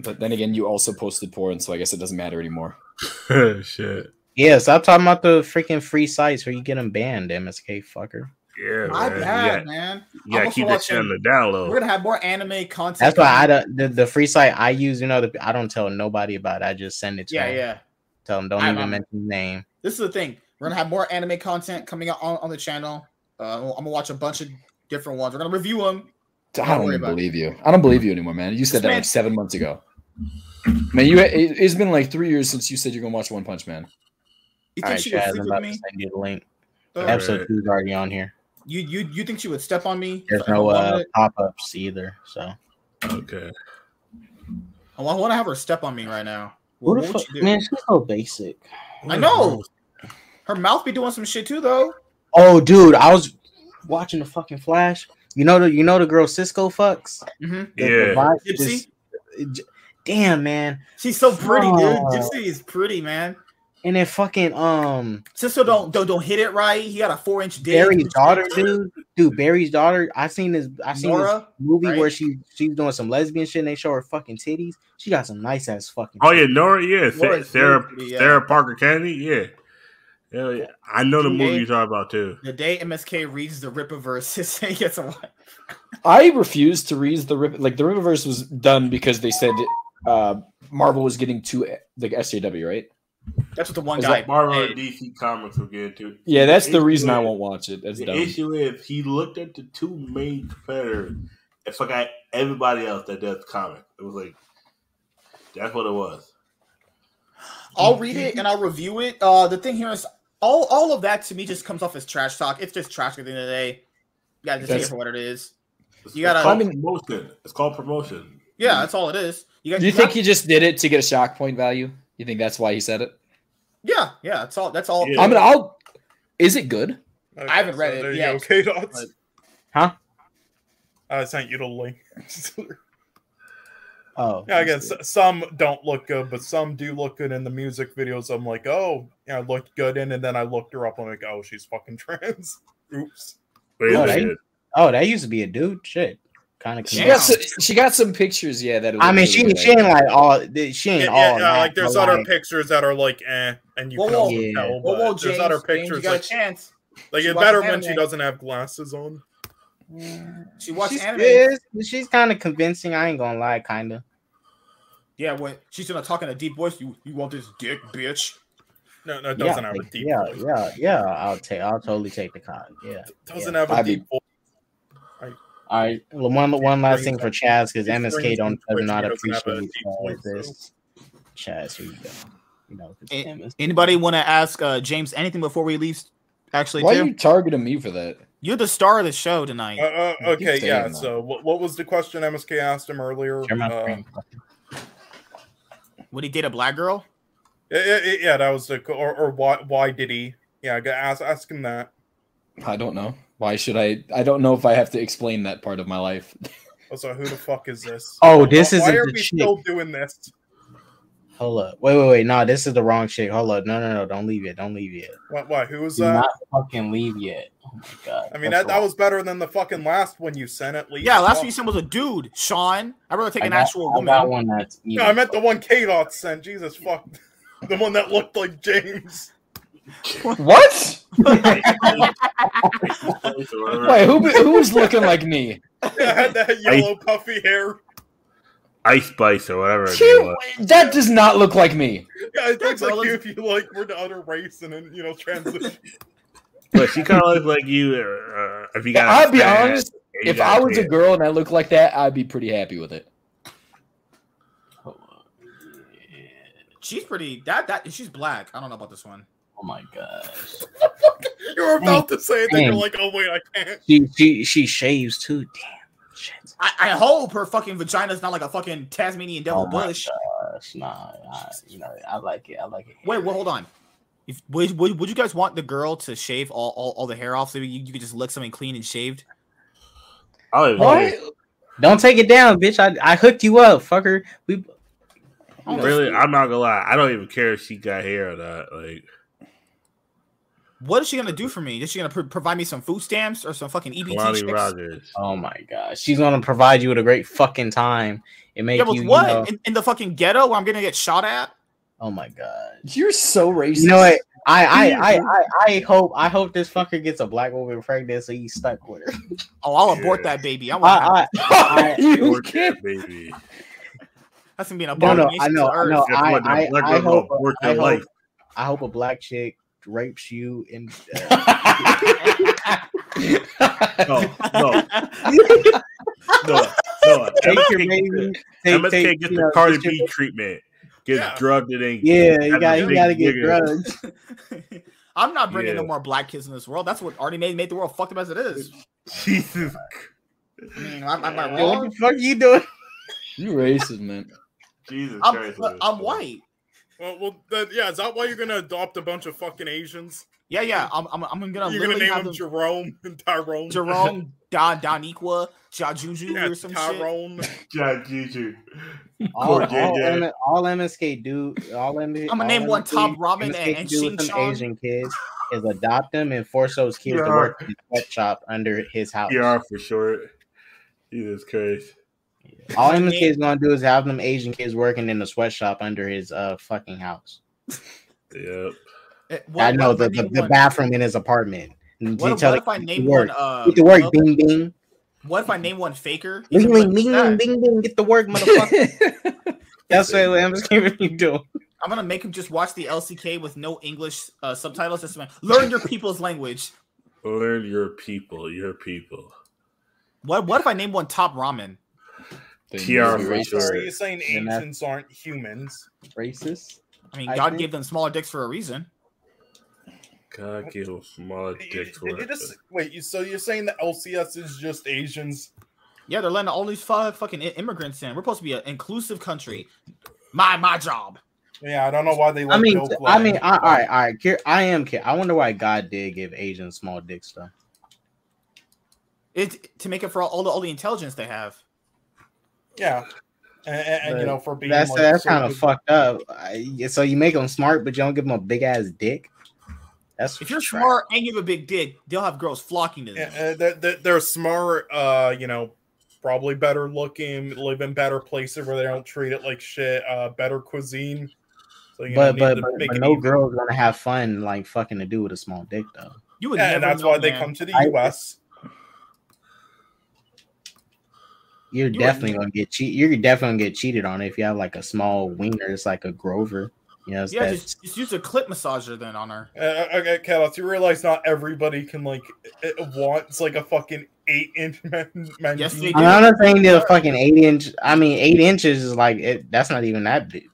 But then again, you also posted porn, so I guess it doesn't matter anymore. [laughs] Shit. Yeah, stop talking about the freaking free sites where you get them banned, MSK fucker. Yeah, My man. bad, You man. gotta, you gotta keep that shit on watching- the download. We're gonna have more anime content. That's why I don't the, the free site I use. You know, the, I don't tell nobody about. it. I just send it to Yeah, them. yeah. Tell them don't I'm- even I'm- mention his name. This is the thing. We're gonna have more anime content coming out on, on the channel. Uh, I'm gonna watch a bunch of different ones. We're gonna review them. I Don't don't worry even about it. believe you. I don't believe you anymore, man. You said that Man- like seven months ago. Man, you it, it's been like three years since you said you're gonna watch One Punch Man. You think All right, she would Chaz, I'm sleep with me? send you the link. Uh, Episode two is already on here. You you you think she would step on me? There's no uh, pop ups either. So Okay. I want to have her step on me right now. who What, the fuck, man? She's so basic. I know. Her mouth be doing some shit too, though. Oh, dude, I was watching the fucking Flash. You know the you know the girl Cisco fucks. hmm The- the Yeah. vibe Gypsy? is- Damn, man. She's so pretty, dude. Oh. Gypsy is pretty, man. And then fucking um Cisco don't don't don't hit it right. He got a four inch dick. Barry's daughter, dude. Dude, Barry's daughter. I seen this. I seen this movie right? where she she's doing some lesbian shit. and They show her fucking titties. She got some nice ass fucking. Oh yeah, Nora. Yeah, Sa- Nora's Sarah. pretty, yeah. Sarah Parker Kennedy. Yeah. Hell yeah. I know the Yeah. movie you're talking about too. The day MSK reads the Rippaverse, he [laughs] gets a wife. I refused to read the rip. Like the Rippaverse was done because they said uh, Marvel was getting to the SJW, right? That's what the one Is guy. that Marvel hey, and DC Comics will get into. Yeah, that's the issue reason I won't watch it. That's The dumb. issue is he looked at the two main competitors and forgot everybody else that does comic. It was like that's what it was. I'll read it and I'll review it. Uh, the thing here is all all of that to me just comes off as trash talk. It's just trash at the end of the day. You gotta just take it for what it is. You gotta- it's called I mean- promotion. It's called promotion. Yeah, that's all it is. You got. Do you think he just did it to get a shock point value? You think that's why he said it? Yeah, yeah. That's all. That's all. Yeah. I mean, I'll. Is it good? Okay, I haven't read it Yeah. you yet, go, K dots. Huh? I sent you the link. [laughs] Oh, yeah, again, s- some don't look good, but some do look good in the music videos. I'm like, oh, yeah, I looked good in, and then I looked her up. I'm like, oh, she's fucking [laughs] trans. Oops. Wait Oh, a they- minute. oh, that used to be a dude. Shit, kind of. She got some, she got some pictures. Yeah, that. I mean, really she good. she ain't like all. She Yeah, ain't yeah, all. yeah, like there's other like, pictures that are like, eh, and you Whoa, can whoa, also yeah. tell. Whoa, But whoa, there's James, other James, pictures you got like, a chance. like She it's watches better when she doesn't have glasses on. She watched she's, anime. yeah, she's kind of convincing. I ain't gonna lie, kind of. Yeah, when she's gonna talk in a deep voice, you you want this dick, bitch? No, no, it Yeah, doesn't have a deep yeah, voice. yeah, yeah. Yeah. I'll take. I'll totally take the con. Yeah. doesn't yeah. have a I'd be- deep voice. All right. One one last thing for Chaz because MSK don't does not where it doesn't have a appreciate deep uh, this. Chaz, here you go. You know, 'cause A- Anybody want to ask uh, James anything before we leave? Actually, Why too? are you targeting me for that? You're the star of the show tonight. Uh, uh, okay, yeah. that. So, what, what was the question MSK asked him earlier? Share my Uh, screen. Would he date a black girl? yeah, yeah, yeah, that was the or, or why why did he? Yeah, I got ask ask him that. I don't know. Why should I? I don't know if I have to explain that part of my life. Oh, also, who the fuck is this? [laughs] Oh, this isn't Why are the we chick. still doing this? Hold up. Wait, wait, wait. No, this is the wrong chick. Hold up. No, no, no. Don't leave yet. Don't leave yet. What? What? Who was Do that? not fucking leave yet. Oh my god. I mean, that, that was better than the fucking last one you sent at least. Yeah, last one you sent was a dude, Sean. I'd rather take I an got- actual I woman. got one that's. No, I meant the one K dot sent. Jesus fuck. [laughs] The one that looked like James. what? [laughs] Wait, who who's looking like me? [laughs] Yeah, had that yellow puffy hair. Ice Spice or whatever. her. That does not look like me. Yeah, it looks like you if you like were the other race and then you know transition. But she kind of looks like you. Uh, if you got, a I'll be honest. and If I was a girl and I looked like that, I'd be pretty happy with it. She's pretty. That that she's black. I don't know about this one. Oh my gosh. [laughs] you were about to say it, then you're like, oh wait, I can't. She she she shaves too. Damn. Shit. I, I hope her fucking vagina's not like a fucking Tasmanian devil Oh my bush. gosh. Nah. I, you know, I like it. I like it. Wait, well, hold on. If would, would, would you guys want the girl to shave all, all, all the hair off so you, you could just look something clean and shaved? I don't What? Don't take it down, bitch. I I hooked you up, fucker. We. Oh, Really, I'm not gonna lie. I don't even care if she got hair or not. Like, What is she gonna do for me? Is she gonna pro- provide me some food stamps or some fucking EBT Lonnie checks? Rogers. Oh my god, She's gonna provide you with a great fucking time and make Yeah, but you. you what know- in, in the fucking ghetto where I'm gonna get shot at? Oh my god. You're so racist. You know what? I I, I I I hope I hope this fucker gets a black woman pregnant so he's stuck with her. [laughs] Oh, I'll abort that baby. I want I, I, [laughs] I, you Abort can't. that baby. that's gonna be an no, no, I know, to I Earth. know. That's I, I, I hope, abort I hope, life. I hope a black chick rapes you and uh, [laughs] No, no, no, no. take your baby. Take, MSK take, gets you the know, Cardi B treatment. Gets Yeah. drugged and then Yeah, you got you got to get nigga. drugs. [laughs] I'm not bringing Yeah. no more black kids in this world. That's what already made made the world fucked up as it is. Jesus. I mean, I'm, am I Yo, what the fuck you doing? You racist, man. Jesus I'm, Christ. but I'm white. Well, well that, yeah, is that why you're gonna adopt a bunch of fucking Asians? Yeah, yeah. I'm, I'm, I'm gonna you're gonna literally name have them them Jerome and [laughs] Tyrone. Jerome, [laughs] Don, Doniqua, Jajuju, yeah, or some shit. Tyrone. [laughs] John Juju. All, Poor all, JJ. M- all MSK do, all M- I'ma all name one MSK Top Ramen MSK and- can and do with Shing some Chong. Asian kids is adopt them and force those kids to work in the sweatshop under his house. PR for short. Jesus Christ. All MSK is gonna do is have them Asian kids working in the sweatshop under his uh fucking house. Yep. What- I know what the, the, the bathroom in his apartment. And What, if- what if I name to one? Uh, Get to work, well, ding ding. What if I name one Faker? Ding Even ding with ding that, ding ding ding. Get to work, motherfucker. [laughs] That's what MSK [laughs] you do. I'm gonna make him just watch the LCK with no English uh, subtitles. Just learn your people's language. Learn your people. Your people. What What if I name one Top Ramen? Then TR you'd for racist. sure. So you're saying ancients aren't humans? Racist. I mean, God think- gave them smaller dicks for a reason. God give them smaller You- dicks. you- you worth just- it. wait, you, so you're saying that LCS is just Asians? Yeah, they're letting all these fu- fucking immigrants in. We're supposed to be an inclusive country. My my job. Yeah, I don't know why they. Let I mean, play. I mean, I, all right, all right. I am. cur- I wonder why God did give Asians small dicks though. It to make it for all, all the all the intelligence they have. yeah, and, and, and, you know, for being That's like, that's so kind of fucked up. I, so you make them smart, but you don't give them a big ass dick. That's If you're trash. smart and you have a big dick, they'll have girls flocking to them. Yeah, uh, they're, they're, they're smart. Uh, you know, probably better looking, live in better places where they don't treat it like shit. Uh, better cuisine. So you but know, but but, but it no even- girl's gonna have fun like fucking to do with a small dick though. You would Yeah, and that's know, why they come to the I- U.S. You're You definitely gonna get cheat. You're definitely gonna get cheated on if you have like a small wiener. It's like a Grover. You know, Yeah, just, just use a clip massager then on her. Uh, okay, Kalos, you realize not everybody can like it wants like a fucking eight inch [laughs] man. man Yes, they do. I'm not saying the fucking eight inch. I mean, eight inches is like it. That's not even that big.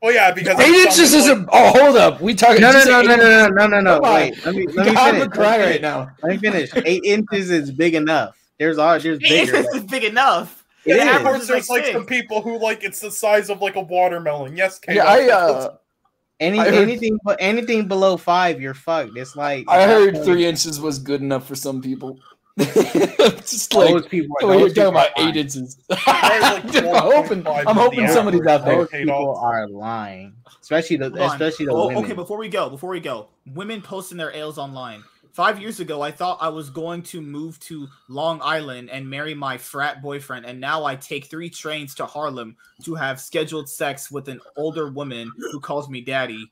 Well, yeah, because Eight inches is a. Oh, hold up. We talking? No, no, just no, no, no, no, no, no, no. Wait, let me let me God, I'm finish. gonna cry right now. Let me finish. Eight inches is big enough. There's all there's bigger. This is big enough. It Yeah, is. of course, there's like like some people who like it's the size of like a watermelon. Yes, Kalos, Yeah, I uh, [laughs] Any I heard- anything but anything below five, you're fucked. It's like I at that heard point, three inches was good enough for some people. [laughs] just like Those people. oh, you're those talking about are eight inches. [laughs] I'm hoping. I'm hoping the somebody's out there. Those people off. are lying, especially the Hold on. especially the Oh, women. okay, before we go, before we go, women posting their ales online. Five years ago, I thought I was going to move to Long Island and marry my frat boyfriend, and now I take three trains to Harlem to have scheduled sex with an older woman who calls me daddy.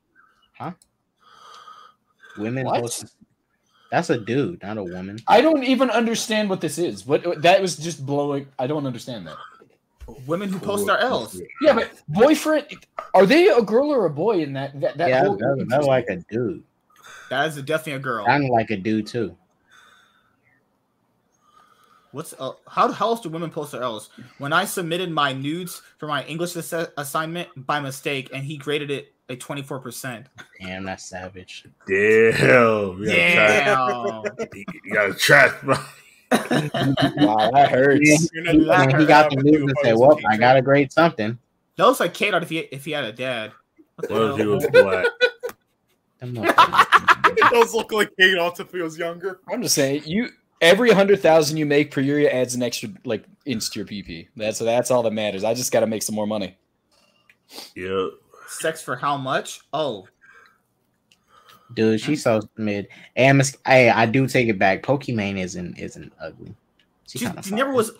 Huh? Women. What? post- That's a dude, not a woman. I don't even understand what this is. What that was just blowing. I don't understand that. Women who post their L's. Yeah, but boyfriend, are they a girl or a boy in that? That, that yeah, whole that's, that's like a dude. That is definitely a girl. Sounded like a dude too. What's uh, how how else do women post their L's? When I submitted my nudes for my English ass- assignment by mistake, and he graded it a twenty four percent. Damn, that's savage. Damn. You gotta, Damn. try, you gotta trust, bro. wow, that hurts. Yeah, [laughs] You're not he, allowed he to got the a news and said, "Well, I gotta grade something." That looks like K-Dot if he if he had a dad. What What if he was black? Them motherfuckers. [laughs] It does look like Kalos if he was younger. I'm just saying, you every hundred thousand you make per year adds an extra like inch to your PP. That's that's all that matters. I just got to make some more money. Yep. Sex for how much? Oh, Dude, she's so mid. And Miss- hey, I do take it back. Pokimane isn't isn't ugly. She, she, kind of she never was.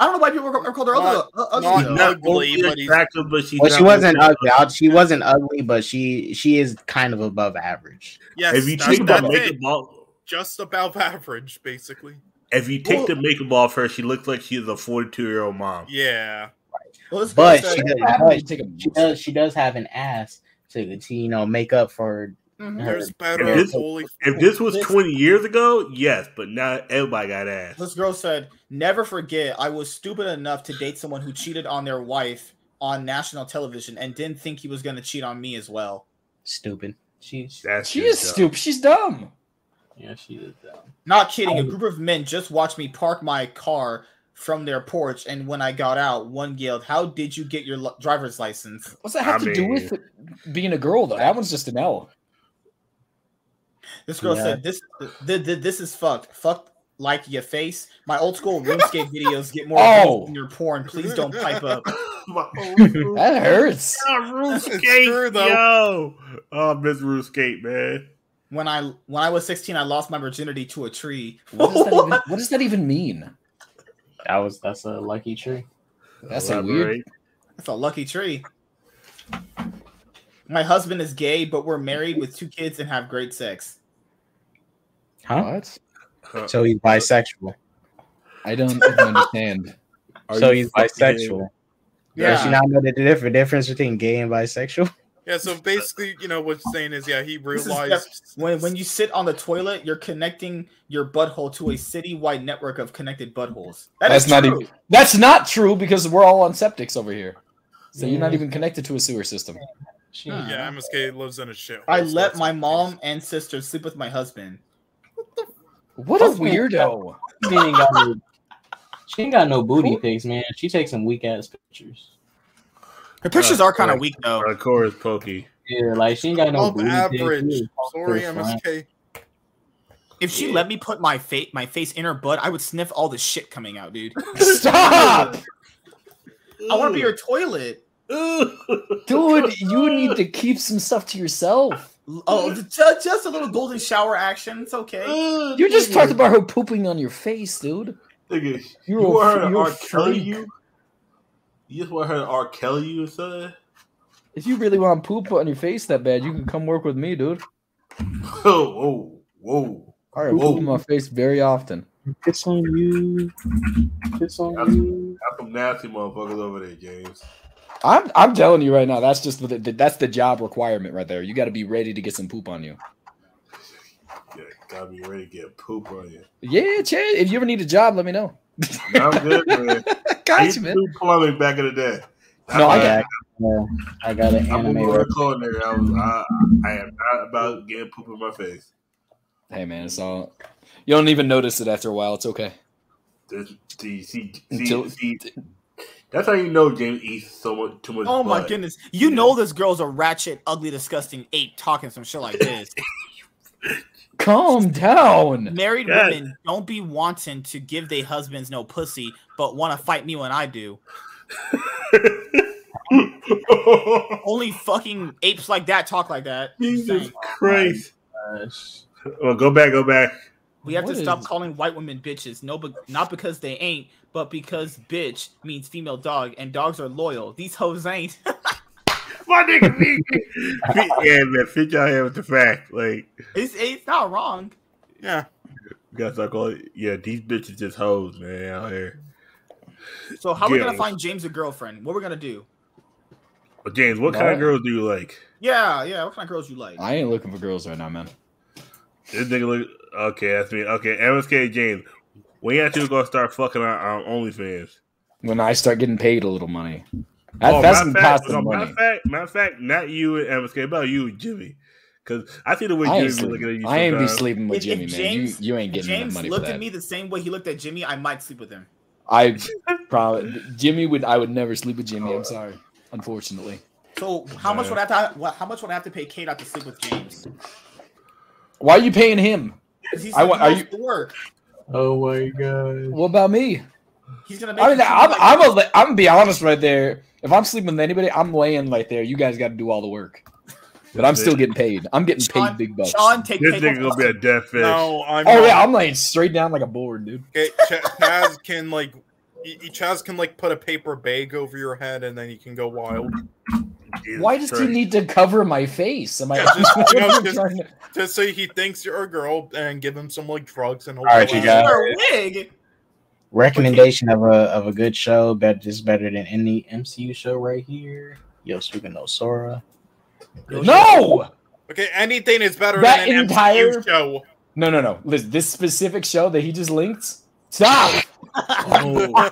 I don't know why people ever called her ugly. Not- uh, ugly not ugly. ugly, but attractive, but she's Well, she wasn't ugly. ugly. She wasn't ugly, but she she is kind of above average. Yes, If you take the makeup off, Just above average, basically. if you take Well- the makeup off her, she looks like she's a 42 year old mom. Yeah. Well, But she does, but she does she does have an ass to, to you know make up for. Mhm. There's better. If this- holy If this was This- 20 years ago, yes, but now everybody got ass. This girl said, "Never forget, I was stupid enough to date someone who cheated on their wife on national television and didn't think he was going to cheat on me as well. Stupid. She's That's She is dumb. stupid. She's dumb. yeah, she is dumb. Not kidding. A group of men just watched me park my car from their porch, and when I got out, one yelled, "How did you get your driver's license?" What's that have I to do with being a girl though? That one's just an L. This girl Yeah. said, "This, th- th- this is fucked. Fuck like your face. My old school RuneScape videos get more Oh. views than your porn. Please don't pipe up." [laughs] [laughs] That hurts. RuneScape, true, though. yo. Oh, Miss RuneScape, man. When I when I was 16, I lost my virginity to a tree. What does that even, [laughs] what does that even mean? That was that's a lucky tree. That's a weird. Elaborate. That's a lucky tree. My husband is gay, but we're married with two kids and have great sex. Huh? What? So he's bisexual. I don't understand. Are so he's fucking bisexual. Yeah. Does she not know the different difference between gay and bisexual? Yeah, so basically, you know, what you're saying is, yeah, he This is realized. When when you sit on the toilet, you're connecting your butthole to a city-wide network of connected buttholes. That That's is not true. even. That's not true because we're all on septics over here. So you're not even connected to a sewer system. She, Huh. Yeah, MSK lives in a shit. I let my mom and sister sleep with my husband. What a weirdo. she ain't got no, she ain't got no booty pics, man. She takes some weak ass pictures. Her pictures Uh, are kind of weak though. Of course, Pokey. Yeah, like she ain't got no Above booty average. pics. Sorry, to the front. MSK. If she let me put my face my face in her butt, I would sniff all the shit coming out, dude. [laughs] Stop, I want to be your toilet. dude. You need [laughs] to keep some stuff to yourself. Oh, mm. just, just a little golden shower action. It's okay. Mm. You just talked mm. about her pooping on your face, dude. Nigga, You're you a want her to you're. Kelly you? You just want her to R. Kelly you, son? If you really want poop on your face that bad, you can come work with me, dude. Whoa, [laughs] whoa, whoa. I have Whoa. poop on my face very often. Piss on you. Piss on you. Got some nasty motherfuckers over there, James. I'm I'm telling you right now, that's just the, the- that's the job requirement right there. You got to be ready to get some poop on you. Yeah, gotta be ready to get poop on you. Yeah, Chad. If you ever need a job, let me know. I'm good, man. [laughs] I Got you, to man. do plumbing back in the day. No, I got Yeah, I got an I'm anime. a web- culinary. I, was, I, I am not about getting poop in my face. Hey, man, it's all. You don't even notice it after a while. It's okay. This, see, see, see, Until- see, that's how you know James eats so much too much. Oh my goodness. You know this girl's a ratchet, ugly, disgusting ape talking some shit like this. [laughs] Calm down. Married Yes. women don't be wanting to give their husbands no pussy, but want to fight me when I do. [laughs] Only fucking apes like that talk like that. Jesus Christ! Gosh. Well, go back, go back. We have What to stop is- calling white women bitches. No, but not because they ain't, but because bitch means female dog, and dogs are loyal. These hoes ain't. [laughs] My nigga, me. Yeah, man, fit y'all here with the fact. Like, it's, it's not wrong. Yeah. you gotta start calling. Yeah, these bitches just hoes, man, out here. So how we gonna find James a girlfriend? What we're gonna do? But James, what kind of girls do you like? Yeah, yeah. What kind of girls you like? I ain't looking for girls right now, man. This nigga look. Okay, that's me. Okay, MSK James. When you actually gonna start fucking on, on OnlyFans? When I start getting paid a little money, that, Oh, that's matter some of fact, no, matter money. of fact, matter of fact, not you and MSK, about you and Jimmy. Because I see the way I Jimmy looking at sleeping. you. I ain't be sleeping with If- Jimmy, if man. James- you you ain't getting James enough money looked for at me the same way he looked at Jimmy. I might sleep with him. I [laughs] probably Jimmy would. I would never sleep with Jimmy. I'm oh. sorry, unfortunately. So how much would I have to? What, how much would I have to pay Kate out to sleep with James? Why are you paying him? he's I want. are you- to work. Oh my god. What about me? He's gonna make. I mean, I'm like- I'm a, I'm gonna be honest right there. If I'm sleeping with anybody, I'm laying right there. You guys got to do all the work, but I'm still getting paid. I'm getting Sean, paid big bucks. Sean, take This take nigga gonna be a dead fish. No, I'm. Oh not. yeah, I'm laying straight down like a board, dude. Okay, Ch- Chaz can like, y- y- Chaz can like put a paper bag over your head, and then you can go wild. Jesus Why does Christ. he need to cover my face? Am I? Yeah, just, you know, [laughs] just- trying to- Just so he thinks you're a girl, and give him some like drugs, and he'll All right, you out. guys. A wig. Recommendation of a of a good show. Bet this is better than any MCU show right here. Yo, speaking of Sora. no, Okay, anything is better That than an entire- MCU show. no, no, no. Listen, this specific show that he just linked. Stop. Oh,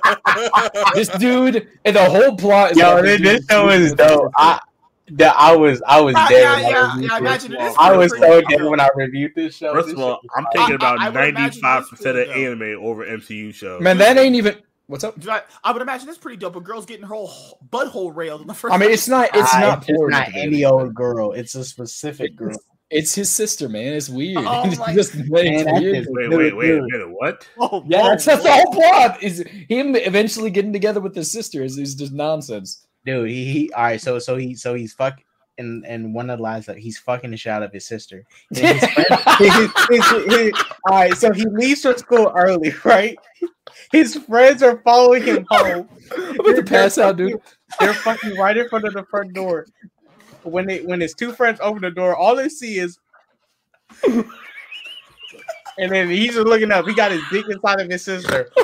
This dude and the whole plot is Yo, about this, the this show is dope. I, that I was I was Yeah, dead. yeah, when I yeah, reviewed yeah, imagine it is I was pretty so good. dead when I reviewed this show. First of all, I'm fire. thinking about I would imagine ninety five this percent of anime over MCU shows. Man, that ain't even. What's up? Right. I would imagine it's pretty dope. A girl's getting her whole butthole railed in the first. I mean, it's not. It's not it's not any old girl. It's a specific girl. It's his sister, man. It's weird. Oh [laughs] It's my- just Man, weird. is- Wait, Dude, wait, wait a What? Oh, [laughs] Yeah, that's, that's the whole plot. Is him eventually getting together with his sister? Is is just nonsense. Dude, he, he all right. So so he so he's fuck and and one of the lines that he's fucking the shit out of his sister. His [laughs] friend- his- his- his- all right, so he leaves for school early, right? His friends are following him home. I'm about to pass out, dude. They're fucking right in front of the front door. When they when his two friends open the door, all they see is and then he's just looking up. He got his dick inside of his sister. [laughs]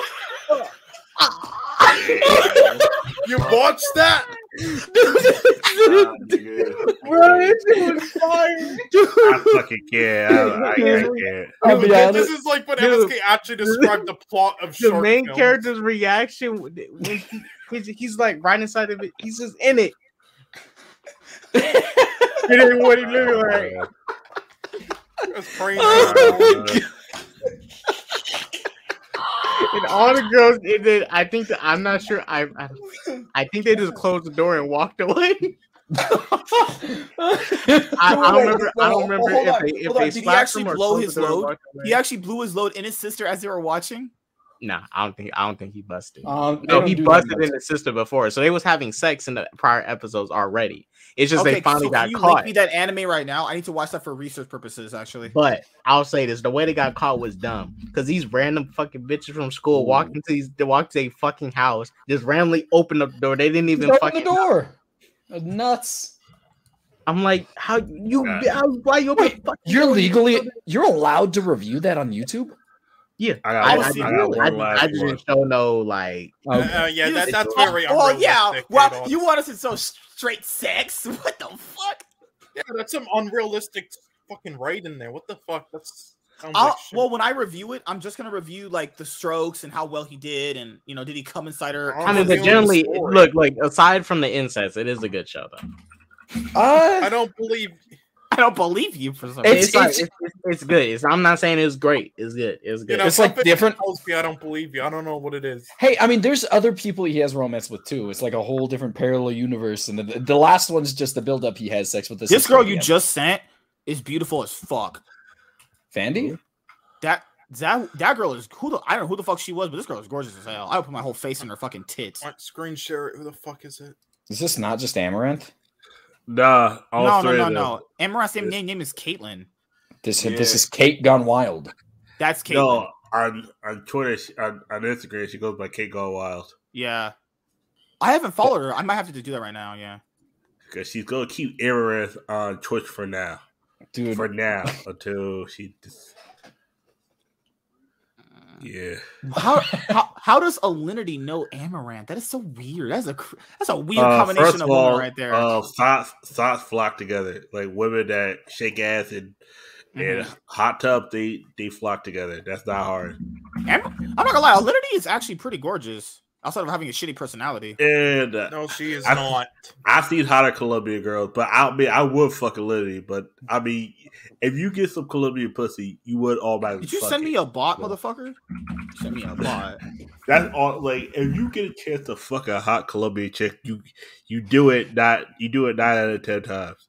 You watched that? Ah, nigga. Bro, this shit was fire. I fucking can't. I, I, I can't. Dude, this is like when Dude. MSK actually described the plot of the short main films. character's reaction when he, he's, he's like right inside of it. He's just in it. It ain't what he looked like. It's crazy. Uh, And all the girls, and then I think that I'm not sure. I, I I think they just closed the door and walked away. I, I don't remember. I don't remember Hold if they if they Did he actually him blow his the door and load? He actually blew his load in his sister as they were watching. Nah, I don't think I don't think he busted. Um, no, he busted in his sister before, so they was having sex in the prior episodes already. It's just okay, they finally so got can you caught. link me that anime right now? I need to watch that for research purposes. Actually, But I'll say this: the way they got caught was dumb because these random fucking bitches from school walked into these, they walked to a fucking house, just randomly opened up the door. They didn't even Just open fucking. the door. That's nuts. I'm like, how you? How, why you open? the fucking You're legally. You're allowed to review that on YouTube. Yeah, I I, got, I, one- I I, got I, one I just one. didn't show no like. Uh, [laughs] uh, yeah, You that, that's very Oh, unrealistic. yeah. Well, you want us to so straight sex? [laughs] What the fuck? yeah, that's some unrealistic fucking right in there. What the fuck? That's sounds I'll, like well, when I review it, I'm just gonna review like the strokes and how well he did, and you know, did he come inside her? I I mean, but generally, look, like aside from the incest, it is a good show though. I Uh, don't believe. I don't believe you for some. It's- It's, it's- it's, it's, it's good. It's, I'm not saying it's great. It's good. It's You good. know, It's, like, different- tells me I don't believe you. I don't know what it is. hey, I mean, there's other people he has romance with too. It's like a whole different parallel universe, and the, the last one's just the buildup. He has sex with this. this girl you just sent is beautiful as fuck. Fandy. That that that girl is who the I don't know who the fuck she was, but this girl is gorgeous as hell. I would put my whole face in her fucking tits. What screen share it? Who the fuck is it? Is this not just Amouranth? Nah, all no, no, three no, of them. no. Amouranth's name, name name is Caitlyn. This Yeah. this is Kate gone wild. That's Caitlyn. No, on on Twitter, on, on Instagram, she goes by Kate Gone Wild Yeah. I haven't followed her. I might have to do that right now. Yeah. because she's gonna keep Amouranth on Twitch for now. Dude, For now, until she. Just, yeah, How [laughs] how, how does Alinity know Amouranth? That is so weird. That's a that's a weird Uh, combination first of all, women right there. Uh, thoughts thoughts flock together. Like women that shake ass and and Mm-hmm. hot tub, they they flock together. That's not hard. Am- I'm not gonna lie, Alinity is actually pretty gorgeous. Outside of having a shitty personality. And uh, No, she is I- not. I've seen hotter Colombian girls, but I mean, I would fuck a Lily. But I mean, if you get some Colombian pussy, you would automatically. Did you fuck send it. me a bot, Yeah. motherfucker? You sent me a bot. That's all. Like, if you get a chance to fuck a hot Colombian chick, you you do it. Not you do it nine out of ten times.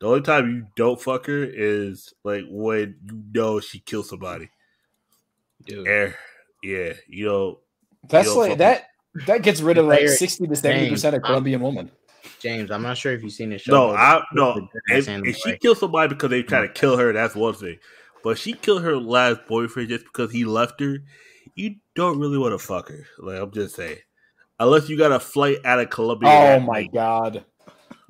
The only time you don't fuck her is like when you know she killed somebody. Dude. Yeah, yeah, you know. That's like fuck that. That gets rid of like sixty to seventy percent of Colombian women. James, I'm not sure if you've seen this show. No, I it's no. a If, if she right? killed somebody because they try to kill her, that's one thing. But she killed her last boyfriend just because he left her. You don't really want to fuck her. Like I'm just saying, unless you got a flight out of Colombia. Oh that my night. god!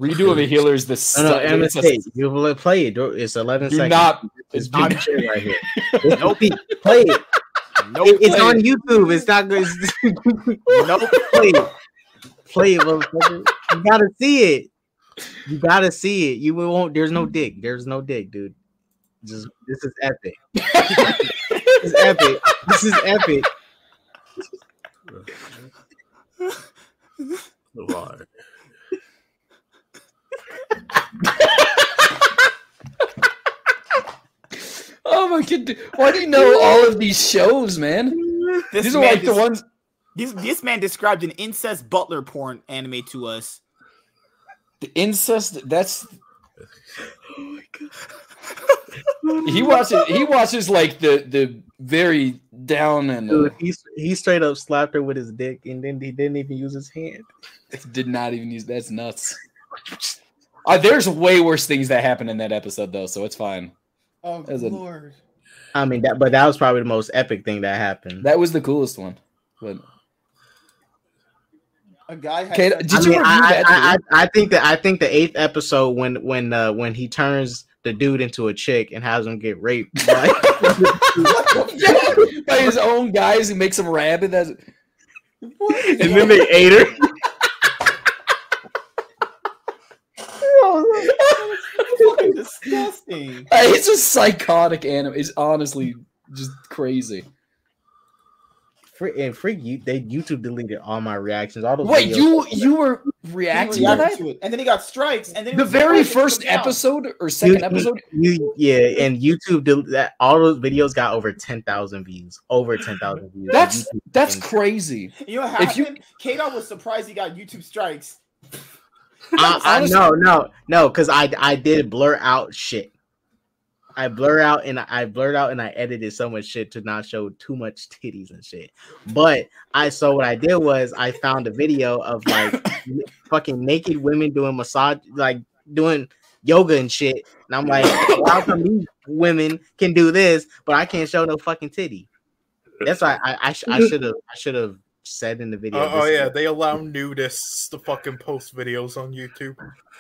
Redo of the healers. This No, no, it's a- MSK, you will play it. It's 11 do seconds. not. It's do not not- right here. [laughs] It's nope. Play it. No it's play. on YouTube. It's not good. [laughs] no play it. Play it, motherfucker. You gotta see it. You gotta see it. You won't. There's no dick. There's no dick, dude. Just this is epic. [laughs] this is epic. This is epic. Lord. [laughs] Oh my god! Why do you know all of these shows, man? This These are man like the ones. This, this man described an incest butler porn anime to us. The incest. That's. Oh my god. he watches. He watches like the the very down and uh, Dude, he he straight up slapped her with his dick, and then he didn't even use his hand. did not even use. That's nuts. [laughs] Uh, there's way worse things that happen in that episode though, so it's fine. Oh As a- lord! I mean, that but that was probably the most epic thing that happened. That was the coolest one. But A guy. Had Okay, did I you mean, review I, that I. I, I think that I think the eighth episode when when uh, when he turns the dude into a chick and has him get raped. [laughs] by- by his own guys, he makes him rabid. That's and then they ate her. fucking disgusting. [laughs] It's a psychotic anime. It's honestly just crazy. Fre- and freak you, they YouTube deleted all my reactions. All those. Wait, videos. you you were reacting to reacted that? to it, and then he got strikes, and then The was like, very "Oh, first them down." episode or second you- episode? You, yeah, and YouTube del- that all those videos got over ten thousand views. Over ten thousand views. That's that's crazy. You know what If you- happened? K-Dot was surprised he got YouTube strikes. [laughs] I, [laughs] I no no no because I I did blur out shit. I blur out and I blurred out and I edited so much shit to not show too much [laughs] titties and shit. But I so what I did was I found a video of like fucking naked women doing massage, like doing yoga and shit. And I'm like, how come these women can do this, but I can't show no fucking titty? That's why I I, sh- I [laughs] should have I should have said in the video. Oh, oh this is- yeah, they allow nudists to fucking post videos on YouTube.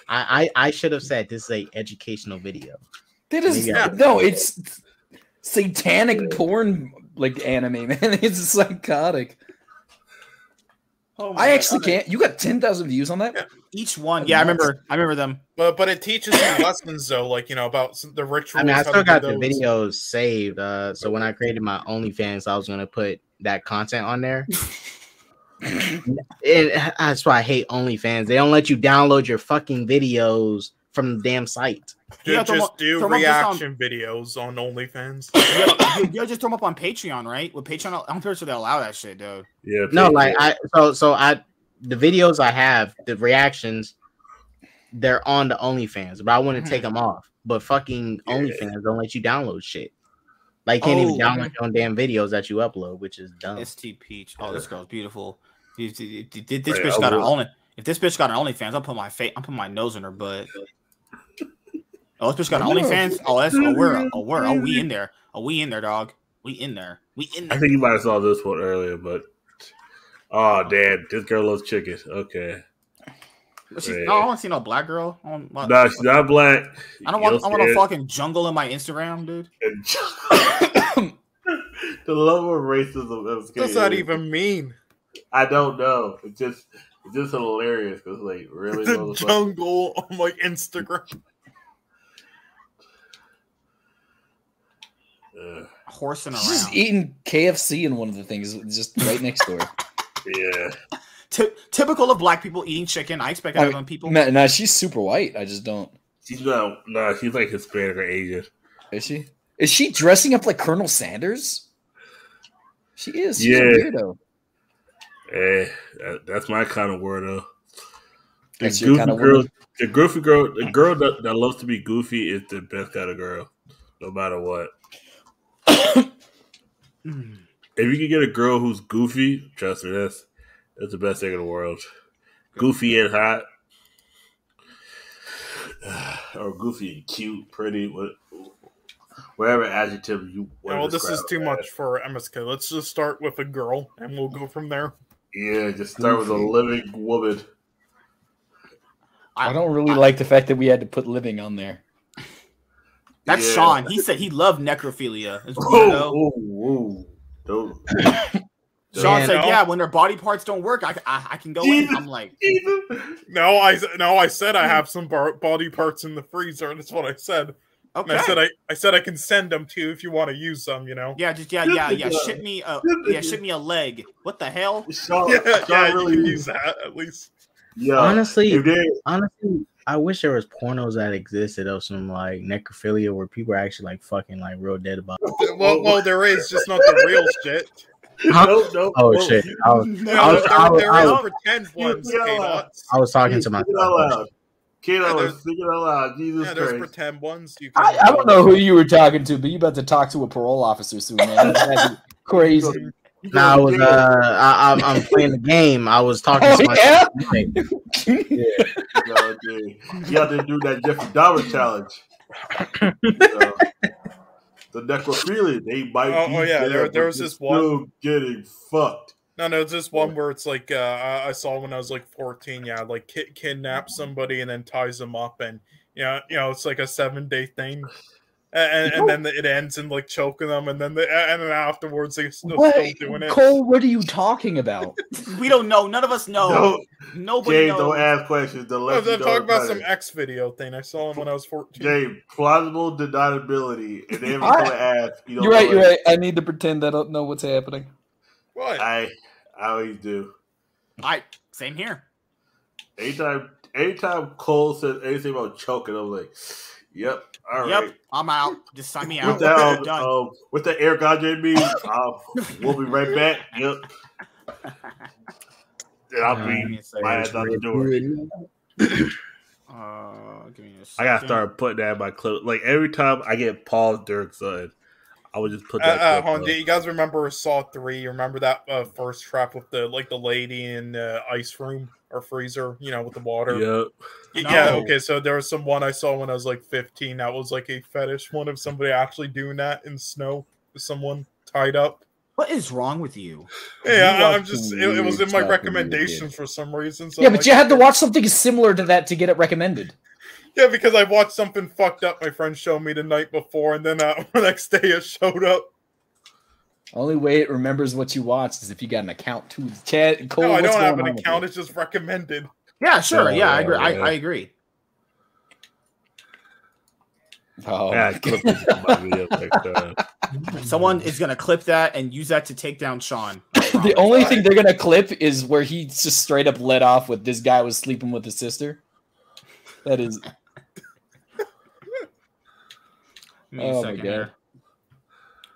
I I, I should have said this is a educational video. That is Maybe I- no, it's satanic porn like anime, [laughs] man. It's psychotic. Oh my I God. actually can't. You got ten thousand views on that? Each one, yeah, I remember. I remember them. But but it teaches you [coughs] lessons though, like you know about s- the rituals. I mean, I still to do got the videos saved. Uh, so when I created my OnlyFans, I was gonna put that content on there. [laughs] and that's why I hate OnlyFans. They don't let you download your fucking videos from the damn site. Ju- Yeah, just up- do throw 'em up just on- reaction videos on OnlyFans. You, you, you just throw them up on Patreon, right? With Patreon, I'm pretty sure they allow that shit, dude. Yeah. No, Patreon. like I so so I the videos I have, the reactions, they're on the OnlyFans, but I want to take hmm. them off. But fucking Yeah. OnlyFans don't let you download shit. Like you can't even Oh. download your own damn videos that you upload, which is dumb. ST Peach. Oh, this girl's beautiful. If, if- if- if this bitch got an will- only. If this bitch got an OnlyFans, I'll put my face. I'm putting my nose in her butt. Oh, this bitch got an OnlyFans. Oh, that's oh we're oh we're oh we in there. Oh we in there, dog. We in there. We in there. I think you might have saw this one earlier, but oh, damn, this girl loves chicken. Okay, But she's, no, I don't want to see no black girl. I don't, want- no, she's not black. I don't want. You'll I want a fucking jungle in my Instagram, dude. [coughs] the level of racism. Of What does that even mean? I don't know. It's just it's just hilarious because like really, The motherfucker? jungle on my Instagram. Ugh, Horsing She's just around. eating KFC in one of the things, just right next door. [laughs] yeah, Ty- typical of black people eating chicken. I expect that I mean, them people. No, no, she's super white. I just don't. she's not. No, she's like Hispanic or Asian. Is she? Is she dressing up like Colonel Sanders? She is. She's Yeah. a weirdo. Eh, that, that's my kind of word though. The That's goofy kind of girl, woman? the goofy girl, the girl that, that loves to be goofy is the best kind of girl, no matter what. [coughs] If you can get a girl who's goofy, trust me, that's that's the best thing in the world. Goofy and hot, [sighs] or goofy and cute, pretty, what, whatever adjective you. wanna Well, this is too her much as. for MSK. Let's just start with a girl, and we'll go from there. Yeah, just start with a living woman. I don't really like the fact that we had to put living on there. That's Yeah. Sean. He said he loved necrophilia. It's Oh, weirdo. [laughs] Sean said, no. "Yeah, when their body parts don't work, I, I, I can go in." I'm like, No, I no, I said I have some bar- body parts in the freezer. And that's what I said. And Okay. I said I, I said I can send them to you if you want to use them. You know. yeah, just yeah, yeah, yeah. Ship me a yeah, ship me a leg. What the hell? Sean, [laughs] Yeah, Sean yeah, you really can use that at least. Yeah. honestly, honestly, I wish there was pornos that existed of some like necrophilia where people are actually like fucking like real dead about. Well, well, there is just not the real shit. No, no, Oh no. shit! I was, No, [laughs] I was, there, I was, there I is was, pretend ones, you know, K-Dots. I was talking to Speak myself. it out loud. Kiddo, Yeah, speak it out loud. Jesus Yeah, there's Christ. pretend ones. You can I, I don't know who you were talking to, but you about to talk to a parole officer soon, man. That's [laughs] crazy. You Nah, I was uh, I, I'm I'm playing the game. I was talking Oh, to myself. yeah? You know, dude. You have to do that Jeffrey Dahmer challenge. [laughs] You know, the necrophilia, they might Oh, oh, yeah, dead, there- there was this one- getting fucked. No, no, it's just one where it's like uh, I- saw when I was like 14. Yeah, like ki- kidnap somebody and then ties them up, and you know, you know, it's like a seven day thing, and, and, and then it ends in like choking them, and then the, and then afterwards they still, still doing it. Cole, what are you talking about? [laughs] We don't know. None of us know. Don't, Nobody James, knows. don't ask questions. I Unless was I'm talking about better. some X video thing I saw him when I was 14. James, plausible deniability. And then we're I- going to ask. You don't You're right. You're right. I need to pretend I don't know what's happening. What? I, I always do. I same here. Anytime, anytime Cole says anything about choking, I'm like, "Yep, all right." Yep, I'm out. Just sign me out. With that, um, Done. um, with the Air Godre me, [laughs] uh, we'll be right back. Yep. And I'll Uh, be my ass out the door. [clears throat] Uh, give me a I second. gotta start putting that in my clip. Like every time I get Paul Dirk son, I would just put Uh, that. uh, clip hold on, up. do you guys remember Saw Three? You remember that uh, first trap with the like the lady in the ice room or freezer? You know, with the water. Yep. Y- Yeah, No. okay, so there was some one I saw when I was like 15 that was like a fetish one of somebody actually doing that in snow with someone tied up. What is wrong with you? Yeah, You I- I'm just it, it was in my stuff when you were a recommendations for some reason. So Yeah, I'm but like, you had to watch something similar to that to get it recommended. Yeah, because I watched something fucked up my friend showed me the night before, and then uh, [laughs] the next day it showed up. Only way it remembers what you watched is if you got an account too. Chad, Cole, no, I don't have an account. It's just recommended. Yeah, sure. Yeah, Yeah, I agree. I, yeah. I agree. Oh, Yeah, my clip God. this in my video next time. Uh, [laughs] Someone is gonna clip that and use that to take down Sean. [laughs] The promise. only thing they're gonna clip is where he just straight up let off with this guy was sleeping with his sister. That is [laughs] Give me a Oh my God. here.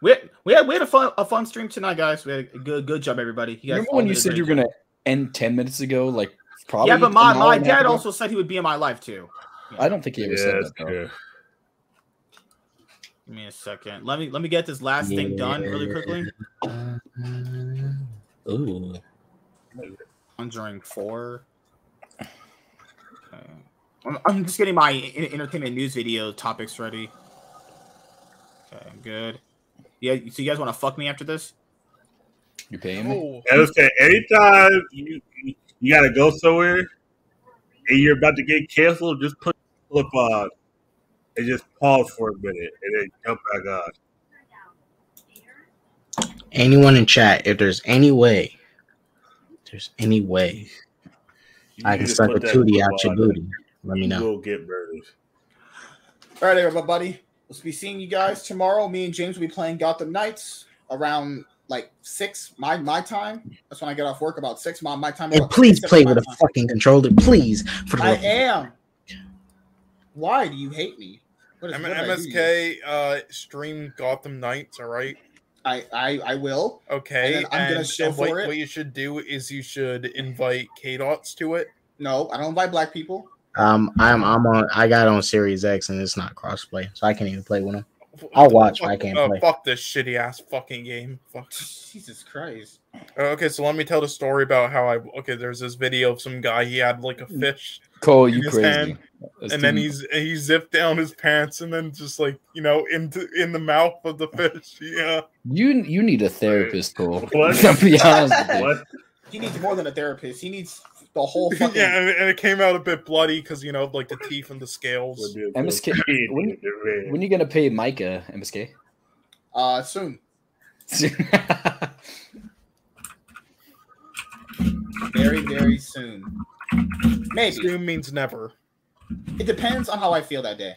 We had, we had we had a fun a fun stream tonight, guys. We had a good good job, everybody. You guys remember when you said you were gonna end ten minutes ago, like probably. Yeah, but my, my and a half dad ago? also said he would be in my life too. I don't think he ever Yeah, said that though. Give me a second. Let me let me get this last thing done really quickly. Ooh. Conjuring four. Okay. I'm, I'm just getting my en- entertainment news video topics ready. Okay, good. Yeah, so you guys want to fuck me after this? You paying me? Oh, And I anytime you you- you gotta go somewhere and you're about to get canceled, just put the flip on and just pause for a minute and then jump back on. Anyone in chat, if there's any way, if there's any way You I can suck a put that tootie out your booty, let me You know. will get murdered. All right, everybody. Let's be seeing you guys tomorrow. Me and James will be playing Gotham Knights around like six my my time. That's when I get off work. About six my my time. And please play seven with a time. fucking controller, please. For the I love am. Why do you hate me? What is, M- what did I do to? MSK uh, stream Gotham Knights. All right. I, I I will. Okay, And I'm gonna and- show and what, for it. what you should do is you should invite K Dots to it. No, I don't invite black people. Um, I'm I'm on. I got on Series X and it's not crossplay, so I can't even play with them. I'll watch, but I can't uh, play. Fuck this shitty ass fucking game. Fuck. Jesus Christ. Uh, Okay, so let me tell the story about how I. Okay, there's this video of some guy. He had like a fish, Cole, in you his crazy. hand, That's and then he's he zipped down his pants, and then just like you know into in the mouth of the fish. [laughs] Yeah. you you need a therapist, Cole. What? I'll [laughs] be honest. What? He needs more than a therapist. He needs the whole [laughs] fucking. yeah, and, and it came out a bit bloody because you know like the teeth and the scales. MSK, when, [laughs] when you gonna pay Micah, MSK? Uh, soon. [laughs] Very very soon. Maybe Soon means never. it depends on how I feel that day.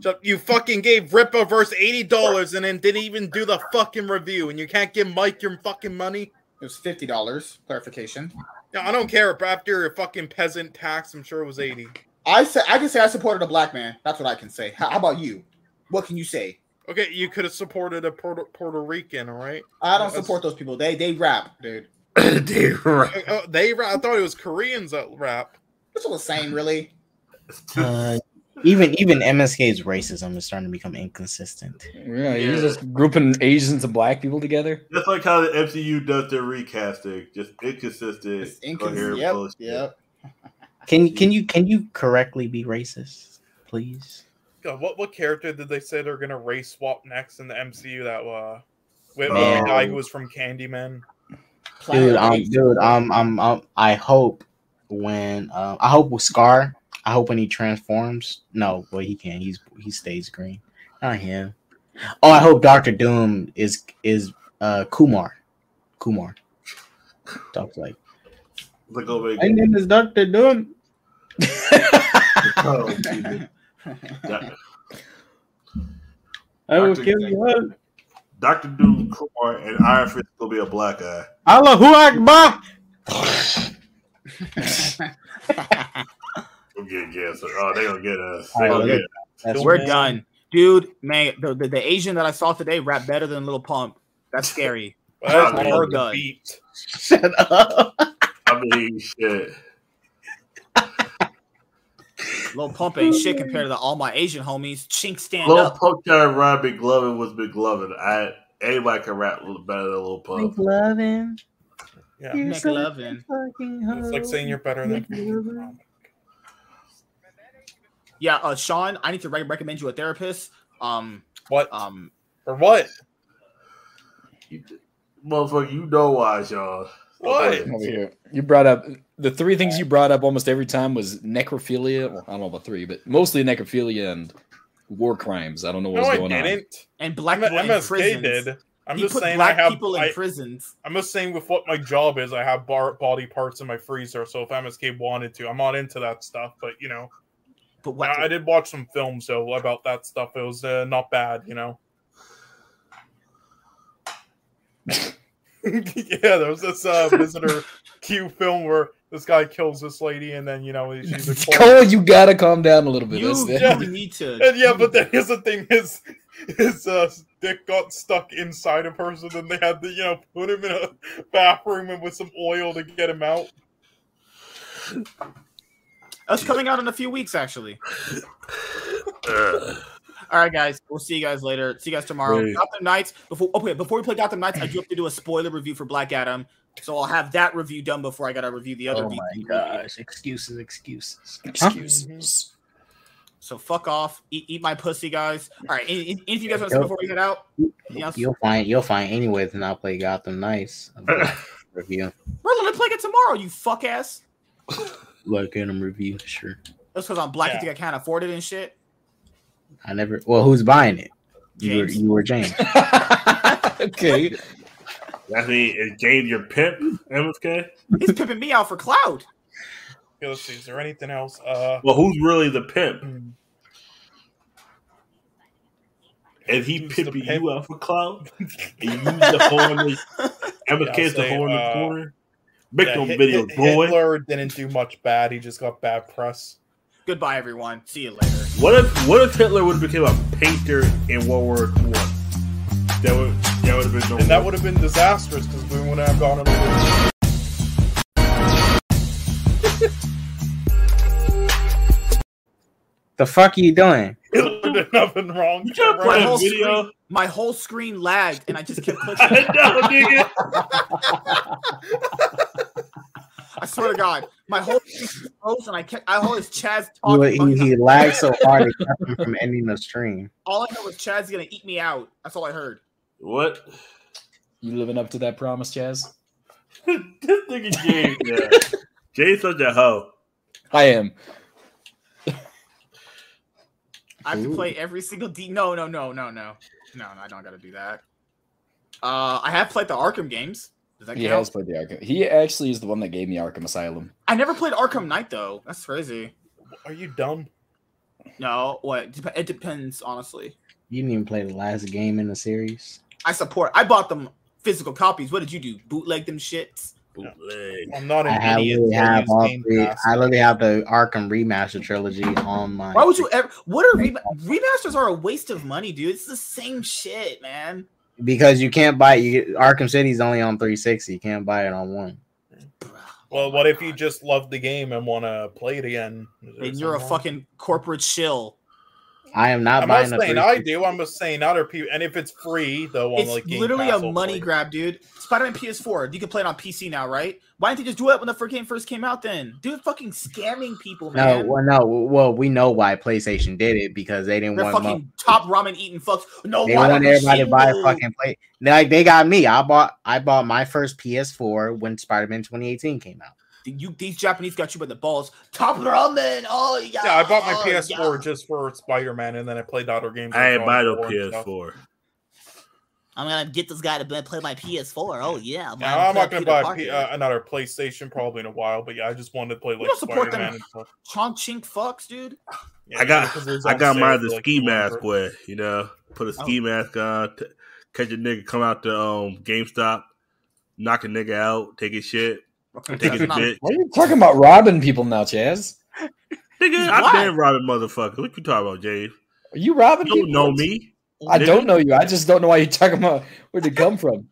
So you fucking gave Rippaverse eighty dollars and then didn't even do the fucking review, and you can't give Mike your fucking money. It was fifty dollars. Clarification. No, I don't care. But after your fucking peasant tax, I'm sure it was eighty. I said I can say I supported a black man. That's what I can say. How, how about you? What can you say? Okay, you could have supported a Puerto, Puerto Rican, all right? I don't That's- support those people. They they rap, dude. Dude, right. Uh, uh, they rap. I thought it was Koreans that rap. It's all the same, really. Uh, even even MSK's racism is starting to become inconsistent. Yeah, you're just grouping Asians and black people together. Just like how the MCU does their recasting, just inconsistent, It's incons- coherent yep, bullshit. yep. Can you can you can you correctly be racist, please? God, what what character did they say they're gonna race swap next in the MCU? That uh, with Oh. the guy who was from Candyman. Dude, Planet um, Apes. dude, um, um, um, I hope when, um, I hope with Scar, I hope when he transforms. No, well, he can't. He's he stays green. Not him. Oh, I hope Doctor Doom is is uh Kumar. Kumar. Talks like Look over my name is Doctor Doom. [laughs] Oh, I will Dr. kill you all. Dr. Doom, Kumar, and Iron Fist will be a black guy. Allahu Akbar. [laughs] [laughs] We'll get cancer. Oh, they gonna get us. Oh, They gonna get That's We're right. done, dude. Man, the, the, the Asian that I saw today rap better than Lil Pump. That's scary. [laughs] Well, Oh, that's man. hard to Done. beat. Shut up. I mean, shit. Lil Pump ain't shit compared to the, all my Asian homies. Chink stand Little up. Pump trying to rap McLovin was McLovin. I anybody can rap better than Lil Pump. loving. Yeah, McLovin. it's like saying you're better than. Yeah, uh, Sean, I need to re- recommend you a therapist. Um, What um, or what? Motherfucker, you know why, y'all. What? Over here. You brought up the three things you brought up almost every time was necrophilia. Well, I don't know about three, but mostly necrophilia and war crimes. I don't know No, what's I going on. didn't. and black M- people in prisons. did. I'm he just put saying black I have. people in I, prisons. I'm just saying with what my job is, I have bar, body parts in my freezer. So if MSK wanted to, I'm not into that stuff. But you know, But what? I, I did watch some films though about that stuff. It was uh, not bad, you know. [laughs] yeah, there was this uh, visitor [laughs] Q film where this guy kills this lady, and then you know she's a corpse. [laughs] Cole, you gotta calm down a little bit. you That's yeah. the, need to. And yeah, but then here's the thing: his his uh, dick got stuck inside of her, so then they had to you know put him in a bathroom and with some oil to get him out. That's coming out in a few weeks, actually. [laughs] All right, guys. We'll see you guys later. See you guys tomorrow. Great. Gotham Knights. Before oh, okay, before we play Gotham Knights, I do have to do a spoiler review for Black Adam. So I'll have that review done before I gotta review the other. Oh VC my movie. gosh! Excuses, excuses. excuses. So fuck off. Eat, eat my pussy, guys. All right. any- any- Anything you guys want to say before we get out? You'll find you'll find any way to not play Gotham Knights [laughs] review. We're gonna play it tomorrow. You fuck ass. [laughs] Like in review, sure. That's because I'm black. Yeah. You think I can't afford it and shit. I never. Well, who's buying it? You were James. you were James. [laughs] okay. That mean is James your pimp, MSK? He's pimping me out for cloud. Okay, let's see. Is there anything else? Uh, Well, who's really the pimp? hmm, Is he Who's the pimping pimp? you out for cloud? And you use [laughs] the horn, the MSK's the say, horn in the uh, corner. Make yeah, no Hit- videos, Hit- boy. Hitler didn't do much bad. He just got bad press. Goodbye, everyone. See you later. What if what if Hitler would have became a painter in World War One? That would that would have been no And that would have been disastrous because we wouldn't have gone on the fuck are you doing? Hitler did [laughs] nothing wrong. You trying My whole video? screen, my whole screen lagged, and I just kept [laughs] I clicking. know, nigga. I swear to God, my whole screen froze, and I kept. I always Chaz He, talking. he, he lagged so hard it kept him from ending the stream. All I know was Chad's gonna eat me out. That's all I heard. What? You living up to that promise, Chaz? [laughs] this nigga James, yeah. Jay's such a hoe. I am. I have to play every single D. No, no, no, no, no, no, no. I don't gotta do that. Uh, I have played the Arkham games. Does that He count? has played the Arkham. He actually is the one that gave me Arkham Asylum. I never played Arkham Knight though. That's crazy. Are you dumb? No, what? Dep- It depends, honestly. You didn't even play the last game in the series. I support. I bought them physical copies. What did you do? Bootleg them shits? Bootleg. I'm not an I idiot. literally I have all three. I literally have the Arkham Remaster trilogy on my. Why would you ever? What are rem- remasters? Are a waste of money, dude. It's the same shit, man. Because you can't buy it. You get, Arkham City's only on 360. You can't buy it on one. Well, what if you just love the game and want to play it again? And you're a fucking corporate shill. I am not buying. I'm not buying a saying I do. I'm just saying other people. And if it's free, though, on It's like literally Pass, a I'll money grab, dude. Spider-Man PS4. You can play it on PC now, right? Why didn't they just do it when the first game first came out? Then, dude, fucking scamming people, man. No, man. well, no, well, we know why PlayStation did it because they didn't They're want. fucking mo- top ramen eating fucks. No, they why want don't everybody to buy a fucking play. Like they got me. I bought. I bought my first PS4 when Spider-Man 2018 came out. You these Japanese got you by the balls. Top ramen. Oh yeah. Yeah, I bought my oh, PS4 yeah. just for Spider Man, and then I played the other games. I on ain't buy no God of War and stuff. PS4. I'm gonna get this guy to play my PS4. Oh yeah. Yeah, I'm not gonna buy P- uh, another PlayStation probably in a while, but yeah, I just wanted to play like don't support Spider Man them. and stuff. Chonk chink fucks, dude. Yeah, I got because it was I got sale mine the like, ski 200. mask way, you know. Put a ski mask on, t- catch a nigga come out to um GameStop, knock a nigga out, take his shit, take not- Why are you talking about robbing people now, Chaz? Nigga, I've been robbing motherfucker. What you talking about, Jay? Are you robbing You people? don't know me. I nigga. don't know you. I just don't know why you're talking about where'd it come from.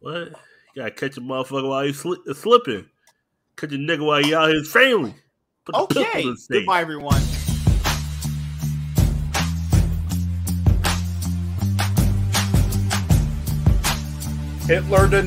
What? You gotta catch a motherfucker while he's sli- slipping. Catch a nigga while he out his family. Put Okay. in his face. Goodbye, everyone. Hitler did